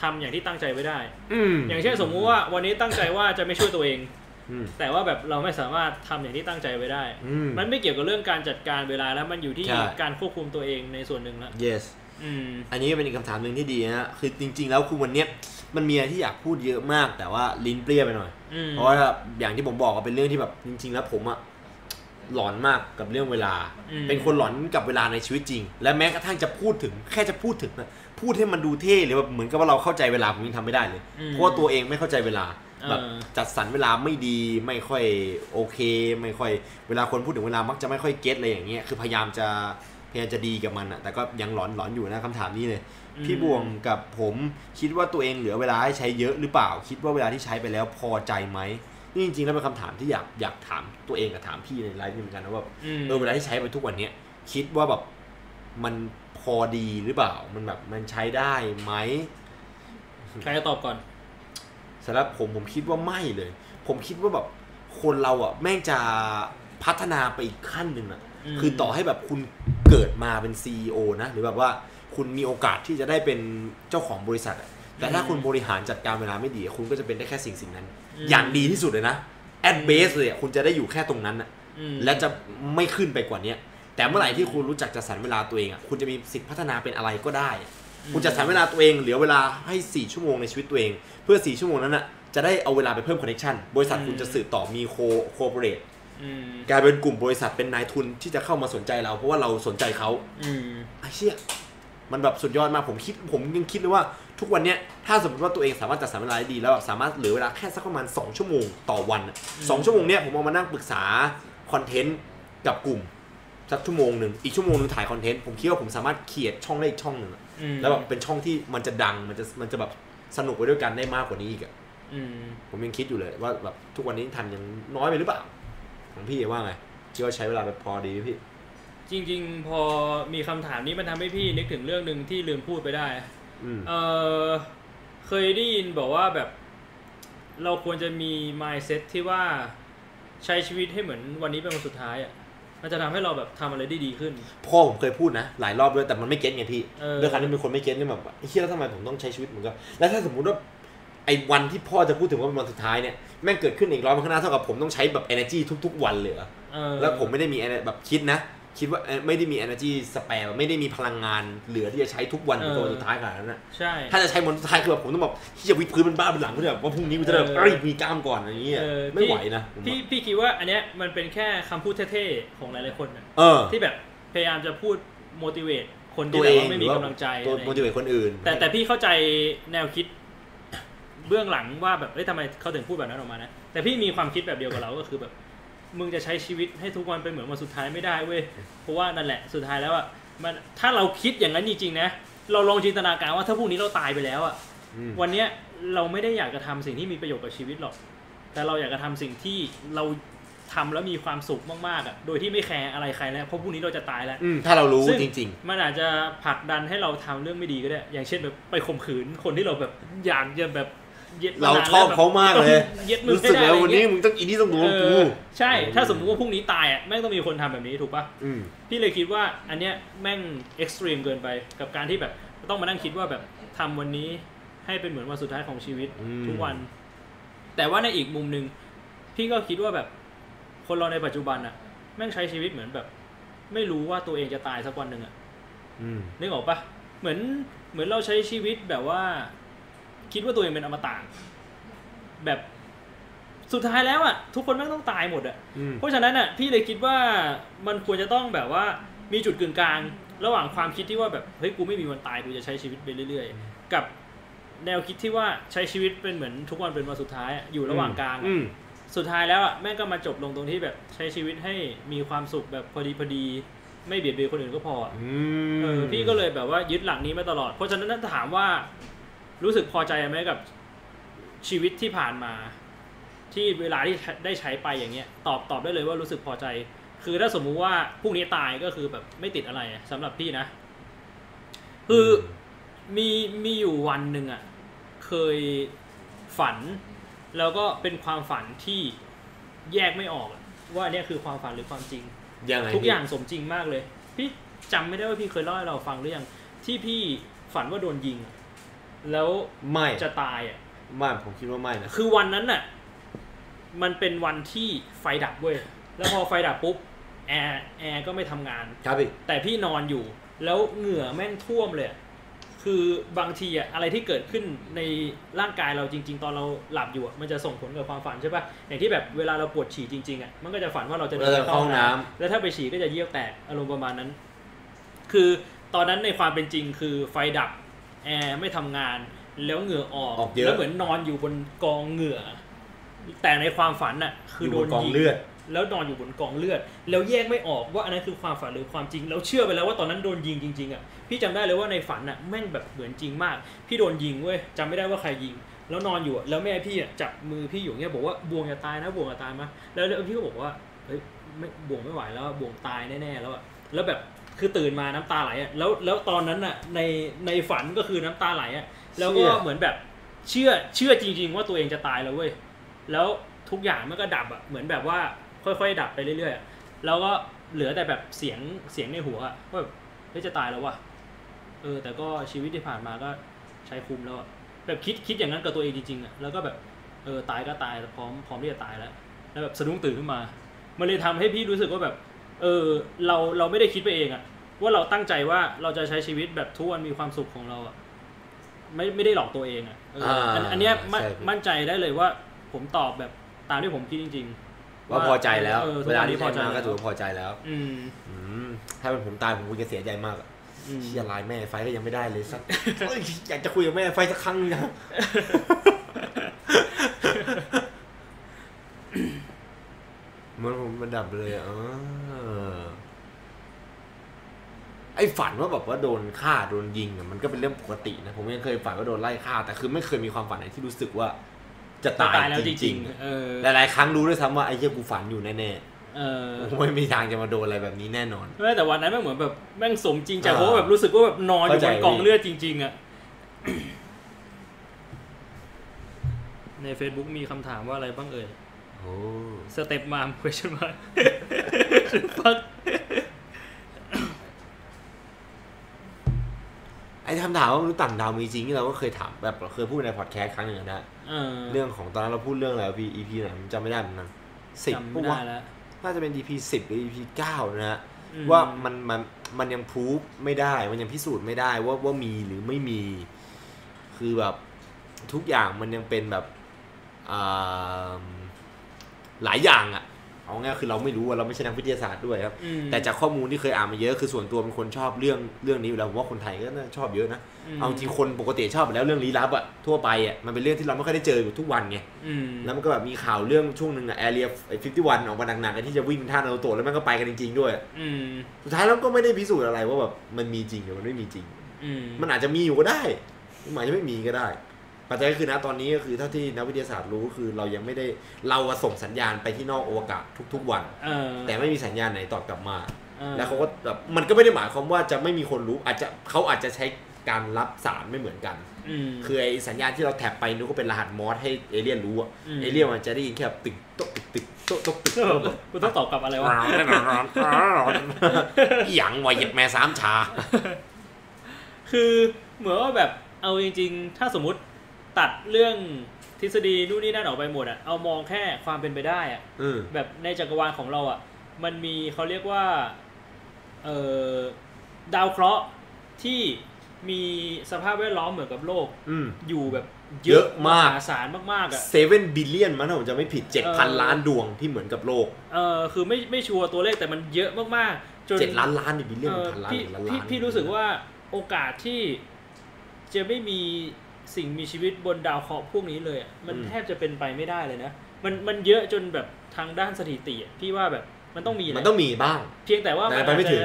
ทำอย่างที่ตั้งใจไว้ได้ อืมอย่างเช่นสมมุติว่าวันนี้ตั้งใจว่าจะไม่ช่วยตัวเองอืมแต่ว่าแบบเราไม่สามารถทำอย่างที่ตั้งใจไว้ได้อืมมันไม่เกี่ยวกับเรื่องการจัดการเวลาแล้วมันอยู่ที่ใช่การควบคุมตัวเองในส่วนหนึ่งแล้ว yes อืมอันนี้เป็นอีกคำถามหนึ่งที่ดีนะคือจริง ๆ แล้วคือวันเนี้ยมันมีอะไรที่อยากพูดเยอะมาก แต่ว่าลิ้นเปรี้ยไปหน่อยอืมเพราะว่าอย่างที่ผมบอกว่าเป็นเรื่องที่แบบจริง ๆ แล้วผมอะ หลอนมากกับเรื่องเวลาอืมเป็นคนหลอนกับเวลาในชีวิตจริง และแม้กระทั่งจะพูดถึง แค่จะพูดถึงนะพูดให้มันดูเท่หรือแบบเหมือนกับว่าเราเข้าใจเวลาผมยังทำไม่ได้เลยอืมเพราะว่าตัวเองไม่เข้าใจเวลาเออแบบจัดสรรเวลาไม่ดีไม่ค่อยโอเค ไม่ค่อยเวลาคนพูดถึงเวลามักจะไม่ค่อยเก็ตอะไรอย่างเงี้ยคือพยายามจะพยายามจะดีกับมันอะแต่ก็ยังหลอนหลอนอยู่นะคำถามนี้เลย พี่บวงกับผมคิดว่าตัวเองเหลือเวลาให้ใช้เยอะหรือเปล่า คิดว่าเวลาที่ใช้ไปแล้วพอใจไหม นี่จริงๆแล้วเป็นคำถามที่อยากอยากถามตัวเองกับถามพี่ในไลฟ์นี่เหมือนกันนะว่าอืมเออเวลาที่ใช้ไปทุกวันเนี้ยคิดว่าแบบมันพอดีหรือเปล่า มันแบบมันใช้ได้ไหมใครจะตอบก่อนสำหรับผมผมคิดว่าไม่เลย ผมคิดว่าแบบคนเราอะแม่งจะพัฒนาไปอีกขั้นหนึ่งอะอืมคือต่อให้แบบคุณเกิดมาเป็น CEO นะ หรือแบบว่าคุณมีโอกาสที่จะได้เป็นเจ้าของบริษัทอะแต่ถ้าคุณบริหารจัดการเวลาไม่ดี คุณก็จะเป็นได้แค่สิ่งสิ่งนั้น อย่างดีที่สุดเลยนะแอดเบสเลยอะคุณจะได้อยู่แค่ตรงนั้นอะอืมและจะไม่ขึ้นไปกว่าเนี้ยแต่เมื่อไหร่ที่คุณรู้จักจัดสรรเวลาตัวเองอะคุณจะมีสิทธิ์พัฒนาเป็นอะไรก็ได้ คุณจัดสรรเวลาตัวเองเหลือเวลาให้ 4 ชั่วโมงในชีวิตตัวเอง เพื่อ 4 ชั่วโมงนั้นอะจะได้เอาเวลาไปเพิ่ม connection บริษัทคุณจะสืบต่อมี co cooperate อืมกลายเป็นกลุ่มบริษัทเป็นนายทุนที่จะเข้ามาสนใจเรา เพราะว่าเราสนใจเขาอืมไอ้เชี่ยมันแบบสุดยอดมากผมคิดผมยังคิดเลยว่า ทุกวันเนี้ยถ้าสมมติว่าตัวเองสามารถจัดสรรเวลาได้ดีแล้วแบบสามารถเหลือเวลาแค่สักประมาณ 2 ชั่วโมงต่อวันอะสองชั่วโมงเนี้ยผมเอามานั่งปรึกษา content กับกลุ่มสักชั่วโมงหนึ่งอีกชั่วโมงหนึงถ่าย content ผมคิดว่าผมสามารถเขียนช่องได้อีกช่องหนึ่งอะอืมแล้วแบบเป็นช่องที่มันจะดังมันจะมันจะแบบสนุกไปด้วยกันได้มากกว่านี้อีกอะอืมผมยังคิดอยู่เลยว่าแบบทุกวันนี้ทันยังน้อยไปหรือเปล่าของพี่ว่าไงคิดว่าใช้เวลาไปพอดีไหมพี่จริง ๆ พอมีคำถามนี้มันทำให้พี่นึกถึงเรื่องหนึ่งที่ลืมพูดไปได้อืม เออเคยได้ยินบอกว่าแบบ เราควรจะมี mindset ที่ว่าใช้ชีวิตให้เหมือนวันนี้เป็นวันสุดท้ายอะมันจะทำให้เราแบบทำอะไรได้ดีขึ้น พ่อผมเคยพูดนะหลายรอบด้วยแต่มันไม่เก็ตไงพี่เออด้วยการที่เป็นคนไม่เก็ตนี่แบบไอ้เชี่ยแล้วทำไมผมต้องใช้ชีวิตเหมือนกันแล้วถ้าสมมติว่าไอ้วันที่พ่อจะพูดถึงว่าเป็นวันสุดท้ายเนี่ยแม่งเกิดขึ้นอีกร้อยวันข้างหน้าเท่ากับผมต้องใช้แบบ energy ทุก ๆ วันเลยเหรอเออแล้วผมไม่ได้มี ener- แบบคิดนะ คิดว่าเอ่อไม่ได้มี energy spare ไม่ได้มีพลังงานเหลือที่จะใช้ทุกวันเป็นตัวสุดท้ายขนาดนั้นนะใช่ถ้าจะใช้วันสุดท้ายคือแบบผมต้องแบบที่จะวิดพื้นเป็นบ้าเป็นหลังเพื่อแบบว่าพรุ่งนี้กูจะได้แบบเออเอ้ยมีกล้ามก่อนอะไรอย่างเงี้ยเออไม่พี่ไหวนะผมพี่ว่าพี่คิดว่าอันเนี้ยมันเป็นแค่คำพูดเท่ๆของหลายๆคนน่ะเออที่แบบพยายามจะพูด motivate คนตัที่วแบเอบงว่าไม่มีกำลังใจตัวอะไรอย่างโมเงี้ยดิเวตคนอื่น แต่แต่พี่เข้าใจแนวคิดเบื้องหลังว่าแบบเอ้ยทำไมเขาถึงพูดแบบนั้นออกมานะแต่พี่มีความคิดแบบเดียวกับเราก็คือแบบ มึงจะใช้ชีวิตให้ทุกวันเป็นเหมือนวันสุดท้ายไม่ได้เว้ยเพราะว่านั่นแหละสุดท้ายแล้วอะมันถ้าเราคิดอย่างนั้นจริงๆนะเราลองจินตนาการว่าถ้าพรุ่งนี้เราตายไปแล้วอะอืมวันเนี้ยเราไม่ได้อยากจะทำสิ่งที่มีประโยชน์กับชีวิตหรอก แต่เราอยากจะทำสิ่งที่เราทำแล้วมีความสุขมากๆอะโดยที่ไม่แคร์อะไรใครแล้วเพราะพรุ่งนี้เราจะตายแล้วอืมถ้าเรารู้ซึ่งจริงมันอาจจะผลักดันให้เราทำเรื่องไม่ดีก็ได้ อย่างเช่นแบบไปข่มขืนคนที่เราแบบอยากจะแบบย็ดๆ เรานนชอบแล้วเขามากเลยเย็ดมือรู้สึกให้ได้แล้ววันนี้อะไรเงี้ยมึงต้องอีนี่ต้องโดนเอกูอใช่ ถ้าสมมุติว่าพรุ่งนี้ตายอะแม่งต้องมีคนทำแบบนี้ถูกปะอืมพี่เลยคิดว่าอันเนี้ยแม่งเอ็กซ์ตรีมเกินไปกับการที่แบบต้องมานั่งคิดว่าแบบทำวันนี้ให้เป็นเหมือนวันสุดท้ายของชีวิตอืมทุกวัน แต่ว่าในอีกมุมหนึ่งพี่ก็คิดว่าแบบคนเราในปัจจุบันอะแม่งใช้ชีวิตเหมือนแบบ ไม่รู้ว่าตัวเองจะตายสักวันหนึ่งอะอืมนึกออกปะเหมือนเหมือนเราใช้ชีวิตแบบว่า คิดว่าตัวเองเป็นอมตะแบบสุดท้ายแล้วอะทุกคนแม่งต้องตายหมดอะอืมเพราะฉะนั้นอะพี่เลยคิดว่ามันควรจะต้องแบบว่ามีจุดกึ่งกลาง ระหว่างความคิดที่ว่าแบบเฮ้ยกูไม่มีวันตายกูจะใช้ชีวิตไปเรื่อย ๆ กับแนวคิดที่ว่าใช้ชีวิตเป็นเหมือนทุกวันเป็นวันสุดท้ายอะอยู่ระหว่างกลางอะอืมสุดท้ายแล้วอะแม่งก็มาจบลงตรงที่แบบใช้ชีวิตให้มีความสุขแบบพอดีพอดีไม่เบียดเบียนคนอื่นก็พออะอืมเออพี่ก็เลยแบบว่ายึดหลักนี้มาตลอด เพราะฉะนั้นถ้าถามว่า รู้สึกพอใจไหมกับชีวิตที่ผ่านมา ที่เวลาที่ได้ใช้ไปอย่างเงี้ย ตอบตอบได้เลยว่ารู้สึกพอใจ คือถ้าสมมุติว่าพรุ่งนี้ตายก็คือแบบไม่ติดอะไรอะสำหรับพี่นะ คือมีมีอยู่วันหนึ่งอะ เคยฝัน แล้วก็เป็นความฝันที่แยกไม่ออกอะว่าเนี่ยคือความฝันหรือความจริงยังไงทุกพี่อย่างสมจริงมากเลย พี่จำไม่ได้ว่าพี่เคยเล่าให้เราฟังหรือยังที่พี่ฝันว่าโดนยิงอะ แล้วไม่จะตายอะไม่ผมคิดว่าไม่นะคือวันนั้นน่ะ มันเป็นวันที่ไฟดับเว้ยแล้วพอไฟดับปุ๊บแอร์แอร์ก็ไม่ทำงานครับพี่แต่พี่นอนอยู่ แล้วเหงื่อแม่งท่วมเลยอะคือบางทีอะอะไรที่เกิดขึ้นในร่างกายเราจริง ๆ ตอนเราหลับอยู่อะมันจะส่งผลกับความฝันใช่ปะอย่างที่แบบเวลาเราปวดฉี่จริงๆอะมันก็จะฝันว่าเราจะเดินเราไปจะเข้าเข้าห้องห้องน้น้ำแล้วถ้าไปฉี่ก็จะเยี่ยวแตกอารมณ์ประมาณนั้น คือตอนนั้นในความเป็นจริงคือไฟดับ แอร์ไม่ทำงาน แล้วเหงื่อออกออกเยอะแล้วเหมือนนอนอยู่บนกองเหงื่อ แต่ในความฝันน่ะ คือโดนยู่บกองยิงเลือด แล้วนอนอยู่บนกองเลือด แล้วแยกไม่ออกว่าอันนั้นคือความฝันหรือความจริง แล้วเชื่อไปแล้วว่าตอนนั้นโดนยิงจริงๆอะพี่จำได้เลยว่าในฝันอะแม่งแบบเหมือนจริงมาก พี่โดนยิงเว้ยจำไม่ได้ว่าใครยิงแล้วนอนอยู่อะแล้วแม่พี่อะจับมือพี่อยู่เงี้ยบอกว่าบวงอย่าตายนะบวงอย่าตายมาแล้วแล้วพี่ก็บอกว่าเฮ้ยไม่บวงไม่ไหวแล้วบวงตายแน่ๆแล้วอะแล้วแบบ คือตื่นมาน้ำตาไหลอะแล้วแล้วตอนนั้นอะในในฝันก็คือน้ำตาไหลอะแล้วก็เชี่ยเหมือนแบบเชื่อเชื่อจริง ๆ ว่าตัวเองจะตายแล้วเว้ยแล้วทุกอย่างมันก็ดับอะเหมือนแบบว่าค่อยๆ ดับไปเรื่อยๆอะแล้วก็เหลือแต่แบบเสียงเสียงในหัวอะว่าแบบเฮ้ยจะตายแล้ววะเออแต่ก็ชีวิตที่ผ่านมาก็ใช้คุ้มแล้วอะแบบคิดคิดอย่างนั้นกับตัวเองจริงๆอะแล้วก็แบบเออตายก็ตายพร้อมพร้อมที่จะตายแล้ว แล้วแบบสะดุ้งตื่นขึ้นมา มันเลยทำให้พี่รู้สึกว่าแบบ เออเราเราไม่ได้คิดไปเองอะว่าเราตั้งใจว่าเราจะใช้ชีวิตแบบทุกวันมีความสุขของเราอะไม่ไม่ได้หลอกตัวเองอะเอออันอันเนี้ยมั่นใช่พี่ มั่นใจได้เลยว่า ผมตอบแบบตามที่ผมคิดจริงๆว่าพอใจแล้ว เออทุเวกลาวันที่นี้พพออใจใจก็แล้วถือว่าพอใจแล้วอืมอืมถ้าเป็นผมตายผมคงจะเสียใจมากอะอืมเชียร์ไลน์แม่ไฟก็ยังไม่ได้เลยสัก เอ้ยอยากจะคุยกับแม่ไฟสักครั้งนึงนะ มันผมมันดับเลยอะเออไอ้ฝันว่าแบบว่าโดนฆ่าโดนยิงอะมันก็เป็นเรื่องปกตินะผมยังเคยฝันว่าโดนไล่ฆ่า แต่คือไม่เคยมีความฝันไหนที่รู้สึกว่า จะตาตายยแล้วจจริริงงๆเออๆหลายๆครั้งรู้ด้วยซ้ำว่าไอ้เหี้ยกูฝันอยู่แน่เออๆผมไม่มีทางจะมาโดนอะไรแบบนี้แน่นอนไม่แต่วันนั้นแม่งเหมือนแบบแม่งสมจริงจังอ่าเพราะว่าแบบรู้สึกว่าแบบนอนอยู่เข้าบใจนกองเลือดจริง ๆอะใน Facebook มีคำถามว่าอะไรบ้างเอ่ยอโอ้ สเต็ปมาม question mark fuck ไอ้คำถามว่ามนุษย์ต่างดาวมีจริงที่เราก็เคยถามแบบเราเคยพูดในพอดแคสต์ครั้งหนึ่งนะเออเรื่องของตอนนั้นเราพูดเรื่องอะไรวะพี่ EP ไหนผมจำไม่ได้เหมือนกันสิบจำปะไม่วะได้แล้วน่าจะเป็น EP สิบหรือ EP เก้านะฮะอืมว่ามันมันมันยังพูฟไม่ได้ มันยังพิสูจน์ไม่ได้ว่าว่ามีหรือไม่มี คือแบบทุกอย่างมันยังเป็นแบบอ่า หลายอย่างอะเอาง่ายๆคือเราไม่รู้อะเราไม่ใช่นักวิทยาศาสตร์ด้วยครับอืมแต่จากข้อมูลที่เคยอ่านมาเยอะคือส่วนตัวเป็นคนชอบเรื่องเรื่องนี้อยู่แล้วผมว่าคนไทยก็น่าชอบเยอะนะมเอาจริงคนปกติชอบอยู่แล้วเรื่องลี้ลับอะทั่วไปอะมันเป็นเรื่องที่เราไม่ค่อยได้เจออยู่ทุกวันไงอืมแล้วมันก็แบบมีข่าวเรื่องช่วงหนึ่งอะแอเรียฟิฟตี้วันออกมาหนักๆกันที่จะวิ่งท่านารูโตะแล้วมันก็ไปกันจริงๆด้วยอืมสุดท้ายแล้วก็ไม่ได้พิสูจน์อะไรว่าแบบมันมีจริงหรือมันไม่มีจริงอืมมันอาจจะมีอยู่ก็ได้มันอาจจะไม่มีก็ได้ ปัจจัยก็คือนะตอนนี้ก็คือเท่าที่นักวิทยาศาสตร์รู้ก็คือเรายังไม่ได้เราอะส่งสัญญาณไปที่นอกอวกาศทุก ๆ วันเออแต่ไม่มีสัญญาณไหนตอบกลับมาออแล้วเขาก็แบบมันก็ไม่ได้หมายความว่าจะไม่มีคนรู้อาจจะเขาอาจจะใช้การรับสารไม่เหมือนกันอืมคือไอสัญญาณที่เราแท็บไปนึกว่าเป็นรหัสมอสให้เอเลี่ยนรู้อะอืมเอเลี่ยนมันจะได้ยินแค่ตึกโต๊ะตึกตึกโต๊ะโต๊ะตึกเออกูต้องตอบกลับอะไรวะหยังวายเย็บแม่สามชา คือเหมือนว่าแบบเอาจริง ๆ ถ้าสมมุติ ตัดเรื่องทฤษฎีนู่นนี่นั่นออกไปหมดอะเอามองแค่ความเป็นไปได้อะอืมแบบในจักรวาลของเราอะมันมีเขาเรียกว่าเอ่อดาวเคราะห์ที่มีสภาพแวดล้อมเหมือนกับโลกอืมอยู่แบบเยอะมากมหาศาลมากๆอะ seven billion มันถ้าผมจะไม่ผิดเจ็ดเอพันอล้านดวงที่เหมือนกับโลกเออคือไม่ไม่ชัวร์ตัวเลขแต่มันเยอะมากๆจนเจ็ดล้านล้านดิ billion เออพันล้านพี่หรือล้านพี่ล้านพี่รู้สึกว่าโอกาสที่จะไม่มี สิ่งมีชีวิตบนดาวเคราะห์พวกนี้เลยอะมันแทบจะเป็นไปไม่ได้เลยนะมันมันเยอะจนแบบทางด้านสถิติอะพี่ว่าแบบมันต้องมีแหละมันต้องมีบ้าง เพียงแต่ว่าแต่มันไปอาจไม่ถึจะง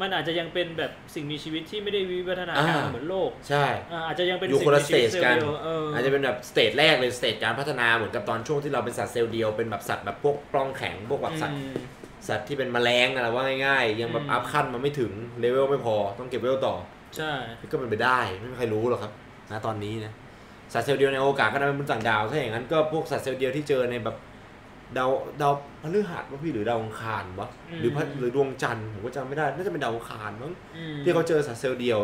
มันอาจจะยังเป็นแบบสิ่งมีชีวิตที่ไม่ได้วิวัฒนาการอ่าเหมือนโลก ใช่อ่าอาจจะยังเป็นอยู่สิ่คนงละมีชีวิต stage เซลล์กันเดียวเออออาจจะเป็นแบบ stage แรกเลย stage การพัฒนาเหมือนกับตอนช่วงที่เราเป็นสัตว์เซลล์เดียวเป็นแบบสัตว์แบบพวกปล้องแข็งพวกแบบสัตว์อืมสัตว์ที่เป็นแมลงอะไรว่าง่ายๆ ยังแบบอืม up ขั้นมาไม่ถึงเลเวลไม่พอต้องเก็บเลเวลต่อ ใช่ก็เป็นไปได้ไม่มีใครรู้หรอกครับ นะตอนนี้นะสัตว์เซลล์เดียวในโอกาสก็น่าเป็นมนุษย์ต่างดาวถ้าอย่างนั้นก็พวกสัตว์เซลล์เดียวที่เจอในแบบดาวดาวพฤหัสวะพี่หรือดาวอังคารวะหรือพระหรือดวงจันทร์ผมก็จำไม่ได้น่าจะเป็นดาวอังคารมั้งอืมที่เขาเจอสัตว์เซลล์เดียว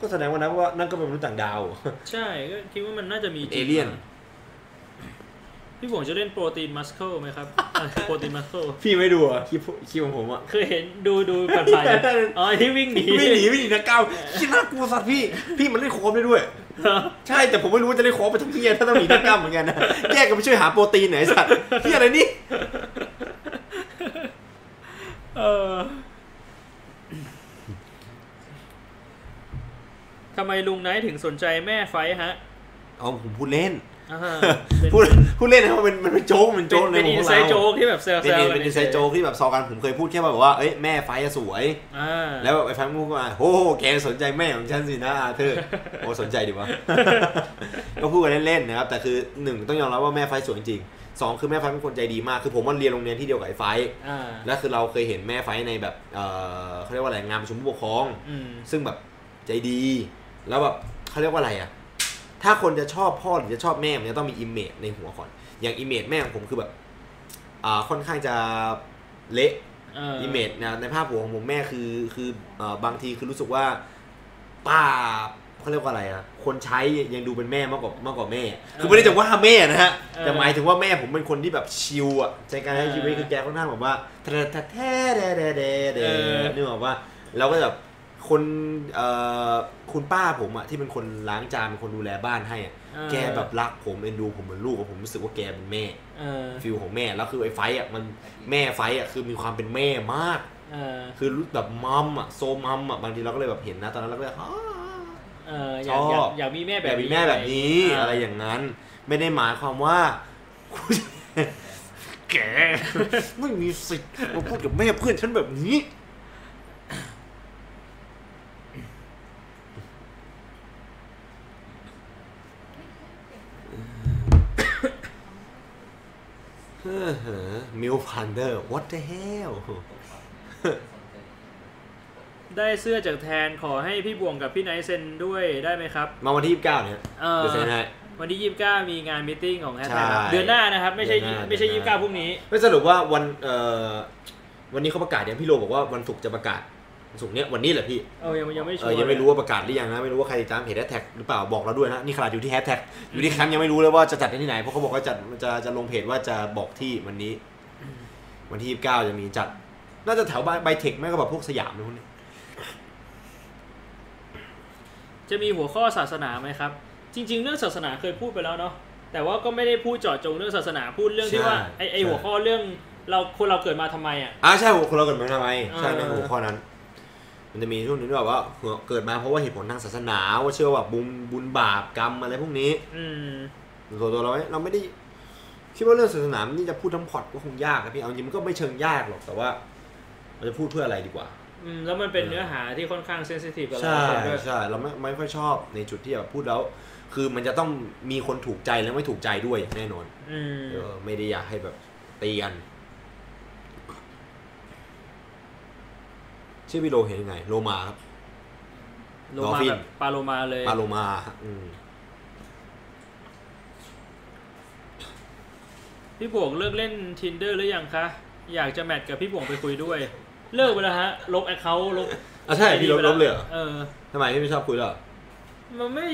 ก็แสดงว่านั้นว่านั่นก็เป็นมนุษย์ต่างดาว ใช่ก็คิดว่ามันน่าจะมีจริงเอเลี่ยนะ พี่ผงจะเล่นโปรตีนมัสเคิลไหมครับอะโปรตีนมัสเคิลพี่ไม่ดูอะคลิปคลิปของผมอะเคยเห็นดูดูผ่านๆอยู่อ๋อที่วิ่งหนีไม่หนีไม่หนีนะก้าวคิดน่ากลัวสัตว์พี่ พี่มันเล่นโคอมได้ด้วย ใช่แต่ผมไม่รู้ว่าจะเล่นโคอมไปทั้งเพียถ้าต้องหนีนักกล้ามเหมือนกันนะแยกกันไปช่วยหาโปรตีนไหนอยไอ้สัตว์พี่อะไรนี่เออทำไมลุงไนท์ถึงสนใจแม่ไฟท์ฮะ เอาผมพูดเล่นอ่าเป็น พูดพูดเล่นนะมันเป็นมันเป็นโจ๊กมันเป็โจ๊กนในเป็นขอิอนงไซเราด์โจ๊กที่แบบเซลเป็นล์เป็นอินไซด์โจ๊กที่แบบซอกันผมเคยพูดแค่แบบว่าเอ้ยแม่ไฟอะสวยอ่าแล้วไอ้แฟนมูก็มาโอ้โหแกสนใจแม่ของฉันสินะอาเธอร์โอ้สนใจดีวะก็พูดกันเล่นๆนะครับแต่คือหนึ่งต้องยอมรับว่าแม่ไฟสวยจริงสองคือแม่ไฟเป็นคนใจดีมากคือผมว่าเรียนโรงเรียนที่เดียวกับไอ้ไฟอ่าและคือเราเคยเห็นแม่ไฟในแบบเออเขาเรียกว่าอะไรงานประชุมผู้ปกครองอืมซึ่งแบบใจดี แล้วแบบเขาเรียกว่าอะไรอะ ถ้าคนจะชอบพ่อหรือจะชอบแม่มันจะต้องมี image ในหัวก่อน อย่าง image แม่ของผมคือแบบอ่าค่อนข้างจะเละเออ image นะในภาพหัวของผมแม่คือคือเอ่อบางทีคือรู้สึกว่าป้าเขาเรียกว่าอะไรอะคนใช้ยังดูเป็นแม่มากกว่ามากกว่าแม่ คือไม่ได้จะว่าแม่นะฮะ แต่หมายถึงว่าแม่ผมเป็นคนที่แบบ chill อะใจการใช้ชีวิตคือแกค่อนข้างแบบว่าแท้แท้แท้แท้แท้แท้แท้นึกออกว่าเราก็แบบ คนเอ่อคุณป้าผมอะที่เป็นคนล้างจานเป็นคนดูแลบ้านให้อะเออ แกแบบรักผมเอ็นดูผมเหมือนลูกอะผมรู้สึกว่าแกเป็นแม่เออฟิลของแม่แล้วคือไอ้ไฟท์อะมันแม่ไฟท์อะคือมีความเป็นแม่มาก เออคือรู้แบบมัมอะโซมัมอะบางทีเราก็เลยแบบเห็นนะตอนนั้นเราก็เลยอ้า เอออยากอยากอยากมีแม่แบบแบบมีแม่แบบนี้อะไรอย่างนั้น ไม่ได้หมายความว่าคุณแกไม่มีสิทธิ์มาพูดกับแม่เพื่อนฉันแบบนี้ มิลพันเดอร์ what the hell ได้เสื้อจากแทนขอให้พี่บวงกับพี่ไนท์เซ็นด้วยได้ไหมครับ มาวันที่ 29 เนี่ยเออ เดี๋ยวเซ็นให้ วันที่ 29 มีงาน meeting ของแฮชใช่แท็กเดือนหน้านะครับ ไม่ใช่เดือนหน้าไม่ใช่เดือนหน้า 29พรุ่งนี้ ไม่สรุปว่าวันเอ่อวันนี้เขาประกาศเนี่ยพี่โรบอกว่าวันศุกร์จะประกาศ วันศุกร์เนี้ยวันนี้แหละพี่เออยังยังไม่ชัเอวอร์ยังไม่รู้ว่าประกาศหรือยังนะไม่รู้ว่าใครติดตามเพจแฮชแท็กหรือเปล่าบอกเราด้วยนะนี่ขนาดอยู่ที่แฮชแท็กอยู่ที่แคมป์ยังไม่รู้เลยว่าจะจัดที่ไหนเพราะเขาบอกว่าจัดจะจะลงเพจว่าจะบอกที่วันนี้ วันที่29จะมีจัด น่าจะแถวไบเทคแม่ก็แบบพวกสยามเลยพวกนี้จะมีหัวข้อศาสนาไหมครับ จริง ๆ เรื่องศาสนาเคยพูดไปแล้วเนาะแต่ว่าก็ไม่ได้พูดเจาะจงเรื่องศาสนาพูดเรื่องที่ว่าไอไอหัวข้อเรื่องเราคนเราเกิดมาทำไมอะอ่าใช่คนเราเกิดมาทำไมใช่ในเออหัวข้อนั้น มันจะมีช่วงหนึงที่แบบว่าเกิดมาเพราะว่าเหตุผลทางศาสนาว่าเชื่อว่าบุญบุญบาปกรรมอะไรพวกนี้ อืมส่วนตัวเราไม่เราไม่ได้คิดว่าเรื่องศาสนานี่จะพูดทั้งพอดก็คงยากนะพี่เอาจริงมันก็ไม่เชิงยากหรอกแต่ว่าเราจะพูดเพื่ออะไรดีกว่า อืมแล้วมันเป็นเนื้อหาที่ค่อนข้างเซนซิทีฟกับหใช่ลายคนด้วยใช่เราไม่ไม่ค่อยชอบในจุดที่แบบพูดแล้ว คือมันจะต้องมีคนถูกใจและไม่ถูกใจด้วยแน่นอน อืมเออไม่ได้อยากให้แบบตีกัน ชื่อพี่โลเห็นยังไง โลมาครับ โลมาดอลฟินแบบปลาโลมาเลยปาโลมาอืมพี่บวงเลิกเล่น tinder หรือยังคะ อยากจะ match กับพี่บวงไปคุยด้วย เลิกไปแล้วฮะ ลบ account ลบอะใช่พี่ลบลบเลยเหรอเออทำไมพี่ไม่ชอบคุยเหรอมันไม่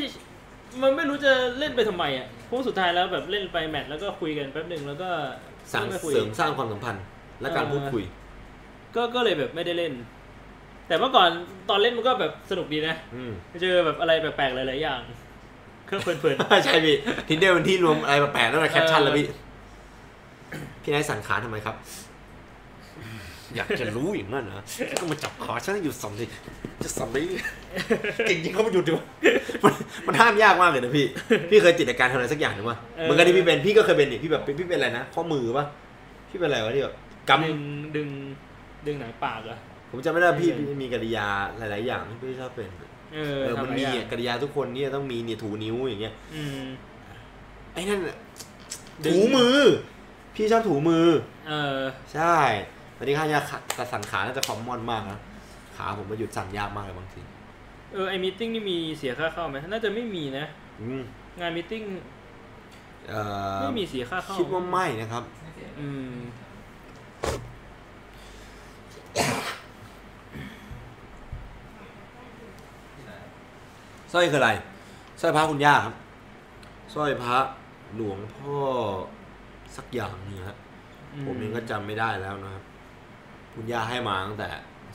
มันไม่รู้จะเล่นไปทำไมอะเพราะสุดท้ายแล้วแบบเล่นไป match แล้วก็คุยกันแป๊บหนึ่งแล้วก็สร้างไม่คุยเสริมสร้างความสัมพันธ์และการเออพูดคุย ก็ก็เลยแบบไม่ได้เล่น แต่เมื่อก่อนตอนเล่นมันก็แบบสนุกดีนะอืมเจอแบบอะไรแปลกๆหลายๆอย่าง เครื่องเพลินใช่พี่ทินเดอร์เป็นที่รวมอะไรแปลกๆนั่นแหละแคปชั่นเออแล้วพี่ พี่นายสั่นขาทำไมครับ อยากจะรู้อย่างนั้นนะก็มาจับขาฉันให้หยุดสั่นดิจะสั่นดิเก่งจริงเขามาหยุดดิวะมันมันห้ามยากมากเลยนะพี่ พี่เคยติดอาการทำอะไรสักอย่างหรือวะเหมือนกันที่พี่เป็นพี่ก็เคยเป็นนี่พี่แบบพี่เป็นอะไรนะข้อมือปะพี่เป็นอะไรวะที่แบบกๆดึงดึงดึงหนังปากเหรอะำ ผมจำไม่ได้พี่ไม่เป็นพี่มีกริยาหลาย ๆ อย่างที่พี่ชอบเป็น เออเออทำมันหลายมีอย่างอะกริยาทุกคนเนี่ยต้องมีเนี่ยถูนิ้วอย่างเงี้ยอืมไอ้นั่นน่ะดึงถูมือ พี่ชอบถูมือ เออ ใช่ตอนนี้ข้ายาขาแต่สั่นขาน่าจะคอมมอนมากนะขาผมมาหยุดสั่นยากมากเลยบางทีเออไอมิ팅นี่มีเสียค่าเข้าไหมน่าจะไม่มีนะอืมงานมิ팅เอ่อไม่มีเสียค่าเข้าคิดว่าไม่นะครับไม่เสียอืม ที่ไหน สร้อยคืออะไรสร้อยพระคุณย่าครับสร้อยพระหลวงพ่อสักอย่างหนึงครับผมเองก็จำไม่ได้แล้วนะครับ คุณย่าให้มาตั้งแต่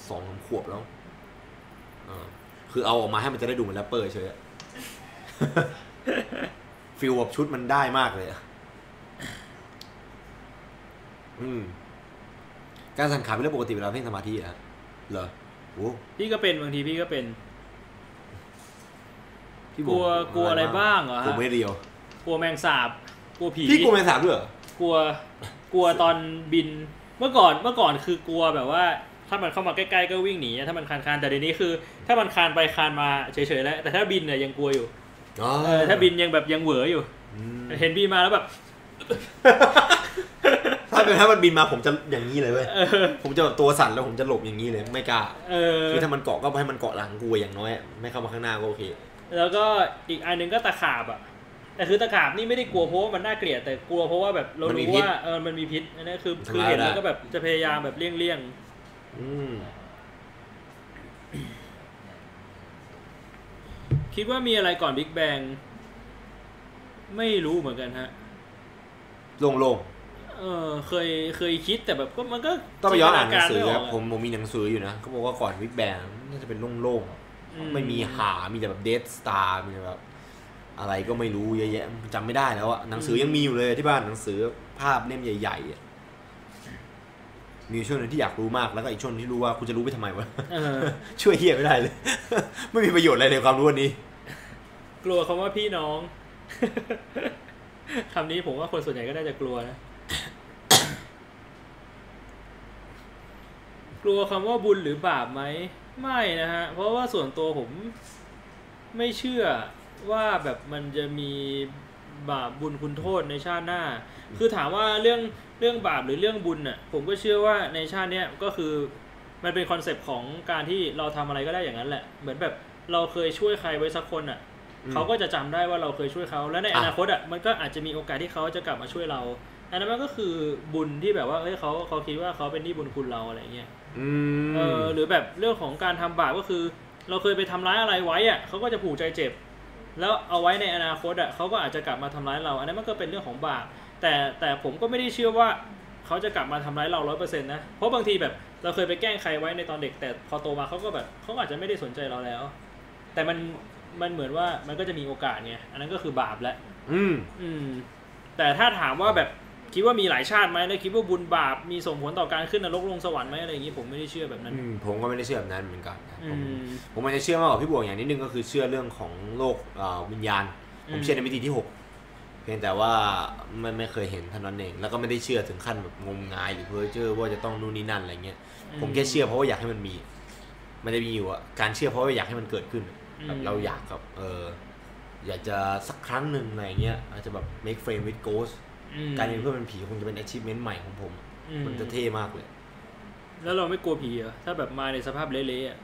สองสามขวบแล้วเออคือเอาออกมาให้มันจะได้ดูเหมือนแรปเปอร์เฉยอะ feel แบบชุดมันได้มากเลยอะอืม การสั่นขาเป็นเรื่องปกติเวลาเพ่งสมาธิอะครับเหรอโอ้พี่ก็เป็นบางทีพี่ก็เป็น พี่กลัวกลัวอะไรบ้างเหรอฮะกลัวไม่เรียว กลัวแมงสาบ กลัวผีพี่กลัวแมงสาบด้วยเหรอกลัวกลัวตอนบินเมื่อก่อนเมื่อก่อนคือกลัวแบบว่า ถ้ามันเข้ามาใกล้ๆก็วิ่งหนีถ้ามันคานคานๆแต่เดี๋ยวนี้คือ ถ้ามันคานไปคานมาเฉยๆแล้ว แต่ถ้าบินเนี่ยยังกลัวอยู่อ๋อเออถ้าบินยังแบบยังเหวออยู่อืมเห็นบินมาแล้วแบบถ้าเป็นถ้ามันบินมาผมจะอย่างนี้เลยเว้ยเออผมจะแบบตัวสั่นแล้วผมจะหลบอย่างนี้เลย ไม่กล้าเออคือถ้ามันเกาะก็ให้มันเกาะหลังกูอย่างน้อย ไม่เข้ามาข้างหน้าก็โอเค แล้วก็อีกอันหนึ่งก็ตะขาบอะแต่คือตะขาบนี่ไม่ได้กลัวเพราะว่ามันน่าเกลียดแต่กลัวเพราะว่าแบบเรามันมีรู้พิษว่าเออมันมีพิษอันนี้คือทำคือร้ายเห็นได้แล้วก็แบบจะพยายามแบบเลี่ยงเลี่ยงอืมๆคิดว่ามีอะไรก่อนบิ๊กแบงไม่รู้เหมือนกันฮะโล่งเออเคยเคยคิดแต่แบบก็มันก็ๆต้องไปย้อนอ่านหนังสือจิครับไกผมผมมีหนังสืออยู่นะเขาบอกว่าก่อนวิกแบงน่าจะเป็นโล่งอืๆ ไม่มีหา มีแต่แบบเด d สตาร์มีแต่แบบ อะไรก็ไม่รู้เยอะแยะจำไม่ได้แล้วอะหนังสือยังมีอยู่เลยที่บ้านหนังสือภาพเล่มใหญ่ๆอะมีช่วงหนึงที่อยากรู้มากแล้วก็อีกช่วงที่รู้ว่ากูจะรู้ไปทำไมวะเออช่วยเฮียไม่ได้เลย ไม่มีประโยชน์อะไรในความรู้อันนี้ กลัวคำว่าพี่น้องคำนี้ผมว่าคนส่วนใหญ่ก็น่าจะกลัวนะกลัวคำว่าบุญหรือบาปไหม ไม่นะฮะ เพราะว่าส่วนตัวผมไม่เชื่อว่าแบบมันจะมีบาปบุญคุณโทษในชาติหน้า คือถามว่าเรื่องเรื่องบาปหรือเรื่องบุญน่ะ ผมก็เชื่อว่าในชาติเนี้ยก็คือมันเป็นคอนเซปต์ของการที่เราทำอะไรก็ได้อย่างนั้นแหละ เหมือนแบบเราเคยช่วยใครไว้สักคนอะอืมเขาก็จะจำได้ว่าเราเคยช่วยเขา แล้วในออะนาคตอะมันก็อาจจะมีโอกาสที่เขาจะกลับมาช่วยเรา อันนั้นมันก็คือบุญที่แบบว่าเอ้ยเขาเขาคิดว่าเขาเป็นหนี้บุญคุณเราอะไรเงี้ยอืม เออหรือแบบเรื่องของการทำบาปก็คือ เราเคยไปทำร้ายอะไรไว้อะเขาก็จะผูกใจเจ็บ แล้วเอาไว้ในอนาคตอะเขาก็อาจจะกลับมาทำร้ายเรา อันนั้นมันก็เป็นเรื่องของบาปแต่แต่ผมก็ไม่ได้เชื่อว่าเขาจะกลับมาทำร้ายเราร้อยเปอร์เซ็นต์นะ เพราะบางทีแบบเราเคยไปแกล้งใครไว้ในตอนเด็ก แต่พอโตมาเขาก็แบบเขาก็อาจจะไม่ได้สนใจเราแล้ว แต่มันมันเหมือนว่ามันก็จะมีโอกาสไงอันนั้นก็คือบาปแล้วอืมอืมแต่ถ้าถามว่าแบบ คิดว่ามีหลายชาติไหมแล้วคิดว่าบุญบาปมีส่งผลต่อการขึ้นนรกลงสวรรค์ไหมอะไรอย่างนี้ผมไม่ได้เชื่อแบบนั้น อืมผมก็ไม่ได้เชื่อแบบนั้นเหมือนกันนะอืผมมผมอาจจะเชื่อมากกว่าพี่บวงอย่างนิดนึงก็คือเชื่อเรื่องของโลกเอ่อวิญญาณผมอืมเชื่อในมิติที่หกเพียงแต่ว่าไม่ไม่เคยเห็นเท่านั้นเอง แล้วก็ไม่ได้เชื่อถึงขั้นแบบงมงายหรือเพ้อเจ้อว่าจะต้องนู่นนี่นั่นอะไรเงี้ยผมแค่เชื่อเพราะว่าอยากให้มันมีมันจะมีอยู่อะการเชื่อเพราะว่าอยากให้มันเกิดขึ้นแบบเราอยากกับเอออยากจะสักครั้งหนึ่งอะไรเงี้ยอาจจะแบบ make friend with ghost อืม การเป็นเพื่อนเป็นผีคงจะเป็น achievement ใหม่ของผมอืมันจะเท่มากเลย แล้วเราไม่กลัวผีเหรอ ถ้าแบบมาในสภาพเละๆอะ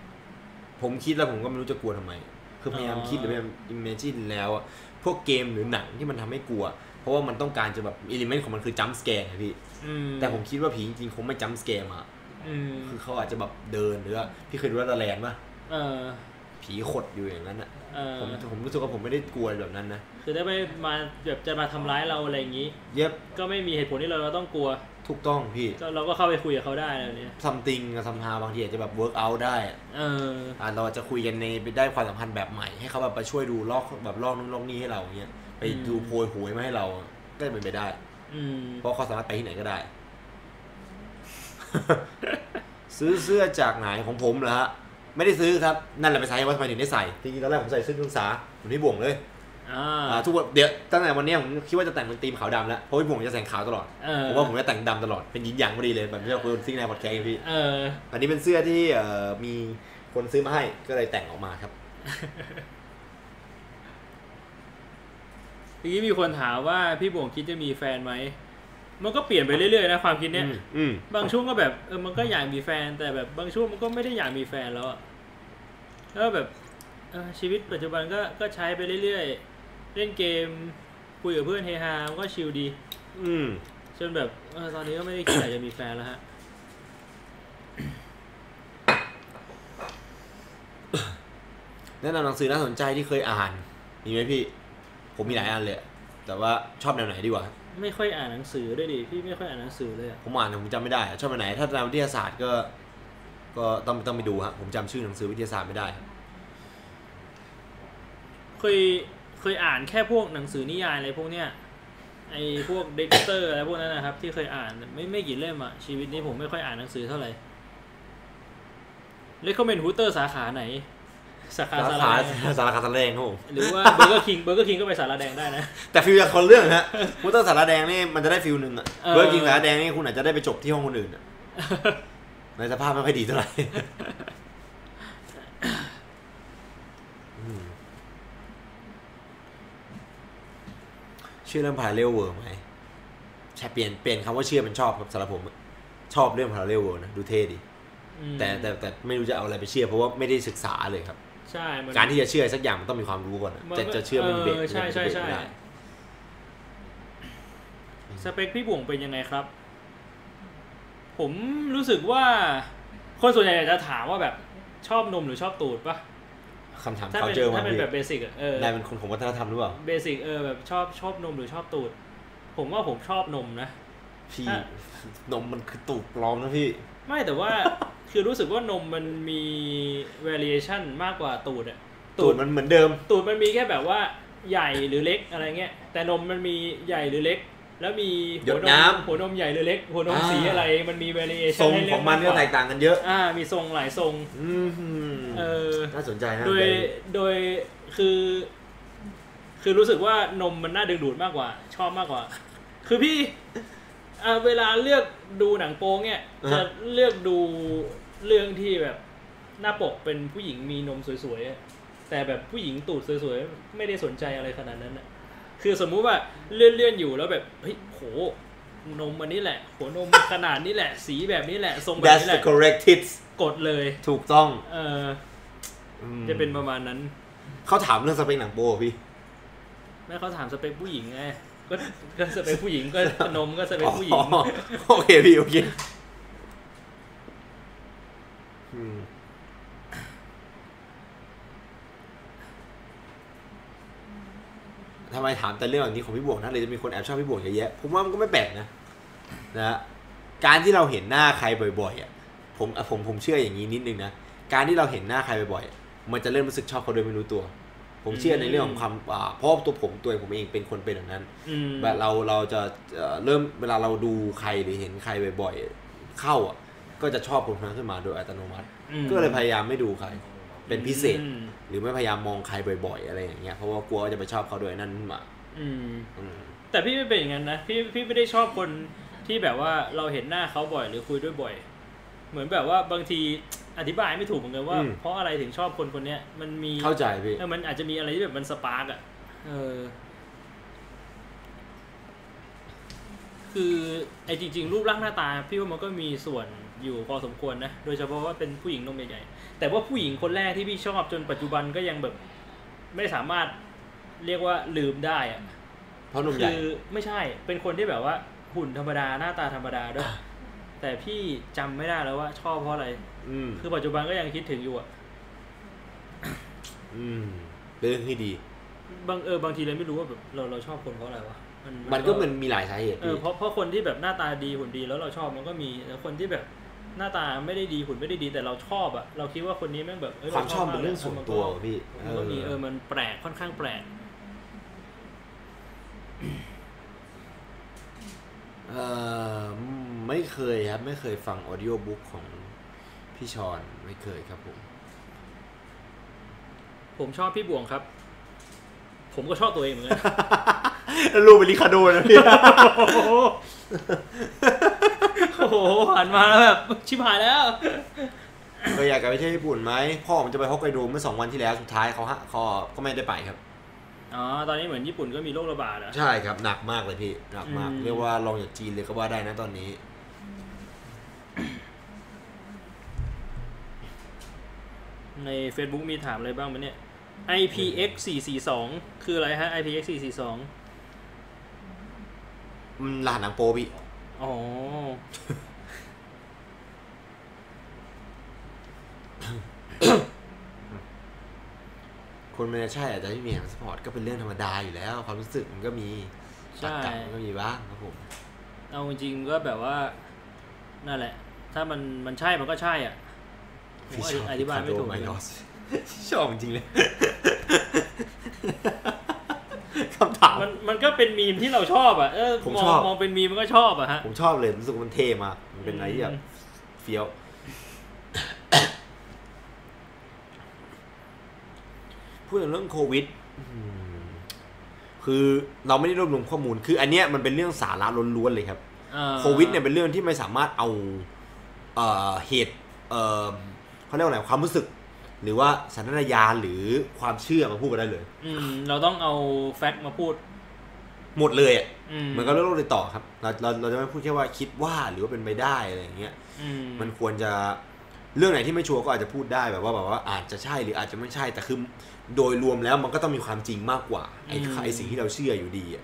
ผมคิดแล้วผมก็ไม่รู้จะกลัวทำไม คือพยายามอ๋อคิดหรือพยายาม imagine แล้วอะพวกเกมหรือหนังที่มันทำให้กลัว เพราะว่ามันต้องการจะแบบ element ของมันคือ jump scare ไงพี่อืมแต่ผมคิดว่าผีจริงๆคงไม่ jump scare มาอืมคือเขาอาจจะแบบเดินหรือว่าพี่เคยดูรัตแลนด์ป่ะเออผีขดอยู่อย่างนั้นอะเออผมผมรู้สึกว่าผมไม่ได้กลัวแบบนั้นนะ คือถ้าไม่มาแบบจะมาทำร้ายเราอะไรอย่างนี้ เย็บก็ไม่มีเหตุผลที่เราเราต้องกลัว ถูกต้องพี่ก็เราก็เข้าไปคุยกับเขาได้แล้วเนี่ย something กับ somehow บางทีอาจจะแบบ work out ได้อะเอออะเราอาจจะคุยกันในได้ความสัมพันธ์แบบใหม่ให้เขาแบบมาช่วยดูลอกแบบลอกนู่นลอกนี่ให้เราอย่างเงี้ยไปอืมดูโพยหวยมาให้เราก็จะเป็นไปได้ อืมเพราะเขาสามารถไปที่ไหนก็ได้ ซื้อเสื้อจากไหนของผมเหรอฮะไม่ได้ซื้อครับนั่นแหละไปใส่ว่าทำไมถึงได้ใส่จริงๆตอนแรกผมใส่เสื้อนักศึกษาผมที่บ่วงเลยอ่าอ่า ทุกวันเดี๋ยวตั้งแต่วันเนี้ยผมคิดว่าจะแต่งเป็นธีมขาวดำแล้วเพราะพี่บ่วงจะแต่งขาวตลอดเออผมว่าผมจะแต่งดำตลอดเป็นยินหยางพอดีเลยแบบที่เราคุยซิงในพอดแคสต์พี่เอออันนี้เป็นเสื้อที่เอ่อมีคนซื้อมาให้ก็เลยแต่งออกมาครับทีนี้มีคนถามว่าพี่บ่วงคิดจะมีแฟนไหมมันก็เปลี่ยนไปเรื่อยๆนะความคิดเนี้ยอืมอืมบางช่วงก็แบบเออมันก็อยากมีแฟน แต่แบบบางช่วงมันก็ไม่ได้อยากมีแฟนแล้วอะแล้วแบบเออชีวิตปัจจุบันก็ก็ใช้ไปเรื่อยๆ เล่นเกมคุยกับเพื่อนเฮฮามันก็ชิลดี อืม จนแบบเออตอนนี้ก็ไม่ได้คิดอยากจะมีแฟนแล้วฮะ แนะนำหนังสือน่าสนใจที่เคยอ่าน มีไหมพี่ ผมมีหลายอันเลยแต่ว่าชอบแนวไหนดีกว่า ไม่ค่อยอ่านหนังสือด้วยดิพี่ไม่ค่อยอ่านหนังสือเลยอะผมอ่านแต่ผมจำไม่ได้อะชอบอันไหน ถ้าแนววิทยาศาสตร์ก็ ก็ต้องต้องไปดูฮะผมจำชื่อหนังสือวิทยาศาสตร์ไม่ได้ครับ เคย เคยอ่านแค่พวกหนังสือนิยายอะไรพวกเนี้ยไอ้พวกเด็กเตอร์อะไรพวกนั้นนะครับ ที่เคยอ่านไม่ไม่กี่เล่มอะชีวิตนี้ผมไม่ค่อยอ่านหนังสือเท่าไหร่เลคคอมเมนต์ฮูเตอร์สาขาไหน สาขาสาสาขาราแดงสาขาสารแดงครับผมหรือว่าเบอร์เกอร์คิงเบอร์เกอร์คิงก็ไปสาราแดงได้นะ แต่ฟิลจากคนเรื่องฮะมุตเตอร์สารแดงนี่มันจะได้ฟิลหนึ่งอะเออ เบอร์กิงสารแดงนี่คุณอาจจะได้ไปจบที่ห้องคนอื่นอะในสภาพไม่ค่อยดีเท่าไหร่อืมเชื่อเรื่อง parallel world ไหมใช่เปลี่ยนเปลี่ยนคำว่าเชื่อเป็นชอบครับสำหรับผมอะชอบเรื่อง parallel world นะดูเท่ดีอืมแต่แต่แต่ไม่รู้จะเอาอะไรไปเชื่อ เพราะว่าไม่ได้ศึกษาเลยครับ ใช่มันการที่จะเชื่อสักอย่างมันต้องมีความรู้ก่อนอะมันจะจะเชื่อไม่มีเบรกเออใช่ใช่ใช่ไม่ได้สเปคพี่บวงเป็นยังไงครับ ผมรู้สึกว่า คนส่วนใหญ่จะถามว่าแบบชอบนมหรือชอบตูดปะ คำถามถ้าเขาเป็นเจอมาถ้าเป็นพี่แบบเบสิกอะเออ นายเป็นคนของวัฒนธรรมหรือเปล่า เบสิกเออแบบชอบชอบนมหรือชอบตูด ผมว่าผมชอบนมนะ พี่ถ้านมมันคือตูดปลอมนะพี่ ไม่แต่ว่า คือรู้สึกว่านมมันมี variation มากกว่าตูดอะตูดมันเหมือนเดิม ตูดมันมีแค่แบบว่าใหญ่หรือเล็กอะไรเงี้ยแต่นมมันมีใหญ่หรือเล็ก แล้วมีหยหัวดนน้มหัวนมใหญ่หรือเล็กหัวนมอ่าสีอะไรมันมี variation ทรงให้เลืของมันก็ากว่าแตกต่างกันเยอะ อ่า มีทรงหลายทรงอืมเออน่าสนใจนะโดยโดยคือ คือรู้สึกว่านมมันน่าดึงดูดมากกว่า ชอบมากกว่า คือพี่อ่าเวลาเลือกดูหนังโป๊เนี่ยจะเลือกดูเรื่องที่แบบหน้าปกเป็นผู้หญิงมีนมสวยๆอะแต่แบบผู้หญิงตูดสวยๆไม่ได้สนใจอะไรขนาดนั้นอะ คือสมมุติว่าเลื่อนๆอยู่แล้วแบบเฮ้ยโหนมอันนี้แหละ หัวนมขนาดนี้แหละ สีแบบนี้แหละทรงแบบ That's นี้แห the ละ correct hits กดเลย ถูกต้อง เอออืมจะเป็นประมาณนั้น เขาถามเรื่องสเปคหนังโป๊พี่แม่เขาถามสเปคผู้หญิงไงก็ก็สเปคผู้หญิงก็นมก็สเปคผู้หญิงอ๋อโอเคพี่โอเคอืม ทำไมถามแต่เรื่องแบบนี้ของพี่บวกนะเลยจะมีคนแอบชอบพี่บวกเยอะแยะผมว่ามันก็ไม่แปลกนะนะฮะการที่เราเห็นหน้าใครบ่อยๆอะผมอะผมผมเชื่ออย่างนี้นิดนึงนะการที่เราเห็นหน้าใครบ่อยๆอะมันจะเริ่มรู้สึกชอบเขาโดยไม่รู้ตัว ผมเชื่อในเรื่องของความอ่าเพราะตัวผมตัวผมเองเป็นคนเป็นอย่างนั้นอืมแบบเราเราจะเอ่อเริ่มเวลาเราดูใครหรือเห็นใครบ่อยๆเข้าอะก็จะชอบคนนั้นขึ้นมาโดยอัตโนมัติอืมก็เลยพยายามไม่ดูใคร เป็นพิเศษอืมหรือไม่พยายามมองใครบ่อย ๆ อะไรอย่างเงี้ยเพราะว่ากลัวว่าจะไปชอบเขาโดยนั่นขึ้นมาอืมอืมแต่พี่ไม่เป็นอย่างนั้นนะพี่พี่ไม่ได้ชอบคนที่แบบว่าเราเห็นหน้าเขาบ่อยหรือคุยด้วยบ่อย เหมือนแบบว่าบางทีอธิบายไม่ถูกเหมือนกันว่า เพราะอะไรถึงชอบคนคนเนี้ยมันมีเข้าใจพี่เออมันอาจจะมีอะไรที่แบบมันสปาร์กอะเออ คือไอ้จริง ๆ รูปร่างหน้าตา พี่ว่ามันก็มีส่วนอยู่พอสมควรนะ โดยเฉพาะว่าเป็นผู้หญิงนมใหญ่ๆ แต่ว่าผู้หญิงคนแรกที่พี่ชอบจนปัจจุบันก็ยังแบบไม่สามารถเรียกว่าลืมได้อะเพราะหนุ่มใหญ่คือไม่ใช่เป็นคนที่แบบว่าหุ่นธรรมดาหน้าตาธรรมดาด้วย แต่พี่จำไม่ได้แล้วว่าชอบเพราะอะไร อืมคือปัจจุบันก็ยังคิดถึงอยู่อะอืมเป็นเรื่องที่ดีบางเออบางทีเลยไม่รู้ว่าแบบเราเราชอบคนเพราะอะไรวะมันก็มันมีหลายสาเหตุเออพี่เพราะเพราะคนที่แบบหน้าตาดีหุ่นดีแล้วเราชอบมันก็มีแต่คนที่แบบ หน้าตาไม่ได้ดีหุ่นไม่ได้ดีแต่เราชอบอะเราคิดว่าคนนี้แม่งแบบเยความชอบากเป็นเรื่องส่วนตัวพี่มันก็มีเออมันแปลกค่อนข้างแปลกเออไม่เคยครับ ไม่เคยฟังออดิโอบุ๊กของพี่ชอนไม่เคยครับผม ผมชอบพี่บวงครับ ผมก็ชอบตัวเองเหมือนกันรูปเป็นลิคาโดนะพี่ โอ้โหหันมาแล้วแบบชิบหายแล้วก็อยากกลับไปเที่ยวญี่ปุ่นไหมพ่อผมจะไปฮอกไกโดเมื่อสองวันที่แล้วสุดท้ายเขาฮะเขาก็ไม่ได้ไปครับอ๋อตอนนี้เหมือนญี่ปุ่นก็มีโรคระบาดอะใช่ครับหนักมากเลยพี่หนักมากอืมเรียกว่าลองจากจีนเลยก็ว่าได้นะตอนนี้ ใน Facebook มีถามอะไรบ้างไหมเนี่ย IPX 442คืออะไรฮะ IPX 442 มันรหัสหนังโปพี่อ๋อ คนมันจะใช่อาจจะไม่มีแฮมสปอร์ตก็เป็นเรื่องธรรมดาอยู่แล้ว ความรู้สึกมันก็มีใช่ตักกะมันก็มีบ้างครับผม เอาจริงๆก็แบบว่า นั่นแหละ ถ้ามันมันใช่มันก็ใช่อะผมพี่ชอบอธิบายไม่ถูกไมลอสชอบจริงๆเลย คำถาม มันมันก็เป็นมีมที่เราชอบอะเออผมมอชงอบมองเป็นมีมมันก็ชอบอะฮะ ผมชอบเลยรู้สึกว่ามันเท่มากมันเป็นอะไรที่แบบเฟี้ยว พูดถึงเรื่องโควิดอืมคือเราไม่ได้รวบรวมข้อมูล คือ อันเนี้ยมันเป็นเรื่องสาระล้วนๆเลยครับอ่าโควิดเนี่ยเป็นเรื่องที่ไม่สามารถเอาเอ่อเหตุเอ่อเขาเรียกว่าอะไรความรู้สึก หรือว่าสัญชาตญาณหรือความเชื่อมาพูดกันได้เลย อืมเราต้องเอาแฟกต์มาพูด หมดเลยอะอืมเหมือนกับเรื่องโรคติดต่อครับ เราเราเราจะไม่พูดแค่ว่าคิดว่าหรือว่าเป็นไปได้อะไรอย่างเงี้ยอืมมันควรจะเรื่องไหนที่ไม่ชัวร์ก็อาจจะพูดได้แบบว่าแบบว่าอาจจะใช่หรืออาจจะไม่ใช่แต่คือโดยรวมแล้วมันก็ต้องมีความจริงมากกว่าไอ้ไอ้สิ่งที่เราเชื่ออยู่ดีอะ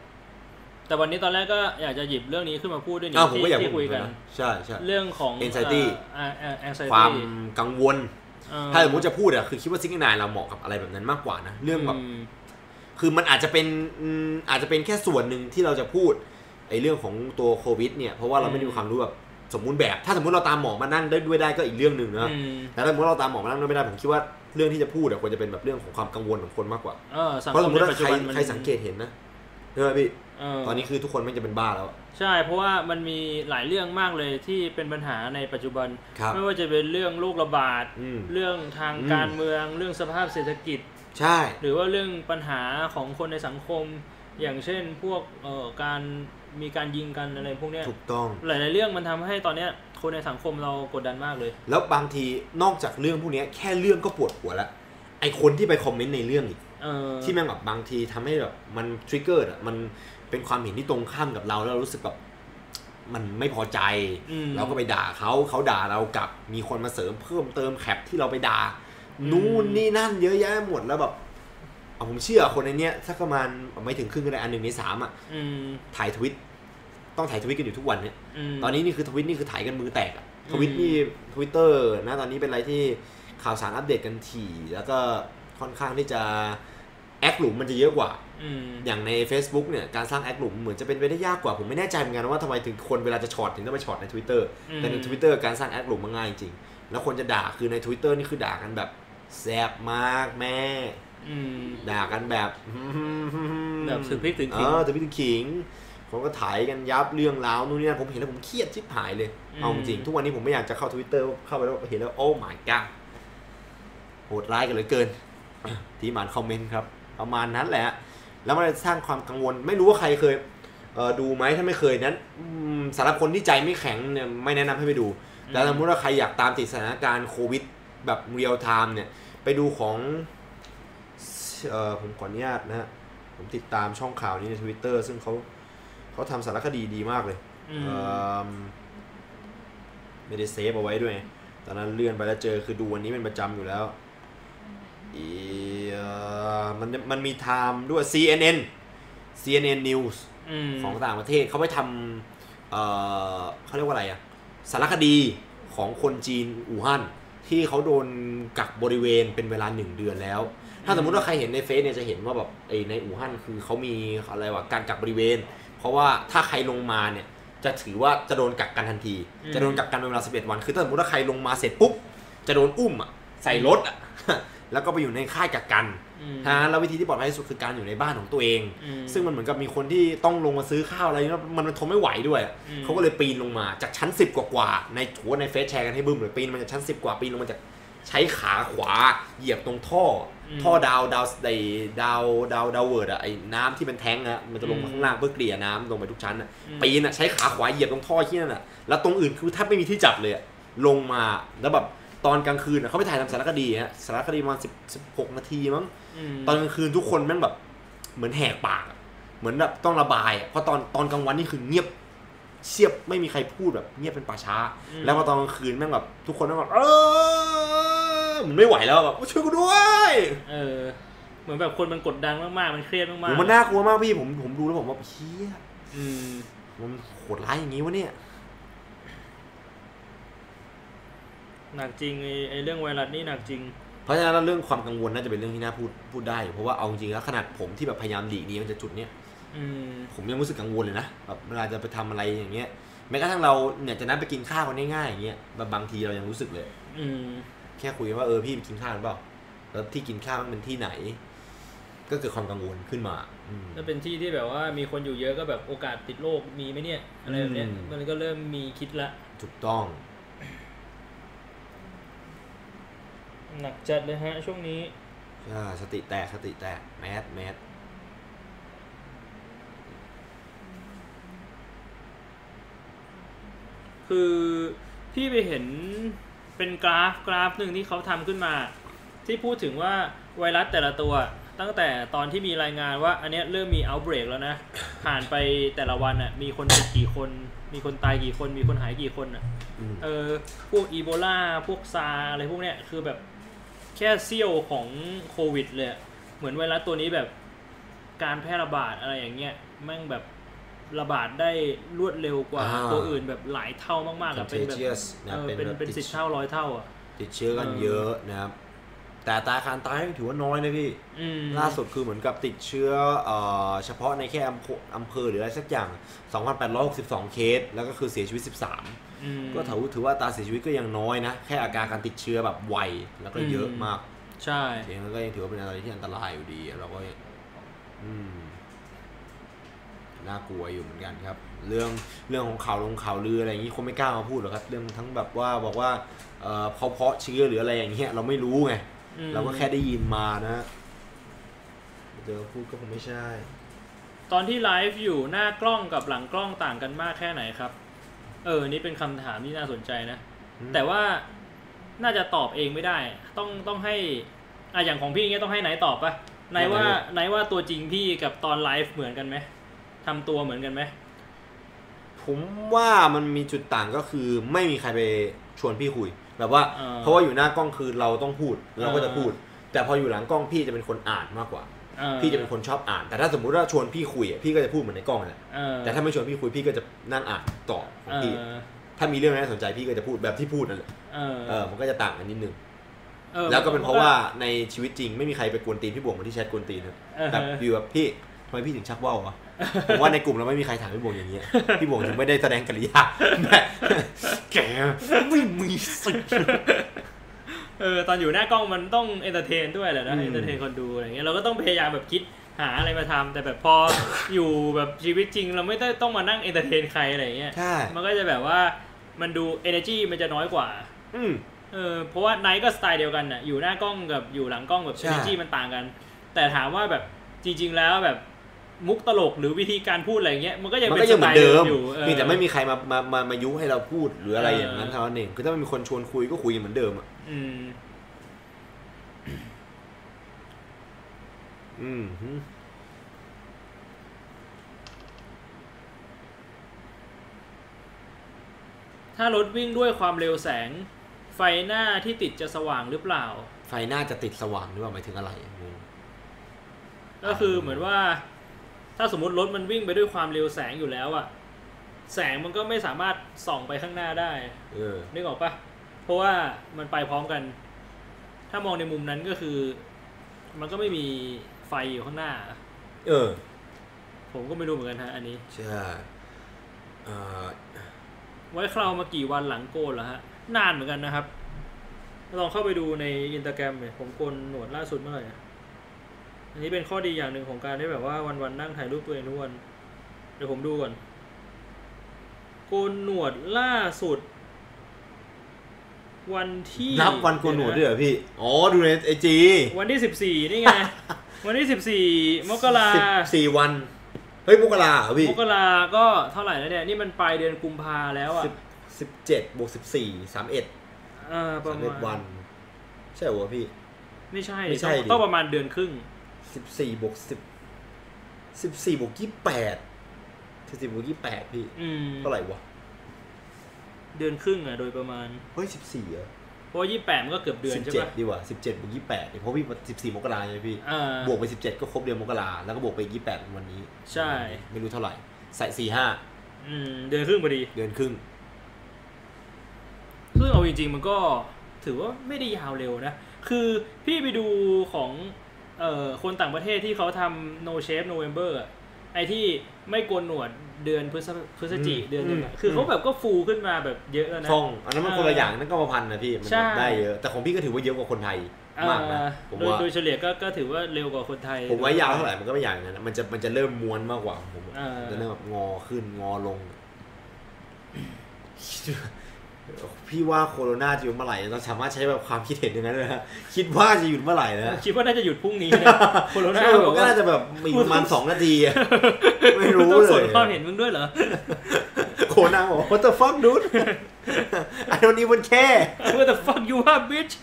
แต่วันนี้ตอนแรกก็อยากจะหยิบเรื่องนี้ขึ้นมาพูดด้วยนี่อ้าวผมที่ก็อยากที่คุยกันนะใช่ใช่เรื่องของ Anxiety เอ่อเอ่อ anxiety ความกังวลเอ่อ ถ้าสมมติจะพูดอะคือคิดว่าซิงเกิลนายเราเหมาะกับอะไรแบบนั้นมากกว่านะเรื่องแบบมคือมันอาจจะเป็นอืมอาจจะเป็นแค่ส่วนหนึ่งที่เราจะพูดไอ้เรื่องของตัวโควิดเนี่ยเพราะว่าเราไม่ได้มีความรู้แบบสมมุติแบบ ถ้าสมมติเราตามหมอมานั่งได้ด้วยได้ก็อีกเรื่องหนึ่งนะอืมแต่ถ้าสมมติเราตามหมอมานั่งด้วยไม่ได้ผมคิดว่าเรื่องที่จะพูดอะควรจะเป็นแบบเรื่องของความกังวลของคนมากกว่าเออสังเพราะคสมมมติในว่าปัจใคจุรบันมันใครสังเกตเห็นนะใช่ไหมพี่เออตอนนี้คือทุกคนไม่งจะเป็นบ้าแล้ว ใช่เพราะว่ามันมีหลายเรื่องมากเลยที่เป็นปัญหาในปัจจุบัน ครับไม่ว่าจะเป็นเรื่องโรคระบาด อืม เรื่องทางอืมการเมือง เรื่องสภาพเศรษฐกิจ ใช่ หรือว่าเรื่องปัญหาของคนในสังคม อย่างเช่นพวกเอ่อการมีการยิงกันอะไรพวกเนี้ยถูกต้อง หลายๆเรื่องมันทำให้ตอนเนี้ยคนในสังคมเรากดดันมากเลย แล้วบางทีนอกจากเรื่องพวกเนี้ยแค่เรื่องก็ปวดหัวแล้วไอคนที่ไปคอมเมนต์ในเรื่องอีก เออที่แม่งแบบบางทีทำให้แบบมันทริกเกอร์อะมัน เป็นความเห็นที่ตรงข้ามกับเราแล้วเรารู้สึกแบบมันไม่พอใจอืมเราก็ไปด่าเขาเขาด่าเรากลับมีคนมาเสริมเพิ่มเติมแคปที่เราไปด่านู่นนี่นั่นเยอะแยะหมดแล้วแบบเอาผมเชื่อคนในเนี้ยสักประมาณไม่ถึงครึ่งก็ได้อันหนึ่งในสามอะอืมถ่ายทวิตต้องถ่ายทวิตกันอยู่ทุกวันเนี่ยมตอนนี้นี่คือทวิตนี่คือถ่ายกันมือแตกอะอืมทวิตนี่ทวิตเตอร์นะตอนนี้เป็นอะไรที่ข่าวสารอัปเดตกันถี่ แล้วก็ค่อนข้างที่จะแอคหลุมมันจะเยอะกว่า อืมอย่างใน Facebook เนี่ยการสร้างแอคหลุมเหมือนจะเป็นไปได้ยากกว่าผมไม่แน่ใจเหมือนกันว่าทำไมถึงคนเวลาจะช็อตถึงต้องไปช็อตใน Twitter แต่ใน Twitter การสร้างแอคหลุมมันง่ายจริงแล้วคนจะด่าคือใน Twitter นี่คือด่ากันแบบแซ่บมากแม่อืมด่ากันแบบแบบถึงพริกถึงเอขิงอถึงพริกถึงขิงผมก็ถ่ายกันยับเรื่องราวนู่นนี่นั่นผมเห็นแล้วผมเครียดชิบหายเลยอืมเอาจริงทุกวันนี้ผมไม่อยากจะเข้า Twitter เข้าไปแล้วเห็นแล้วโอ้ my god โหดร้ายกันเหลือเกิน ที่มานคอมเมนต์ครับ ประมาณนั้นแหละ แล้วมันสร้างความกังวล ไม่รู้ว่าใครเคยเอ่อดูไหมถ้าไม่เคยนั้นอืมสำหรับคนที่ใจไม่แข็งเนี่ยไม่แนะนำให้ไปดู แต่สมมติว่าใครอยากตามติดสถานการณ์โควิดแบบ real time เนี่ยไปดูของเอ่อผมขออนุญาตนะฮะผมติดตามช่องข่าวนี้ใน Twitter ซึ่งเขาเขาทำสารคดีดีมากเลยอืมเอิ่มไม่ได้เซฟเอาไว้ด้วยตอนนั้นเลื่อนไปแล้วเจอคือดูวันนี้เป็นประจำอยู่แล้วอีเอ่อ มันมันมี Time ด้วย CNN CNN News อืมของต่างประเทศเขาไปทำเอ่อเขาเรียกว่าอะไรอะสารคดีของคนจีนอู่ฮั่นที่เขาโดนกักบริเวณเป็นเวลาหนึ่งเดือนแล้ว ถ้าสมมติว่าใครเห็นในเฟซเนี่ยจะเห็นว่าแบบไอ้ในอู่ฮั่นคือเขามีอะไรวะการกักบริเวณ เพราะว่าถ้าใครลงมาเนี่ยจะถือว่าจะโดนกักกันทันทีอืมจะโดนกักกันเป็นเวลา11วัน คือถ้าสมมติว่าใครลงมาเสร็จปุ๊บจะโดนอุ้มอะใส่รถอะ แล้วก็ไปอยู่ในค่ายกักกันอืมฮะแล้ววิธีที่ปลอดภัยที่สุดคือการอยู่ในบ้านของตัวเองอืมซึ่งมันเหมือนกับมีคนที่ต้องลงมาซื้อข้าวอะไรแล้วมันมันทนไม่ไหวด้วยอืมเขาก็เลยปีนลงมาจากชั้น 10 กว่าๆในถัวในเฟซแชร์กันให้บึ้มเลยปีนมาจากชั้น 10 กว่าปีนลงมาจากใช้ขาขวาเหยียบตรงท่ออมท่อดาวดาวไอดาวดาวดาวเวิร์ดอะไอน้ำที่เป็นแท้งอะมันจะลงมาอืมข้างล่างเพื่อเกลี่ยน้ำลงไปทุกชั้นอะอืมปีนอะใช้ขาขวาเหยียบตรงท่อที่นั่นอะแล้วตรงอื่นคือแทบไม่มีที่จับเลยอะลงมาแล้วแบบ ตอนกลางคืนอะเขาไปถ่ายทำสารคดีฮะสารคดีประมาณสิบสิบหกนาทีมั้งมตอนกลางคืนทุกคนแม่งแบบ เหมือนแหกปากอะเหมือนแบบต้องระบายอะเพราะตอนตอนกลางวันนี่คือเงียบเชียบไม่มีใครพูดแบบ เงียบเป็นป่าช้าอืมแล้วพอตอนกลางคืนแม่งแบบทุกคนแม่งแบบเออมันไม่ไหวแล้วแบบช่วยกูด้วยเออเหมือนแบบคนมันกดดันมากๆมันเครียดมากโหๆมันน่ากลัวมากพี่ผมผมดูแล้วผมว่าเฮียอืมมันโหดร้ายอย่างนี้วะเนี่ย หนักจริงไอ้ไอ้เรื่องไวรัสนี่หนักจริง เพราะฉะนั้นแล้วเรื่องความกังวลน่าจะเป็นเรื่องที่น่าพูดพูดได้อยู่เพราะว่าเอาจริงๆแล้วขนาดผมที่แบบพยายามหลีกหนี้มันจะจุดเนี้ยอืมผมยังรู้สึกกังวลเลยนะแบบเวลาจะไปทำอะไรอย่างเงี้ยแม้กระทั่งเราเนี่ยจะนัดไปกินข้าวกันง่ายๆอย่างเงี้ยแบบบางทีเรายังรู้สึกเลย อืมแค่คุยกันว่าเออพี่ไปกินข้าวหรือเปล่าแล้วที่กินข้าวมันเป็นที่ไหน ก็เกิดความกังวลขึ้นมาอืมถ้าเป็นที่ที่แบบว่ามีคนอยู่เยอะก็แบบโอกาสติดโรคมีไหมเนี่ยอะไรแบบเนี้ยอืมมันก็เริ่มมีคิดละถูกต้อง หนักจัดเลยฮะ ช่วงนี้อ่าสติแตกสติแตกแมสแมสคือพี่ไปเห็นเป็นกราฟกราฟหนึ่งที่เขาทำขึ้นมา ที่พูดถึงว่าไวรัสแต่ละตัว ตั้งแต่ตอนที่มีรายงานว่า อันเนี้ยเริ่มมี outbreak แล้วนะ ผ่านไปแต่ละวันอะ มีคนติดกี่คน มีคนตายกี่คน มีคนหายกี่คนอะอืมเออ พวกอีโบลาพวกซาร์อะไรพวกเนี้ย คือแบบ แค่เซี่ยวของโควิดเลยอะเหมือนไวรัสตัวนี้แบบการแพร่ระบาดอะไรอย่างเงี้ยแม่งแบบระบาดได้รวดเร็วกว่าอ่า ตัวอื่นแบบหลายเท่ามากๆอะเป็นแบบ contagious นะเออเป็นเป็นแบบเป็นติดสิบเท่าร้อยเท่าอะ ติดเชื้อกันเออเยอะนะครับ แต่อัตราการตายถือว่าน้อยนะพี่ อืม ล่าสุดคือเหมือนกับติดเชื้อเอ่อเฉพาะในแค่อำเภออำเภอหรืออะไรสักอย่าง 2,862 เคส แล้วก็คือเสียชีวิต 13อืม ก็ถือถือว่าอัตราเสียชีวิตก็ยังน้อยนะ แค่อาการการติดเชื้อแบบไวแล้วก็เยอะอืมมาก ใช่เองก็ยังถือว่าเป็นอะไรที่อันตรายอยู่ดีเราก็อืมน่ากลัวอยู่เหมือนกันครับ เรื่องเรื่องของข่าวลงข่าวลืออะไรอย่างนี้คนไม่กล้ามาพูดหรอกครับ เรื่องทั้งแบบว่าบอกว่าเอ่อเขาเพาะเชื้อหรืออะไรอย่างเงี้ยเราไม่รู้ไงอืมเราก็แค่ได้ยินมานะเจอพูดก็คงไม่ใช่ ตอนที่ไลฟ์อยู่หน้ากล้องกับหลังกล้องต่างกันมากแค่ไหนครับ เออ นี่เป็นคำถามที่น่าสนใจนะอืมแต่ว่าน่าจะตอบเองไม่ได้ ต้องต้องให้อะอย่างของพี่เงี้ยต้องให้ไหนตอบปะไหนว่าไหนว่าตัวจริงพี่กับตอนไลฟ์เหมือนกันไหมทำตัวเหมือนกันไหมผมว่ามันมีจุดต่างก็คือไม่มีใครไปชวนพี่คุยแบบว่าอ่าเพราะว่าอยู่หน้ากล้องคือเราต้องพูดเราก็จะอ่าพูด แต่พออยู่หลังกล้องพี่จะเป็นคนอ่านมากกว่าเออ พี่จะเป็นคนชอบอ่าน แต่ถ้าสมมุติว่าชวนพี่คุยอะพี่ก็จะพูดเหมือนในกล้องนั่นแหละเออแต่ถ้าไม่ชวนพี่คุยพี่ก็จะนั่งอ่านต่อของเอพี่อถ้ามีเรื่องอะไรน่าสนใจพี่ก็จะพูดแบบที่พูดนั่นแหละเออเออมันก็จะต่างกันนิดนึงออแล้วก็เป็นเพราะว่าในชีวิตจริงไม่มีใครไปกวนตีนพี่บวงเหมือนที่แชทกวนตีนนะเออแบบอยู่แบบพี่ทำไมพี่ถึงชักว่าววะผมว่าในกลุ่มเราไม่มีใครถามพี่บวงอย่างเงี้ยพี่บวงถึงไม่ได้แสดงกิริยาแบบแกไม่มีสิทธิ์ เออตอนอยู่หน้ากล้องมันต้อง entertain ด้วยแหละนะอืม entertain คนดูอะไรเงี้ยเราก็ต้องพยายามแบบคิดหาอะไรมาทำแต่แบบพออยู่แบบชีวิตจริง เราไม่ได้ต้องมานั่ง entertain ใครอะไรเงี้ยใช่มันก็จะแบบว่ามันดู energy มันจะน้อยกว่า อืมเออเพราะว่าไนท์ก็สไตล์เดียวกันน่ะอยู่หน้ากล้องกับอยู่หลังกล้องแบบใช่ energy มันต่างกัน แต่ถามว่าแบบจริง ๆ แล้วแบบมุกตลกหรือวิธีการพูดอะไรเงี้ยมันก็ยังมันเป็นก็ยังเหมือนเดิมอยู่เออมีแต่ไม่มีใครมามามามายุให้เราพูดหรืออะไรเออออย่างนั้นเท่านั้นเองคือถ้ามันมีคนชวนคุยก็คุยเหมือนเดิมอะ อืม อืมฮึถ้ารถวิ่งด้วยความเร็วแสง ไฟหน้าที่ติดจะสว่างหรือเปล่า ไฟหน้าจะติดสว่างหรือเปล่าหมายถึงอะไรงงก็คือเหมือนว่า ถ้าสมมติรถมันวิ่งไปด้วยความเร็วแสงอยู่แล้วอะแสงมันก็ไม่สามารถส่องไปข้างหน้าได้ เออนึกออกปะ เพราะว่ามันไปพร้อมกัน ถ้ามองในมุมนั้นก็คือ มันก็ไม่มีไฟอยู่ข้างหน้า เออ ผมก็ไม่รู้เหมือนกันฮะอันนี้ ใช่เอ่อไว้คราวมากี่วันหลังโกนเหรอฮะ นานเหมือนกันนะครับ ลองเข้าไปดูในอินสตาแกรมเนี่ยผมโกนหนวดล่าสุดเมื่อไหร่อะอันนี้เป็นข้อดีอย่างหนึ่งของการที่แบบว่าวันๆนั่งถ่ายรูปตัวเองทุกวัน เดี๋ยวผมดูก่อน โกนหนวดล่าสุด วันที่นับวันโกนหนวดด้วยเหรอพี่ อ๋อ ดูในไอจีวันที่สิบสี่นี่ไง วันที่สิบสี่มกราสี่วัน เฮ้ยมกราเหรอพี่มกราก็เท่าไหร่แล้วเนี่ย นี่มันปลายเดือนกุมภาแล้วอะสิบสิบเจ็ดบวกสิบสี่สามเอ็ดเออประสามมาเอ็ดณวัน ใช่เหรอพี่ ไม่ใช่ไม่ใช่ต้องดิต้องประมาณเดือนครึ่งสิบสี่บวกสิบสิบสี่บวกยี่แปดสิบสี่บวกยี่แปดพี่อืมเท่าไหร่วะ เดือนครึ่งอะโดยประมาณ เฮ้ยสิบสี่เหรอเพราะยี่แปดมันก็เกือบเดือนสิบใช่เจ็ดปะ ดีกว่าสิบเจ็ดบวกยี่แปดเพราะพี่สิบสี่มกราใช่ไหมพี่ อ่าบวกไปสิบเจ็ดก็ครบเดือนมกราแล้วก็บวกไปยี่แปดวันนี้ใช่ ไม่รู้เท่าไหร่ ใส่สี่ห้าอืมเดือนครึ่งพอดี เดือนครึ่ง ซึ่งเอาจริงๆมันก็ถือว่าไม่ได้ยาวเร็วนะ คือพี่ไปดูของเอ่อคนต่างประเทศที่เขาทำ no shape November อะไอที่ไม่โกนหนวด เดือนพฤศพฤศจิอืมเดือนหนึงอะอืมคือเขาแบบก็ฟูขึ้นมาแบบเยอะแล้วนะฟองอันนั้นมันคนละอย่างนั่นก็มาพันนะพี่มันใช่ได้เยอะแต่ของพี่ก็ถือว่าเยอะกว่าคนไทยมากนะอ่าผมโดยว่าโดยเฉลี่ยก็ก็ถือว่าเร็วกว่าคนไทย ผมว่ายาวเท่าไหร่มันก็ไม่อย่างนั้นนะมันจะมันจะเริ่มม้วนมากกว่าของผมอะอ่าจะเริ่มแบบงอขึ้นงอลง พี่ว่าโคโรนาจะหยุดเมื่อไหร่เราสามารถใช้แบบความคิดเห็นอย่างนั้นเลยนะคิดว่าจะหยุดเมื่อไหร่นะคิดว่าน่าจะหยุดพรุ่งนี้นะโคโรนาใช่บมัอนกก็ว่าน่าจะแบบมีประมาณสองนาทีอะไม่รู้ต้องเลสนยความเห็นมึงด้วยเหรอโคโรนาบอก what the fuck dude I don't even care What the fuck you are bitch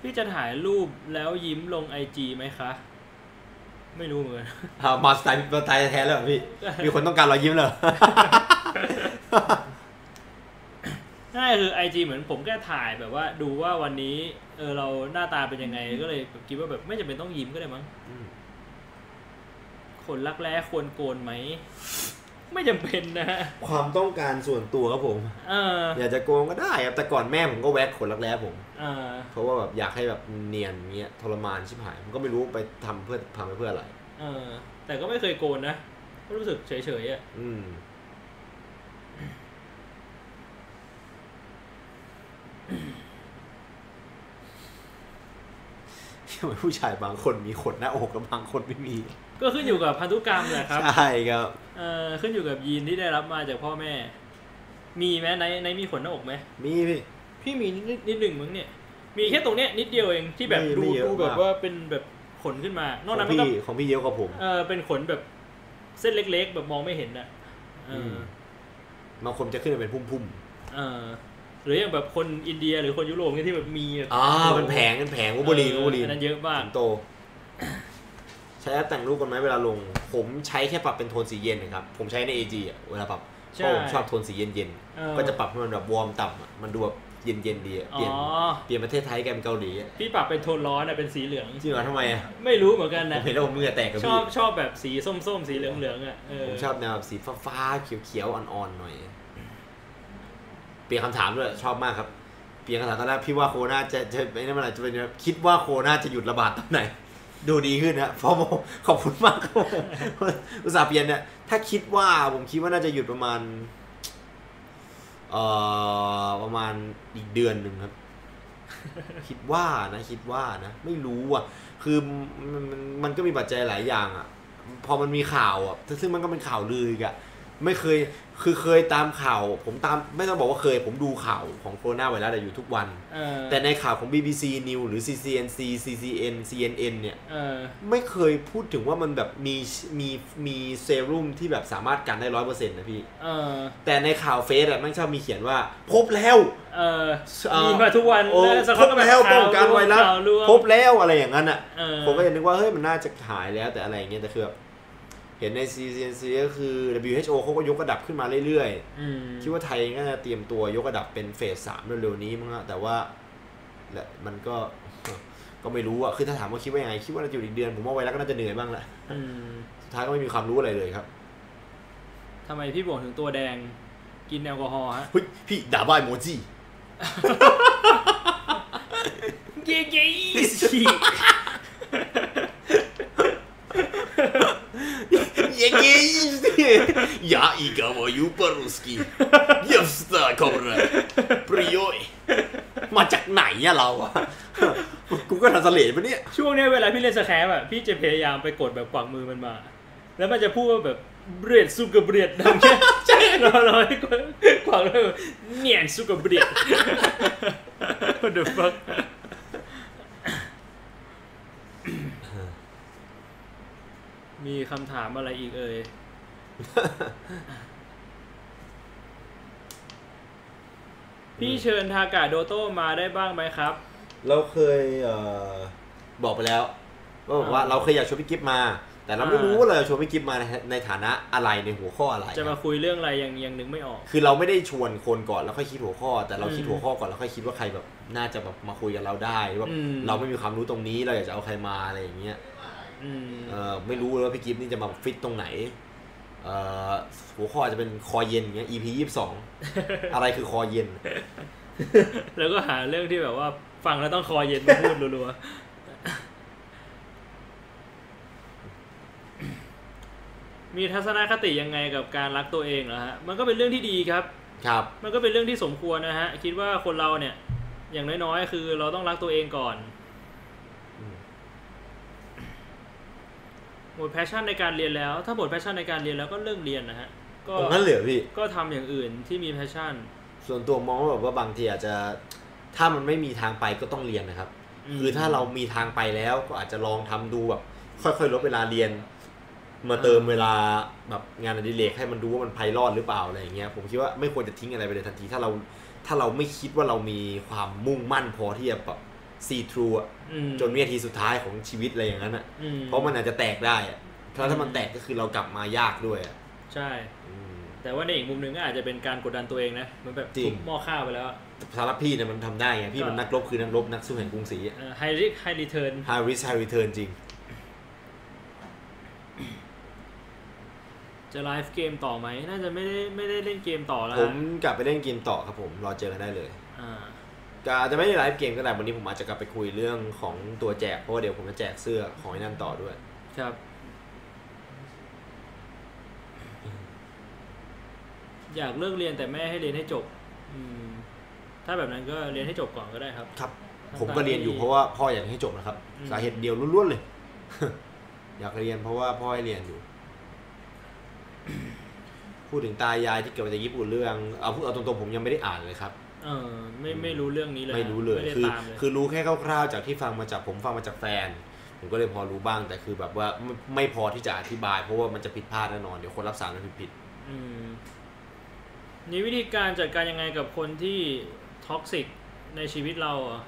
พี่จะถ่ายรูปแล้วยิ้มลงไอจีไหมคะ ไม่รู้เหมือนกันอ่ามาสไตล์มาสไตล์แท้แล้วเหรอพี่ มีคนต้องการรอยยิ้มเลยง่ายคือไอจีเหมือนผมแค่ถ่ายแบบว่าดูว่าวันนี้ เออเราหน้าตาเป็นยังไง ก็เลยคิดว่าแบบไม่จำเป็นต้องยิ้มก็ได้มั้งอืมขนรักแร้ควรโกนไหม ไม่จำเป็นนะฮะความต้องการส่วนตัวครับผมเอออยากจะโกงก็ได้ครับแต่ก่อนแม่ผมก็แว็กขนรักแร้ผมเออเพราะว่าแบบอยากให้แบบเนียนเงี้ยทรมานชิบหายผมก็ไม่รู้ไปทำเพื่อทำไปเพื่ออะไรเออ แต่ก็ไม่เคยโกนนะก็รู้สึกเฉยๆอะอืมทำไมผู้ชายบางคนมีขนหน้าอกแล้วบางคนไม่มี ก็ขึ้นอยู่กับพันธุกรรมแหละครับ ใช่ครับเออขึ้นอยู่กับยีนที่ได้รับมาจากพ่อแม่ มีไหมในในมีขนหน้าอกไหมมีพี่ พี่มีนิดนิดหนึ่งมึงเนี่ย มีแค่ตรงเนี้ยนิดเดียวเองที่แบบไม่ดูไม่เยอะดูแบบมาก ว่าเป็นแบบขนขึ้นมา นขอกองนั้นมันพี่ก็ของพี่เยอะกว่าผม เออเป็นขนแบบเส้นเล็ก ๆ แบบมองไม่เห็นอะเอออม บางคนจะขึ้นมาเป็นพุ่มเออหรืออย่างแบบคนอินเดียหรือคนยุโรปเนี่ยที่แบบมีแบบๆอ่าเป็นแผงเป็นแผงวูบลีนวูบลีนอันนั้นเยอะมากสิงโต ใช้แอปแต่งรูปกันไหมเวลาลง ผมใช้แค่ปรับเป็นโทนสีเย็นนะครับ ผมใช้ใน AG อะเวลาปรับใช่เพราะผมชอบโทนสีเย็นเออๆก็จะปรับให้มันแบบวอร์มต่ำอะมันดูแบบเย็นๆดีอะอ๋เปลี่ยนอเปลี่ยนประเทศไทยแกลเป็นเกาหลีอะพี่ปรับเป็นโทนร้อนอะเป็นสีเหลืองจริงเหรอทำไมอะไม่รู้เหมือนกันผมนะเห็นแล้วผมมือแตกกับชพี่อบชอบแบบสีส้มๆ สีเหลืองๆอะเออผมชอบแนวแบบสีฟ้าๆเขียวๆอ่อนๆหน่อย เปลี่ยนคำถามด้วยชอบมากครับ เปลี่ยนคำถามตอนแรกพี่ว่าโควิดจะจะไม่ได้เมื่อไหร่จะเป็นยังไงคิดว่าโควิดจะหยุดระบาดตอนไหน ดูดีขึ้นนะพอโมขอบคุณมากครับอุตส่าห์เปลี่ยนเนี่ย ถ้าคิดว่าผมคิดว่าน่าจะหยุดประมาณ เอ่อ ประมาณอีกเดือนหนึ่งครับ คิดว่านะ คิดว่านะ ไม่รู้อะ คือมันมันก็มีปัจจัยหลายอย่างอะ พอมันมีข่าวอะ ซึ่งมันก็เป็นข่าวลืออะ ไม่เคย คือเคยตามข่าว ผมตามไม่ต้องบอกว่าเคย ผมดูข่าวของโคโรนาไวรัสอะอยู่ทุกวันเออแต่ในข่าวของ BBC News หรือ CCNC CCN CNN เนี่ยเออไม่เคยพูดถึงว่ามันแบบมีมีมีเซรุ่มที่แบบสามารถกันได้ร้อยเปอร์เซ็นต์นะพี่เออแต่ในข่าวเฟซอะมันชอบมีเขียนว่า พบแล้วเออเอ่อมีมาทุกวันโอ้แล้วสักพพักบก็บบแล้วป้องกันไวรัสข่าวลวงพบแล้วอะไรอย่างนั้นอะเออผมก็จะนึกว่าเฮ้ยมันน่าจะหายแล้วแต่อะไรอย่างเงี้ยแต่คือแบบ เห็นใน CCNC ก็คือ WHO เขาก็ยกระดับขึ้นมาเรื่อยอืมๆคิดว่าไทยก็จะเตรียมตัวยกระดับเป็นเฟสสามเร็วๆนี้มั้งอะแต่ว่าและมันก็ก็ไม่รู้อะคือถ้าถามว่าคิดว่ายังไง คิดว่าน่าจะอยู่อีกเดือน ผมว่าไวรัสก็น่าจะเหนื่อยบ้างแหละอืมสุดท้ายก็ไม่มีความรู้อะไรเลยครับทำไมพี่บอกถึงตัวแดงกินแอลกอฮอล์ฮะเฮ้ยพี่ด่าบ้าโมจิเย้เย้ ฉีก Егей! Я и говорю по-русски. Я вста кобра. Приой. มาจากไหนอะเราอะ กูก็ทันสเลดปะเนี่ย ช่วงเนี้ยเวลาพี่เล่นสแครปอะพี่จะพยายามไปกดแบบกวักมือมันมา แล้วมันจะพูดว่าแบบเบรดสู้กับเบรดดังเนี้ยใช่เราเราให้กดกวักเลยเนียนสู้กับเบรด What the fuck มีคำถามอะไรอีกเอ่ย พี่เชิญทากาโดโต้มาได้บ้างไหมครับ เราเคยเอ่อบอกไปแล้วว่าบอกว่าอ่าเราเคยอยากชวนพี่กิฟมา แต่เราไม่อ่ารู้ว่าเราจะชวนพี่กิฟมาในในฐานะอะไรในหัวข้ออะไร จะมาคุยเรื่องอะไรยังยังนึกไม่ออก คือเราไม่ได้ชวนคนก่อนแล้วค่อยคิดหัวข้อ แต่เราคิดอืมหัวข้อก่อนแล้วค่อยคิดว่าใครแบบน่าจะแบบมาคุยกับเราได้ว่าอืมเราไม่มีความรู้ตรงนี้เราอยากจะเอาใครมาอะไรอย่างเงี้ยอืม เออไม่รู้เลยว่าพี่กิฟนี่จะมาฟิตตรงไหนเอ่อหัวข้ออาจจะเป็นคอเย็นอย่างเงี้ย EP ยี่สิบสองอะไรคือคอเย็น แล้วก็หาเรื่องที่แบบว่าฟังแล้วต้องคอเย็นมาพูดรัวๆ มีทัศนคติยังไงกับการรักตัวเองเหรอฮะ มันก็เป็นเรื่องที่ดีครับ ครับ มันก็เป็นเรื่องที่สมควรนะฮะ คิดว่าคนเราเนี่ย อย่างน้อยๆ คือเราต้องรักตัวเองก่อน อืม หมด passion ในการเรียนแล้ว ถ้าหมด passion ในการเรียนแล้วก็เลิกเรียนนะฮะ ก็ตรงนั้นเหลือพี่ ก็ทำอย่างอื่นที่มี passion ส่วนตัวมองว่าแบบว่าบางทีอาจจะ ถ้ามันไม่มีทางไปก็ต้องเรียนนะครับอืมคือถ้าเรามีทางไปแล้วก็อาจจะลองทำดูแบบ ค่อยๆลดเวลาเรียน มาเติมเวลาแบบงานอดิเรกให้มันดูว่ามันไพเราะหรือเปล่าอะไรอย่างเงี้ย ผมคิดว่าไม่ควรจะทิ้งอะไรไปเลยทันที ถ้าเราถ้าเราไม่คิดว่าเรามีความมุ่งมั่นพอที่จะแบบ see through อะอืม จนวินาทีสุดท้ายของชีวิตอะไรอย่างนั้นอะอืมเพราะมันอาจจะแตกได้อะเพราะถ้ามันแตกก็คือเรากลับมายากด้วยอะใช่อืมแต่ว่าในอีกมุมหนึ่งก็อาจจะเป็นการกดดันตัวเองนะเหมือนแบบจริงทุบหม้อข้าวไปแล้วสำหรับพี่เนี่ยมันทำได้ไงพี่ก็มันนักรบคือนักรบนักสู้แห่งกรุงศรี high risk high return high risk high return จริง จะไลฟ์เกมต่อไหมน่าจะไม่ได้ไม่ได้เล่นเกมต่อแล้วผมฮะกลับไปเล่นเกมต่อครับผมรอเจอกันได้เลย อ่า ก็อาจจะไม่ได้ไลฟ์เกมก็ได้วันนี้ผมอาจจะกลับไปคุยเรื่องของตัวแจกเพราะว่าเดี๋ยวผมจะแจกเสื้อของไอ้นั่นต่อด้วย ครับ อยากเลิกเรียนแต่แม่ให้เรียนให้จบ อืม ถ้าแบบนั้นก็เรียนให้จบก่อนก็ได้ครับ ครับ ผมก็เรียนอยู่เพราะว่าพ่ออยากให้จบนะครับอืมสาเหตุเดียวล้วนๆเลย อยากเรียนเพราะว่าพ่อให้เรียนอยู่ พูดถึงตายายที่เกิดมาจากญี่ปุ่นเรื่องเอาพูดเอาตรงๆผมยังไม่ได้อ่านเลยครับ เออไม่ไม่รู้เรื่องนี้เลยไม่รู้เลยไม่ได้คือตามเลยคือรู้แค่คร่าวๆจากที่ฟังมาจากผมฟังมาจากแฟนผมก็เลยพอรู้บ้างแต่คือแบบว่าไม่ไม่พอที่จะอธิบาย เพราะว่ามันจะผิดพลาดแน่นอนเดี๋ยวคนรับสารมันผิดผิดอืมมีวิธีการจัดการยังไงกับคนที่ toxic ในชีวิตเราเหรอ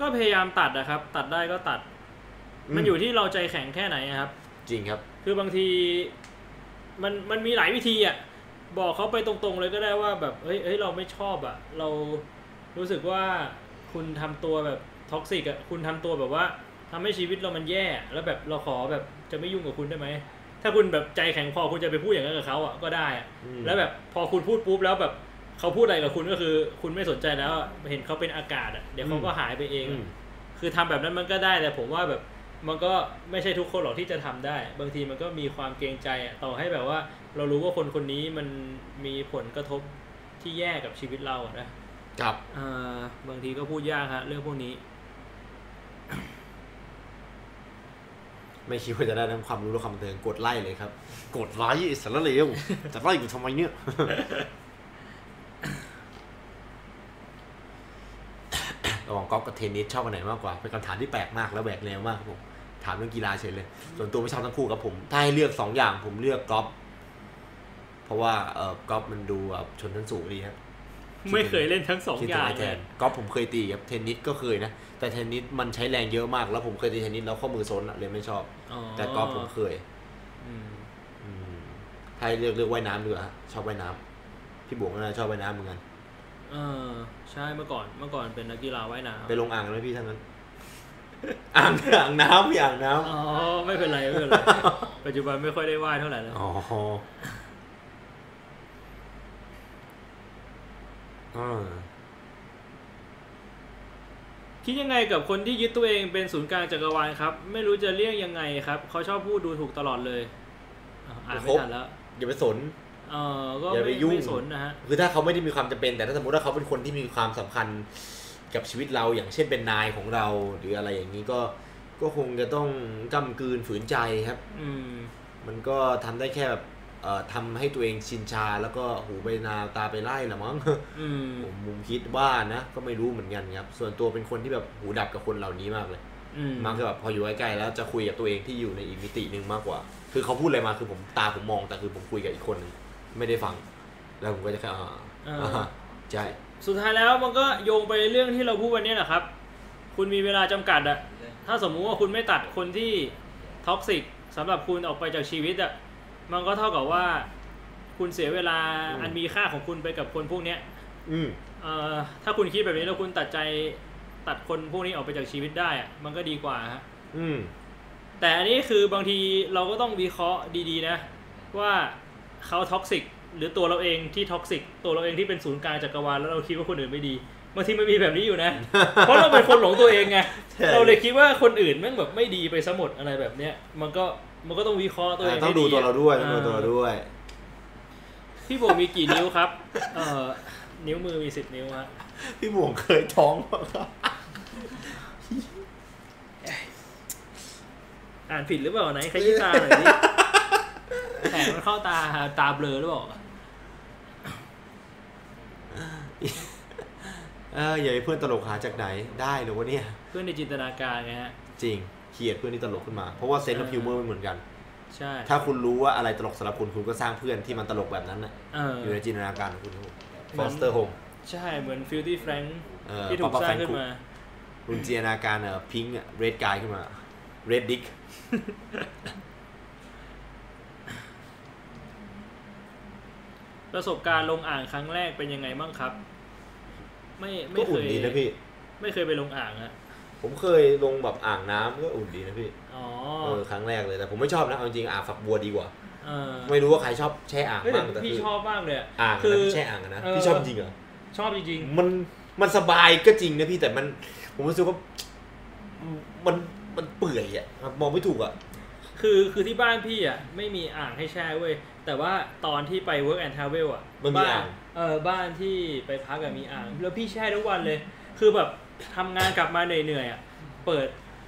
ก็พยายามตัดนะครับ ตัดได้ก็ตัดอืมมันอยู่ที่เราใจแข็งแค่ไหนอะครับ จริงครับ คือบางที มันมันมีหลายวิธีอะ บอกเขาไปตรงๆเลยก็ได้ว่าแบบเฮ้ยเฮ้ยเราไม่ชอบอะเรารู้สึกว่าคุณทำตัวแบบท็อกซิกอะคุณทำตัวแบบว่าทำให้ชีวิตเรามันแย่ แล้วแบบเราขอแบบจะไม่ยุ่งกับคุณได้ไหมถ้าคุณแบบใจแข็งพอคุณจะไปพูดอย่างนั้นกับเขาอะก็ได้อะอืมแล้วแบบพอคุณพูดปุ๊บแล้วแบบเขาพูดอะไรกับคุณก็คือ คุณไม่สนใจแล้วอะเห็นเขาเป็นอากาศอะเดี๋ยวเขาก็หายไปเองอือะมคือทำแบบนั้นมันก็ได้แต่ผมว่าแบบมันก็ไม่ใช่ทุกคนหรอกที่จะทำได้ บางทีมันก็มีความเกรงใจอะต่อให้แบบว่า เรารู้ว่าคนคนนี้มันมีผลกระทบที่แย่กับชีวิตเราอะนะครับอ่าบางทีก็พูดยากฮะเรื่องพวกนี้ ไม่คิดว่าจะได้ทั้งความรู้และความบันเทิงกดไล่เลยครับ กดไลค์ไอ้สารเลวจะไล่กูทำไมเนี่ย ระหว่างกอล์ฟกับเทนนิสชอบอันไหนมากกว่า เป็นคำถามที่แปลกมากและแหวกแนวมากครับผม ถามเรื่องกีฬาเฉยเลย ส่วนตัวไม่ชอบทั้งคู่ครับผม ถ้าให้เลือกสองอย่างผมเลือกกอล์ฟเพ ราะว่าเออกอล์ฟมันดูแบบชนชั้นสูงดีครับไม่เคยเล่นทั้งสองคิดอถึงย่างไอแทเลยนกอล์ฟผมเคยตีครับเทนนิสก็เคยนะ แต่เทนนิสมันใช้แรงเยอะมาก แล้วผมเคยตีเทนนิสแล้วข้อมือซนอะเลยไม่ชอบ แต่กอล์ฟผมเคยอืมอืมถ้าให้เลือกเลือกว่ายน้ำดีกว่าฮะชอบว่ายน้ำพี่บวกก็น่าชอบว่ายน้ำเหมือนกันเออใช่เมื่อก่อนเมื่อก่อนเป็นนักกีฬาว่ายน้ำไปลงอ่างกันไหมพี่ทั้งนั้นอ่างอ่างน้ำพี่อ่างน้อ๋อไม่เป็นไรไม่เป็นไรปัจจุบันไม่ค่อยได้ว่ายเท่าไหร่แล้วำอ๋ออ่า คิดยังไงกับคนที่ยึดตัวเองเป็นศูนย์กลางจักรวาลครับ ไม่รู้จะเรียกยังไงครับเขาชอบพูดดูถูกตลอดเลยอะอ่านไม่ทันแล้วอย่าไปสนเออก็อย่าไปไม่ยุ่งไม่สนนะฮะคือถ้าเขาไม่ได้มีความจำเป็นแต่ถ้าสมมติว่าเขาเป็นคนที่มีความสำคัญกับชีวิตเราอย่างเช่นเป็นนายของเรา หรืออะไรอย่างนี้ก็ก็คงจะต้องกำกืนฝืนใจครับ อืมมันก็ทำได้แค่แบบเอ่อ ทำให้ตัวเองชินชาแล้วก็หูไปนาตาไปไล่ละมั้งอืมผมมุมคิดว่านะก็ไม่รู้เหมือนกันครับ ส่วนตัวเป็นคนที่แบบหูดับกับคนเหล่านี้มากเลยอืมมักจะแบบพออยู่ใกล้ๆแล้วจะคุยกับตัวเองที่อยู่ในอีกมิติหนึ่งมากกว่า คือเขาพูดอะไรมาคือผมตาผมมองแต่คือผมคุยกับอีกคนหนึงไม่ได้ฟัง แล้วผมก็จะแค่อ่าเอออ่าใช่สุดท้ายแล้วมันก็โยงไปเรื่องที่เราพูดวันนี้แหละครับ คุณมีเวลาจำกัดอะถ้าสมมุติว่าคุณไม่ตัดคนที่ท็อกซิกสำหรับคุณออกไปจากชีวิตอะ มันก็เท่ากับว่า คุณเสียเวลาอันมีค่าของคุณไปกับคนพวกเนี้ยอืมเอ่อถ้าคุณคิดแบบนี้แล้วคุณตัดใจตัดคนพวกนี้ออกไปจากชีวิตได้อะมันก็ดีกว่าฮะอืมแต่อันนี้คือบางทีเราก็ต้องวิเคราะห์ดีๆ นะ ว่าเขา toxic หรือตัวเราเองที่ toxic ตัวเราเองที่เป็นศูนย์กลางจักรวาลแล้วเราคิดว่าคนอื่นไม่ดีบางทีมันมีแบบนี้อยู่นะ เพราะเราเป็นคนหลงตัวเองไงใช่เราเลยคิดว่าคนอื่นแม่งแบบไม่ดีไปซะหมดอะไรแบบเนี้ยมันก็ มันก็ต้องวิเคราะห์ตัวเองอ่าต้องให้ดูดีตัวเราด้วยต้องดูอ่าตัวเราด้วย พี่โบมีกี่นิ้วครับ เอ่อนิ้วมือมีสิบนิ้วฮะพี่บวงเคยท้องปะครับอ่านผิดหรือเปล่าไหนขยี้ตาหน่อยดิแผลมันเข้าตาตาเบลอหรือเปล่าเอออย่าให้เพื่อนตลกหาจากไหนได้หรือวะเนี่ย เพื่อนในจินตนาการไงฮะ จริง เขียดเพื่อนที่ตลกขึ้นมา เพราะว่าเซนต์และพิวเมอร์ไม่เหมือนกัน ใช่ ถ้าคุณรู้ว่าอะไรตลกสำหรับคุณคุณก็สร้างเพื่อนที่มันตลกแบบนั้นน่ะเอออยู่ในจินตนาการของคุณฟเหมืออนสเตอร์โฮมใช่เหมือนฟิลตี้แฟรงค์เออที่ถูก Papa สร้าง Frank ขึ้น Cook มา คุณจินตนาการเอ่อพิงค์เรดกายขึ้นมาเรดดิกประสบการณ์ลงอ่างครั้งแรกเป็นยังไงบ้างครับ ไม่ก็ไม่เคอุ่นยดีนะพี่ ไม่เคยไปลงอ่างอะ ผมเคยลงแบบอ่างน้ำก็อุ่นดีนะพี่อ๋อเออครั้งแรกเลยแต่ผมไม่ชอบนะเอาจริงๆอ่างฝักบัวดีกว่า เออไม่รู้ว่าใครชอบแช่อ่างเฮ้ยบ้างแต่แต่พี่คือชอบมากเลยอะ อ่างคืนะอพี่แช่อ่างอะนะเออ พี่ชอบจริงเหรอชอบจริงมันมันสบายก็จริงนะพี่แต่มัน ผมรู้สึกว่ามันมันเปื่อยอะครับมองไม่ถูกอะๆ คือคือที่บ้านพี่อะไม่มีอ่างให้แช่เว้ย แต่ว่าตอนที่ไป work and travel อะมันมีบ้าอ่างเออบ้านที่ไปพักอะมีอ่าง แล้วพี่แช่ทุกวันเลย คือแบบ ทำงานกลับมาเหนื่อยๆอะเปิด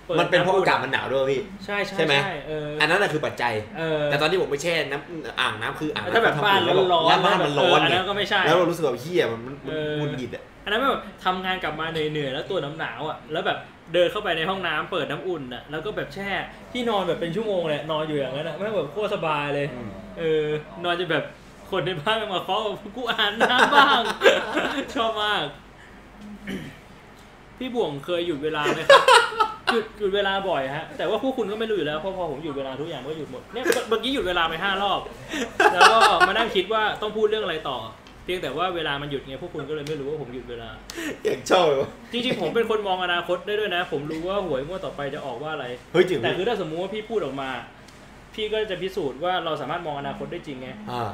ปิดมันเป็นเพราะำอากาศมันหนาวด้วยพี่ ใช่ใช่ใช่ไหมใช่เอออันนั้นแหละคือปัจจัยเออแต่ตอนที่ผมไปแช่น้ำอ่างน้ำคืออ่างถ้าแบบบ้านแล้วร้อนๆแล้วบ้านมันร้อนเอออันไงนั้นก็ไม่ใช่แล้วเรารู้สึกแบบเฮียมันมันมันเออหงุนหงิดอะอันนั้นแบบทำงานกลับมาเหนื่อยๆแล้วตัวน้ำหนาวอะแล้วแบบเดินเข้าไปในห้องน้ำเปิดน้ำอุ่นอะแล้วก็แบบแช่ที่นอนแบบเป็นชั่วโมงเลยนอนอยู่อย่างนั้นอะไม่งแบบโคตรสบายเลยเออนอนจะแบบคนในบ้านมาเคาะกูอ่านน้ำบ้างชอบมาก พี่บ่วงเคยหยุดเวลาไหมครับ หยุดหยุดเวลาบ่อยฮะ แต่ว่าพวกคุณก็ไม่รู้อยู่แล้วเพราะพอผมหยุดเวลาทุกอย่างก็หยุดหมด เนี่ยเมื่อเมื่อกี้หยุดเวลาไปห้ารอบ แล้วก็มานั่งคิดว่าต้องพูดเรื่องอะไรต่อ เพียงแต่ว่าเวลามันหยุดไงพวกคุณก็เลยไม่รู้ว่าผมหยุดเวลา อย่างชอบเลยวะจริงๆผมเป็นคนมองอนาคตได้ด้วยนะ ผมรู้ว่าหวยงวดต่อไปจะออกว่าอะไร เฮ้ยจริงเหรแต่อคือถ้าสมมุติว่าพี่พูดออกมา พี่ก็จะพิสูจน์ว่าเราสามารถมองอนาคตได้จริงไง อ่า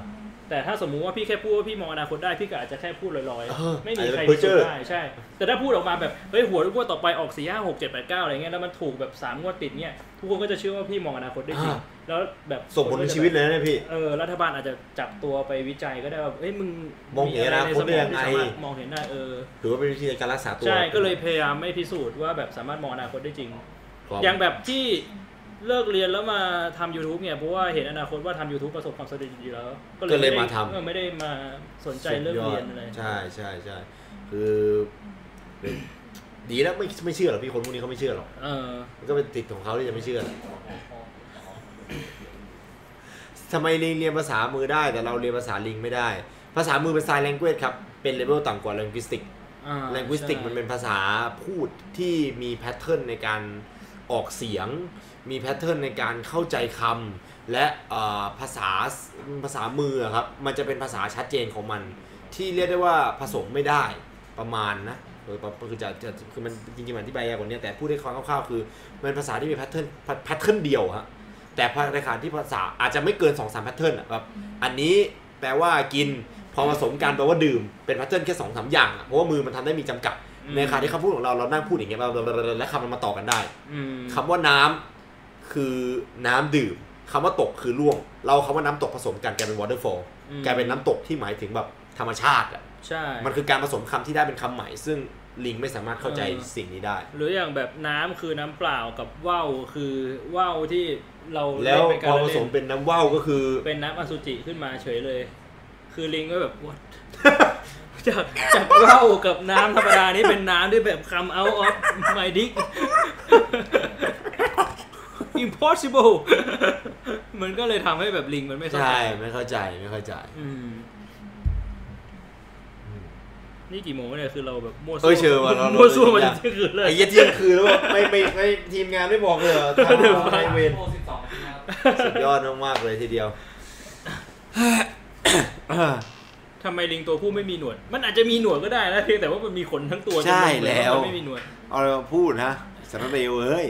แต่ถ้าสมมุติว่าพี่แค่พูดว่าพี่มองอนาคตได้พี่ก็อาจจะแค่พูดลอยเออๆไม่มีอาจจะใครเป็นพิสูจเพ้อเจ้อน์ได้ใช่ แต่ถ้าพูดออกมาแบบเฮ้ยหัวงวดต่อไปออกสี่ห้าหกเจ็ดแปดเก้าอะไรเงี้ยแล้วมันถูกแบบสามงวดติดเนี่ยทุกคนก็จะเชื่อว่าพี่มองอนาคตได้จริงอ่าแล้วแบบส่งผลในชีวิตเลยนะเนี่ยพี่เออรัฐบาลอาจจะจับตัวไปวิจัยก็ได้ว่าเอ้ยมึงมองเห็นอนาคตได้ยังไงมีอะรในสมอที่สามารถมองเห็นได้เออถือว่าเป็นวิธีการรักษาตัวใช่ก็เลยพยายามไม่พิสูจน์ว่าแบบสามารถมองอนาคตได้จริงครับอย่างแบบที่ เลิกเรียนแล้วมาทำ YouTube เนี่ยเพราะว่าเห็นอนาคตว่าทำ YouTube ประสบความสำเร็จอยู่แล้ว ก็เลยไได้มาทำเออไม่ได้มาสนใจเรื่องเรียนอะไรใช่ใช่ใช่คือเป็นดีแล้วไม่ไม่เชื่อหรอกพี่คนพวกนี้เขาไม่เชื่อหรอกเออมันก็เป็นสิทธิ์ของเขาที่จะไม่เชื่อทำไมลิงเรียนภาษามือได้ แต่เราเรียนภาษาลิงไม่ได้ ภาษามือเป็น sign language ครับ เป็นเลเวลต่ำกว่า linguistic อ่า linguistic ใช่มันเป็นภาษาพูดที่มี pattern ในการออกเสียง มี pattern ในการเข้าใจคำและเอ่อภาษาภาษามืออะครับ มันจะเป็นภาษาชัดเจนของมัน ที่เรียกได้ว่าผสมไม่ได้ประมาณนะเออคือจะจะคือมันจริงๆมันอธิบายยากกว่านี้แต่พูดได้คร่าวๆคือมันเป็นภาษาที่มี pattern pattern เดียวฮะแต่ในขณะที่ภาษาอาจจะไม่เกิน2อสาม pattern อะแบบอันนี้แปลว่ากินพอผสมกันแปลว่าดื่มเป็น pattern แค่สองสามอย่างอะเพราะว่ามือมันทำได้มีจำกัดอืมในขณะที่คำพูดของเราเรานั่งพูดอย่างเงี้ยและคำมันมาต่อกันได้อืมคำว่าน้ำ คือน้ำดื่มคำว่าตกคือร่วง เราคำว่าน้ำตกผสมกันกลายเป็น waterfall อืมกลายเป็นน้ำตกที่หมายถึงแบบธรรมชาติอะใช่ มันคือการผสมคำที่ได้เป็นคำใหม่ ซึ่งลิงไม่สามารถเข้าใจเออสิ่งนี้ได้ หรืออย่างแบบน้ำคือน้ำเปล่ากับว่าวคือว่าวที่เราแล้วเนเป็นพการอผเล่นสมเป็นน้ำว่าวก็คือ เป็นน้ำอสุจิขึ้นมาเฉยเลย คือลิงก็แบบ what จากจากเหล้ากับน้ำธรรมดานี่เป็นน้ำที่แบบ come out of my dick impossible มันก็เลยทำให้แบบลิงมันไม่เข้าใจ ใช่ ไม่เข้าใจไม่เข้าใจ อืม นี่กี่โมงเนี่ยคือเราแบบมั่วเอ้ยเชิญว่ะเราเรา มั่วซั่วมาเราจนถึงคืนเลย ไอ้เหี้ยเที่ยงคืนแล้วบอกไม่ไม่ไม่ทีมงานไม่บอกเลยเหรอทำไมเวรโมสิบสองนาทีนะครับสุดยอดมากๆเลยทีเดียว ทำไมลิงตัวผู้ไม่มีหนวด มันอาจจะมีหนวดก็ได้นะเพียงแต่ว่ามันมีขนทั้งตัวใช่จนมันแล้ว มันไม่มีหนวด เอาอะไรมาพูดนะสารเลวเอ้ย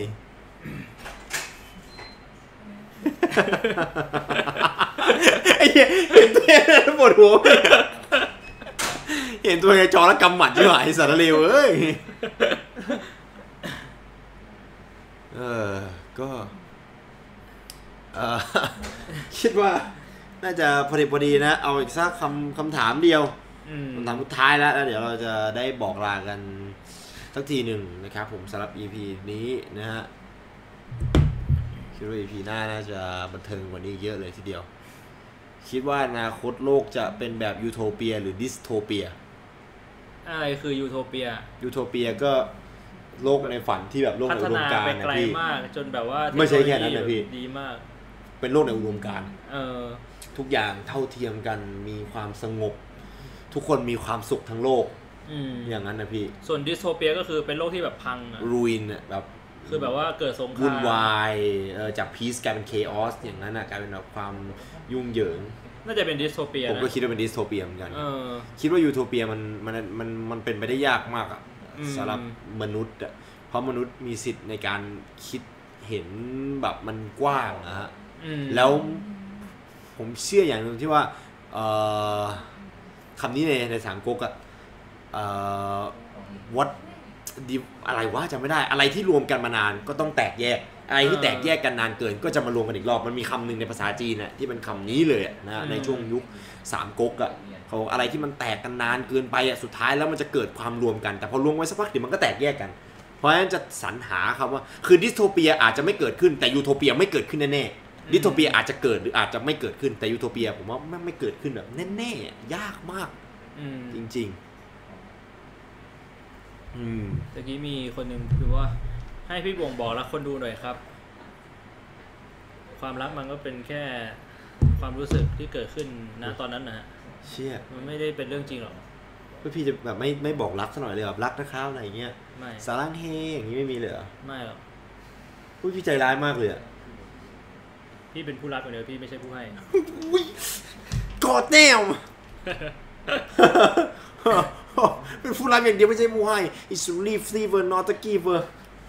ไอ้เหี้ยเห็นตัวเองแล้วปวดหัวเลยเห็นตัวเองในจอแล้วกำหมัดใช่ไหมสารเลวเอ้ยเออก็เออคิดว่า น่าจะพอดีพอดีนะ เอาอีกสักคำคำถามเดียวอืมคำถามสุดท้ายแล้วแล้วเดี๋ยวเราจะได้บอกลากันสักทีหนึ่งนะครับผมสำหรับ EP นี้นะฮะ คิดว่า EP หน้าน่าจะบันเทิงกว่านี้เยอะเลยทีเดียว คิดว่าอนาคตโลกจะเป็นแบบยูโทเปียหรือ dystopia อะไรคือ utopia utopia ก็โลกในฝันที่แบบโลกในฒอุดมการณ์ พัฒนาไปไกลนะพี่ มาก จนแบบว่าไม่ใช่แค่นั้นนะเทคโโลยีพี่ ดีมาก เป็นโลกในอุดมการณ์ เออ ทุกอย่างเท่าเทียมกันมีความสงบ ทุกคนมีความสุขทั้งโลกอืม อย่างนั้นนะพี่ ส่วน dystopia ก็คือเป็นโลกที่แบบพังอะ ruin อะแบบ คือแบบว่าเกิดสงครามวุ่นวายเออจาก peace กลายเป็น chaos อย่างนั้นอะกลายเป็นแบบความยุ่งเหยิงน่าจะเป็น dystopia ผมนะก็คิดว่าเป็น dystopia เหมือนกันเออคิดว่ายูโทเปียมันมันมันมันเป็นไปได้ยากมากอะอืมสำหรับมนุษย์อะเพราะมนุษย์มีสิทธิ์ในการคิดเห็นแบบมันกว้างนะฮะอืมแล้วผมเชื่ออย่างหนึ่งที่ว่าเอ่อคำนี้ในในสามก๊กอะเอ่อวั ดดีอะไรวะจำไม่ได้อะไรที่รวมกันมานานก็ต้องแตกแยกอะไรที่แตกแยกกันนานเกิน ก็จะมารวมกันอีกรอบมันมีคำหนึ่งในภาษาจีนน่ะที่เป็นคำนี้เลยอะนะในช่วงยุคสามก๊กอะเขาบอกอะไรที่มันแตกกันนานเกินไปอะสุดท้ายแล้วมันจะเกิดความรวมกันแต่พอรวมไว้สักพักเดี๋ยวมันก็แตกแยกกัน เพราะฉะนั้นจะสรรหาคำว่าคือ dystopia อาจจะไม่เกิดขึ้นแต่ยูโทเปียไม่เกิดขึ้นแน่ๆ dystopia อาจจะเกิดหรืออาจจะไม่เกิดขึ้นแต่ยูโทเปียผมว่าไม่ไม่เกิดขึ้นแบบแน่ๆยากมากอืมจริง ๆ อืมตะกี้มีคนหนึ่งคือว่า ให้พี่บ่งบอกรักคนดูหน่อยครับ ความรักมันก็เป็นแค่ความรู้สึกที่เกิดขึ้นนะตอนนั้นนะฮะเชี่ยมันไม่ได้เป็นเรื่องจริงหรอกเพื่อพี่จะแบบไม่ไม่บอกรักซะหน่อยเลยแบบรักนะครับอะไรอย่างเงี้ยไม่สารังเฮอย่างนี้ไม่มีเลยเหรอไม่หรอกพูดพี่ใจร้ายมากเลยอะพี่เป็นผู้รับอย่างเดียวพี่ไม่ใช่ผู้ให้กอดแนว เป็นผู้รับอย่างเดียวไม่ใช่มูไฮ it's leave fever not a giver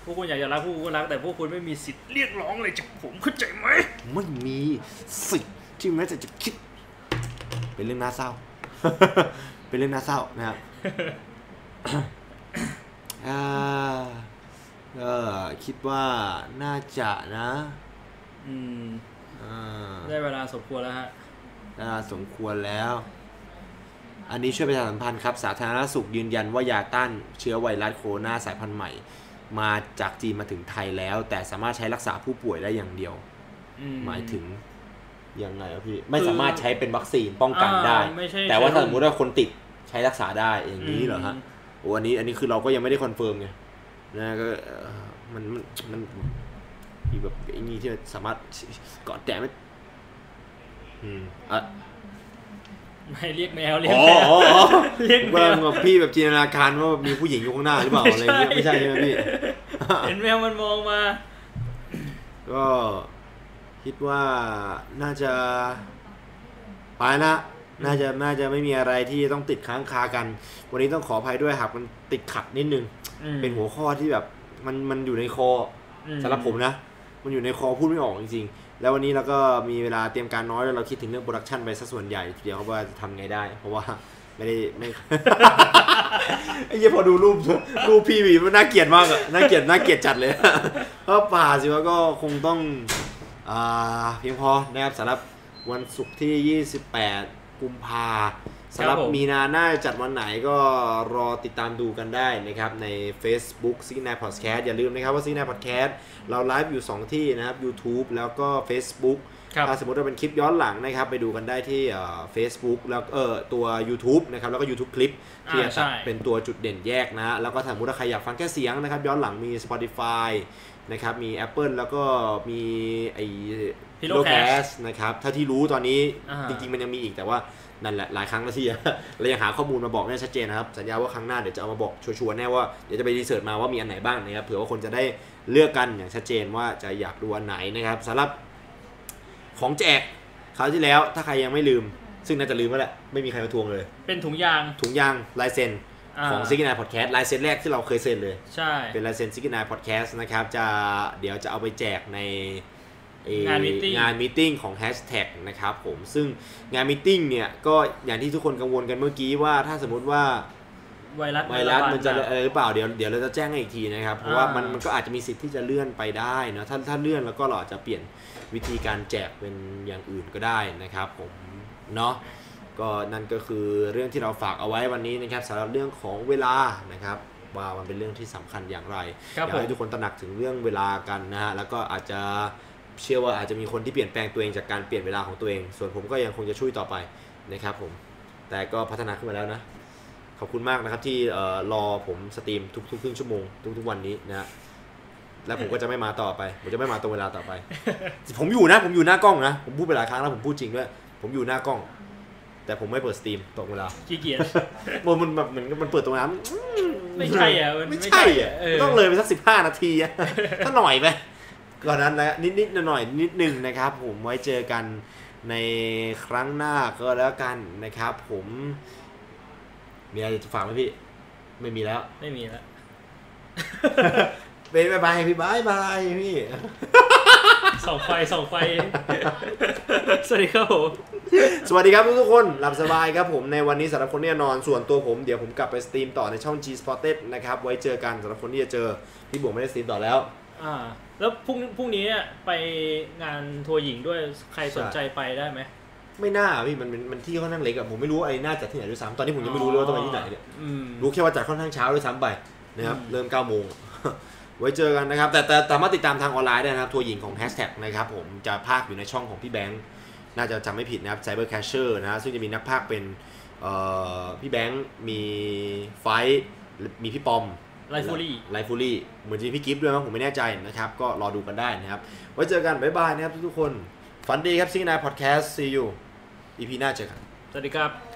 พวกคุณอยากจะรักพวกคุณก็รักแต่พวกคุณไม่มีสิทธิ์เรียกร้องอะไรจากผมเข้าใจไหมไม่มีสิทธิ์ที่แม้แต่จะคิด เป็นเรื่องน่าเศร้า เป็นเรื่องน่าเศร้านะครับอ่าก็คิดว่าน่าจะนะ อืมอ่าได้เวลาสมควรแล้วฮะน่าสมควรแล้ว อันนี้ช่วยประชาสัมพันธ์ครับ สาธารณสุขยืนยันว่ายาต้านเชื้อไวรัสโคโรนาสายพันธุ์ใหม่ มาจากจีนมาถึงไทยแล้ว แต่สามารถใช้รักษาผู้ป่วยได้อย่างเดียวอืหมายถึงยังไงครับพี่ ไม่สามารถใช้เป็นวัคซีนป้องกันได้อ่าไม่ใช่แต่ว่าถ้าใช้สมมติว่าคนติดใช้รักษาได้อย่างนี้เหรอฮะมโอ้อันนี้อันนี้คือเราก็ยังไม่ได้คอนเฟิร์มไงนะก็เอ่อมันมันมันมีแบบไอ้นี่ที่สามารถเกาะแต่ไม่อืมอะ ไม่เรียกแมวเรียกอ๋อแมวอ๋ออ๋อเรียกแมเมื่อวพี่แบบจินตนาการว่ามีผู้หญิงอยู่ข้างหน้าหรือเปล่าอะไรเงี้ยไม่ใช่ใช่ไหมพี่เห็นแมวมันมองมา ก็คิดว่าน่าจะไปละน่าจะน่าจะไม่มีอะไรที่ต้องติดค้างคากัน วันนี้ต้องขออภัยด้วยหากมันติดขัดนิดนึงอืมเป็นหัวข้อที่แบบมันมันอยู่ในคออืมสำหรับผมนะ มันอยู่ในคอพูดไม่ออกจริงๆ แล้ววันนี้เราก็มีเวลาเตรียมการน้อยแล้วเราคิดถึงเรื่อง production ไปซะส่วนใหญ่ทีเดียวครับว่าจะทำไงได้ เพราะว่าไม่ได้ไม่ ไอ้เหี้ยพอดูรูปรูปพี่วีมันน่าเกลียดมากอะน่าเกลียดน่าเกลียดจัดเลยก็ป่าสิว่าก็คงต้องอ่าเพียงพอนะครับสำหรับวันศุกร์ที่ 28 กุมภา สำหรับครับผมมีนาหน้าจะจัดวันไหนก็รอติดตามดูกันได้นะครับใน Facebook s i g n a p Podcast อย่าลืมนะครับว่า s i g n a Podcast เราไลฟ์อยู่ 2 ที่นะครับ YouTube แล้วก็ Facebook ครับถ้าสมมติว่าเป็นคลิปย้อนหลังนะครับ ไปดูกันได้ที่เอ่อ Facebook แล้วเออตัว YouTube นะครับแล้วก็ YouTube คลิปที่อ่าจะใช่เป็นตัวจุดเด่นแยกนะ แล้วก็ถ้าสมมติว่าใครอยากฟังแค่เสียงนะครับ ย้อนหลังมี Spotify นะครับมี Apple แล้วก็มีไอ้ Pillowcast นะครับถ้าที่รู้ตอนนี้อ่าจริงๆมันยังมีอีกแต่ว่านั่นแหละหลายครั้งแล้วที่เรายังหาข้อมูลมาบอกไม่ได้ชัดเจนนะครับ สัญญาว่าครั้งหน้าเดี๋ยวจะเอามาบอกชัวร์ๆแน่ว่าเดี๋ยวจะไปรีเสิร์ชมาว่ามีอันไหนบ้างนะครับเผื่อว่าคนจะได้เลือกกันอย่างชัดเจนว่าจะอยากดูอันไหนนะครับสำหรับของแจกคราวที่แล้วถ้าใครยังไม่ลืม ซึ่งน่าจะลืมแล้วแหละไม่มีใครมาทวงเลย เป็นถุงยางถุงยางลายเซ็นาของซิกนายพอดแคสต์ลายเซ็นแรกที่เราเคยเซ็นเลย ใช่ เป็นลายเซ็นซิกนายพอดแคสต์นะครับ จะเดี๋ยวจะเอาไปแจกในเอ่อ งาน meeting งาน meeting ของแฮชแท็กนะครับผมซึ่งงาน meeting เนี่ยก็อย่างที่ทุกคนกังวลกันเมื่อกี้ว่าถ้าสมมุติว่าไวรัสไวรัสมันจะระบาดอะไรหรือเปล่าเดี๋ยวเดี๋ยวเราจะแจ้งให้อีกทีนะครับเพราะว่าอ่ามัมันมันก็อาจจะมีสิทธิ์ที่จะเลื่อนไปได้เนอะถ้าถ้าเลื่อนแล้วก็เราอาจจะเปลี่ยนวิธีการแจกเป็นอย่างอื่นก็ได้นะครับผมเนาะก็นั่นก็คือเรื่องที่เราฝากเอาไว้วันนี้นะครับสำหรับเรื่องของเวลานะครับว่ามันเป็นเรื่องที่สำคัญอย่างไรครับอยากผมให้ทุกคนตระหนักถึงเรื่องเวลากันนะฮะแล้วก็อาจจะ เชื่อว่าอาจจะมีคนที่เปลี่ยนแปลงตัวเองจากการเปลี่ยนเวลาของตัวเอง ส่วนผมก็ยังคงจะช่วยต่อไปนะครับผม แต่ก็พัฒนาขึ้นมาแล้วนะ ขอบคุณมากนะครับที่เอ่อรอผมสตรีมทุกๆครึ่งชั่วโมงทุกๆวันนี้นะฮะแล้วผมก็จะไม่มาต่อไป ผมจะไม่มาตรงเวลาต่อไป ผมอยู่นะ ผมอยู่หน้ากล้องนะ ผมพูดไปหลายครั้งแล้วผมพูดจริงด้วย ผมอยู่หน้ากล้อง แต่ผมไม่เปิดสตรีมตรงเวลาขี้เกียจมันมันแบบเหมือนมันเปิดตรงนั้นไม่ใช่อะมันไม่ไม่ใช่ใช่อะเออต้องเลยไปสักสิบห้านาทีอะถ้าหน่อยไป ก่อนนั้นนะนิดนิดๆหน่อยๆนิดหนึ่งนะครับ ผมไว้เจอกันในครั้งหน้าก็แล้วกันนะครับ ผมมีอะไรจะฝากไหมพี่ ไม่มีแล้ว ไม่มีแล้ว เป็น bye bye พี่ bye bye พี่ส่องไฟส่องไฟ สวัสดีครับผม สวัสดีครับทุกๆคนหลับสบายครับผมในวันนี้สำหรับคนที่จะนอนส่วนตัวผมเดี๋ยวผมกลับไป stream ต่อในช่อง G Spotted นะครับ ไว้เจอกันสำหรับคนที่จะเจอ พี่บวงไม่ได้ stream ต่อแล้ว อ่า แล้วพรุ่งพรุ่งนี้อะไปงานทัวร์หญิงด้วยใครสนใจไปได้ไหมไม่น่าพี่มันมันมันที่ค่อนข้างเล็กอะผมไม่รู้ว่าไอ้น่าจัดที่ไหนด้วยซ้ำตอนนี้ผมยังไม่รู้เลยว่าต้องไปที่ไหนเนี่ยอืม รู้แค่ว่าจัดค่อนข้างเช้าด้วยซ้ำไปนะครับอืม เริ่ม9โมง ไว้เจอกันนะครับแต่แต่แต่สามารถติดตามทางออนไลน์ได้นะครับ ทัวร์หญิงของแฮชแท็กนะครับผมจะพากอยู่ในช่องของพี่แบงค์น่าจะจำไม่ผิดนะครับ Cyber Clasher นะฮะซึ่งจะมีนักพากย์เป็นเอ่อพี่แบงค์มีไฟท์มีพี่ปอม ไลฟ์ฟูรี่ไลฟูรี่เหมือนจะมีพี่กิฟต์ด้วยมั้งผมไม่แน่ใจนะครับ ก็รอดูกันได้นะครับ ไว้เจอกัน บ๊ายบายนะครับทุกๆคนฝันดีครับซิงนายพอดแคสต์ see you EP หน้าเจอกัน สวัสดีครับ